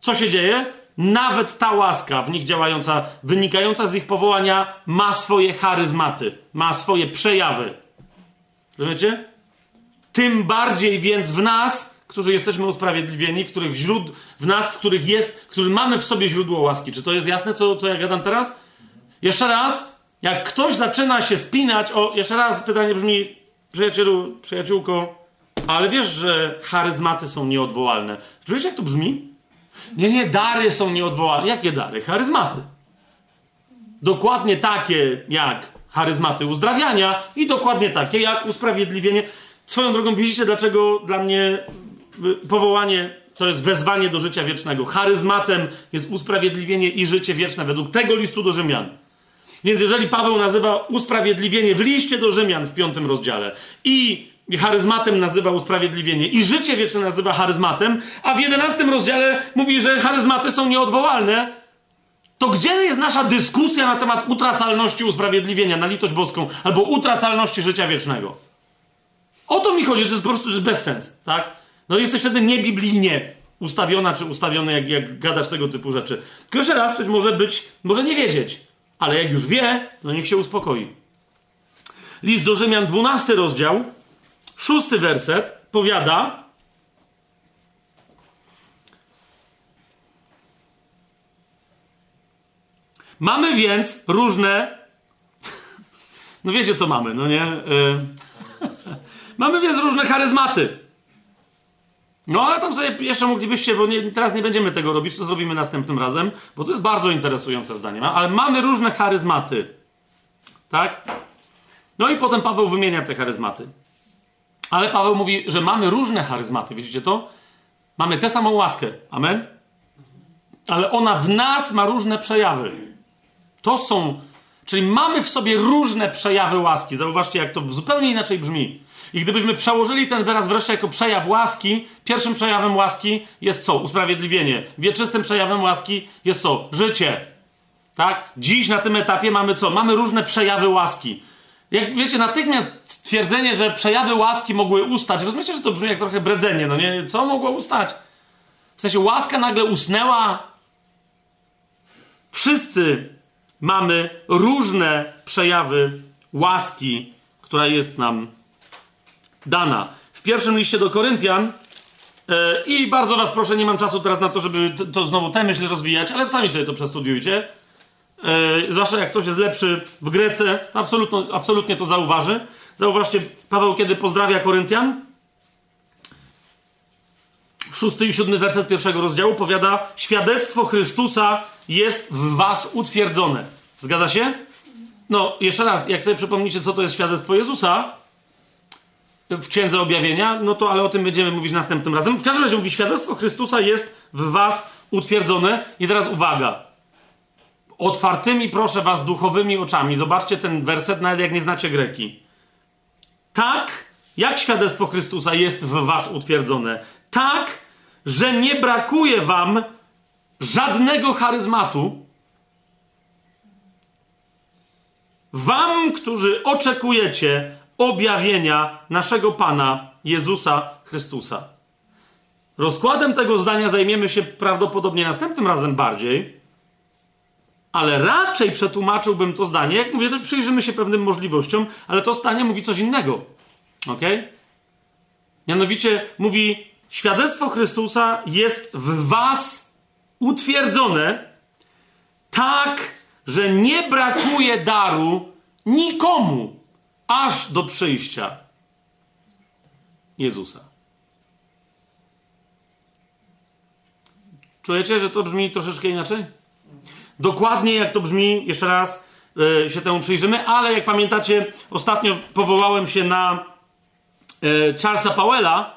co się dzieje? Nawet ta łaska w nich działająca, wynikająca z ich powołania, ma swoje charyzmaty, ma swoje przejawy. Rozumiecie? Tym bardziej więc w nas, którzy jesteśmy usprawiedliwieni, w których źród, w nas, w których jest, którzy mamy w sobie źródło łaski. Czy to jest jasne, co, co ja gadam teraz? Jeszcze raz, jak ktoś zaczyna się spinać, o, jeszcze raz pytanie brzmi, przyjacielu, przyjaciółko, ale wiesz, że charyzmaty są nieodwołalne. Czujesz, jak to brzmi? Nie, nie, dary są nieodwołalne. Jakie dary? Charyzmaty. Dokładnie takie jak charyzmaty uzdrawiania i dokładnie takie jak usprawiedliwienie. Swoją drogą widzicie, dlaczego dla mnie y, powołanie to jest wezwanie do życia wiecznego. Charyzmatem jest usprawiedliwienie i życie wieczne według tego listu do Rzymian. Więc jeżeli Paweł nazywa usprawiedliwienie w liście do Rzymian w piątym rozdziale i charyzmatem nazywa usprawiedliwienie i życie wieczne nazywa charyzmatem, a w jedenastym rozdziale mówi, że charyzmaty są nieodwołalne, to gdzie jest nasza dyskusja na temat utracalności usprawiedliwienia na litość boską albo utracalności życia wiecznego? O to mi chodzi, to jest po prostu bez sens, tak? No jesteś wtedy niebiblijnie ustawiona czy ustawiony, jak, jak gadasz tego typu rzeczy. Tylko jeszcze raz, ktoś może być, może nie wiedzieć, ale jak już wie, to niech się uspokoi. List do Rzymian, 12 rozdział, szósty werset powiada, Mamy więc różne. No wiecie, co mamy, no nie? Yy... mamy więc różne charyzmaty. No ale tam sobie jeszcze moglibyście, bo nie, teraz nie będziemy tego robić, to zrobimy następnym razem, bo to jest bardzo interesujące zdanie. No, ale mamy różne charyzmaty. Tak? No i potem Paweł wymienia te charyzmaty. Ale Paweł mówi, że mamy różne charyzmaty, widzicie to? Mamy tę samą łaskę. Amen? Ale ona w nas ma różne przejawy. To są Czyli mamy w sobie różne przejawy łaski. Zauważcie, jak to zupełnie inaczej brzmi. I gdybyśmy przełożyli ten wyraz wreszcie jako przejaw łaski, pierwszym przejawem łaski jest co? Usprawiedliwienie. Wieczystym przejawem łaski jest co? Życie. Tak? Dziś na tym etapie mamy co? Mamy różne przejawy łaski. Jak wiecie, natychmiast twierdzenie, że przejawy łaski mogły ustać, rozumiecie, że to brzmi jak trochę bredzenie, no nie? Co mogło ustać? W sensie łaska nagle usnęła. Wszyscy mamy różne przejawy łaski, która jest nam dana. W pierwszym liście do Koryntian, yy, i bardzo Was proszę, nie mam czasu teraz na to, żeby to znowu tę myśl rozwijać, ale sami sobie to przestudiujcie. Yy, zwłaszcza jak ktoś jest lepszy w Grece, to absolutnie, absolutnie to zauważy. Zauważcie, Paweł, kiedy pozdrawia Koryntian, szósty i siódmy werset pierwszego rozdziału powiada: Świadectwo Chrystusa jest w Was utwierdzone. Zgadza się? No, jeszcze raz, jak sobie przypomnicie, co to jest świadectwo Jezusa w Księdze Objawienia, no to ale o tym będziemy mówić następnym razem. W każdym razie mówi: Świadectwo Chrystusa jest w Was utwierdzone. I teraz uwaga. Otwartymi, proszę Was, duchowymi oczami. Zobaczcie ten werset, nawet jak nie znacie greki. Tak, jak świadectwo Chrystusa jest w Was utwierdzone? Tak, że nie brakuje Wam żadnego charyzmatu. Wam, którzy oczekujecie objawienia naszego Pana Jezusa Chrystusa. Rozkładem tego zdania zajmiemy się prawdopodobnie następnym razem bardziej, ale raczej przetłumaczyłbym to zdanie. Jak mówię, to przyjrzymy się pewnym możliwościom, ale to zdanie mówi coś innego. Ok? Mianowicie mówi: Świadectwo Chrystusa jest w Was utwierdzone tak, że nie brakuje daru nikomu aż do przyjścia Jezusa. Czujecie, że to brzmi troszeczkę inaczej? Dokładnie jak to brzmi, jeszcze raz yy, się temu przyjrzymy, ale jak pamiętacie, ostatnio powołałem się na yy, Charlesa Powella.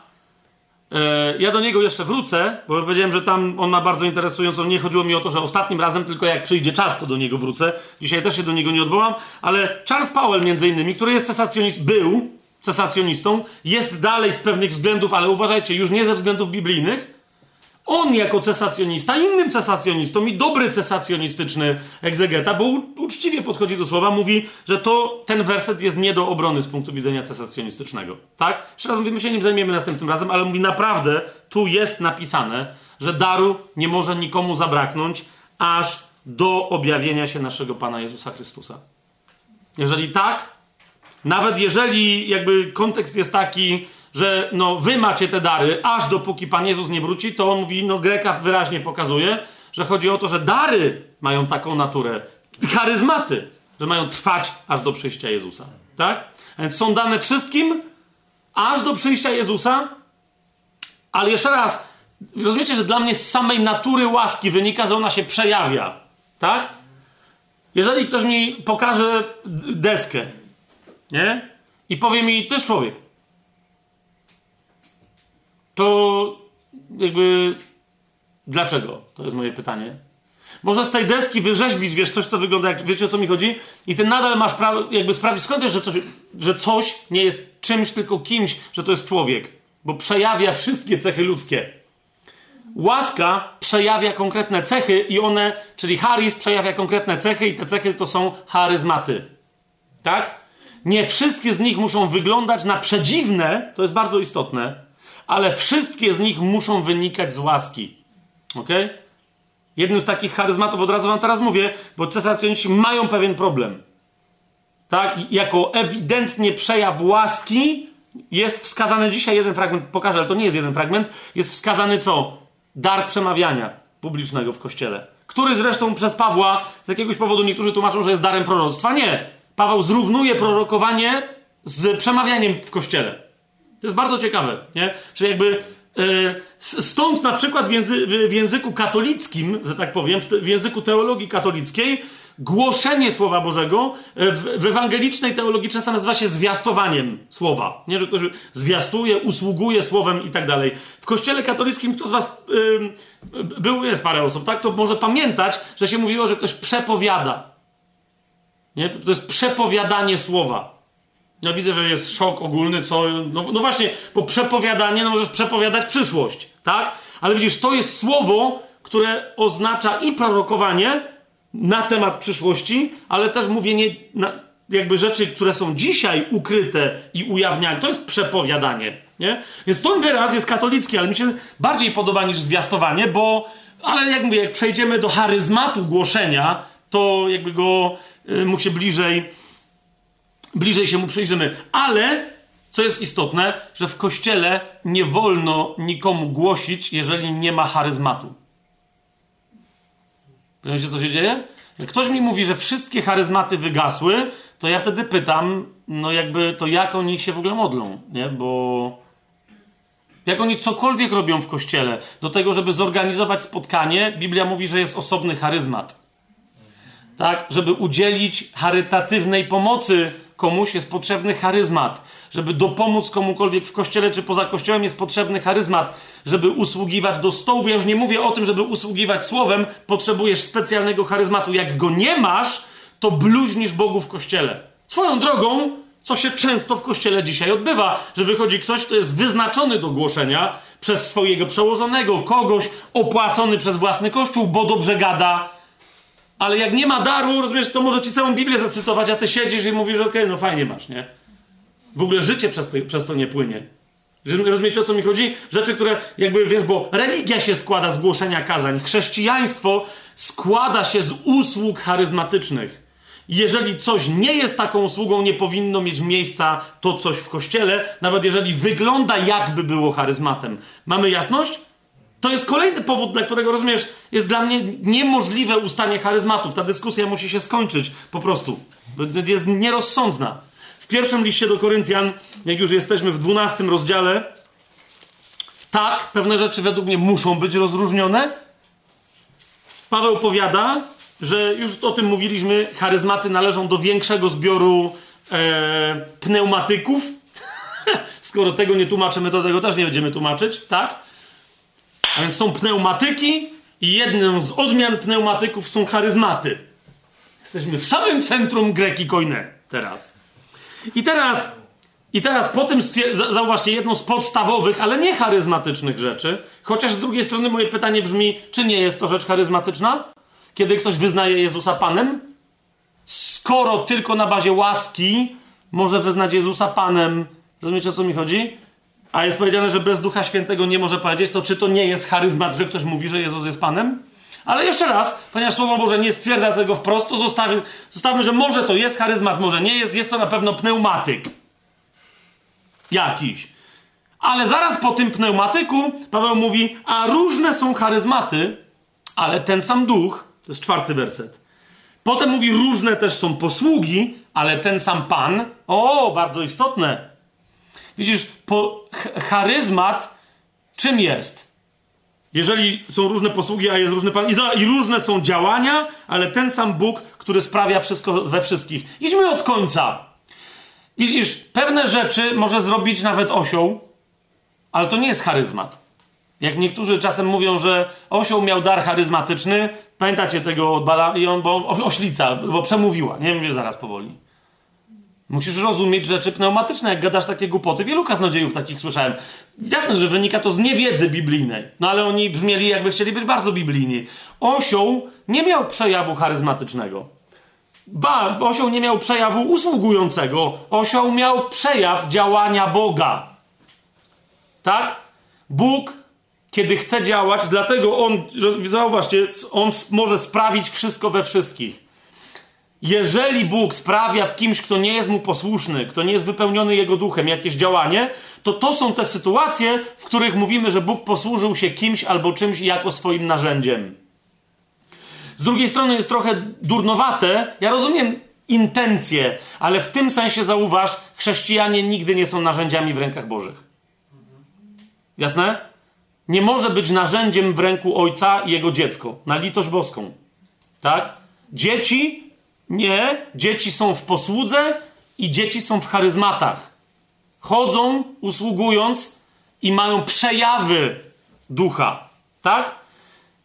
Yy, ja do niego jeszcze wrócę, bo powiedziałem, że tam on ma bardzo interesującą. Nie chodziło mi o to, że ostatnim razem, tylko jak przyjdzie czas, to do niego wrócę. Dzisiaj też się do niego nie odwołam, ale Charles Powell, między innymi, który jest cesacjonistą, był cesacjonistą, jest dalej z pewnych względów, ale uważajcie, już nie ze względów biblijnych on jako cesacjonista, innym cesacjonistom i dobry cesacjonistyczny egzegeta, bo uczciwie podchodzi do słowa, mówi, że to ten werset jest nie do obrony z punktu widzenia cesacjonistycznego. Tak? Jeszcze raz mówimy, my się nim zajmiemy następnym razem, ale mówi naprawdę, tu jest napisane, że daru nie może nikomu zabraknąć, aż do objawienia się naszego Pana Jezusa Chrystusa. Jeżeli tak, nawet jeżeli jakby kontekst jest taki, że no, wy macie te dary, aż dopóki Pan Jezus nie wróci, to on mówi, no Greka wyraźnie pokazuje, że chodzi o to, że dary mają taką naturę, charyzmaty, że mają trwać aż do przyjścia Jezusa. Tak? Więc są dane wszystkim, aż do przyjścia Jezusa, ale jeszcze raz, rozumiecie, że dla mnie z samej natury łaski wynika, że ona się przejawia. Tak? Jeżeli ktoś mi pokaże deskę, nie? I powie mi, to jest człowiek to jakby dlaczego? To jest moje pytanie. Można z tej deski wyrzeźbić, wiesz, coś, co wygląda jak, wiecie o co mi chodzi? I ty nadal masz prawo, jakby sprawić, skąd wiesz, że coś, że coś nie jest czymś, tylko kimś, że to jest człowiek. Bo przejawia wszystkie cechy ludzkie. Łaska przejawia konkretne cechy i one, czyli charyz przejawia konkretne cechy i te cechy to są charyzmaty. Tak? Nie wszystkie z nich muszą wyglądać na przedziwne, to jest bardzo istotne, ale wszystkie z nich muszą wynikać z łaski. Ok? Jednym z takich charyzmatów, od razu wam teraz mówię, bo cesarstwioniści mają pewien problem. Tak? Jako ewidentnie przejaw łaski jest wskazany dzisiaj jeden fragment, pokażę, ale to nie jest jeden fragment, jest wskazany co? Dar przemawiania publicznego w kościele. Który zresztą przez Pawła, z jakiegoś powodu niektórzy tłumaczą, że jest darem proroctwa. Nie. Paweł zrównuje prorokowanie z przemawianiem w kościele. To jest bardzo ciekawe, nie? Że jakby e, stąd na przykład w, języ, w, języku katolickim, że tak powiem, w, w, języku teologii katolickiej, głoszenie Słowa Bożego e, w, w ewangelicznej teologii często nazywa się zwiastowaniem Słowa. Nie, że ktoś zwiastuje, usługuje Słowem i tak dalej. W kościele katolickim kto z was był, jest parę osób, tak? To może pamiętać, że się mówiło, że ktoś przepowiada. Nie? To jest przepowiadanie słowa. Ja widzę, że jest szok ogólny, co. No, no, właśnie, bo przepowiadanie, no możesz przepowiadać przyszłość, tak? Ale widzisz, to jest słowo, które oznacza i prorokowanie na temat przyszłości, ale też mówienie na, jakby rzeczy, które są dzisiaj ukryte i ujawniane. To jest przepowiadanie, nie? Więc ten wyraz jest katolicki, ale mi się bardziej podoba niż zwiastowanie, bo. Ale jak mówię, jak przejdziemy do charyzmatu głoszenia, to jakby go y, mu się bliżej bliżej się mu przyjrzymy. Ale, co jest istotne, że w kościele nie wolno nikomu głosić, jeżeli nie ma charyzmatu. Wiecie, co się dzieje? Jak ktoś mi mówi, że wszystkie charyzmaty wygasły, to ja wtedy pytam, no jakby, to jak oni się w ogóle modlą, nie? Bo... Jak oni cokolwiek robią w kościele, do tego, żeby zorganizować spotkanie, Biblia mówi, że jest osobny charyzmat. Tak? Żeby udzielić charytatywnej pomocy komuś jest potrzebny charyzmat. Żeby dopomóc komukolwiek w kościele czy poza kościołem jest potrzebny charyzmat. Żeby usługiwać do stołu, ja już nie mówię o tym, żeby usługiwać słowem, potrzebujesz specjalnego charyzmatu. Jak go nie masz, to bluźnisz Bogu w kościele. Swoją drogą, co się często w kościele dzisiaj odbywa, że wychodzi ktoś, kto jest wyznaczony do głoszenia przez swojego przełożonego, kogoś opłacony przez własny kościół, bo dobrze gada, ale jak nie ma daru, rozumiesz, to może ci całą Biblię zacytować, a ty siedzisz i mówisz, okej, okay, no fajnie masz, nie? W ogóle życie przez to, przez to nie płynie. Rozumiecie, o co mi chodzi? Rzeczy, które jakby, wiesz, bo religia się składa z głoszenia kazań. Chrześcijaństwo składa się z usług charyzmatycznych. Jeżeli coś nie jest taką usługą, nie powinno mieć miejsca to coś w kościele, nawet jeżeli wygląda jakby było charyzmatem. Mamy jasność? To jest kolejny powód, dla którego rozumiesz, jest dla mnie niemożliwe ustanie charyzmatów. Ta dyskusja musi się skończyć po prostu. Jest nierozsądna. W pierwszym liście do Koryntian, jak już jesteśmy w dwunastym rozdziale, tak, pewne rzeczy według mnie muszą być rozróżnione. Paweł powiada, że już o tym mówiliśmy, charyzmaty należą do większego zbioru e, pneumatyków. Skoro tego nie tłumaczymy, to tego też nie będziemy tłumaczyć, tak? A więc są pneumatyki i jedną z odmian pneumatyków są charyzmaty. Jesteśmy w samym centrum Greki Koine teraz. I teraz, i teraz po tym zauważcie jedną z podstawowych, ale nie charyzmatycznych rzeczy, chociaż z drugiej strony moje pytanie brzmi, czy nie jest to rzecz charyzmatyczna? Kiedy ktoś wyznaje Jezusa Panem? Skoro tylko na bazie łaski może wyznać Jezusa Panem, rozumiecie o co mi chodzi? A jest powiedziane, że bez Ducha Świętego nie może powiedzieć, to czy to nie jest charyzmat, że ktoś mówi, że Jezus jest Panem? Ale jeszcze raz, ponieważ Słowo Boże nie stwierdza tego wprost, to zostawmy, zostawmy, że może to jest charyzmat, może nie jest, jest to na pewno pneumatyk. Jakiś. Ale zaraz po tym pneumatyku Paweł mówi, a różne są charyzmaty, ale ten sam duch, to jest czwarty werset. Potem mówi, różne też są posługi, ale ten sam Pan. O, bardzo istotne. Widzisz, po, charyzmat czym jest? Jeżeli są różne posługi, a jest różny Pan, i, różne są działania, ale ten sam Bóg, który sprawia wszystko we wszystkich. Idźmy od końca. Widzisz, pewne rzeczy może zrobić nawet osioł, ale to nie jest charyzmat. Jak niektórzy czasem mówią, że osioł miał dar charyzmatyczny, pamiętacie tego od Bala, i on, bo oślica, bo przemówiła, nie wiem, zaraz powoli. Musisz rozumieć rzeczy pneumatyczne, jak gadasz takie głupoty. Wielu kaznodziejów takich słyszałem. Jasne, że wynika to z niewiedzy biblijnej. No ale oni brzmieli, jakby chcieli być bardzo biblijni. Osioł nie miał przejawu charyzmatycznego. Ba, osioł nie miał przejawu usługującego. Osioł miał przejaw działania Boga. Tak? Bóg, kiedy chce działać, dlatego on, zauważcie, on może sprawić wszystko we wszystkich. Jeżeli Bóg sprawia w kimś, kto nie jest mu posłuszny, kto nie jest wypełniony jego duchem, jakieś działanie, to to są te sytuacje, w których mówimy, że Bóg posłużył się kimś albo czymś jako swoim narzędziem. Z drugiej strony jest trochę durnowate. Ja rozumiem intencje, ale w tym sensie zauważ, chrześcijanie nigdy nie są narzędziami w rękach Bożych. Jasne? Nie może być narzędziem w ręku ojca i jego dziecko, na litość boską. Tak? Dzieci nie, dzieci są w posłudze i dzieci są w charyzmatach. Chodzą, usługując i mają przejawy ducha. Tak?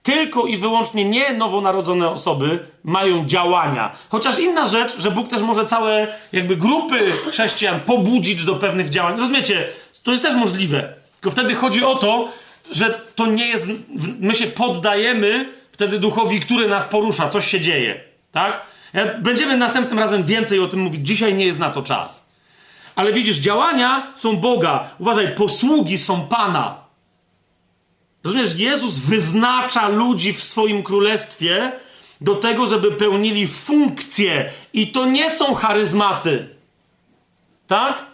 tylko i wyłącznie nie nowonarodzone osoby mają działania. Chociaż inna rzecz, że Bóg też może całe jakby grupy chrześcijan pobudzić do pewnych działań. Rozumiecie? To jest też możliwe. Tylko wtedy chodzi o to, że to nie jest. My się poddajemy wtedy duchowi, który nas porusza, coś się dzieje. Tak? Będziemy następnym razem więcej o tym mówić. Dzisiaj nie jest na to czas. Ale widzisz, działania są Boga. Uważaj, posługi są Pana. Rozumiesz, Jezus wyznacza ludzi w swoim królestwie do tego, żeby pełnili funkcje. I to nie są charyzmaty. Tak?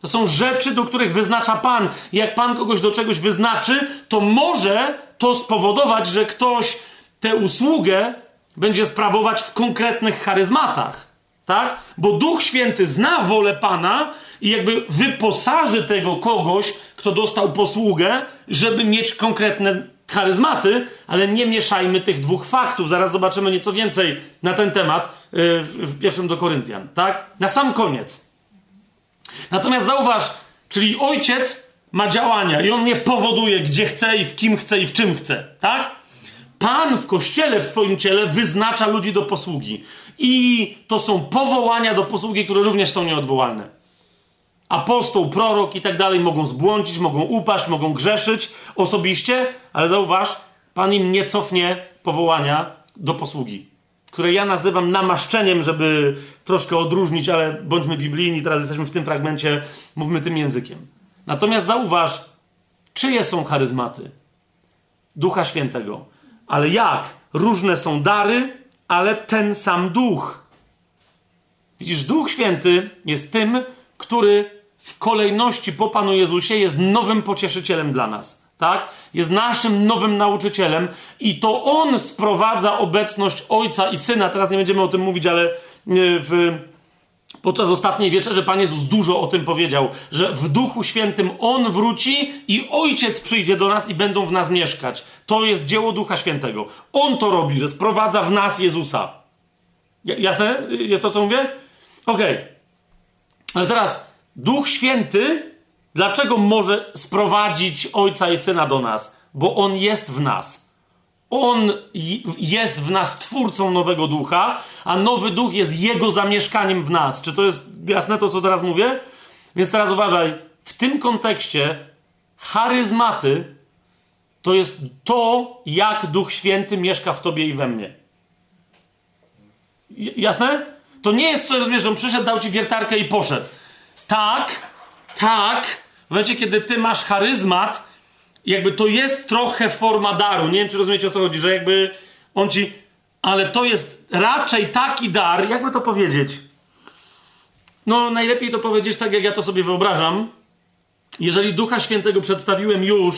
To są rzeczy, do których wyznacza Pan. Jak Pan kogoś do czegoś wyznaczy, to może to spowodować, że ktoś tę usługę będzie sprawować w konkretnych charyzmatach. Tak? Bo Duch Święty zna wolę Pana i jakby wyposaży tego kogoś, kto dostał posługę, żeby mieć konkretne charyzmaty, ale nie mieszajmy tych dwóch faktów. Zaraz zobaczymy nieco więcej na ten temat y, w pierwszym do Koryntian. Tak? Na sam koniec. Natomiast zauważ, czyli ojciec ma działania i on nie powoduje, gdzie chce i w kim chce i w czym chce. Tak? Pan w kościele, w swoim ciele wyznacza ludzi do posługi. I to są powołania do posługi, które również są nieodwołalne. Apostoł, prorok i tak dalej mogą zbłądzić, mogą upaść, mogą grzeszyć osobiście, ale zauważ, Pan im nie cofnie powołania do posługi, które ja nazywam namaszczeniem, żeby troszkę odróżnić, ale bądźmy biblijni, teraz jesteśmy w tym fragmencie, mówmy tym językiem. Natomiast zauważ, czyje są charyzmaty? Ducha Świętego. Ale jak? Różne są dary, ale ten sam duch. Widzisz, Duch Święty jest tym, który w kolejności po Panu Jezusie jest nowym pocieszycielem dla nas. Tak? Jest naszym nowym nauczycielem i to On sprowadza obecność Ojca i Syna. Teraz nie będziemy o tym mówić, ale e, w, podczas ostatniej wieczerzy Pan Jezus dużo o tym powiedział, że w Duchu Świętym On wróci i Ojciec przyjdzie do nas i będą w nas mieszkać. To jest dzieło Ducha Świętego. On to robi, że sprowadza w nas Jezusa. Jasne? Jest to, co mówię? Okej. Okay. Ale teraz Duch Święty, dlaczego może sprowadzić Ojca i Syna do nas? Bo On jest w nas. On jest w nas twórcą nowego ducha, a nowy duch jest jego zamieszkaniem w nas. Czy to jest jasne to, co teraz mówię? Więc teraz uważaj, w tym kontekście charyzmaty to jest to, jak Duch Święty mieszka w tobie i we mnie. Jasne? To nie jest coś, że on przyszedł, dał ci wiertarkę i poszedł. Tak, tak, w momencie, kiedy ty masz charyzmat, jakby to jest trochę forma daru. Nie wiem, czy rozumiecie o co chodzi, że jakby on ci. Ale to jest raczej taki dar, jakby to powiedzieć. No, najlepiej to powiedzieć tak, jak ja to sobie wyobrażam. Jeżeli Ducha Świętego przedstawiłem już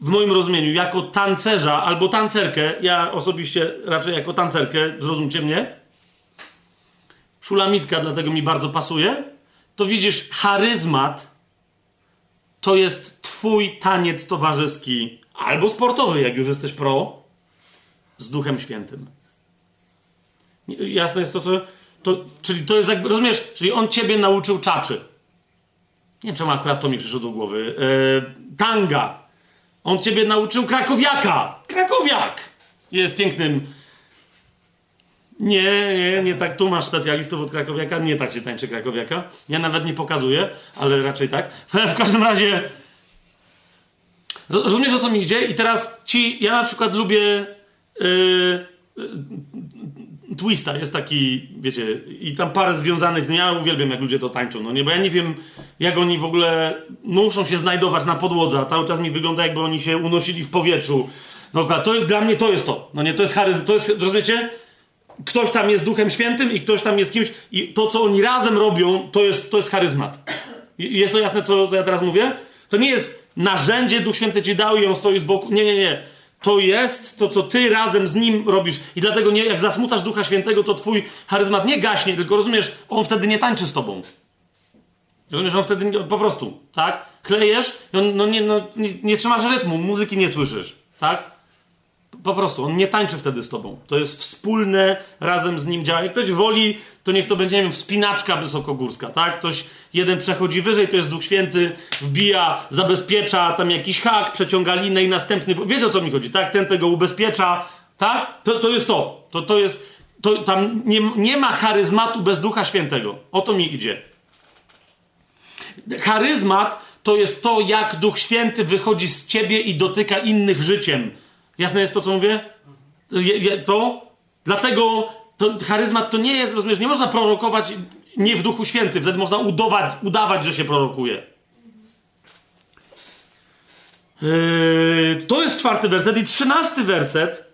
w moim rozumieniu jako tancerza albo tancerkę, ja osobiście raczej jako tancerkę, zrozumcie mnie. Szulamitka dlatego mi bardzo pasuje to widzisz, charyzmat to jest twój taniec towarzyski albo sportowy, jak już jesteś pro, z Duchem Świętym. Jasne jest to, co. To, czyli to jest jakby, rozumiesz, czyli on ciebie nauczył czaczy. Nie wiem, czemu akurat to mi przyszło do głowy. Yy, tanga. On ciebie nauczył krakowiaka. Krakowiak! Jest pięknym nie, nie, nie tak. Tu masz specjalistów od krakowiaka. Nie tak się tańczy krakowiaka. Ja nawet nie pokazuję, ale raczej tak. W każdym razie. Rozumiesz o co mi idzie? I teraz ci. Ja na przykład lubię. Yy, Twista jest taki, wiecie, i tam parę związanych z nim. Ja uwielbiam, jak ludzie to tańczą, no nie, bo ja nie wiem, jak oni w ogóle muszą się znajdować na podłodze, a cały czas mi wygląda, jakby oni się unosili w powietrzu. No, to dla mnie to jest to. No nie, to jest charyzm, to jest, rozumiecie? Ktoś tam jest Duchem Świętym i ktoś tam jest kimś i to, co oni razem robią, to jest, to jest charyzmat. Jest to jasne, co, ja teraz mówię? To nie jest narzędzie, Duch Święty ci dał i on stoi z boku. Nie, nie, nie. To jest to, co ty razem z nim robisz. I dlatego nie, jak zasmucasz Ducha Świętego, to twój charyzmat nie gaśnie, tylko rozumiesz, on wtedy nie tańczy z tobą. Rozumiesz, on wtedy nie, po prostu, tak? Klejesz, on, no nie, no, nie, nie trzymasz rytmu, muzyki nie słyszysz, tak? Po prostu, on nie tańczy wtedy z tobą. To jest wspólne, razem z nim działa. Jak ktoś woli to niech to będzie, nie wiem, wspinaczka wysokogórska, tak? Ktoś, jeden przechodzi wyżej, to jest Duch Święty, wbija, zabezpiecza tam jakiś hak, przeciąga linę i następny, wiecie o co mi chodzi, tak? Ten tego ubezpiecza, tak? To, to jest to. To, to jest, to, tam nie, nie ma charyzmatu bez Ducha Świętego. O to mi idzie. Charyzmat to jest to, jak Duch Święty wychodzi z ciebie i dotyka innych życiem. Jasne jest to, co mówię? To? Dlatego to, charyzmat to nie jest, rozumiesz, nie można prorokować nie w Duchu Świętym. Wtedy można udawać, udawać że się prorokuje. Yy, to jest czwarty werset i trzynasty werset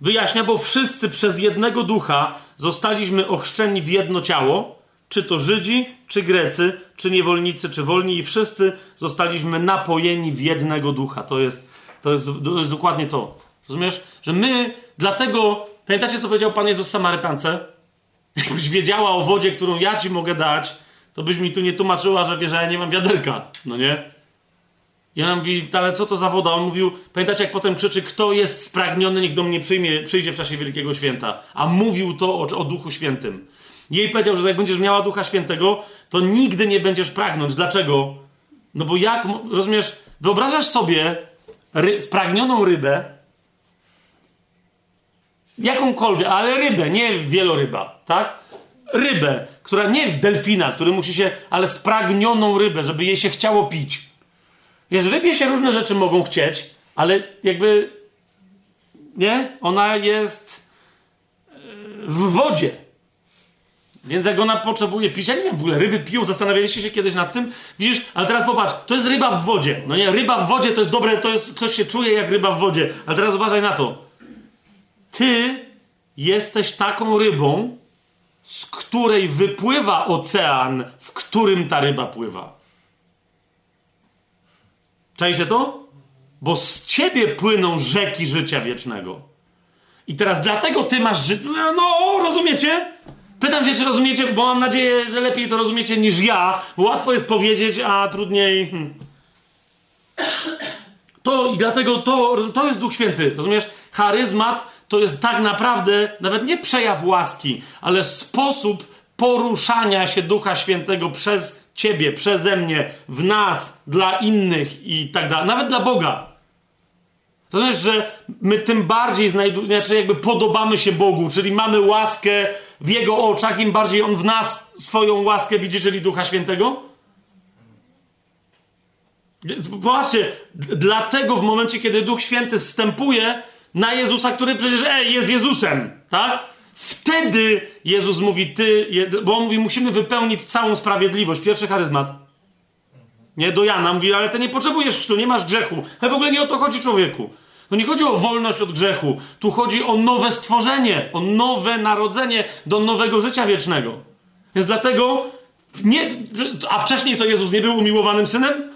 wyjaśnia, bo wszyscy przez jednego ducha zostaliśmy ochrzczeni w jedno ciało, czy to Żydzi, czy Grecy, czy niewolnicy, czy wolni, i wszyscy zostaliśmy napojeni w jednego ducha. To jest, to jest, to jest dokładnie to. Rozumiesz? Że my dlatego. Pamiętacie, co powiedział Pan Jezus Samarytance? Jakbyś wiedziała o wodzie, którą ja ci mogę dać, to byś mi tu nie tłumaczyła, że wie, że ja nie mam wiaderka. No nie? Ja mówi, ale co to za woda? On mówił, pamiętacie jak potem krzyczy, kto jest spragniony, niech do mnie przyjmie, przyjdzie w czasie Wielkiego Święta. A mówił to o, o Duchu Świętym. Jej powiedział, że jak będziesz miała Ducha Świętego, to nigdy nie będziesz pragnąć. Dlaczego? No bo jak, rozumiesz, wyobrażasz sobie ry, spragnioną rybę, jakąkolwiek, ale rybę, nie wieloryba, tak? Rybę, która nie delfina, który musi się, ale spragnioną rybę, żeby jej się chciało pić. Wiesz, rybie się różne rzeczy mogą chcieć, ale jakby, nie? Ona jest e, w wodzie. Więc jak ona potrzebuje pić, ja nie wiem, w ogóle ryby piją, zastanawialiście się kiedyś nad tym? Widzisz, ale teraz popatrz, to jest ryba w wodzie. No nie, ryba w wodzie to jest dobre, to jest, ktoś się czuje jak ryba w wodzie. Ale teraz uważaj na to. Ty jesteś taką rybą, z której wypływa ocean, w którym ta ryba pływa. Czajcie to? Bo z ciebie płyną rzeki życia wiecznego. I teraz dlatego ty masz życie. No, rozumiecie? Pytam się, czy rozumiecie, bo mam nadzieję, że lepiej to rozumiecie niż ja, łatwo jest powiedzieć, a trudniej. Hmm. To i dlatego to, to jest Duch Święty, rozumiesz? Charyzmat to jest tak naprawdę nawet nie przejaw łaski, ale sposób poruszania się Ducha Świętego przez ciebie, przeze mnie, w nas, dla innych i tak dalej, nawet dla Boga. To znaczy, że my tym bardziej znaczy jakby podobamy się Bogu, czyli mamy łaskę w Jego oczach, im bardziej On w nas swoją łaskę widzi, czyli Ducha Świętego. Właśnie, dlatego w momencie, kiedy Duch Święty zstępuje na Jezusa, który przecież ej, jest Jezusem, tak? Wtedy Jezus mówi, ty, bo on mówi, musimy wypełnić całą sprawiedliwość. Pierwszy charyzmat. Nie, do Jana mówi, ale ty nie potrzebujesz chrztu, nie masz grzechu. Ale w ogóle nie o to chodzi człowieku. No nie chodzi o wolność od grzechu. Tu chodzi o nowe stworzenie, o nowe narodzenie do nowego życia wiecznego. Więc dlatego, nie, a wcześniej co Jezus nie był umiłowanym synem?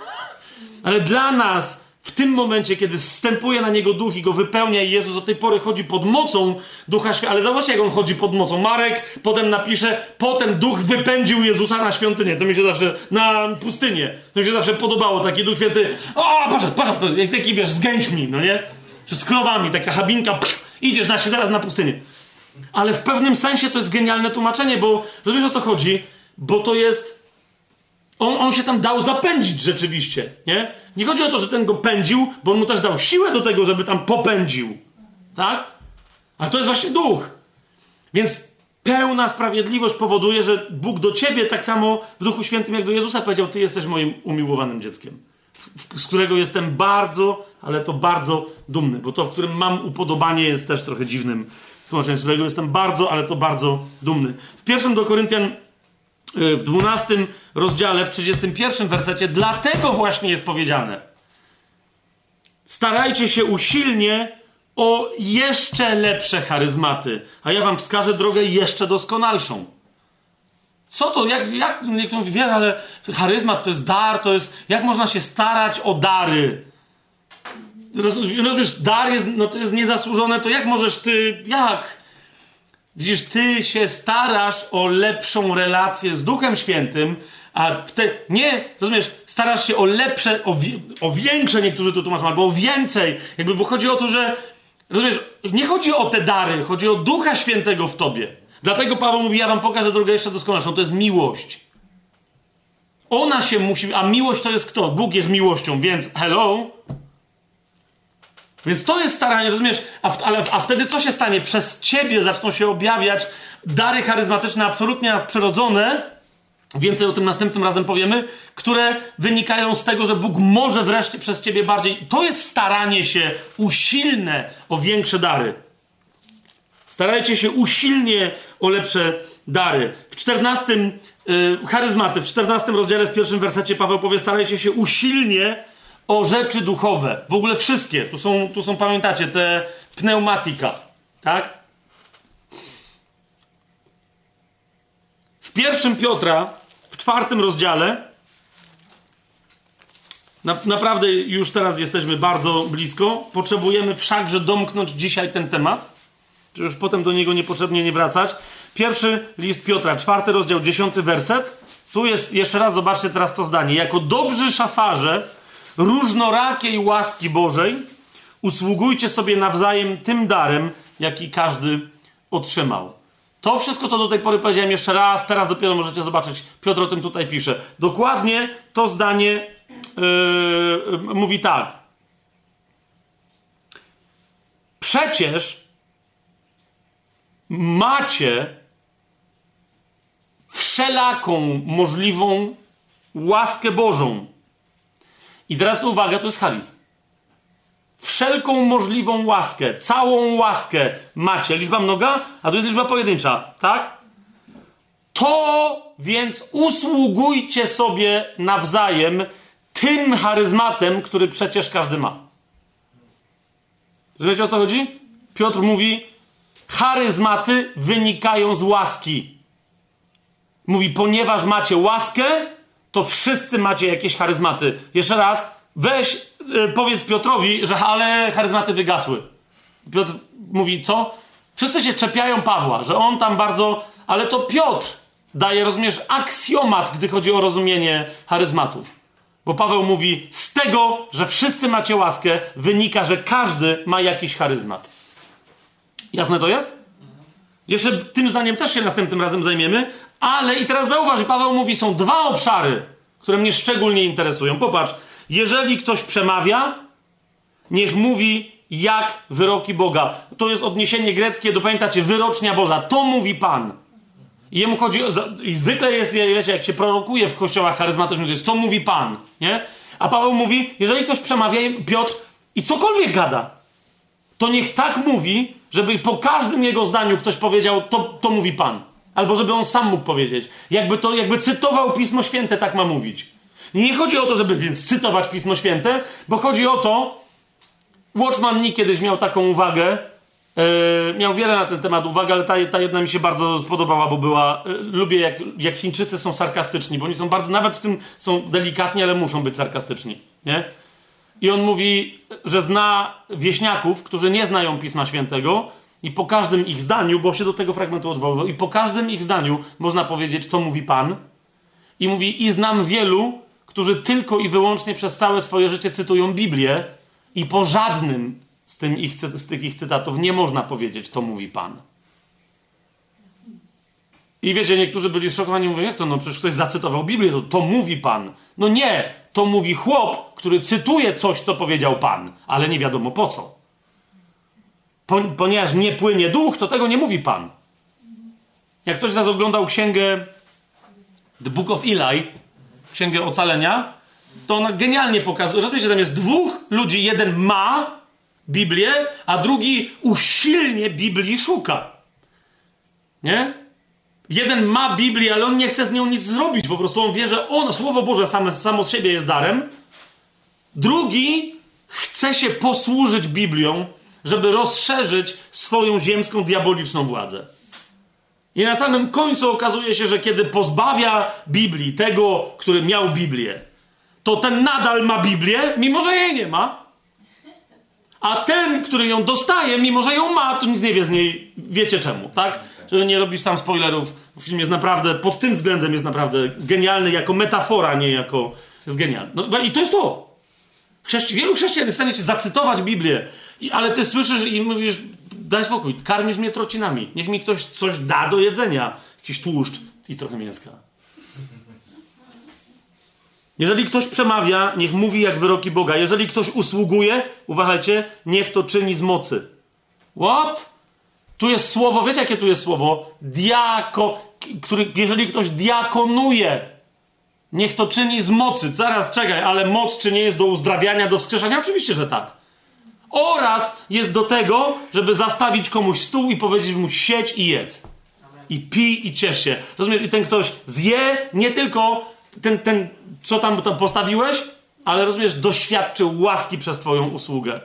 Ale dla nas w tym momencie, kiedy zstępuje na niego duch i go wypełnia, i Jezus do tej pory chodzi pod mocą Ducha Świętego. Ale zobaczcie, jak on chodzi pod mocą. Marek potem napisze, potem duch wypędził Jezusa na świątynię. To mi się zawsze, na pustynię. To mi się zawsze podobało, taki duch święty. O, poszedł, poszedł, jak taki wiesz, zgęć mi, no nie? Z krowami, taka habinka, idziesz na się teraz na pustynię. Ale w pewnym sensie to jest genialne tłumaczenie, bo rozumiesz o co chodzi? Bo to jest. On, on się tam dał zapędzić rzeczywiście, nie? Nie chodzi o to, że ten go pędził, bo on mu też dał siłę do tego, żeby tam popędził. Tak? Ale to jest właśnie duch. Więc pełna sprawiedliwość powoduje, że Bóg do ciebie tak samo w Duchu Świętym, jak do Jezusa powiedział: Ty jesteś moim umiłowanym dzieckiem, z którego jestem bardzo, ale to bardzo dumny, bo to, w którym mam upodobanie, jest też trochę dziwnym tłumaczeniem, z którego jestem bardzo, ale to bardzo dumny. W pierwszym do Koryntian Y, w 12 rozdziale, w 31 wersecie, dlatego właśnie jest powiedziane: Starajcie się usilnie o jeszcze lepsze charyzmaty, a ja wam wskażę drogę jeszcze doskonalszą. Co to? Jak, jak niektórzy mówią, ale charyzmat to jest dar, to jest. Jak można się starać o dary? Rozumiesz, dar jest, no to jest niezasłużone, to jak możesz ty. Jak? Widzisz, ty się starasz o lepszą relację z Duchem Świętym, a te, nie, rozumiesz, starasz się o lepsze, o, o większe, niektórzy to tłumaczą, albo o więcej. Jakby, bo chodzi o to, że, rozumiesz, nie chodzi o te dary, chodzi o Ducha Świętego w tobie. Dlatego Paweł mówi, ja wam pokażę drogę jeszcze doskonalszą. To jest miłość. Ona się musi... A miłość to jest kto? Bóg jest miłością, więc hello? Więc to jest staranie, rozumiesz? A, w, ale, a wtedy co się stanie? Przez ciebie zaczną się objawiać dary charyzmatyczne, absolutnie nadprzyrodzone, więcej o tym następnym razem powiemy, które wynikają z tego, że Bóg może wreszcie przez ciebie bardziej. To jest staranie się usilne o większe dary. Starajcie się usilnie o lepsze dary. W 14 yy, charyzmaty, w 14 rozdziale, w pierwszym wersecie Paweł powie: starajcie się usilnie o rzeczy duchowe. W ogóle wszystkie. Tu są, tu są pamiętacie, te pneumatika. Tak? W pierwszym Piotra, w czwartym rozdziale, na, naprawdę już teraz jesteśmy bardzo blisko. Potrzebujemy wszakże domknąć dzisiaj ten temat, czy już potem do niego niepotrzebnie nie wracać. Pierwszy list Piotra, czwarty rozdział, dziesiąty werset. Tu jest, jeszcze raz zobaczcie teraz to zdanie. Jako dobrzy szafarze różnorakiej łaski Bożej usługujcie sobie nawzajem tym darem, jaki każdy otrzymał. To wszystko, co do tej pory powiedziałem jeszcze raz, teraz dopiero możecie zobaczyć. Piotr o tym tutaj pisze. Dokładnie to zdanie yy, mówi tak. Przecież macie wszelaką możliwą łaskę Bożą. I teraz uwaga, to jest charizm. Wszelką możliwą łaskę, całą łaskę macie. Liczba mnoga, a to jest liczba pojedyncza, tak? To więc usługujcie sobie nawzajem tym charyzmatem, który przecież każdy ma. Wiecie o co chodzi? Piotr mówi, charyzmaty wynikają z łaski. Mówi, ponieważ macie łaskę, to wszyscy macie jakieś charyzmaty. Jeszcze raz, weź, yy, powiedz Piotrowi, że ale charyzmaty wygasły. Piotr mówi, co? Wszyscy się czepiają Pawła, że on tam bardzo. Ale to Piotr daje, rozumiesz, aksjomat, gdy chodzi o rozumienie charyzmatów. Bo Paweł mówi, z tego, że wszyscy macie łaskę, wynika, że każdy ma jakiś charyzmat. Jasne to jest? Jeszcze tym zdaniem też się następnym razem zajmiemy, ale i teraz zauważ, Paweł mówi, są dwa obszary, które mnie szczególnie interesują. Popatrz, jeżeli ktoś przemawia, niech mówi jak wyroki Boga. To jest odniesienie greckie do, pamiętacie, wyrocznia Boża. To mówi Pan. I jemu chodzi, i zwykle jest, wiecie, jak się prorokuje w kościołach charyzmatycznych, to jest, to mówi Pan, nie? A Paweł mówi, jeżeli ktoś przemawia, Piotr, i cokolwiek gada, to niech tak mówi, żeby po każdym jego zdaniu ktoś powiedział, to, to mówi Pan. Albo żeby on sam mógł powiedzieć. Jakby to, jakby cytował Pismo Święte, tak ma mówić. Nie chodzi o to, żeby więc cytować Pismo Święte, bo chodzi o to, Watchman Nee kiedyś miał taką uwagę, yy, miał wiele na ten temat uwag, ale ta, ta jedna mi się bardzo spodobała, bo była, yy, lubię jak, jak Chińczycy są sarkastyczni, bo oni są bardzo, nawet w tym są delikatni, ale muszą być sarkastyczni, nie? I on mówi, że zna wieśniaków, którzy nie znają Pisma Świętego, i po każdym ich zdaniu, bo się do tego fragmentu odwoływał, i po każdym ich zdaniu można powiedzieć, to mówi Pan. I mówi, i znam wielu, którzy tylko i wyłącznie przez całe swoje życie cytują Biblię, i po żadnym z, tym ich, z tych ich cytatów nie można powiedzieć, to mówi Pan. I wiecie, niektórzy byli zszokowani, mówią, jak to, no przecież ktoś zacytował Biblię, to, to mówi Pan. No nie, to mówi chłop, który cytuje coś, co powiedział Pan, ale nie wiadomo po co. Ponieważ nie płynie duch, to tego nie mówi Pan. Jak ktoś z nas oglądał księgę The Book of Eli, księgę ocalenia, to ona genialnie pokazuje. Rozumiecie, tam jest dwóch ludzi. Jeden ma Biblię, a drugi usilnie Biblii szuka. Nie? Jeden ma Biblię, ale on nie chce z nią nic zrobić. Po prostu on wie, że ono, Słowo Boże same, samo z siebie jest darem. Drugi chce się posłużyć Biblią, żeby rozszerzyć swoją ziemską, diaboliczną władzę. I na samym końcu okazuje się, że kiedy pozbawia Biblii tego, który miał Biblię, to ten nadal ma Biblię, mimo że jej nie ma. A ten, który ją dostaje, mimo że ją ma, to nic nie wie z niej. Wiecie czemu, tak? Żeby nie robić tam spoilerów. Film jest naprawdę, pod tym względem jest naprawdę genialny jako metafora, nie jako jest genialny. No i to jest to. Chrześci wielu chrześcijan jest w stanie zacytować Biblię, Ale ty słyszysz i mówisz, daj spokój, karmisz mnie trocinami. Niech mi ktoś coś da do jedzenia. Jakiś tłuszcz i trochę mięska. Jeżeli ktoś przemawia, niech mówi jak wyroki Boga. Jeżeli ktoś usługuje, uważajcie, niech to czyni z mocy. What? Tu jest słowo, wiecie jakie tu jest słowo? Diako, który, jeżeli ktoś diakonuje, niech to czyni z mocy. Zaraz, czekaj, ale moc czy nie jest do uzdrawiania, do wskrzeszania? Oczywiście, że tak. Oraz jest do tego, żeby zastawić komuś stół i powiedzieć mu siedź i jedz. I pij i ciesz się. Rozumiesz? I ten ktoś zje nie tylko ten, ten co tam, tam postawiłeś, ale rozumiesz, doświadczył łaski przez twoją usługę.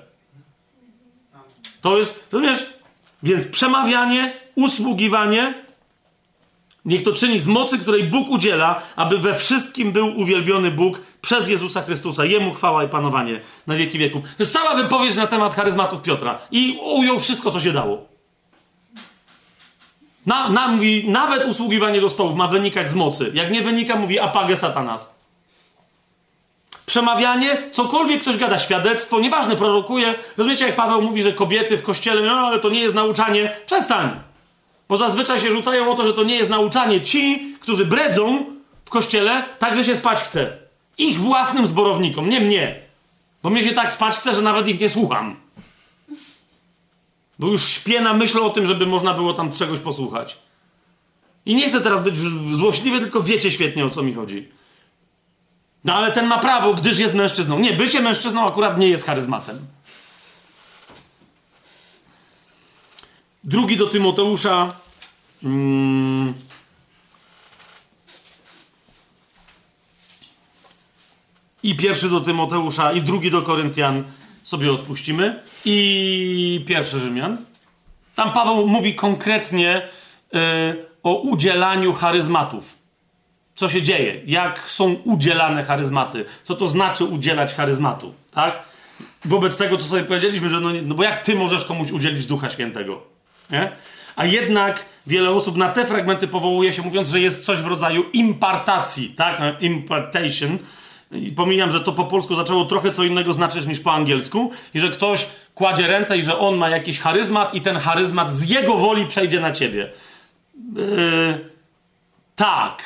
To jest, rozumiesz? Więc przemawianie, usługiwanie, niech to czyni z mocy, której Bóg udziela, aby we wszystkim był uwielbiony Bóg przez Jezusa Chrystusa. Jemu chwała i panowanie na wieki wieków. To jest cała wypowiedź na temat charyzmatów Piotra. I ujął wszystko, co się dało. Na, na, mówi, nawet usługiwanie do stołów ma wynikać z mocy. Jak nie wynika, mówi apage satanas. Przemawianie, cokolwiek ktoś gada, świadectwo, nieważne, prorokuje. Rozumiecie, jak Paweł mówi, że kobiety w kościele, no ale to nie jest nauczanie. Przestań. Bo zazwyczaj się rzucają o to, że to nie jest nauczanie. Ci, którzy bredzą w kościele, także się spać chce. Ich własnym zborownikom, nie mnie. Bo mnie się tak spać chce, że nawet ich nie słucham. Bo już śpię na myśl o tym, żeby można było tam czegoś posłuchać. I nie chcę teraz być złośliwy, tylko wiecie świetnie o co mi chodzi. No ale ten ma prawo, gdyż jest mężczyzną. Nie, bycie mężczyzną akurat nie jest charyzmatem. Drugi do Tymoteusza. Hmm. I pierwszy do Tymoteusza, i drugi do Koryntian sobie odpuścimy. I pierwszy Rzymian. Tam Paweł mówi konkretnie y, o udzielaniu charyzmatów. Co się dzieje? Jak są udzielane charyzmaty? Co to znaczy udzielać charyzmatu? Tak? Wobec tego, co sobie powiedzieliśmy, że no, no bo jak ty możesz komuś udzielić Ducha Świętego? Nie? A jednak wiele osób na te fragmenty powołuje się, mówiąc, że jest coś w rodzaju impartacji, tak? Impartation, i pomijam, że to po polsku zaczęło trochę co innego znaczyć niż po angielsku, i że ktoś kładzie ręce i że on ma jakiś charyzmat, i ten charyzmat z jego woli przejdzie na ciebie. Yy, tak,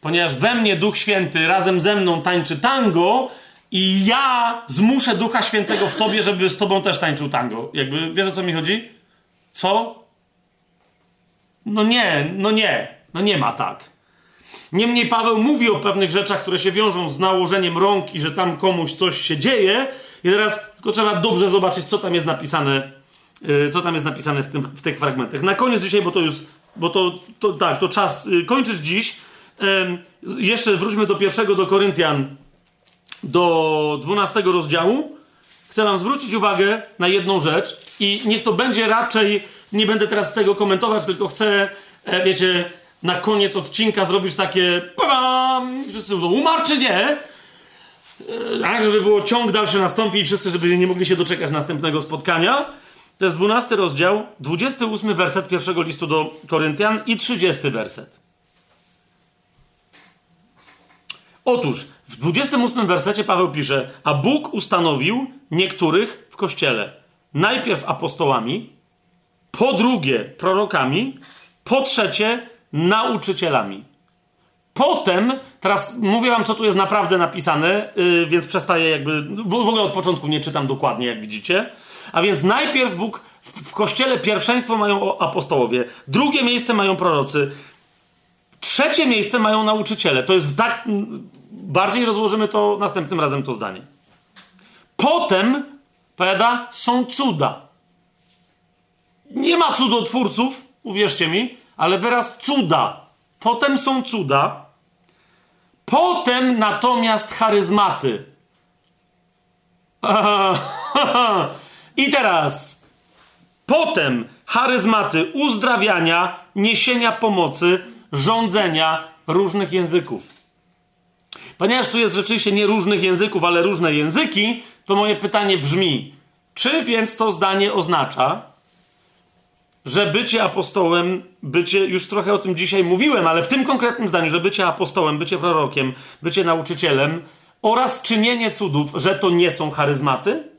ponieważ we mnie Duch Święty razem ze mną tańczy tango, i ja zmuszę Ducha Świętego w tobie, żeby z tobą też tańczył tango. Jakby wiesz o co mi chodzi? Co? No nie, no nie, no nie ma tak. Niemniej Paweł mówi o pewnych rzeczach, które się wiążą z nałożeniem rąk i że tam komuś coś się dzieje. I teraz tylko trzeba dobrze zobaczyć, co tam jest napisane, yy, co tam jest napisane w, tym, w tych fragmentach. Na koniec dzisiaj, bo to już, bo to, to tak, to czas yy, kończysz dziś. Jeszcze wróćmy do pierwszego do Koryntian, do 12 rozdziału. Chcę wam zwrócić uwagę na jedną rzecz i niech to będzie raczej, nie będę teraz tego komentować, tylko chcę, e, wiecie, na koniec odcinka zrobić takie wszyscy umarł czy nie? E, tak, żeby było ciąg dalszy nastąpi i wszyscy, żeby nie mogli się doczekać następnego spotkania. To jest 12 rozdział, 28 werset pierwszego listu do Koryntian i 30 werset. Otóż w 28 wersecie Paweł pisze, a Bóg ustanowił niektórych w kościele. Najpierw apostołami, po drugie prorokami, po trzecie nauczycielami. Potem, teraz mówię wam, co tu jest naprawdę napisane, yy, więc przestaję jakby, w, w ogóle od początku nie czytam dokładnie, jak widzicie. A więc najpierw Bóg, w, kościele pierwszeństwo mają apostołowie, drugie miejsce mają prorocy, trzecie miejsce mają nauczyciele. To jest tak, bardziej rozłożymy to następnym razem to zdanie. Potem, powiada, są cuda. Nie ma cudotwórców, uwierzcie mi, ale wyraz cuda. Potem są cuda. Potem natomiast charyzmaty. I teraz. Potem charyzmaty uzdrawiania, niesienia pomocy, rządzenia różnych języków. Ponieważ tu jest rzeczywiście nie różnych języków, ale różne języki, to moje pytanie brzmi: czy więc to zdanie oznacza, że bycie apostołem, bycie, już trochę o tym dzisiaj mówiłem, ale w tym konkretnym zdaniu, że bycie apostołem, bycie prorokiem, bycie nauczycielem oraz czynienie cudów, że to nie są charyzmaty?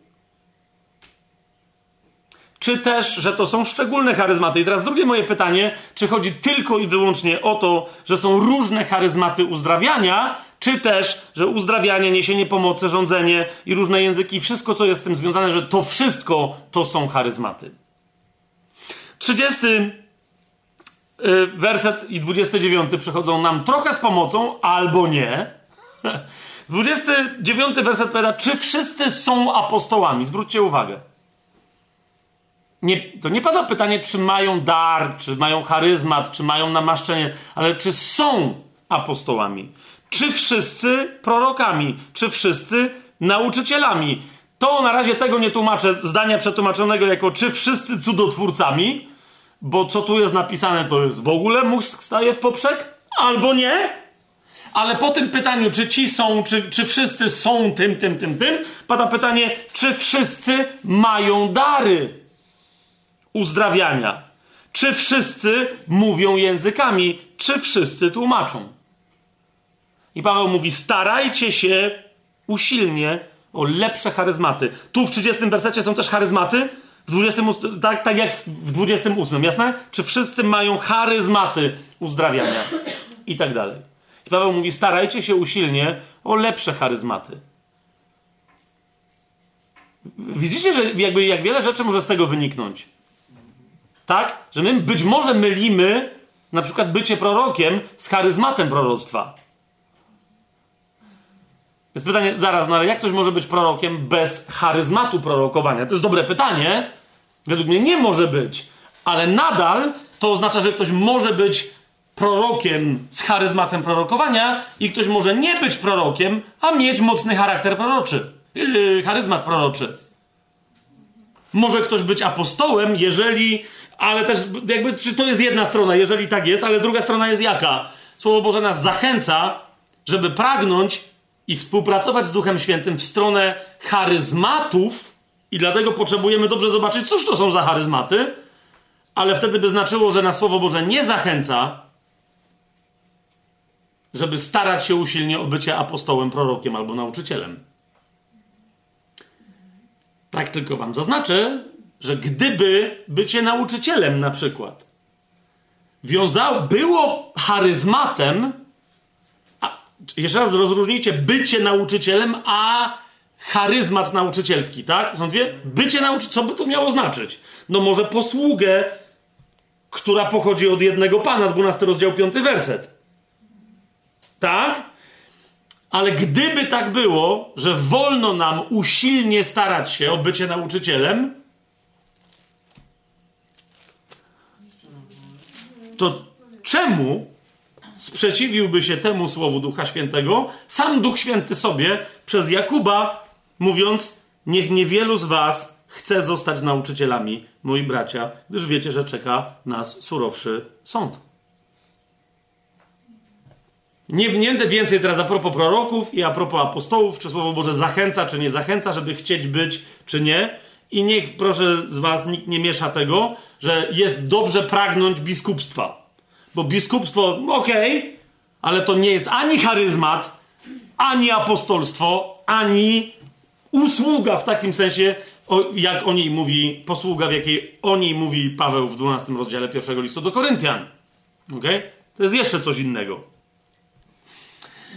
Czy też, że to są szczególne charyzmaty. I teraz drugie moje pytanie, czy chodzi tylko i wyłącznie o to, że są różne charyzmaty uzdrawiania, czy też, że uzdrawianie, niesienie pomocy, rządzenie i różne języki, wszystko, co jest z tym związane, że to wszystko to są charyzmaty. 30 y, werset i 29 przychodzą nam trochę z pomocą, albo nie. 29 werset powiada, czy wszyscy są apostołami? Zwróćcie uwagę. Nie, to nie pada pytanie, czy mają dar, czy mają charyzmat, czy mają namaszczenie, ale czy są apostołami. Czy wszyscy prorokami, czy wszyscy nauczycielami. To na razie tego nie tłumaczę, zdania przetłumaczonego jako czy wszyscy cudotwórcami, bo co tu jest napisane, to jest w ogóle mózg staje w poprzek, albo nie. Ale po tym pytaniu, czy ci są, czy, czy wszyscy są tym, tym, tym, tym, pada pytanie, czy wszyscy mają dary uzdrawiania. Czy wszyscy mówią językami, czy wszyscy tłumaczą. I Paweł mówi: starajcie się usilnie o lepsze charyzmaty. Tu w 30 wersecie są też charyzmaty, w 20, tak, tak jak w 28, jasne? Czy wszyscy mają charyzmaty uzdrawiania i tak dalej. I Paweł mówi: starajcie się usilnie o lepsze charyzmaty. Widzicie, że jakby jak wiele rzeczy może z tego wyniknąć. Tak? Że my być może mylimy na przykład bycie prorokiem z charyzmatem proroctwa. Jest pytanie, zaraz, no ale jak ktoś może być prorokiem bez charyzmatu prorokowania? To jest dobre pytanie. Według mnie nie może być, ale nadal to oznacza, że ktoś może być prorokiem z charyzmatem prorokowania i ktoś może nie być prorokiem, a mieć mocny charakter proroczy. Yy, charyzmat proroczy. Może ktoś być apostołem, jeżeli ale też jakby, czy to jest jedna strona, jeżeli tak jest, ale druga strona jest jaka? Słowo Boże nas zachęca, żeby pragnąć i współpracować z Duchem Świętym w stronę charyzmatów i dlatego potrzebujemy dobrze zobaczyć, cóż to są za charyzmaty, ale wtedy by znaczyło, że na Słowo Boże nie zachęca, żeby starać się usilnie o bycie apostołem, prorokiem albo nauczycielem. Tak tylko wam zaznaczę, że gdyby bycie nauczycielem na przykład wiązało, było charyzmatem, a, jeszcze raz rozróżnijcie bycie nauczycielem, a charyzmat nauczycielski, tak? Są dwie. Bycie nauczycielem, co by to miało znaczyć? No może posługę, która pochodzi od jednego Pana, 12 rozdział, 5 werset. Tak? Ale gdyby tak było, że wolno nam usilnie starać się o bycie nauczycielem, to czemu sprzeciwiłby się temu słowu Ducha Świętego sam Duch Święty sobie przez Jakuba, mówiąc: Niech niewielu z Was chce zostać nauczycielami, moi bracia, gdyż wiecie, że czeka nas surowszy sąd. Nie, nie więcej teraz a propos proroków i a propos apostołów, czy Słowo Boże zachęca, czy nie zachęca, żeby chcieć być, czy nie. I niech, proszę z Was, nikt nie miesza tego, że jest dobrze pragnąć biskupstwa. Bo biskupstwo, okej, okay, ale to nie jest ani charyzmat, ani apostolstwo, ani usługa w takim sensie, jak o niej mówi, posługa, w jakiej o niej mówi Paweł w 12 rozdziale pierwszego listu do Koryntian. Okay? To jest jeszcze coś innego.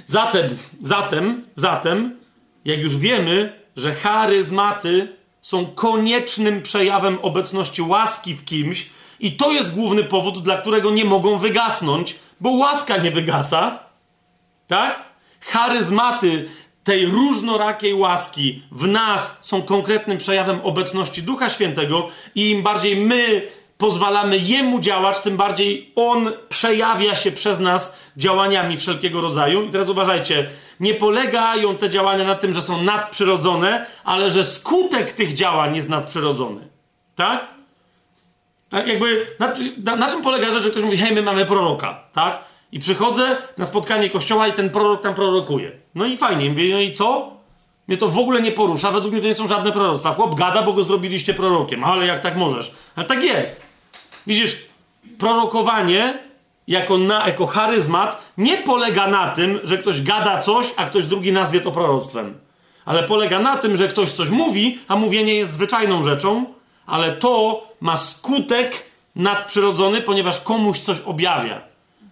Zatem, zatem, zatem, jak już wiemy, że charyzmaty są koniecznym przejawem obecności łaski w kimś, i to jest główny powód, dla którego nie mogą wygasnąć, bo łaska nie wygasa. Tak? Charyzmaty tej różnorakiej łaski w nas są konkretnym przejawem obecności Ducha Świętego, i im bardziej my pozwalamy Jemu działać, tym bardziej On przejawia się przez nas działaniami wszelkiego rodzaju. I teraz uważajcie, nie polegają te działania na tym, że są nadprzyrodzone, ale że skutek tych działań jest nadprzyrodzony. Tak? tak jakby, na, na, na czym polega rzecz, że ktoś mówi, hej, my mamy proroka, tak? I przychodzę na spotkanie kościoła i ten prorok tam prorokuje. No i fajnie, mówię, no i co? Mnie to w ogóle nie porusza, według mnie to nie są żadne proroctwa. Chłop gada, bo go zrobiliście prorokiem. Ale jak tak możesz? Ale tak jest. Widzisz, prorokowanie jako, na, jako charyzmat nie polega na tym, że ktoś gada coś, a ktoś drugi nazwie to proroctwem. Ale polega na tym, że ktoś coś mówi, a mówienie jest zwyczajną rzeczą, ale to ma skutek nadprzyrodzony, ponieważ komuś coś objawia.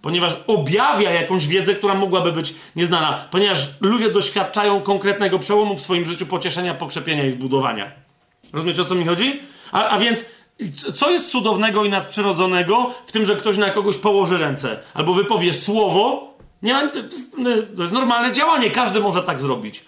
Ponieważ objawia jakąś wiedzę, która mogłaby być nieznana. Ponieważ ludzie doświadczają konkretnego przełomu w swoim życiu, pocieszenia, pokrzepienia i zbudowania. Rozumiecie o co mi chodzi? A, a więc co jest cudownego i nadprzyrodzonego w tym, że ktoś na kogoś położy ręce albo wypowie słowo? Nie, to jest normalne działanie, każdy może tak zrobić.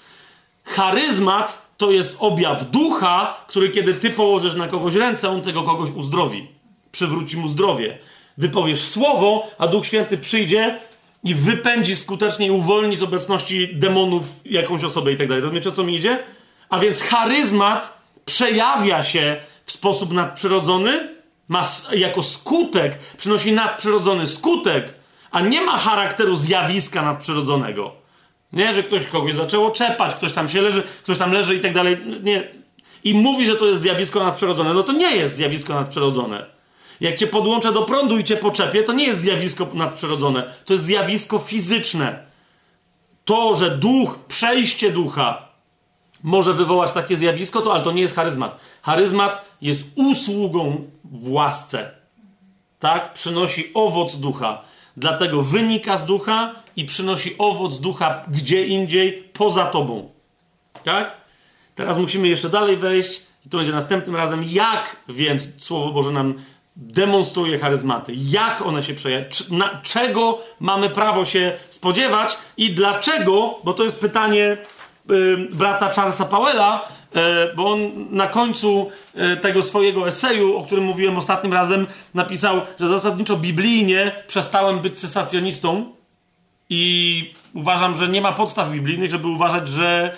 Charyzmat to jest objaw ducha, który kiedy ty położysz na kogoś ręce, on tego kogoś uzdrowi. Przywróci mu zdrowie. Wypowiesz słowo, a Duch Święty przyjdzie i wypędzi skutecznie i uwolni z obecności demonów jakąś osobę i tak dalej. Rozumiecie, o co mi idzie? A więc charyzmat przejawia się w sposób nadprzyrodzony, ma jako skutek, przynosi nadprzyrodzony skutek, a nie ma charakteru zjawiska nadprzyrodzonego. Nie, że ktoś kogoś zaczęło czepać, ktoś tam się leży, ktoś tam leży i tak dalej. Nie. I mówi, że to jest zjawisko nadprzyrodzone. No to nie jest zjawisko nadprzyrodzone. Jak cię podłączę do prądu i cię poczepię, to nie jest zjawisko nadprzyrodzone. To jest zjawisko fizyczne. To, że duch, przejście ducha może wywołać takie zjawisko, to, ale to nie jest charyzmat. Charyzmat jest usługą w łasce. Tak? Przynosi owoc ducha. Dlatego wynika z ducha i przynosi owoc ducha gdzie indziej, poza tobą. Tak? Teraz musimy jeszcze dalej wejść i to będzie następnym razem. Jak więc Słowo Boże nam demonstruje charyzmaty? Jak one się przejawiają? Czego mamy prawo się spodziewać i dlaczego? Bo to jest pytanie brata Charlesa Powella, y, bo on na końcu y, tego swojego eseju, o którym mówiłem ostatnim razem, napisał, że zasadniczo biblijnie przestałem być cesacjonistą i uważam, że nie ma podstaw biblijnych, żeby uważać, że,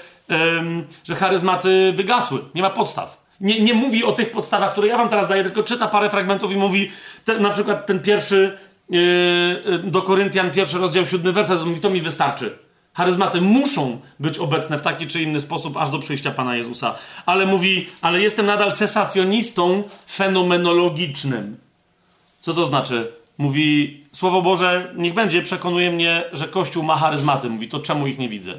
że charyzmaty wygasły. Nie ma podstaw. Nie, nie mówi o tych podstawach, które ja wam teraz daję, tylko czyta parę fragmentów i mówi, te, na przykład ten pierwszy do Koryntian, pierwszy rozdział, siódmy werset, mówi, to mi wystarczy. Charyzmaty muszą być obecne w taki czy inny sposób aż do przyjścia Pana Jezusa. Ale mówi, ale jestem nadal cesacjonistą fenomenologicznym. Co to znaczy? Mówi, Słowo Boże, niech będzie, przekonuje mnie, że Kościół ma charyzmaty. Mówi, to czemu ich nie widzę?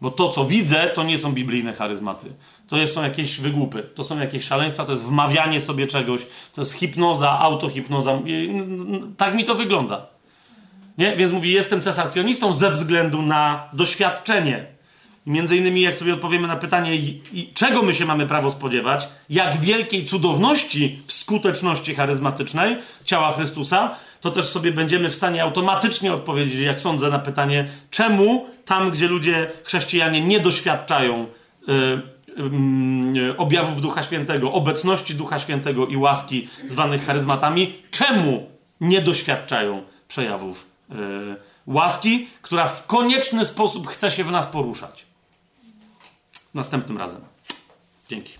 Bo to, co widzę, to nie są biblijne charyzmaty. To są jakieś wygłupy, to są jakieś szaleństwa, to jest wmawianie sobie czegoś, to jest hipnoza, autohipnoza. Tak mi to wygląda. Nie? Więc mówi, jestem cesacjonistą ze względu na doświadczenie. Między innymi, jak sobie odpowiemy na pytanie, czego my się mamy prawo spodziewać, jak wielkiej cudowności w skuteczności charyzmatycznej ciała Chrystusa, to też sobie będziemy w stanie automatycznie odpowiedzieć, jak sądzę, na pytanie, czemu tam, gdzie ludzie, chrześcijanie, nie doświadczają y, y, objawów Ducha Świętego, obecności Ducha Świętego i łaski zwanych charyzmatami, czemu nie doświadczają przejawów Y, łaski, która w konieczny sposób chce się w nas poruszać. Następnym razem. Dzięki.